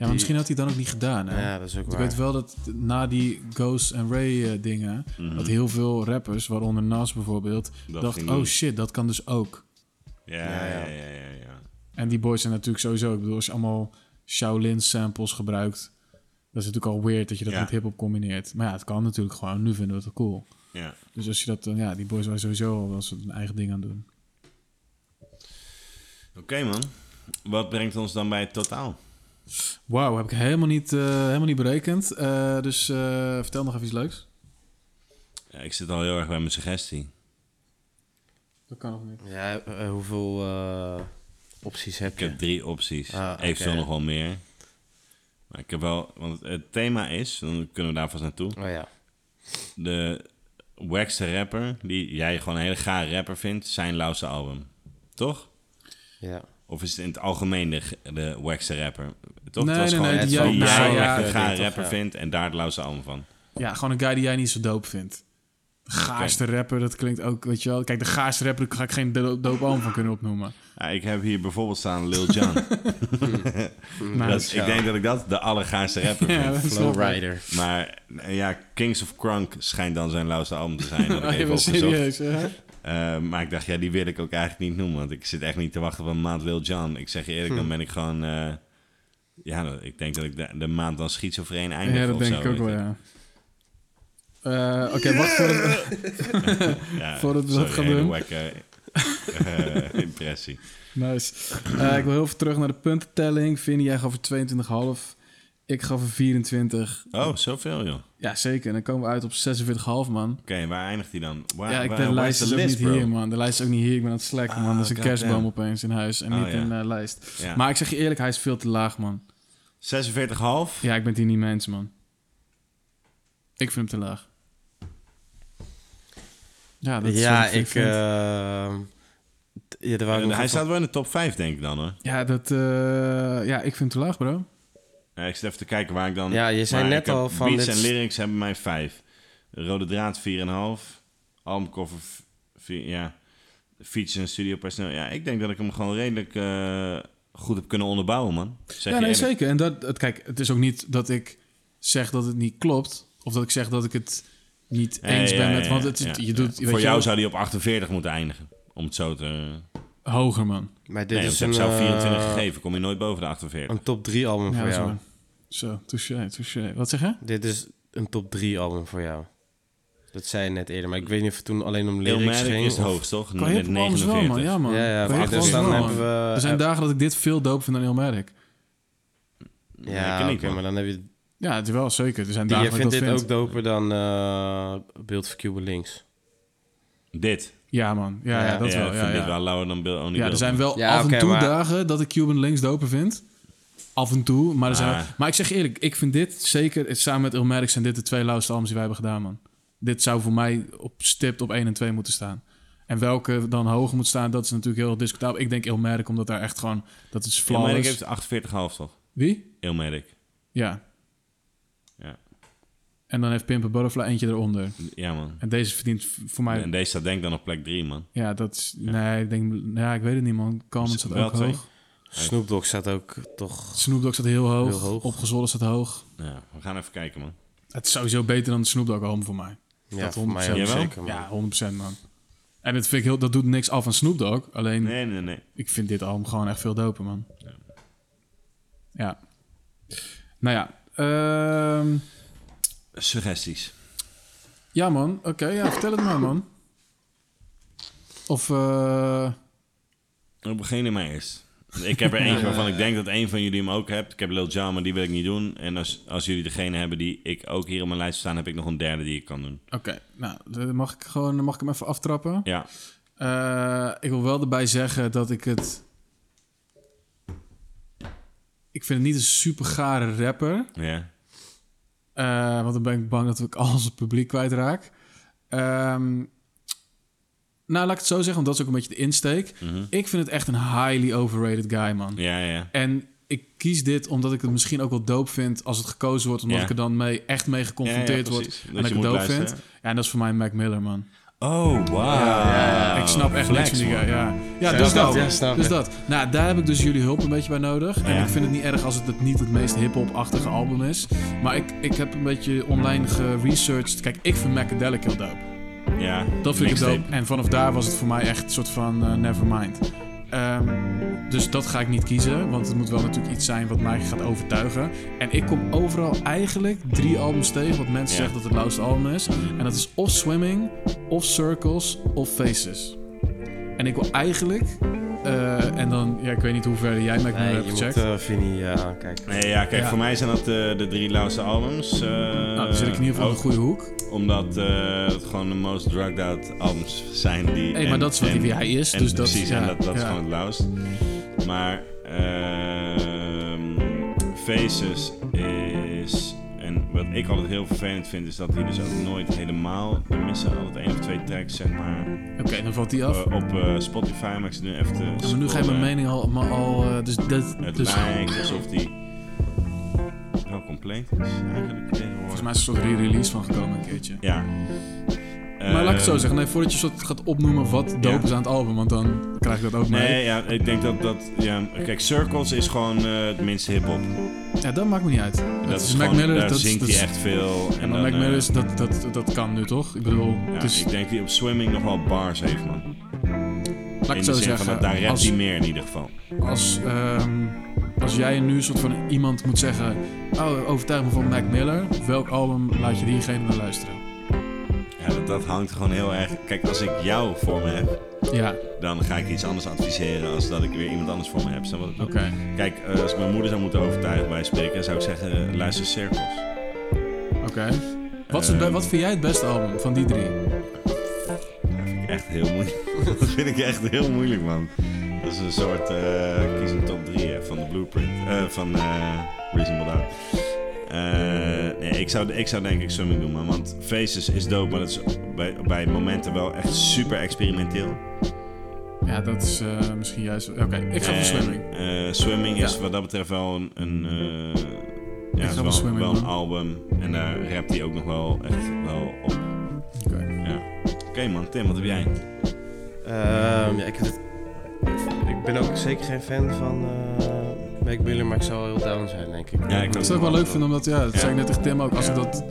Speaker 2: Ja, maar misschien had hij het dan ook niet gedaan. Hè?
Speaker 5: Ja, dat is ook
Speaker 2: Ik
Speaker 5: waar.
Speaker 2: weet wel dat na die Ghost en Ray eh, dingen,
Speaker 1: Mhm.
Speaker 2: dat heel veel rappers, waaronder Nas bijvoorbeeld,
Speaker 1: Dat ging
Speaker 2: oh shit, dat kan dus ook.
Speaker 1: Ja, ja, ja, ja, ja. ja.
Speaker 2: En die boys zijn natuurlijk sowieso, ik bedoel, als je allemaal Shaolin samples gebruikt, dat is natuurlijk al weird dat je dat
Speaker 1: Ja.
Speaker 2: met hip-hop combineert. Maar ja, het kan natuurlijk gewoon. Nu vinden we het wel cool.
Speaker 1: Ja.
Speaker 2: Dus als je dat dan, ja, die boys waren sowieso al wel een eigen ding aan doen.
Speaker 1: Oké man, wat brengt ons dan bij het totaal?
Speaker 2: Wauw, heb ik helemaal niet, eh, helemaal niet berekend. Eh, dus eh, vertel nog even iets leuks.
Speaker 1: Ja, ik zit al heel erg bij mijn suggestie.
Speaker 2: Dat kan nog niet.
Speaker 5: Ja, eh, hoeveel eh, opties heb
Speaker 1: Ik
Speaker 5: je?
Speaker 1: heb drie opties.
Speaker 5: Ah, oké.
Speaker 1: Eventueel nog wel meer. Maar ik heb wel, want het thema is, dan kunnen we daar vast naartoe.
Speaker 5: Oh ja.
Speaker 1: De wackste rapper, die jij gewoon een hele gare rapper vindt, zijn lauwste album. Toch?
Speaker 5: Ja.
Speaker 1: Of is het in het algemeen de, de wackste rapper? Toch?
Speaker 2: Nee,
Speaker 1: Het was
Speaker 2: nee,
Speaker 1: gewoon
Speaker 2: nee, die jij- nou,
Speaker 1: echt
Speaker 2: ja,
Speaker 1: een
Speaker 5: toch,
Speaker 1: rapper
Speaker 5: ja.
Speaker 1: vindt en daar het lauwste album van.
Speaker 2: Ja, gewoon een guy die jij niet zo dope vindt. De gaarste rapper, dat klinkt ook, weet je wel. Kijk, de gaarste rapper, daar ga ik geen do- dope album van kunnen opnoemen.
Speaker 1: Ja, ik heb hier bijvoorbeeld staan Lil Jon.
Speaker 2: Nou,
Speaker 1: Dat- ik denk dat ik dat de allergaarste rapper vind.
Speaker 2: Ja, wel
Speaker 5: Flowrider.
Speaker 1: Maar ja, Kings of Crunk schijnt dan zijn lauwste album te zijn. Dat ik even
Speaker 2: serieus, hè?
Speaker 1: Eh, maar ik dacht, ja, die wil ik ook eigenlijk niet noemen. Want ik zit echt niet te wachten op een maand Lil Jon. Ik zeg je eerlijk,
Speaker 2: Hm.
Speaker 1: dan ben ik gewoon... eh, ja, ik denk dat ik de, de maand dan schizofreen eindig
Speaker 2: Ja, dat denk
Speaker 1: zo,
Speaker 2: ik ook wel, ja. Eh, Oké, wacht voor het...
Speaker 1: Ja,
Speaker 2: Voordat we dat gaan doen.
Speaker 1: wacke, eh, impressie.
Speaker 2: Nice. Ik wil heel even terug naar de puntentelling. Vinnie, jij gaf er 22,5. Ik gaf er 24.
Speaker 1: Oh, zoveel joh. Oké,
Speaker 2: Ja, zeker. En dan komen we uit op 46,5, man.
Speaker 1: waar eindigt hij dan? Waar,
Speaker 2: ja, ik,
Speaker 1: waar-
Speaker 2: de lijst
Speaker 1: is
Speaker 2: ook
Speaker 1: list,
Speaker 2: niet
Speaker 1: bro?
Speaker 2: hier, man. De lijst is ook niet hier. Ik ben aan het slacken, man.
Speaker 1: Ah,
Speaker 2: Dat is een
Speaker 1: god
Speaker 2: kerstboom
Speaker 1: damn.
Speaker 2: opeens in huis. En
Speaker 1: Oh,
Speaker 2: niet
Speaker 1: ja.
Speaker 2: een eh, lijst.
Speaker 1: Ja.
Speaker 2: Maar ik zeg je eerlijk, hij is veel te laag, man.
Speaker 1: 46,5?
Speaker 2: Ja, ik ben het hier niet mee eens, man. Ik vind hem te laag. Ja, dat is
Speaker 5: ja,
Speaker 2: wat
Speaker 5: ik... eh, ja, daar wou ik nog
Speaker 1: hij staat wel in de top 5, denk ik dan hoor.
Speaker 2: Ja, dat, eh, ja, ik vind hem te laag, bro.
Speaker 1: Ja, ik zit even te kijken waar ik dan...
Speaker 5: Ja, je zei net al van
Speaker 1: Beats
Speaker 5: dit
Speaker 1: en lyrics hebben mij 5. Rode draad 4,5. Albumcover 4, ja. Features en studio personeel. Ja, ik denk dat ik hem gewoon redelijk eh, goed heb kunnen onderbouwen, man. Zeg
Speaker 2: ja,
Speaker 1: je
Speaker 2: nee, zeker. En dat, het, kijk, het is ook niet dat ik zeg dat het niet klopt. Of dat ik zeg dat ik het niet eens
Speaker 1: ja,
Speaker 2: ben
Speaker 1: ja,
Speaker 2: met... Want het,
Speaker 1: ja,
Speaker 2: je
Speaker 1: ja.
Speaker 2: doet... weet
Speaker 1: Voor
Speaker 2: je
Speaker 1: jou
Speaker 2: wel,
Speaker 1: zou die op 48 moeten eindigen. Om het zo te...
Speaker 2: Hoger, man.
Speaker 5: Maar dit
Speaker 1: Nee,
Speaker 5: is een,
Speaker 1: heb zou 24
Speaker 5: eh,
Speaker 1: gegeven. Kom je nooit boven de 48.
Speaker 5: een top 3 album
Speaker 2: Ja,
Speaker 5: voor jou.
Speaker 2: waar. Zo, touché, touché. Wat zeg je?
Speaker 5: Dit is een top 3 album voor jou. Dat zei je net eerder, maar ik weet niet of het toen alleen om lyrics ging.
Speaker 1: is het hoogst, toch?
Speaker 2: Hip-hop albums wel, man.
Speaker 1: 49.
Speaker 2: Ja, man.
Speaker 5: Ja, ja,
Speaker 2: hip-hop
Speaker 5: dus dan hebben we-
Speaker 2: Er zijn
Speaker 5: eh,
Speaker 2: dagen dat ik dit veel dope vind dan Illmatic.
Speaker 5: Ja,
Speaker 1: ken
Speaker 5: oké,
Speaker 1: ik, man.
Speaker 5: maar dan heb je...
Speaker 2: Ja, het is wel zeker. Er zijn
Speaker 5: Die,
Speaker 2: dagen
Speaker 5: je
Speaker 2: dat ik
Speaker 5: vindt
Speaker 2: dat
Speaker 5: dit
Speaker 2: vind.
Speaker 5: ook doper dan eh Beeld voor Cuba Links.
Speaker 1: Dit.
Speaker 2: Ja, man. Ja, ja,
Speaker 5: Ja,
Speaker 2: dat
Speaker 1: ja,
Speaker 2: wel.
Speaker 1: ik
Speaker 2: Ja,
Speaker 1: vind
Speaker 2: ja.
Speaker 1: dit wel lauwer dan Bill Only
Speaker 2: ja,
Speaker 1: Bill,
Speaker 2: er zijn wel
Speaker 5: Ja,
Speaker 2: af en toe
Speaker 5: maar-
Speaker 2: dagen dat ik Cuban Links doper vind. Af en toe. Maar, er zijn,
Speaker 1: Ah.
Speaker 2: maar ik zeg eerlijk, ik vind dit zeker... het- Samen met Illmatic zijn dit de twee lauwste albums die wij hebben gedaan, man. Dit zou voor mij op stipt op 1 en 2 moeten staan. En welke dan hoger moet staan, dat is natuurlijk heel discutabel. Ik denk Illmatic, omdat daar echt gewoon... Dat is flawless.
Speaker 1: heeft 48,5, toch?
Speaker 2: Wie?
Speaker 1: Illmatic.
Speaker 2: Ja.
Speaker 1: Ja.
Speaker 2: En dan heeft Pimper Butterfly eentje eronder.
Speaker 1: Ja, man.
Speaker 2: En deze verdient voor mij...
Speaker 1: En deze staat denk ik dan op plek 3, man.
Speaker 2: Ja, dat is... Nee, ik denk... Ja, ik weet het niet, man. Common staat
Speaker 1: Wel
Speaker 2: ook
Speaker 1: twee?
Speaker 2: hoog.
Speaker 5: Snoop Dogg staat ook toch...
Speaker 2: Snoop Dogg staat heel hoog.
Speaker 5: Heel hoog.
Speaker 2: Opgezwollen staat hoog.
Speaker 1: Ja, we gaan even kijken, man.
Speaker 2: Het is sowieso beter dan de Snoop Dogg album voor mij.
Speaker 5: Ja,
Speaker 2: dat
Speaker 5: voor mij
Speaker 2: 100%.
Speaker 5: ook
Speaker 1: Jawel?
Speaker 5: zeker, man.
Speaker 2: Ja, 100% man. En dat, vind ik heel, dat doet niks af van Snoop Dogg. Alleen,
Speaker 1: Nee, nee, nee.
Speaker 2: ik vind dit album gewoon echt veel doper, man. Ja. Nou ja. ehm,
Speaker 1: Suggesties.
Speaker 2: ja, man. Oké, ja, vertel het maar, man. Of, eh
Speaker 1: We beginnen maar eerst. Ik heb er eentje waarvan ik denk dat een van jullie hem ook hebt. Ik heb Lil Jon, maar die wil ik niet doen. En als, als jullie degene hebben die ik ook hier op mijn lijst staan, heb ik nog een derde die ik kan doen.
Speaker 2: Oké, nou, dan mag ik gewoon mag ik hem even aftrappen?
Speaker 1: Ja.
Speaker 2: Eh, ik wil wel erbij zeggen dat ik het... Ik vind het niet een super gare rapper.
Speaker 1: Ja.
Speaker 2: Eh, want dan ben ik bang dat ik al het publiek kwijtraak. Ehm nou, laat ik het zo zeggen, want dat is ook een beetje de insteek.
Speaker 1: Mhm.
Speaker 2: Ik vind het echt een highly overrated guy, man.
Speaker 1: Ja, ja.
Speaker 2: En ik kies dit omdat ik het misschien ook wel dope vind als het gekozen wordt. Omdat
Speaker 1: Ja.
Speaker 2: ik er dan mee, echt mee geconfronteerd
Speaker 1: Ja, ja,
Speaker 2: word. En
Speaker 1: Dat
Speaker 2: ik het vind. Ja, en dat is voor mij Mac Miller, man.
Speaker 1: Oh, wow.
Speaker 2: Ik snap echt niks van die guy. Ja, ja dus dat. dus dat. Nou, daar heb ik dus jullie hulp een beetje bij nodig. En ik vind het niet erg als het, het niet het meest hip-hop-achtige album is. Maar ik, ik heb een beetje online geresearched. Kijk, ik vind Macadelic heel dope.
Speaker 1: Ja,
Speaker 2: Dat vind ik dope. En vanaf daar was het voor mij echt een soort van eh, nevermind. Ehm, dus dat ga ik niet kiezen, want het moet wel natuurlijk iets zijn wat mij gaat overtuigen. En ik kom overal eigenlijk drie albums tegen wat mensen zeggen dat het lauwste album is. En dat is of Swimming, of Circles, of Faces. En ik wil eigenlijk, eh, en dan, ja, ik weet niet hoe ver jij Mac
Speaker 5: Nee,
Speaker 2: hebt
Speaker 5: moet
Speaker 2: gecheckt.
Speaker 5: eh Vinnie eh, aankijken.
Speaker 1: Nee, ja, kijk,
Speaker 2: Ja.
Speaker 1: voor mij zijn dat eh, de drie lauwste albums. eh,
Speaker 2: nou, dan zit ik in ieder geval in
Speaker 1: ook
Speaker 2: een goede hoek.
Speaker 1: Omdat eh, het gewoon de most drugged out albums zijn die...
Speaker 2: Hey, maar dat is wat wie hij is,
Speaker 1: en
Speaker 2: dus dat-
Speaker 1: precies,
Speaker 2: ja,
Speaker 1: en dat, dat is
Speaker 2: ja.
Speaker 1: gewoon het lauwst. Maar ehm Faces is... En wat ik altijd heel vervelend vind, is dat hij dus ook nooit helemaal... Er missen altijd één of twee tracks, zeg maar,
Speaker 2: Oké, dan valt die af.
Speaker 1: eh, op eh, Spotify. Maar ik zit nu even te
Speaker 2: Ja, maar nu ga je mijn mening al... Maar al eh, dus dat,
Speaker 1: Het
Speaker 2: dus,
Speaker 1: lijkt alsof die wel compleet is, eigenlijk.
Speaker 2: Volgens mij is er een soort re-release van gekomen een keertje.
Speaker 1: Ja.
Speaker 2: Maar laat ik het zo
Speaker 1: Eh,
Speaker 2: zeggen, nee, voordat je soort gaat opnoemen wat dope
Speaker 1: Ja.
Speaker 2: is aan het album, want dan krijg ik dat ook mee.
Speaker 1: Nee, ja, ik denk dat dat... Ja, kijk, Circles is gewoon eh, het minste hip-hop.
Speaker 2: Ja, dat maakt me niet uit.
Speaker 1: Dat
Speaker 2: Dat
Speaker 1: is
Speaker 2: is Mac
Speaker 1: gewoon,
Speaker 2: Miller.
Speaker 1: daar
Speaker 2: dat,
Speaker 1: zingt hij echt veel.
Speaker 2: En dan
Speaker 1: dan,
Speaker 2: Mac
Speaker 1: eh,
Speaker 2: Miller, is- dat, dat, dat kan nu toch? Ik bedoel,
Speaker 1: Ja,
Speaker 2: dus
Speaker 1: ik denk dat hij op Swimming nog wel bars heeft, man.
Speaker 2: laat ik het zo zeggen.
Speaker 1: van daar rapt
Speaker 2: als,
Speaker 1: hij meer in ieder geval.
Speaker 2: als, ehm, als jij nu een soort van iemand moet zeggen, oh, overtuig me van Mac Miller, welk album laat je diegene naar luisteren?
Speaker 1: Dat, dat hangt gewoon heel erg... Kijk, als ik jou voor me heb,
Speaker 2: Ja,
Speaker 1: dan ga ik iets anders adviseren als dat ik weer iemand anders voor me heb.
Speaker 2: Oké.
Speaker 1: Kijk, eh, als mijn moeder zou moeten overtuigen bij spreken, zou ik zeggen, eh, luister Circles.
Speaker 2: Oké. Wat,
Speaker 1: Ehm.
Speaker 2: wat vind jij het beste album van die drie?
Speaker 1: Dat vind ik echt heel moeilijk. dat vind ik echt heel moeilijk, man. Dat is een soort eh kies een top 3 hè, van de blueprint. van Reasonable Doubt. Eh, nee, ik zou, ik zou denk ik Swimming doen, man. Want Faces is dope, maar dat is bij, bij momenten wel echt super experimenteel.
Speaker 2: Ja, dat is eh, misschien juist... Oké, ik ga voor Swimming.
Speaker 1: eh, Swimming is
Speaker 2: Ja.
Speaker 1: wat dat betreft wel een... een eh, ja, is wel,
Speaker 2: Swimming,
Speaker 1: wel een album. En daar rapt hij ook nog wel echt wel op.
Speaker 2: Oké.
Speaker 1: Ja. Oké man, Tim, wat heb jij?
Speaker 5: Ehm, ja, ik, ik ben ook zeker geen fan van eh Mac Miller, maar ik zou heel down zijn, denk ik.
Speaker 1: Ja, ik
Speaker 2: Dat zou ik wel leuk vinden, omdat, ja, dat
Speaker 1: Ja.
Speaker 2: zei ik net tegen Tim ook, als
Speaker 1: Ja.
Speaker 2: ik dat...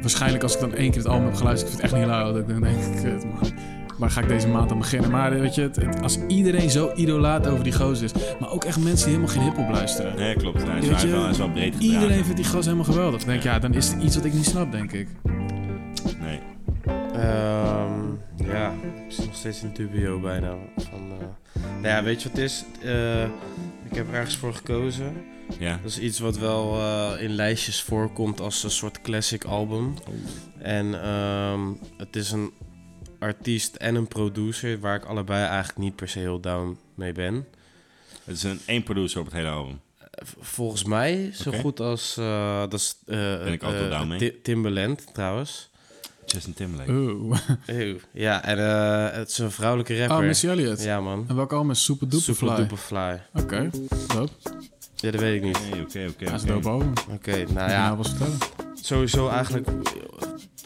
Speaker 2: Waarschijnlijk als ik dan één keer het album heb geluisterd, ik vind het echt niet ik dan denk, kut man, waar ga ik deze maand aan beginnen? Maar eh, weet je, het- het- als iedereen zo idolaat over die gozer is, maar ook echt mensen die helemaal geen hiphop luisteren.
Speaker 1: Nee, klopt. Hij is,
Speaker 2: je,
Speaker 1: wel, hij is wel breed gedragen.
Speaker 2: Iedereen vindt die gast helemaal geweldig. Dan denk ik, ja, dan is er iets wat ik niet snap, denk ik.
Speaker 1: Nee.
Speaker 5: Ehm, ja, ik zit nog steeds in dubio bijna. Van, eh, nou ja, weet je wat het is? Eh, ik heb ergens voor gekozen.
Speaker 1: Ja.
Speaker 5: Dat is iets wat wel eh, in lijstjes voorkomt als een soort classic album. En ehm, het is een artiest en een producer waar ik allebei eigenlijk niet per se heel down mee ben.
Speaker 1: Het is een één producer op het hele album.
Speaker 5: Volgens mij zo goed als... eh, dat is, eh,
Speaker 1: Ben ik altijd down mee.
Speaker 5: Ti- Timbaland trouwens.
Speaker 1: Justin Timberlake.
Speaker 2: Oeh.
Speaker 5: Eeuw. Ja, en eh, het is een vrouwelijke rapper.
Speaker 2: Oh, Missy Elliott.
Speaker 5: Ja, man.
Speaker 2: En welke album is Super Duper
Speaker 5: Super
Speaker 2: Fly?
Speaker 5: Duper Fly.
Speaker 2: Oké, dope.
Speaker 5: Ja, dat weet ik niet.
Speaker 1: Oké, oké, oké.
Speaker 2: Dat is een
Speaker 1: oké.
Speaker 2: dope album.
Speaker 5: Oké, nou
Speaker 2: je nou
Speaker 5: ja,
Speaker 2: wat vertellen?
Speaker 5: sowieso eigenlijk...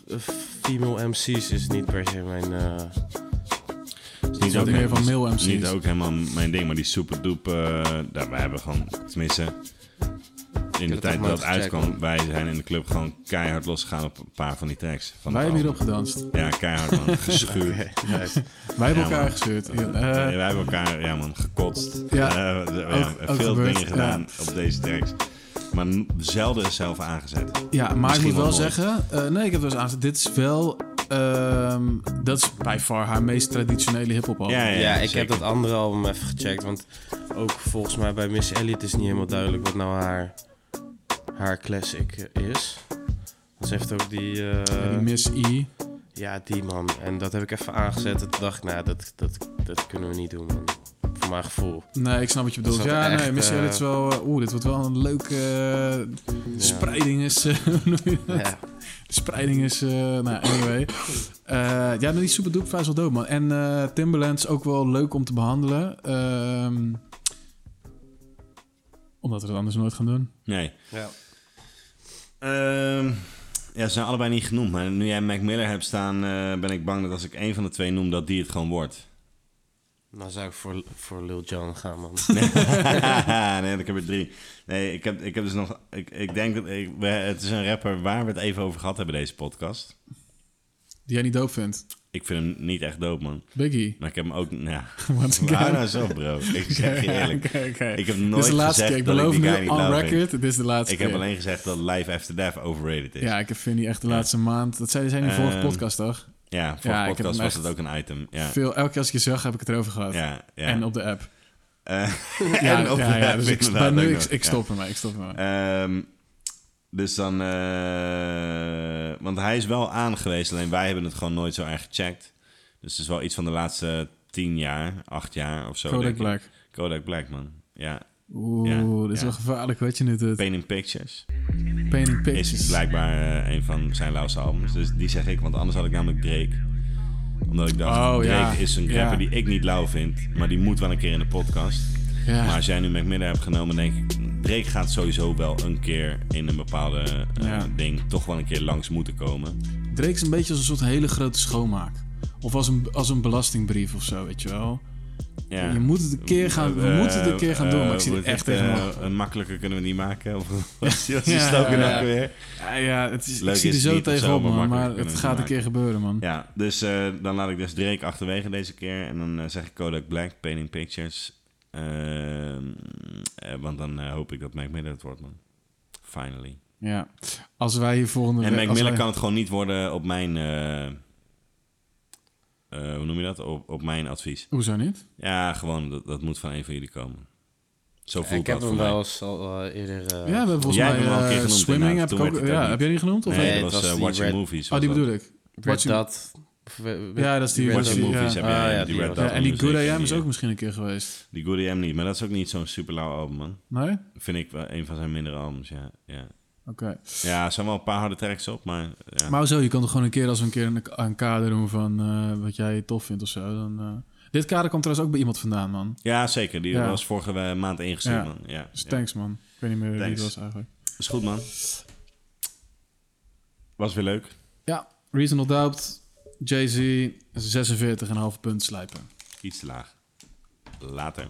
Speaker 5: eh, female MC's is niet per se mijn... eh,
Speaker 1: is niet ook
Speaker 2: meer van male MC's.
Speaker 1: Niet ook helemaal mijn ding, maar die super dupe, eh, daar, wij hebben gewoon, tenminste, in de tijd dat het uitkwam, wij zijn in de club gewoon keihard losgegaan op een paar van die tracks. Van
Speaker 2: Wij hebben hierop gedanst.
Speaker 1: Ja, keihard man, geschuurd.
Speaker 2: Wij hebben elkaar
Speaker 1: man.
Speaker 2: Ja,
Speaker 1: Eh, wij hebben elkaar, ja man, gekotst.
Speaker 2: Ja,
Speaker 1: Eh,
Speaker 2: ook-
Speaker 1: veel dingen gedaan op deze tracks. Maar zelden zelf aangezet.
Speaker 2: Ja, maar ik moet wel zeggen... eh, nee, ik heb het wel eens aangezet. Dit is wel... ehm, dat is bij far haar meest traditionele hiphop album.
Speaker 1: Ja, ja,
Speaker 5: Ja, ik
Speaker 1: zeker.
Speaker 5: heb dat andere album even gecheckt. Want ook volgens mij bij Miss Elliott is niet helemaal duidelijk wat nou haar, haar classic is. Ze heeft ook die... eh,
Speaker 2: Ja, die Miss E.
Speaker 5: ja, die man. En dat heb ik even aangezet. En toen dacht ik, nou, dat, dat, dat kunnen we niet doen, man. Mijn gevoel.
Speaker 2: Nee, ik snap wat je bedoelt.
Speaker 5: Is
Speaker 2: Ja, nee,
Speaker 5: echt,
Speaker 2: Miss
Speaker 5: eh,
Speaker 2: Elliott is wel... eh, Oeh, dit wordt wel een leuke... spreiding is... eh, dat?
Speaker 5: Ja.
Speaker 2: De spreiding is... eh, nou, anyway. Eh, ja, die Super is wel dope, man. En eh, Timberland is ook wel leuk om te behandelen. Ehm, omdat we het anders nooit gaan doen.
Speaker 1: Nee.
Speaker 5: Ja.
Speaker 1: Ehm, Ja, ze zijn allebei niet genoemd. Maar nu jij Mac Miller hebt staan, eh, ben ik bang dat als ik één van de twee noem, dat die het gewoon wordt.
Speaker 5: Dan zou ik voor, voor Lil Jon gaan, man.
Speaker 1: nee, ik heb er drie. Nee, ik heb, ik heb dus nog... Ik, ik denk dat... Ik, we- het is een rapper waar we het even over gehad hebben, deze podcast.
Speaker 2: Die jij niet doop vindt.
Speaker 1: Ik vind hem niet echt dope, man.
Speaker 2: Biggie.
Speaker 1: Maar ik heb hem ook... Hou
Speaker 2: again.
Speaker 1: nou zo, bro. Ik zeg je eerlijk. Ik heb
Speaker 2: Dit
Speaker 1: nooit
Speaker 2: is de laatste
Speaker 1: gezegd
Speaker 2: keer. Ik
Speaker 1: dat
Speaker 2: beloof
Speaker 1: die
Speaker 2: nu on record. Dit is de laatste
Speaker 1: Ik
Speaker 2: keer.
Speaker 1: heb alleen gezegd dat Live After Death overrated is.
Speaker 2: Ja, ik vind die echt de laatste maand... Dat zei in de vorige
Speaker 1: Ehm,
Speaker 2: podcast, toch?
Speaker 1: Ja, vorige
Speaker 2: Ja,
Speaker 1: podcast was het ook een item. Ja.
Speaker 2: Veel, elke keer als ik je zag, heb ik het erover gehad.
Speaker 1: Ja, ja.
Speaker 2: En op de app.
Speaker 1: Eh,
Speaker 2: Ja,
Speaker 1: en op
Speaker 2: ja,
Speaker 1: de
Speaker 2: ja,
Speaker 1: app
Speaker 2: dus ik, maar nu, ik,
Speaker 1: ja.
Speaker 2: stop ermee. Ik stop ermee.
Speaker 1: Ehm, dus dan... eh, want hij is wel aangewezen, alleen wij hebben het gewoon nooit zo erg gecheckt. Dus het is wel iets van de laatste tien jaar, acht jaar of zo.
Speaker 2: Kodak. Black.
Speaker 1: Kodak Black, man. Ja.
Speaker 2: Oeh,
Speaker 1: Ja,
Speaker 2: dit is
Speaker 1: ja.
Speaker 2: wel gevaarlijk. Weet je nu het?
Speaker 1: Painting Pictures
Speaker 2: Painting Pictures.
Speaker 1: is blijkbaar eh, een van zijn lauwste albums. Dus die zeg ik, want anders had ik namelijk Drake. Omdat ik dacht,
Speaker 2: Oh,
Speaker 1: Drake
Speaker 2: ja.
Speaker 1: is een rapper die ik niet lauw vind. Maar die moet wel een keer in de podcast.
Speaker 2: Ja.
Speaker 1: Maar als jij nu Mac Miller hebt genomen, denk ik... Drake gaat sowieso wel een keer in een bepaalde eh, ding... toch wel een keer langs moeten komen.
Speaker 2: Drake is een beetje als een soort hele grote schoonmaak. Of als een, als een belastingbrief of zo, weet je wel.
Speaker 1: Ja.
Speaker 2: Je moet het een keer gaan, we
Speaker 1: Eh,
Speaker 2: moeten het een keer gaan doen, maar ik zie
Speaker 1: heet
Speaker 2: echt
Speaker 1: het,
Speaker 2: tegenop.
Speaker 1: eh, een makkelijker kunnen we niet maken. Of wat is
Speaker 2: Ja,
Speaker 1: die slogan
Speaker 2: ja,
Speaker 1: ook
Speaker 2: ja.
Speaker 1: weer?
Speaker 2: Ja, ja het is,
Speaker 1: Leuk
Speaker 2: ik zie er zo tegenop,
Speaker 1: maar
Speaker 2: Maar het gaat een keer gebeuren, man.
Speaker 1: Ja, dus eh, dan laat ik dus Drake achterwege deze keer. En dan eh, zeg ik Kodak Black, Painting Pictures. Ehm, eh, want dan hoop ik dat Mac Miller het wordt, man. Finally.
Speaker 2: Ja. Als wij hier volgende
Speaker 1: En
Speaker 2: week-
Speaker 1: Mac Miller
Speaker 2: wij-
Speaker 1: kan het gewoon niet worden op mijn... eh, eh, hoe noem je dat? Op, op mijn advies.
Speaker 2: Hoezo niet?
Speaker 1: Ja, gewoon, dat, dat moet van een van jullie komen. Zo voelt
Speaker 5: ik heb
Speaker 1: dat
Speaker 5: hem
Speaker 1: voor mij.
Speaker 5: wel eens al eh, eerder... eh,
Speaker 2: ja, we hebben volgens
Speaker 1: Jij
Speaker 2: mij
Speaker 1: hebt hem al een keer
Speaker 2: eh,
Speaker 1: genoemd,
Speaker 2: swimming. Heb, ik
Speaker 1: Toen
Speaker 2: ook, ja, heb
Speaker 1: niet.
Speaker 2: jij die genoemd? Of
Speaker 1: Nee, dat was,
Speaker 5: was die
Speaker 1: Watching
Speaker 5: Red-
Speaker 1: Movies.
Speaker 2: Oh, die
Speaker 1: dat.
Speaker 2: bedoel ik. Watching-
Speaker 5: eh,
Speaker 2: Ja, dat is die
Speaker 5: Red
Speaker 1: Movies
Speaker 2: ja.
Speaker 5: Ah, ja,
Speaker 1: die
Speaker 5: die
Speaker 1: Red
Speaker 5: was-
Speaker 1: Dot
Speaker 2: Ja, en die Good AM is ook misschien een keer geweest.
Speaker 1: Die Good AM niet, maar dat is ook niet zo'n super lauw album, man.
Speaker 2: Nee?
Speaker 1: Vind ik wel een van zijn mindere albums, ja. Ja,
Speaker 2: Oké.
Speaker 1: ja er zijn wel een paar harde tracks op, maar... Ja.
Speaker 2: Maar hoezo, je kan toch gewoon een keer als we een keer een, een kader doen van eh, wat jij tof vindt of zo. Dan, eh. Dit kader komt trouwens ook bij iemand vandaan, man.
Speaker 1: Ja, zeker. Die
Speaker 2: Ja.
Speaker 1: was vorige maand ingestuurd,
Speaker 2: Ja.
Speaker 1: man. Ja,
Speaker 2: Dus thanks, man. Ik weet niet meer wie het was eigenlijk.
Speaker 1: Is goed, man. Was weer leuk.
Speaker 2: Ja, Reasonable Doubt, Jay-Z, 46,5 punt slijpen.
Speaker 1: Iets te laag. Later.